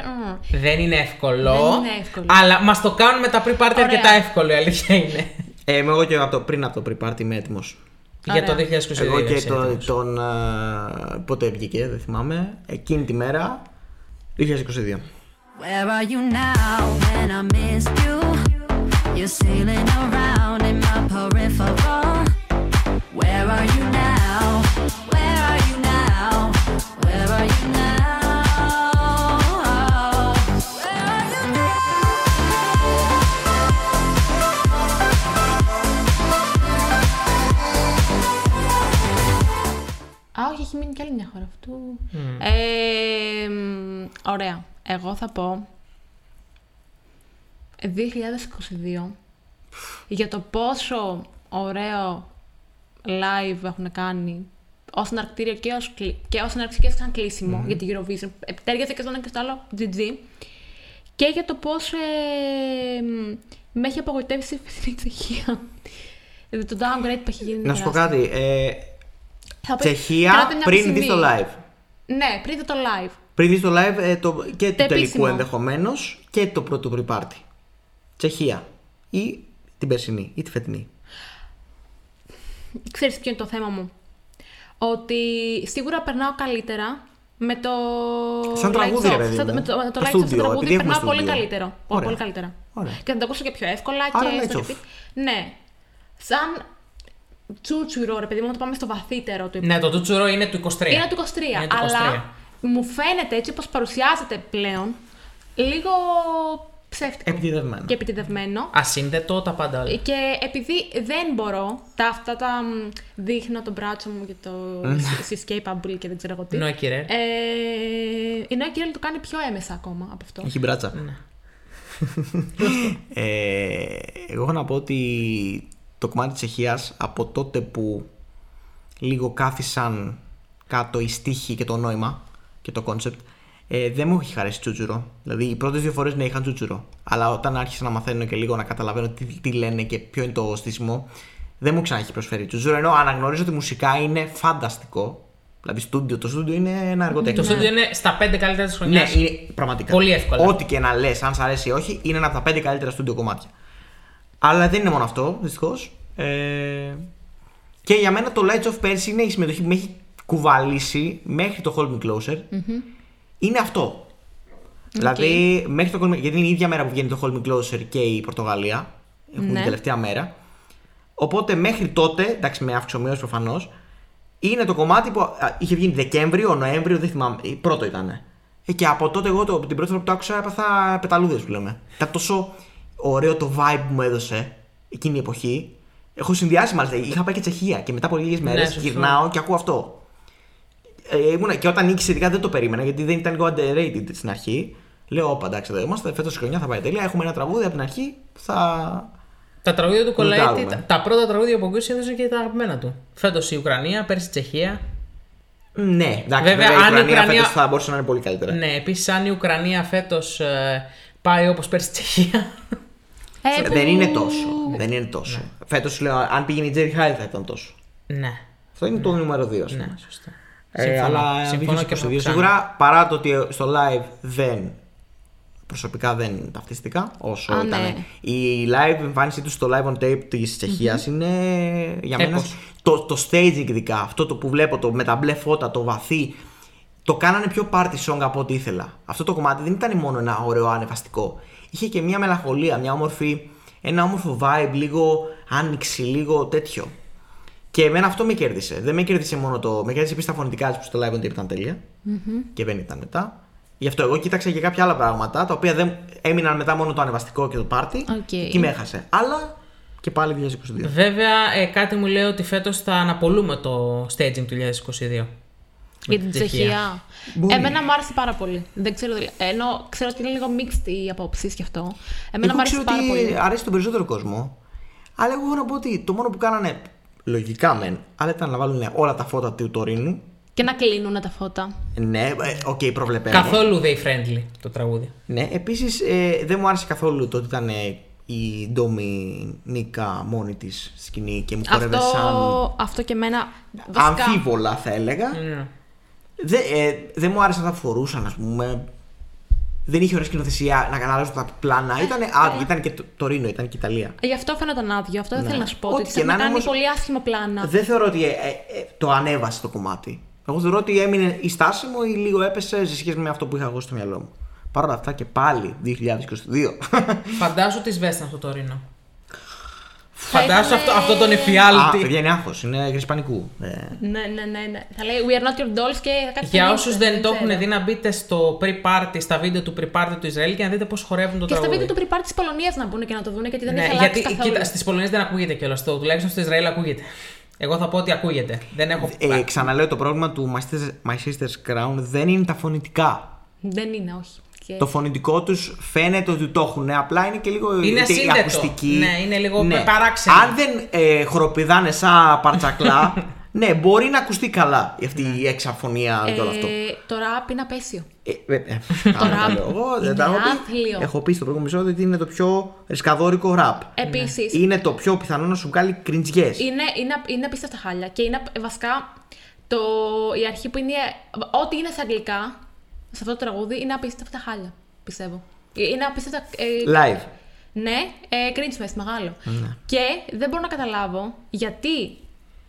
μ. Δεν είναι εύκολο. Δεν είναι εύκολο. Αλλά μας το κάνουν με τα pre-party Ωραία. αρκετά εύκολο, η αλήθεια είναι. Ε, εγώ και από το, πριν από το pre-party είμαι έτοιμος. Για το 2022. Ωραία. Εγώ και είσαι το, έτοιμος. τον. α, πότε βγήκε, δεν θυμάμαι. Εκείνη τη μέρα. 2022. Where are you now when I missed you? You're sailing around in my peripheral. Where are you now? Έχει μείνει κι άλλη μια χώρα αυτού. Ε, μ, ωραία. Εγώ θα πω 2022 για το πόσο ωραίο live έχουν κάνει ως συναρκτήριο και ως, κλει- και ως συνάρτηση και σαν κλείσιμο για την Eurovision. Επιτέριαζε και στο ένα και στο άλλο GG. Και για το πώς ε, μ, με έχει απογοητεύσει η φετινή Τσεχία. Δηλαδή, το downgrade που έχει γίνει. είναι Να σου πω τεράστιο. κάτι. Ε, Θα πεις, Τσεχία κράτα μια πριν ψημή. δεις το live. Ναι, πριν δει το live. Πριν δεις το live ε, το, και του τελικού επίσημο. ενδεχομένως και το πρώτο pre-party. Τσεχία. Ή την περσινή ή τη φετινή. Ξέρεις ποιο είναι το θέμα μου. Ότι σίγουρα περνάω καλύτερα με το. Σαν Lights τραγούδι, ρε Off. παιδί Σαν- μου. Με το, με το Το Lights Off σαν στούντιο, τραγούδι επειδή έχουμε περνάω πολύ στούντιο. καλύτερο. Πο- Ωραία. Πολύ καλύτερα. Ωραία. Και θα το ακούσω και πιο εύκολα Άρα και Lights στο Off. repeat. Ναι. Σαν τσούτσουρο, ρε παιδί μου, να το πάμε στο βαθύτερο του Ναι, το τούτσουρο είναι του 23. Είναι του 23. Είναι του 23. αλλά μου φαίνεται έτσι όπως παρουσιάζεται πλέον λίγο ψεύτικο. Επιτιδευμένο. Και επιτιδευμένο. Ασύνδετο τα πάντα όλα. Και επειδή δεν μπορώ, τα αυτά τα μ, δείχνω το μπράτσο μου και το escapeable και δεν ξέρω εγώ τι. Νόη Κιρέρ. Ε, η Νόη Κιρέλ το κάνει πιο έμεσα ακόμα από αυτό. Έχει μπράτσα. Ναι. ε, εγώ έχω να πω ότι το κομμάτι της Τσεχίας από τότε που λίγο κάθισαν κάτω οι στίχοι και το νόημα και το concept ε, δεν μου έχει χαρίσει τσούτσουρο. Δηλαδή οι πρώτες δύο φορές ναι είχαν τσούτσουρο. Αλλά όταν άρχισα να μαθαίνω και λίγο να καταλαβαίνω τι, τι λένε και ποιο είναι το στήσιμο δεν μου ξανά έχει προσφέρει τσούτσουρο ενώ αναγνωρίζω ότι μουσικά είναι φανταστικό. Δηλαδή στούντιο, το στούντιο είναι ένα έργο τέχνης. Το στούντιο είναι στα 5 καλύτερα της Ναι, χρονιάς. είναι πραγματικά. Πολύ εύκολα. Ό,τι και να λες, αν σ' αρέσει ή όχι, είναι ένα από τα πέντε καλύτερα στούντιο κομμάτια. Αλλά δεν είναι μόνο αυτό, δυστυχώς. Ε, και για μένα το Lights Off πέρσι είναι η συμμετοχή που με έχει κουβαλήσει μέχρι το Hold Me Closer. Είναι αυτό. Δηλαδή, μέχρι το Hold Me γιατί είναι η ίδια μέρα που βγαίνει το Hold Me Closer και η Πορτογαλία. Έχουν Ναι. την τελευταία μέρα. Οπότε μέχρι τότε, εντάξει με αυξομοίωση προφανώς, είναι το κομμάτι που α, είχε βγει Δεκέμβριο, Νοέμβριο, δεν θυμάμαι. ε, Πρώτο ήταν. Ε, και από τότε εγώ το, την πρώτη φορά που το άκουσα έπαθα πεταλούδες που λέμε. Ήταν τόσο ωραίο το vibe που μου έδωσε εκείνη η εποχή. Έχω συνδυάσει μάλιστα. Είχα πάει και Τσεχία και μετά από λίγες μέρες Ναι, σωστό. γυρνάω και ακούω αυτό. Ε, ήμουνα, και όταν νίκησε ειδικά δεν το περίμενα γιατί δεν ήταν λίγο underrated στην αρχή. Λέω, όπα εντάξει, εδώ είμαστε. Φέτος η χρονιά θα πάει τέλεια. Έχουμε ένα τραγούδι από την αρχή που θα. Τα τραγούδια του Κολαίτη, Ρωτάμε. τα, τα πρώτα τραγούδια που ακούσει έδωσε και τα αγαπημένα του. Φέτος η Ουκρανία, πέρσι η Τσεχία. Ναι, εντάξει, Βέβαια, βέβαια, η αν η Ουκρανία, Ουκρανία- φέτος θα μπορούσε να είναι πολύ καλύτερα. Ναι, επίσης αν η Ουκρανία φέτος πάει όπως πέρσι η Τσεχία. Ε, που- Δεν είναι τόσο. Δεν είναι τόσο. Φέτος λέω, αν πήγαινε η Τζέρι Χάιλ θα ήταν τόσο. ναι, Αυτό είναι το νούμερο 2, ας πούμε. ναι, σωστό. Ε, Συμφωνώ. αλλά Συμφωνώ και 2022 με Οξάνα. σίγουρα παρά το ότι στο live δεν. Προσωπικά δεν ταυτίστηκα όσο Α, ήταν. ναι. Η live εμφάνισή τους στο live on tape της τσεχια είναι για μένα. Έπος. Το, το staging ειδικά, αυτό το που βλέπω το, με τα μπλε φώτα, το βαθύ. Το κάνανε πιο party song από ό,τι ήθελα. Αυτό το κομμάτι δεν ήταν μόνο ένα ωραίο ανεβαστικό. Είχε και μια μελαγχολία, μια όμορφη, ένα όμορφο vibe, λίγο άνοιξη, λίγο τέτοιο. Και εμένα αυτό με κέρδισε. Δεν με κέρδισε μόνο το. Με κέρδισε επίσης τα φωνητικά της που στο live on tape ήταν τέλεια. Και δεν ήταν μετά. Γι' αυτό εγώ κοίταξα και κάποια άλλα πράγματα τα οποία δεν έμειναν μετά μόνο το ανεβαστικό και το party. Οκ. Και εκεί με έχασε. Αλλά και πάλι 2022. Βέβαια, ε, κάτι μου λέει ότι φέτος θα αναπολούμε το staging του 2022. Για την Τσεχία. Μπορεί. Εμένα μου άρεσε πάρα πολύ. Δεν ξέρω, δηλα- ενώ ξέρω ότι είναι λίγο mixed οι απόψεις γι' αυτό. Εμένα Εγώ μου άρεσε ξέρω πάρα ότι πολύ. αρέσει τον περισσότερο κόσμο. Αλλά εγώ έχω να πω ότι το μόνο που κάνανε. Λογικά μεν, αλλά ήταν να βάλουν όλα τα φώτα του Τορίνο. Και να κλείνουν τα φώτα. Ναι, ε, οκ, προβλεπέ. Καθόλου they friendly το τραγούδι. Ναι, επίσης ε, δεν μου άρεσε καθόλου το ότι ήταν ε, η Ντομινίκα μόνη της στη σκηνή και μου χόρευε σαν. Αυτό, αυτό και εμένα. Βασικά, αμφίβολα θα έλεγα. Ναι. Δεν ε, δεν μου άρεσε να τα φορούσαν, ας πούμε. Δεν είχε ωραία σκηνοθεσία να αλλάζουν τα πλάνα. Ήταν άδειο, ήταν και το, το Ρήνο, ήταν και η Ιταλία. Γι' αυτό φαίνονταν άδειο. Αυτό δεν Ναι. θέλω να σου πω. Ό,τι Ότι και έχουν να είναι κάνει όμως- πολύ άσχημα πλάνα. Δεν θεωρώ ότι ε, ε, ε, το ανέβασε το κομμάτι. Εγώ θεωρώ ότι έμεινε η στάση μου ή λίγο έπεσε σε σχέση με αυτό που είχα εγώ στο μυαλό μου. Παρ' όλα αυτά και πάλι 2022. Φαντάσου τη Βέστα αυτό το ρήνο. Θα Φαντάσου ήθελε- αυτό, αυτό τον Α, εφιάλτη. παιδιά είναι άγχος, είναι γρησπανικού. Ε, Ναι, ναι, ναι, ναι. Θα λέει We are not your dolls και θα κάτσει Για να όσους δείξει, δεν το ξέρω. έχουν δει, να μπείτε στο pre-party, στα βίντεο του pre-party του Ισραήλ και να δείτε πώς χορεύουν το Και στα τραγούδι. βίντεο του pre-party της Πολωνίας να μπουν και να το δουν γιατί δεν ναι, έχει αλλάξει γιατί καθόλου. κοίτα, στις Πολωνίες δεν ακούγεται κιόλας. Το τουλάχιστον στο Ισραήλ ακούγεται. Εγώ θα πω ότι ακούγεται. Δεν έχω. ε, ξαναλέω το πρόβλημα του My Sister's, My Sister's Crown δεν είναι τα φωνητικά. Δεν είναι, όχι. Και... Το φωνητικό τους φαίνεται ότι το έχουν, απλά είναι και λίγο Είναι η ασύνδετο. ακουστική. Ναι, είναι λίγο παράξενο. Αν δεν ε, χοροπηδάνε σαν παρτσακλά, ναι, μπορεί να ακουστεί καλά αυτή η εξαφωνία και όλο αυτό. Ε, το rap είναι απέσιο. Ε, ε, ε, άμα τα λέω εγώ, δεν είναι τα έχω πει. άθλιο. Έχω πει στο προηγούμενο επεισόδιο ότι είναι το πιο ρισκαδόρικο ραπ. Επίση, Είναι το πιο πιθανό να σου βγάλει κριντζιές. είναι, είναι, είναι απίστευτα χάλια. Και είναι απ- βασικά το, η αρχή που είναι. Ό,τι είναι σε αγγλικά, σε αυτό το τραγούδι, είναι απίστευτα χάλια. Πιστεύω. Είναι απίστευτα. Ε, Live. Ναι, ε, cringe fest, μεγάλο. Και δεν μπορώ να καταλάβω γιατί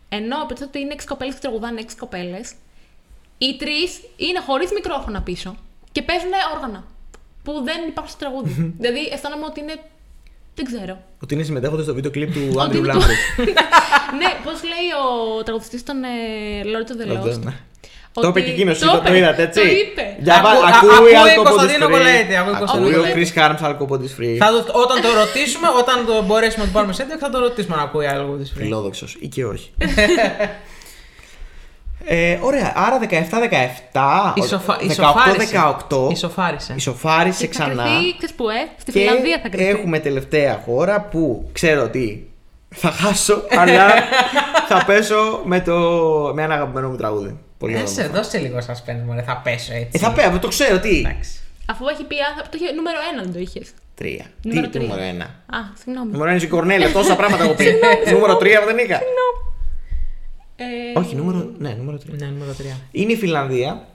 ενώ υποτίθεται ότι είναι 6 κοπέλες και τραγουδάνε 6 κοπέλες, οι τρεις είναι χωρίς μικρόφωνα πίσω και παίζουν όργανα που δεν υπάρχουν στο τραγούδι. δηλαδή αισθάνομαι ότι είναι. Δεν ξέρω. Ότι είναι συμμετέχοντα στο βίντεο κλιπ του Ότι Άντριου είναι το- Λάμπρου. ναι, πώς λέει ο τραγουδιστής των ε, Lord of the Lost; ναι. Το είπε και εκείνος, το το, είπε, το είδατε έτσι. Το είπε. Για Ακού- πα- α- ακούει ακούει Alcohol Κωνσταντίνο Bodies Κολέτη, Free. ακούει Ακούει Κωνσταντίνο ο Κολέτη. Chris Harms Alcohol Bodies Free. Θα το- όταν το ρωτήσουμε, όταν το μπορέσουμε να το πάρουμε σε έντεξη, θα το ρωτήσουμε να ακούει άλλο τη free. Φιλόδοξος ή και όχι. ε, ωραία, άρα 17-17, Ισοφα- 18-18, ισοφάρισε. Ισοφάρισε. ισοφάρισε Και θα ξανά. κρυθεί, ξέρεις που, ε, στη Και Φιλανδία θα κρυθεί. έχουμε τελευταία χώρα που ξέρω ότι θα χάσω, αλλά θα πέσω με, το, με ένα αγαπημένο μου τραγούδι. Πολύ ωραίο. Έσε, δώσε λίγο suspense, μωρέ, θα πέσω έτσι. Ε, θα πέω, το ξέρω τι; Εντάξει. Αφού έχει πει, α, το είχε νούμερο 1 δεν το είχες. Τρία. Νούμερο τι, τι τρία. νούμερο ένα; Α, συγγνώμη. Νούμερο ένα είναι η Κορνέλια, τόσα πράγματα έχω πει. νούμερο τρία δεν είχα. Ε, Όχι, νούμερο, ναι, νούμερο τρία. Ναι, νούμερο 3. Είναι η Φιλανδία.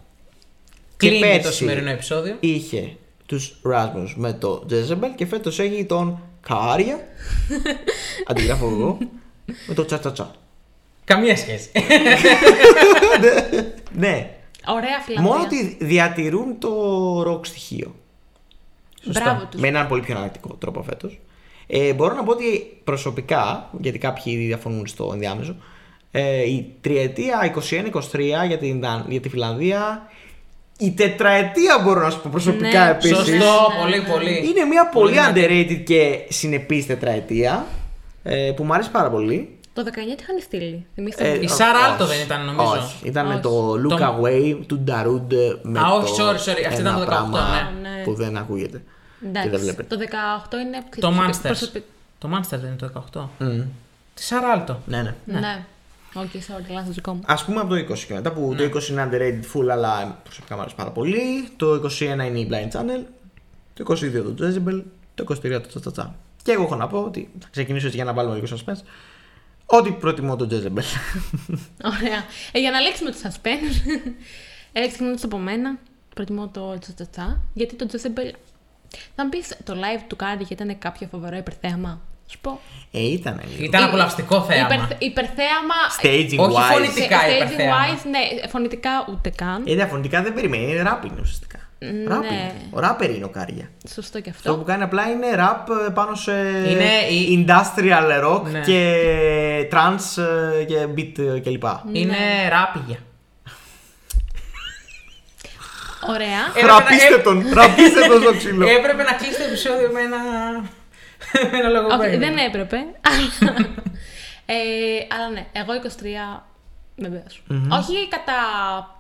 Και Κλείνει το πέρσι σημερινό επεισόδιο. Είχε τους Rasmus με το Jezebel και φέτος έχει τον Κάρια. Αντιγράφω εγώ. με το τσατσατσά. Καμία σχέση. Ναι. Ωραία Φιλανδία. Μόνο ότι διατηρούν το ροκ στοιχείο. Μπράβο τους. Με έναν πολύ πιο αναλυτικό τρόπο φέτος. Ε, μπορώ να πω ότι προσωπικά, γιατί κάποιοι ήδη διαφωνούν στο ενδιάμεσο, ε, η τριετία 21-23 για, την, Δαν- για τη Φιλανδία, η τετραετία μπορώ να σου πω προσωπικά Ναι, επίσης, Σωστό, πολύ, πολύ. είναι μια πολύ Πολύ underrated και συνεπής τετραετία, ε, που μου αρέσει πάρα πολύ. Το 19 τι είχαν στείλει. Θυμήστε Ε, μου. Η ο- Σάρα όχι, Άλτο δεν ήταν, νομίζω. Όχι, ήταν Όχι. το Look Το- Away του Νταρούντ με Α, όχι, το sorry, sorry, αυτή ήταν ένα το 18, πράγμα ναι. Ναι. που δεν ακούγεται. Εντάξει, και δεν βλέπετε. το 18 είναι. Το προσωπι- Monsters. προσωπι- Το Monster δεν είναι το 18. Μμμ. Τη Σάρα Άλτο. Ναι, ναι. Ναι. Οκ, sorry, λάθος δικό μου. Α πούμε από το 20 και μετά που το 20 είναι underrated full, αλλά προσωπικά μου αρέσει πάρα πολύ. Το 21 είναι η Blind Channel. Το 22 το Jezebel. Το 23 το Τσατσατσά. Και εγώ έχω να πω ότι θα ξεκινήσω έτσι για να βάλουμε λίγο suspense. Ότι προτιμώ το Jezebel. Ωραία. Ε, για να λήξουμε το suspense, ε, ξεκινώντας από μένα, προτιμώ το τσατσατσά, γιατί το Jezebel... Θα μου πεις, το live του Κάρι ήταν κάποιο φοβερό υπερθέαμα. Σου πω. ε, ήταν λίγο. Ήταν απολαυστικό θέαμα. Υπερ, υπερθέαμα... Staging Όχι wise. φωνητικά. Staging υπερθέαμα. wise, ναι, φωνητικά ούτε καν. Ε, για φωνητικά δεν περιμένει, είναι rap είναι ουσιαστικά. Rap είναι. Ο rapper είναι ο Κάρια. Σωστό και Αυτό αυτό. που κάνει απλά είναι rap ε, πάνω σε Είναι η- industrial rock Ναι. και trance ε, και beat ε, κλπ. Είναι ράπηγια. Ωραία. Έπρεπε Ραπίστε να- τον, ραπίστε τον στο ξύλο. Έπρεπε να κλείσει το επεισόδιο με ένα. με ένα λόγο Όχι, δεν έπρεπε. ε, αλλά ναι, εγώ 23 βεβαίως. Όχι κατά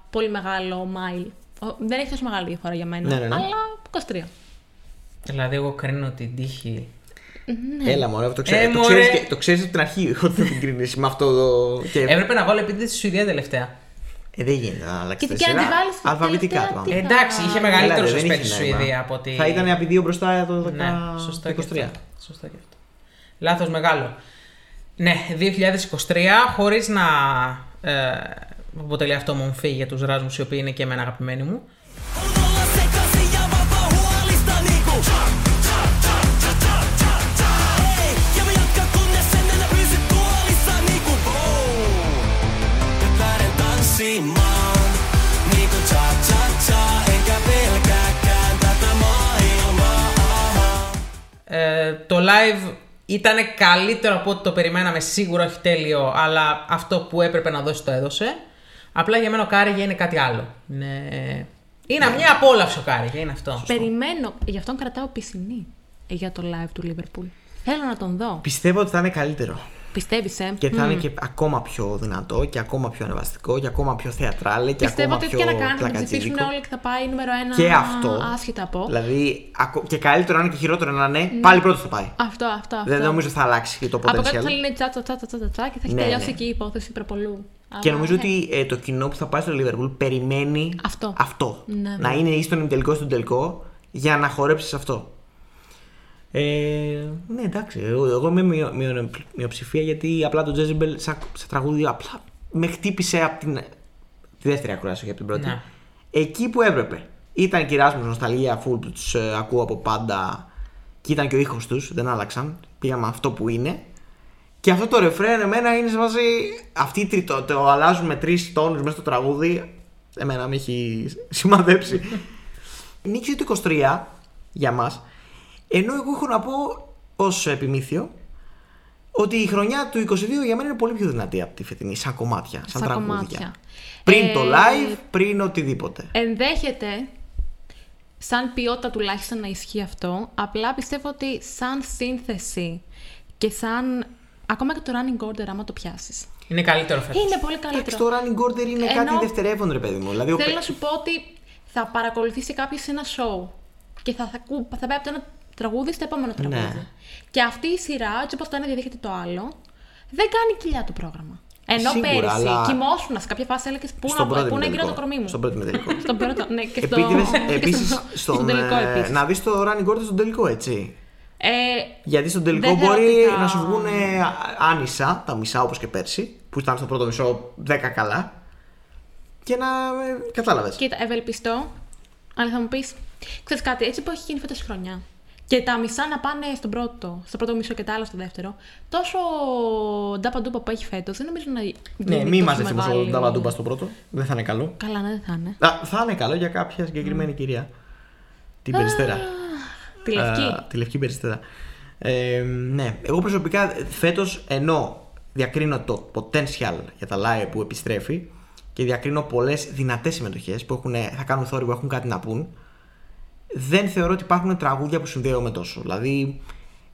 πολύ μεγάλο mile. Ο- Δεν έχει τόσο μεγάλη διαφορά για μένα. Ναι, ναι, ναι. Αλλά 23. Δηλαδή, εγώ κρίνω την τύχη. Έλα μωρέ, το Ε, ξέρεις, το, μωρέ. ξέρεις, και- το ξέρεις από την αρχή ότι θα την κρίνεις με αυτό το... Και... Έπρεπε να βάλω επίτηδε στη Σουηδία τελευταία. Ε, δεν γίνεται να αλλάξει Και τη τι και να σειρά. τη βάλεις στη Αλφαβητικά τελευταία, το πάμε. τι- Ε, εντάξει, είχε Έλα, μεγαλύτερο ρε, δεν suspense είχε στη νόημα. Σουηδία από ότι. Θα ήταν από δύο μπροστά το 10... Ναι, σωστό και 23. αυτό. Σωστό και αυτό. Λάθος μεγάλο. Ναι, 2023, χωρίς να ε, αποτελεί αυτό μομφή για τους Ράσμους, οι οποίοι είναι και εμένα αγαπημένοι μου. Olla sekaisin ja vapaa huolista niinku Ei, ja mä jatkan kunnes en enää pysy tuolissa niinku boom Nyt lähden tanssimaan niinku cha cha cha Enkä pelkääkään tätä maailmaa Ε, το live ήταν καλύτερο από ό,τι το περιμέναμε, σίγουρα όχι τέλειο, αλλά αυτό που έπρεπε να δώσει το έδωσε. Απλά για μένα ο Κάριγια είναι κάτι άλλο. Είναι, είναι μια απόλαυση ο Κάριγια, είναι αυτό. Περιμένω, γι' αυτόν κρατάω πισινή ε, για το live του Liverpool. Θέλω να τον δω. Πιστεύω ότι θα είναι καλύτερο. Πιστεύεις, ε; Και θα είναι και ακόμα πιο δυνατό και ακόμα πιο ανεβαστικό και ακόμα πιο θεατράλε και Πιστεύω ακόμα ότι ό,τι πιο και να κάνει θα τον ψηφίσουν πλακατζίδικο. όλοι και θα πάει νούμερο ένα Και αυτό. άσχετα από. Δηλαδή, ακο- και καλύτερο να είναι και χειρότερο να είναι, πάλι πρώτος θα πάει. Αυτό, αυτό, αυτό. Δεν νομίζω θα αλλάξει και το Από κάτω θα potential. λένε τσάτσα, τσάτσα, τσάτσα, τσάτσα και θα έχει Ναι, τελειώσει ναι. εκεί η υπόθεση προπολού. Και Αλλά, νομίζω ναι. ότι ε, το κοινό που θα πάει στο Liverpool περιμένει Αυτό. Ναι, να ναι. είναι ή στον ημιτελικό ή στον τελικό για να χορέψεις αυτό. Ε, ναι, εντάξει. Εγώ, εγώ είμαι μειο, μειο- μειοψηφία γιατί απλά το Jezebel σαν, σαν τραγούδι απλά με χτύπησε από την τη δεύτερη ακρόαση, όχι από την πρώτη. Ναι. Εκεί που έπρεπε. Ήταν και η Erasmus νοσταλγία full που τους ακούω από πάντα και ήταν και ο ήχος τους, δεν άλλαξαν. Πήγαμε αυτό που είναι. Και αυτό το ρεφρέν εμένα είναι σε βάση. Αυτή η τρι- το, το αλλάζουν με τρεις τόνους μέσα στο τραγούδι. Εμένα με έχει σημαδέψει. Νίκησε το 23 για μας. Ενώ εγώ έχω να πω ως επιμήθειο ότι η χρονιά του 22 για μένα είναι πολύ πιο δυνατή από τη φετινή, σαν κομμάτια, σαν, Σαν τραγούδια. κομμάτια. Πριν Ε, το live, πριν οτιδήποτε. Ενδέχεται, σαν ποιότητα τουλάχιστον να ισχύει αυτό, απλά πιστεύω ότι σαν σύνθεση και σαν. Ακόμα και το running order, άμα το πιάσεις. Είναι καλύτερο φέτος. Είναι πολύ Εντάξει, καλύτερο. το running order είναι Ενώ- κάτι δευτερεύον, ρε παιδί μου. Δηλαδή, ο Θέλω πε- να σου πω ότι θα παρακολουθήσει κάποιος ένα show και θα, θα, ακού- θα πάει από το ένα τραγούδι στο επόμενο τραγούδι. Ναι. Και αυτή η σειρά, έτσι όπως το ένα διαδέχεται το άλλο, δεν κάνει κοιλιά το πρόγραμμα. Ενώ Σίγουρα, πέρυσι αλλά- κοιμόσουν σε κάποια φάση έλεγες πού στον να, πρώτο πού να γύρω ημιτελικό. το κορμί μου. Στον πρώτο ημιτελικό. Στον πρώτο, ναι, και στο, Επίτηδες, και επίσης, στο, στον, στον τελικό ε, επίσης. να δεις το running order στον τελικό, έτσι. Ε, Γιατί στον τελικό Δεν θεωρώ μπορεί ότι θα- να σου βγουν άνισα, τα μισά όπως και πέρσι, που ήταν στο πρώτο μισό 10 καλά. Και να. ε, κατάλαβες. κοίτα, ευελπιστώ, αλλά θα μου πεις, ξέρεις κάτι, έτσι που έχει γίνει φέτος χρονιά. Και τα μισά να πάνε στον πρώτο, στο πρώτο μισό και τα άλλα στο δεύτερο. Τόσο ντάπα ντούπα που έχει φέτος, δεν νομίζω να. Ναι, γίνει μη τόσο μαζευτεί μεγάλη- τον Νταβαντούμπα στο πρώτο. Δεν θα είναι καλό. Καλά, ναι, δεν θα είναι. Α, θα είναι καλό για κάποια συγκεκριμένη κυρία. Την περιστέρα. Τη λευκή. Α, τη λευκή περιστέρα. Ε, ναι, εγώ προσωπικά φέτος ενώ διακρίνω το potential για τα live που επιστρέφει και διακρίνω πολλές δυνατές συμμετοχές που έχουν, θα κάνουν θόρυβο, έχουν κάτι να πούν, δεν θεωρώ ότι υπάρχουν τραγούδια που συνδέομαι τόσο. Δηλαδή,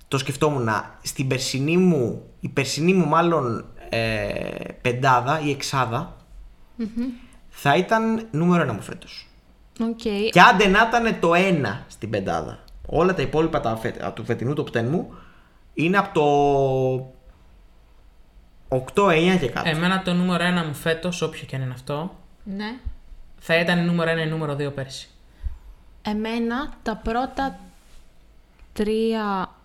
το σκεφτόμουν στην περσινή μου, η περσινή μου μάλλον ε, πεντάδα ή εξάδα θα ήταν νούμερο ένα μου φέτος. Οκ. Και άντε να ήταν το ένα στην πεντάδα. Όλα τα υπόλοιπα τα φε- του φετινού top 10 μου είναι από το 8-9 και κάτω. Εμένα το νούμερο 1 μου φέτος, όποιο και αν είναι αυτό, Ναι. θα ήταν νούμερο 1 ή νούμερο 2 πέρσι. Εμένα τα πρώτα τρία,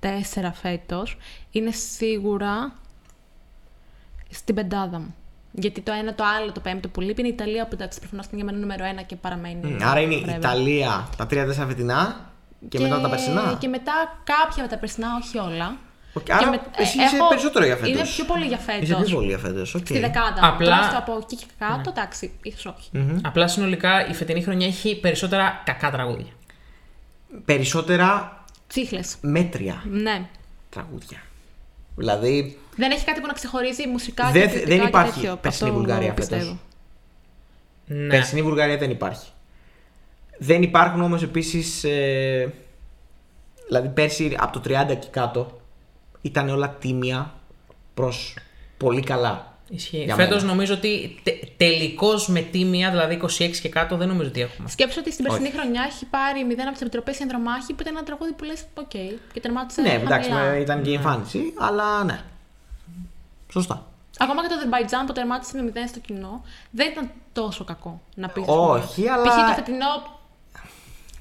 τέσσερα φέτος είναι σίγουρα στην πεντάδα μου. Γιατί το ένα, το άλλο, το πέμπτο που λείπει είναι η Ιταλία που εντάξει προφανώς είναι για μένα νούμερο ένα και παραμένει. Μμ, Άρα είναι η forever. Ιταλία, τα 3-4 φετινά και, μετά τα περσινά. Και μετά κάποια με τα περσινά, όχι όλα. Οκ, Και άρα με- εσύ ε, είσαι έχω- περισσότερο για φέτος. Είναι πιο πολύ για φέτος. Είσαι πιο πολύ για φέτος, οκ. Στη δεκάδα. Απλά- Απλά... Τώρα στο από εκεί και κάτω, εντάξει, ίσως όχι. Απλά συνολικά η φετινή χρονιά έχει περισσότερα κακά τραγούδια. Περισσότερα Τσίχλες. μέτρια Ναι. τραγούδια. Δηλαδή, Δεν έχει κάτι που να ξεχωρίζει μουσικά Δεν- και δεν ποιητικά και υπάρχει τέτοιο. περσινή Αυτό Βουλγαρία πιστεύω. φέτος. Ναι. περσινή Βουλγαρία δεν υπάρχει. Δεν υπάρχουν όμως επίσης... Ε, δηλαδή πέρσι από το 30 και κάτω ήταν όλα τίμια προς πολύ καλά. Ισχύει. Για Φέτος μένα. νομίζω ότι τε, τελικώς με τίμια, δηλαδή 26 και κάτω, δεν νομίζω ότι έχουμε. Σκέψου ότι στην περσινή Όχι. χρονιά έχει πάρει 0 από τις επιτροπές η Ανδρομάχη που ήταν ένα τραγούδι που λες: Οκ, και τερμάτισε. ναι, εντάξει, χαμηλά. με- ήταν και η εμφάνιση, αλλά ναι. Σωστά. Ακόμα και το Αζερβαϊτζάν που τερμάτισε με 0 στο κοινό δεν ήταν τόσο κακό να πεις. Όχι, αλλά- Π.χ. το φετινό.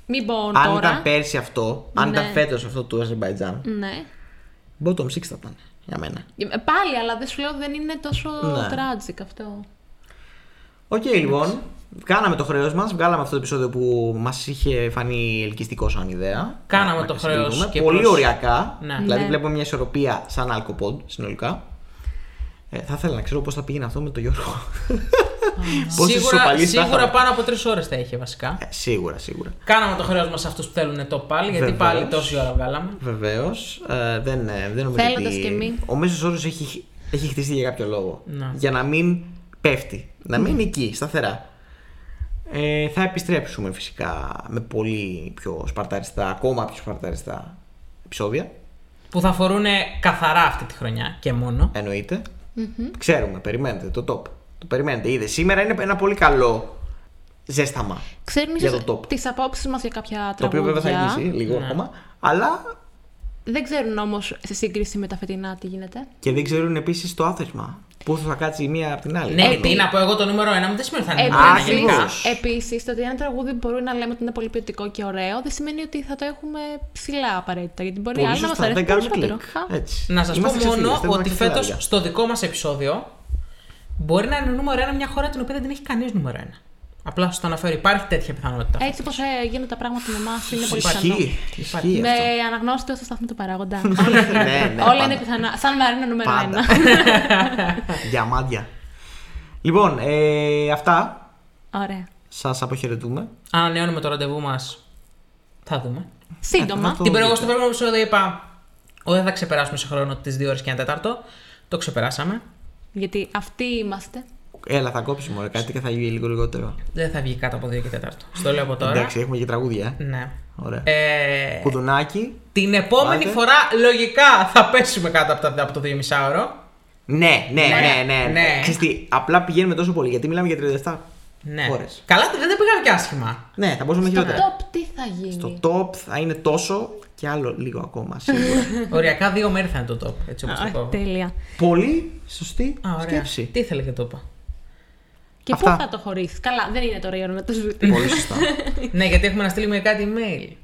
Μην πω Αν τώρα. ήταν πέρσι αυτό, αν Ναι. ήταν φέτος αυτό του Αζερμπαϊτζάν, Ναι. Bottom 6 θα ήταν για μένα. Ε, Πάλι, αλλά δεν σου λέω δεν είναι τόσο Ναι. tragic αυτό. Οκ, λοιπόν. Κάναμε το χρέος μας. Βγάλαμε αυτό το επεισόδιο που μας είχε φανεί ελκυστικό σαν ιδέα. Κάναμε Να- το να χρέος συγκρίνουμε. και Πολύ προς- οριακά. Ναι. Δηλαδή, Ναι. βλέπουμε μια ισορροπία σαν αλκοπόντ συνολικά. Ε, θα ήθελα να ξέρω πώς θα πήγαινε αυτό με τον Γιώργο. Πόσες Σίγουρα, ισοπαλίες θα σίγουρα είχαμε. πάνω από 3 ώρες θα είχε βασικά. Ε, σίγουρα, σίγουρα. Κάναμε το χρέος μας σε αυτούς που θέλουν το πάλι, γιατί Βεβαίως. πάλι τόση ώρα βγάλαμε. Βεβαίως. Ε, δεν, ε, δεν νομίζω Θέλοντας ότι. και μη. Ο μέσος όρος έχει, έχει χτιστεί για κάποιο λόγο. Ναι. Για να μην πέφτει. Να μείνει εκεί, σταθερά. Ε, θα επιστρέψουμε φυσικά με πολύ πιο σπαρταριστά, ακόμα πιο σπαρταριστά επεισόδια. Που θα αφορούν καθαρά αυτή τη χρονιά και μόνο. Εννοείται. Ξέρουμε, περιμένετε το top. Το περιμένετε. Είδε, σήμερα είναι ένα πολύ καλό ζέσταμα. Ξέρουν Για ίσως το top. τις απόψεις μας για κάποια Το οποίο τραγούδια. βέβαια θα αργήσει λίγο Ναι. ακόμα. Αλλά Δεν ξέρουν όμως σε σύγκριση με τα φετινά τι γίνεται. και δεν ξέρουν επίσης το άθροισμα. Πού θα κάτσει η μία από την άλλη. Ναι, Άλλο. τι να πω εγώ το νούμερο 1 μου δεν σημαίνει ότι θα είναι Ε, νούμερο 1 Ακριβώς. γενικά. Επίσης, το ότι ένα τραγούδι μπορούμε να λέμε ότι είναι πολύ ποιοτικό και ωραίο, δεν σημαίνει ότι θα το έχουμε ψηλά απαραίτητα. Γιατί μπορεί Πολύ άλλοι να μας σωστά, αρέσει δεν κάνουμε περισσότερο. κλικ. Α, Έτσι. Να σας πω Είμαστε μόνο ξεφύγες, θέλουμε ότι να φέτος ξεφύγουμε. στο δικό μας επεισόδιο μπορεί να είναι νούμερο 1 μια χώρα την οποία δεν την έχει κανείς νούμερο 1. Απλά σα το αναφέρω, υπάρχει τέτοια πιθανότητα. Έτσι όπω γίνονται τα πράγματα με εμάς είναι πολύ πιθανό. Ισχύει. Ισχύει Με αυτό. αναγνώση του σταθμού του παράγοντα. Ναι, ναι, Όλα πάντα. είναι πιθανά. Σαν Μαρίνο νούμερο Πάντα. ένα. Διαμάντια. Λοιπόν, ε, αυτά. Ωραία. Σας αποχαιρετούμε. Ανανεώνουμε το ραντεβού μας. Θα δούμε. Σύντομα. αυτό- Την προηγούμενη στο προηγούμενο επεισόδιο είπα ότι δεν θα ξεπεράσουμε σε χρόνο τις 2 ώρες και ένα τέταρτο. Το ξεπεράσαμε. Γιατί αυτοί είμαστε. Έλα, θα κόψουμε ωραία, κάτι και θα γίνει λίγο λιγότερο. Δεν θα βγει κάτω από 2 και τέταρτο. Στο λέω από τώρα. Εντάξει, έχουμε και τραγούδια. Ε. Ναι. Ωραία. Ε, Κουδουνάκι. την επόμενη Πάτε. φορά λογικά θα πέσουμε κάτω από, τα, από το 2,5ωρο. Ναι, ναι, ναι, ναι. ναι. Ξέρεις τι, απλά πηγαίνουμε τόσο πολύ γιατί μιλάμε για 37 Ναι. χώρες. Καλά, δεν, δεν πήγαμε και άσχημα. Ναι, θα μπορούσαμε Στο χειρότερα. top τι θα γίνει; Στο top θα είναι τόσο και άλλο λίγο ακόμα σίγουρα. Οριακά δύο μέρη θα είναι το top. Έτσι όπως το Α, πω. τέλεια. πολύ σωστή Α, ωραία. σκέψη. Τι ήθελε και το είπα. Και Αυτά. πού θα το χωρίσεις; Καλά, δεν είναι τώρα η ώρα να το ζητήσουμε. πολύ σωστά. ναι, γιατί έχουμε να στείλουμε κάτι email.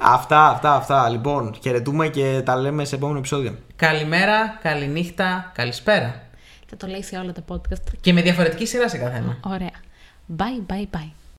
αυτά, αυτά, αυτά. Λοιπόν, χαιρετούμε και τα λέμε σε επόμενο επεισόδιο. Καλημέρα, καληνύχτα, καλησπέρα. θα το λέει σε όλα τα podcast. Και με διαφορετική σειρά σε καθένα. Ωραία. Bye, bye, bye.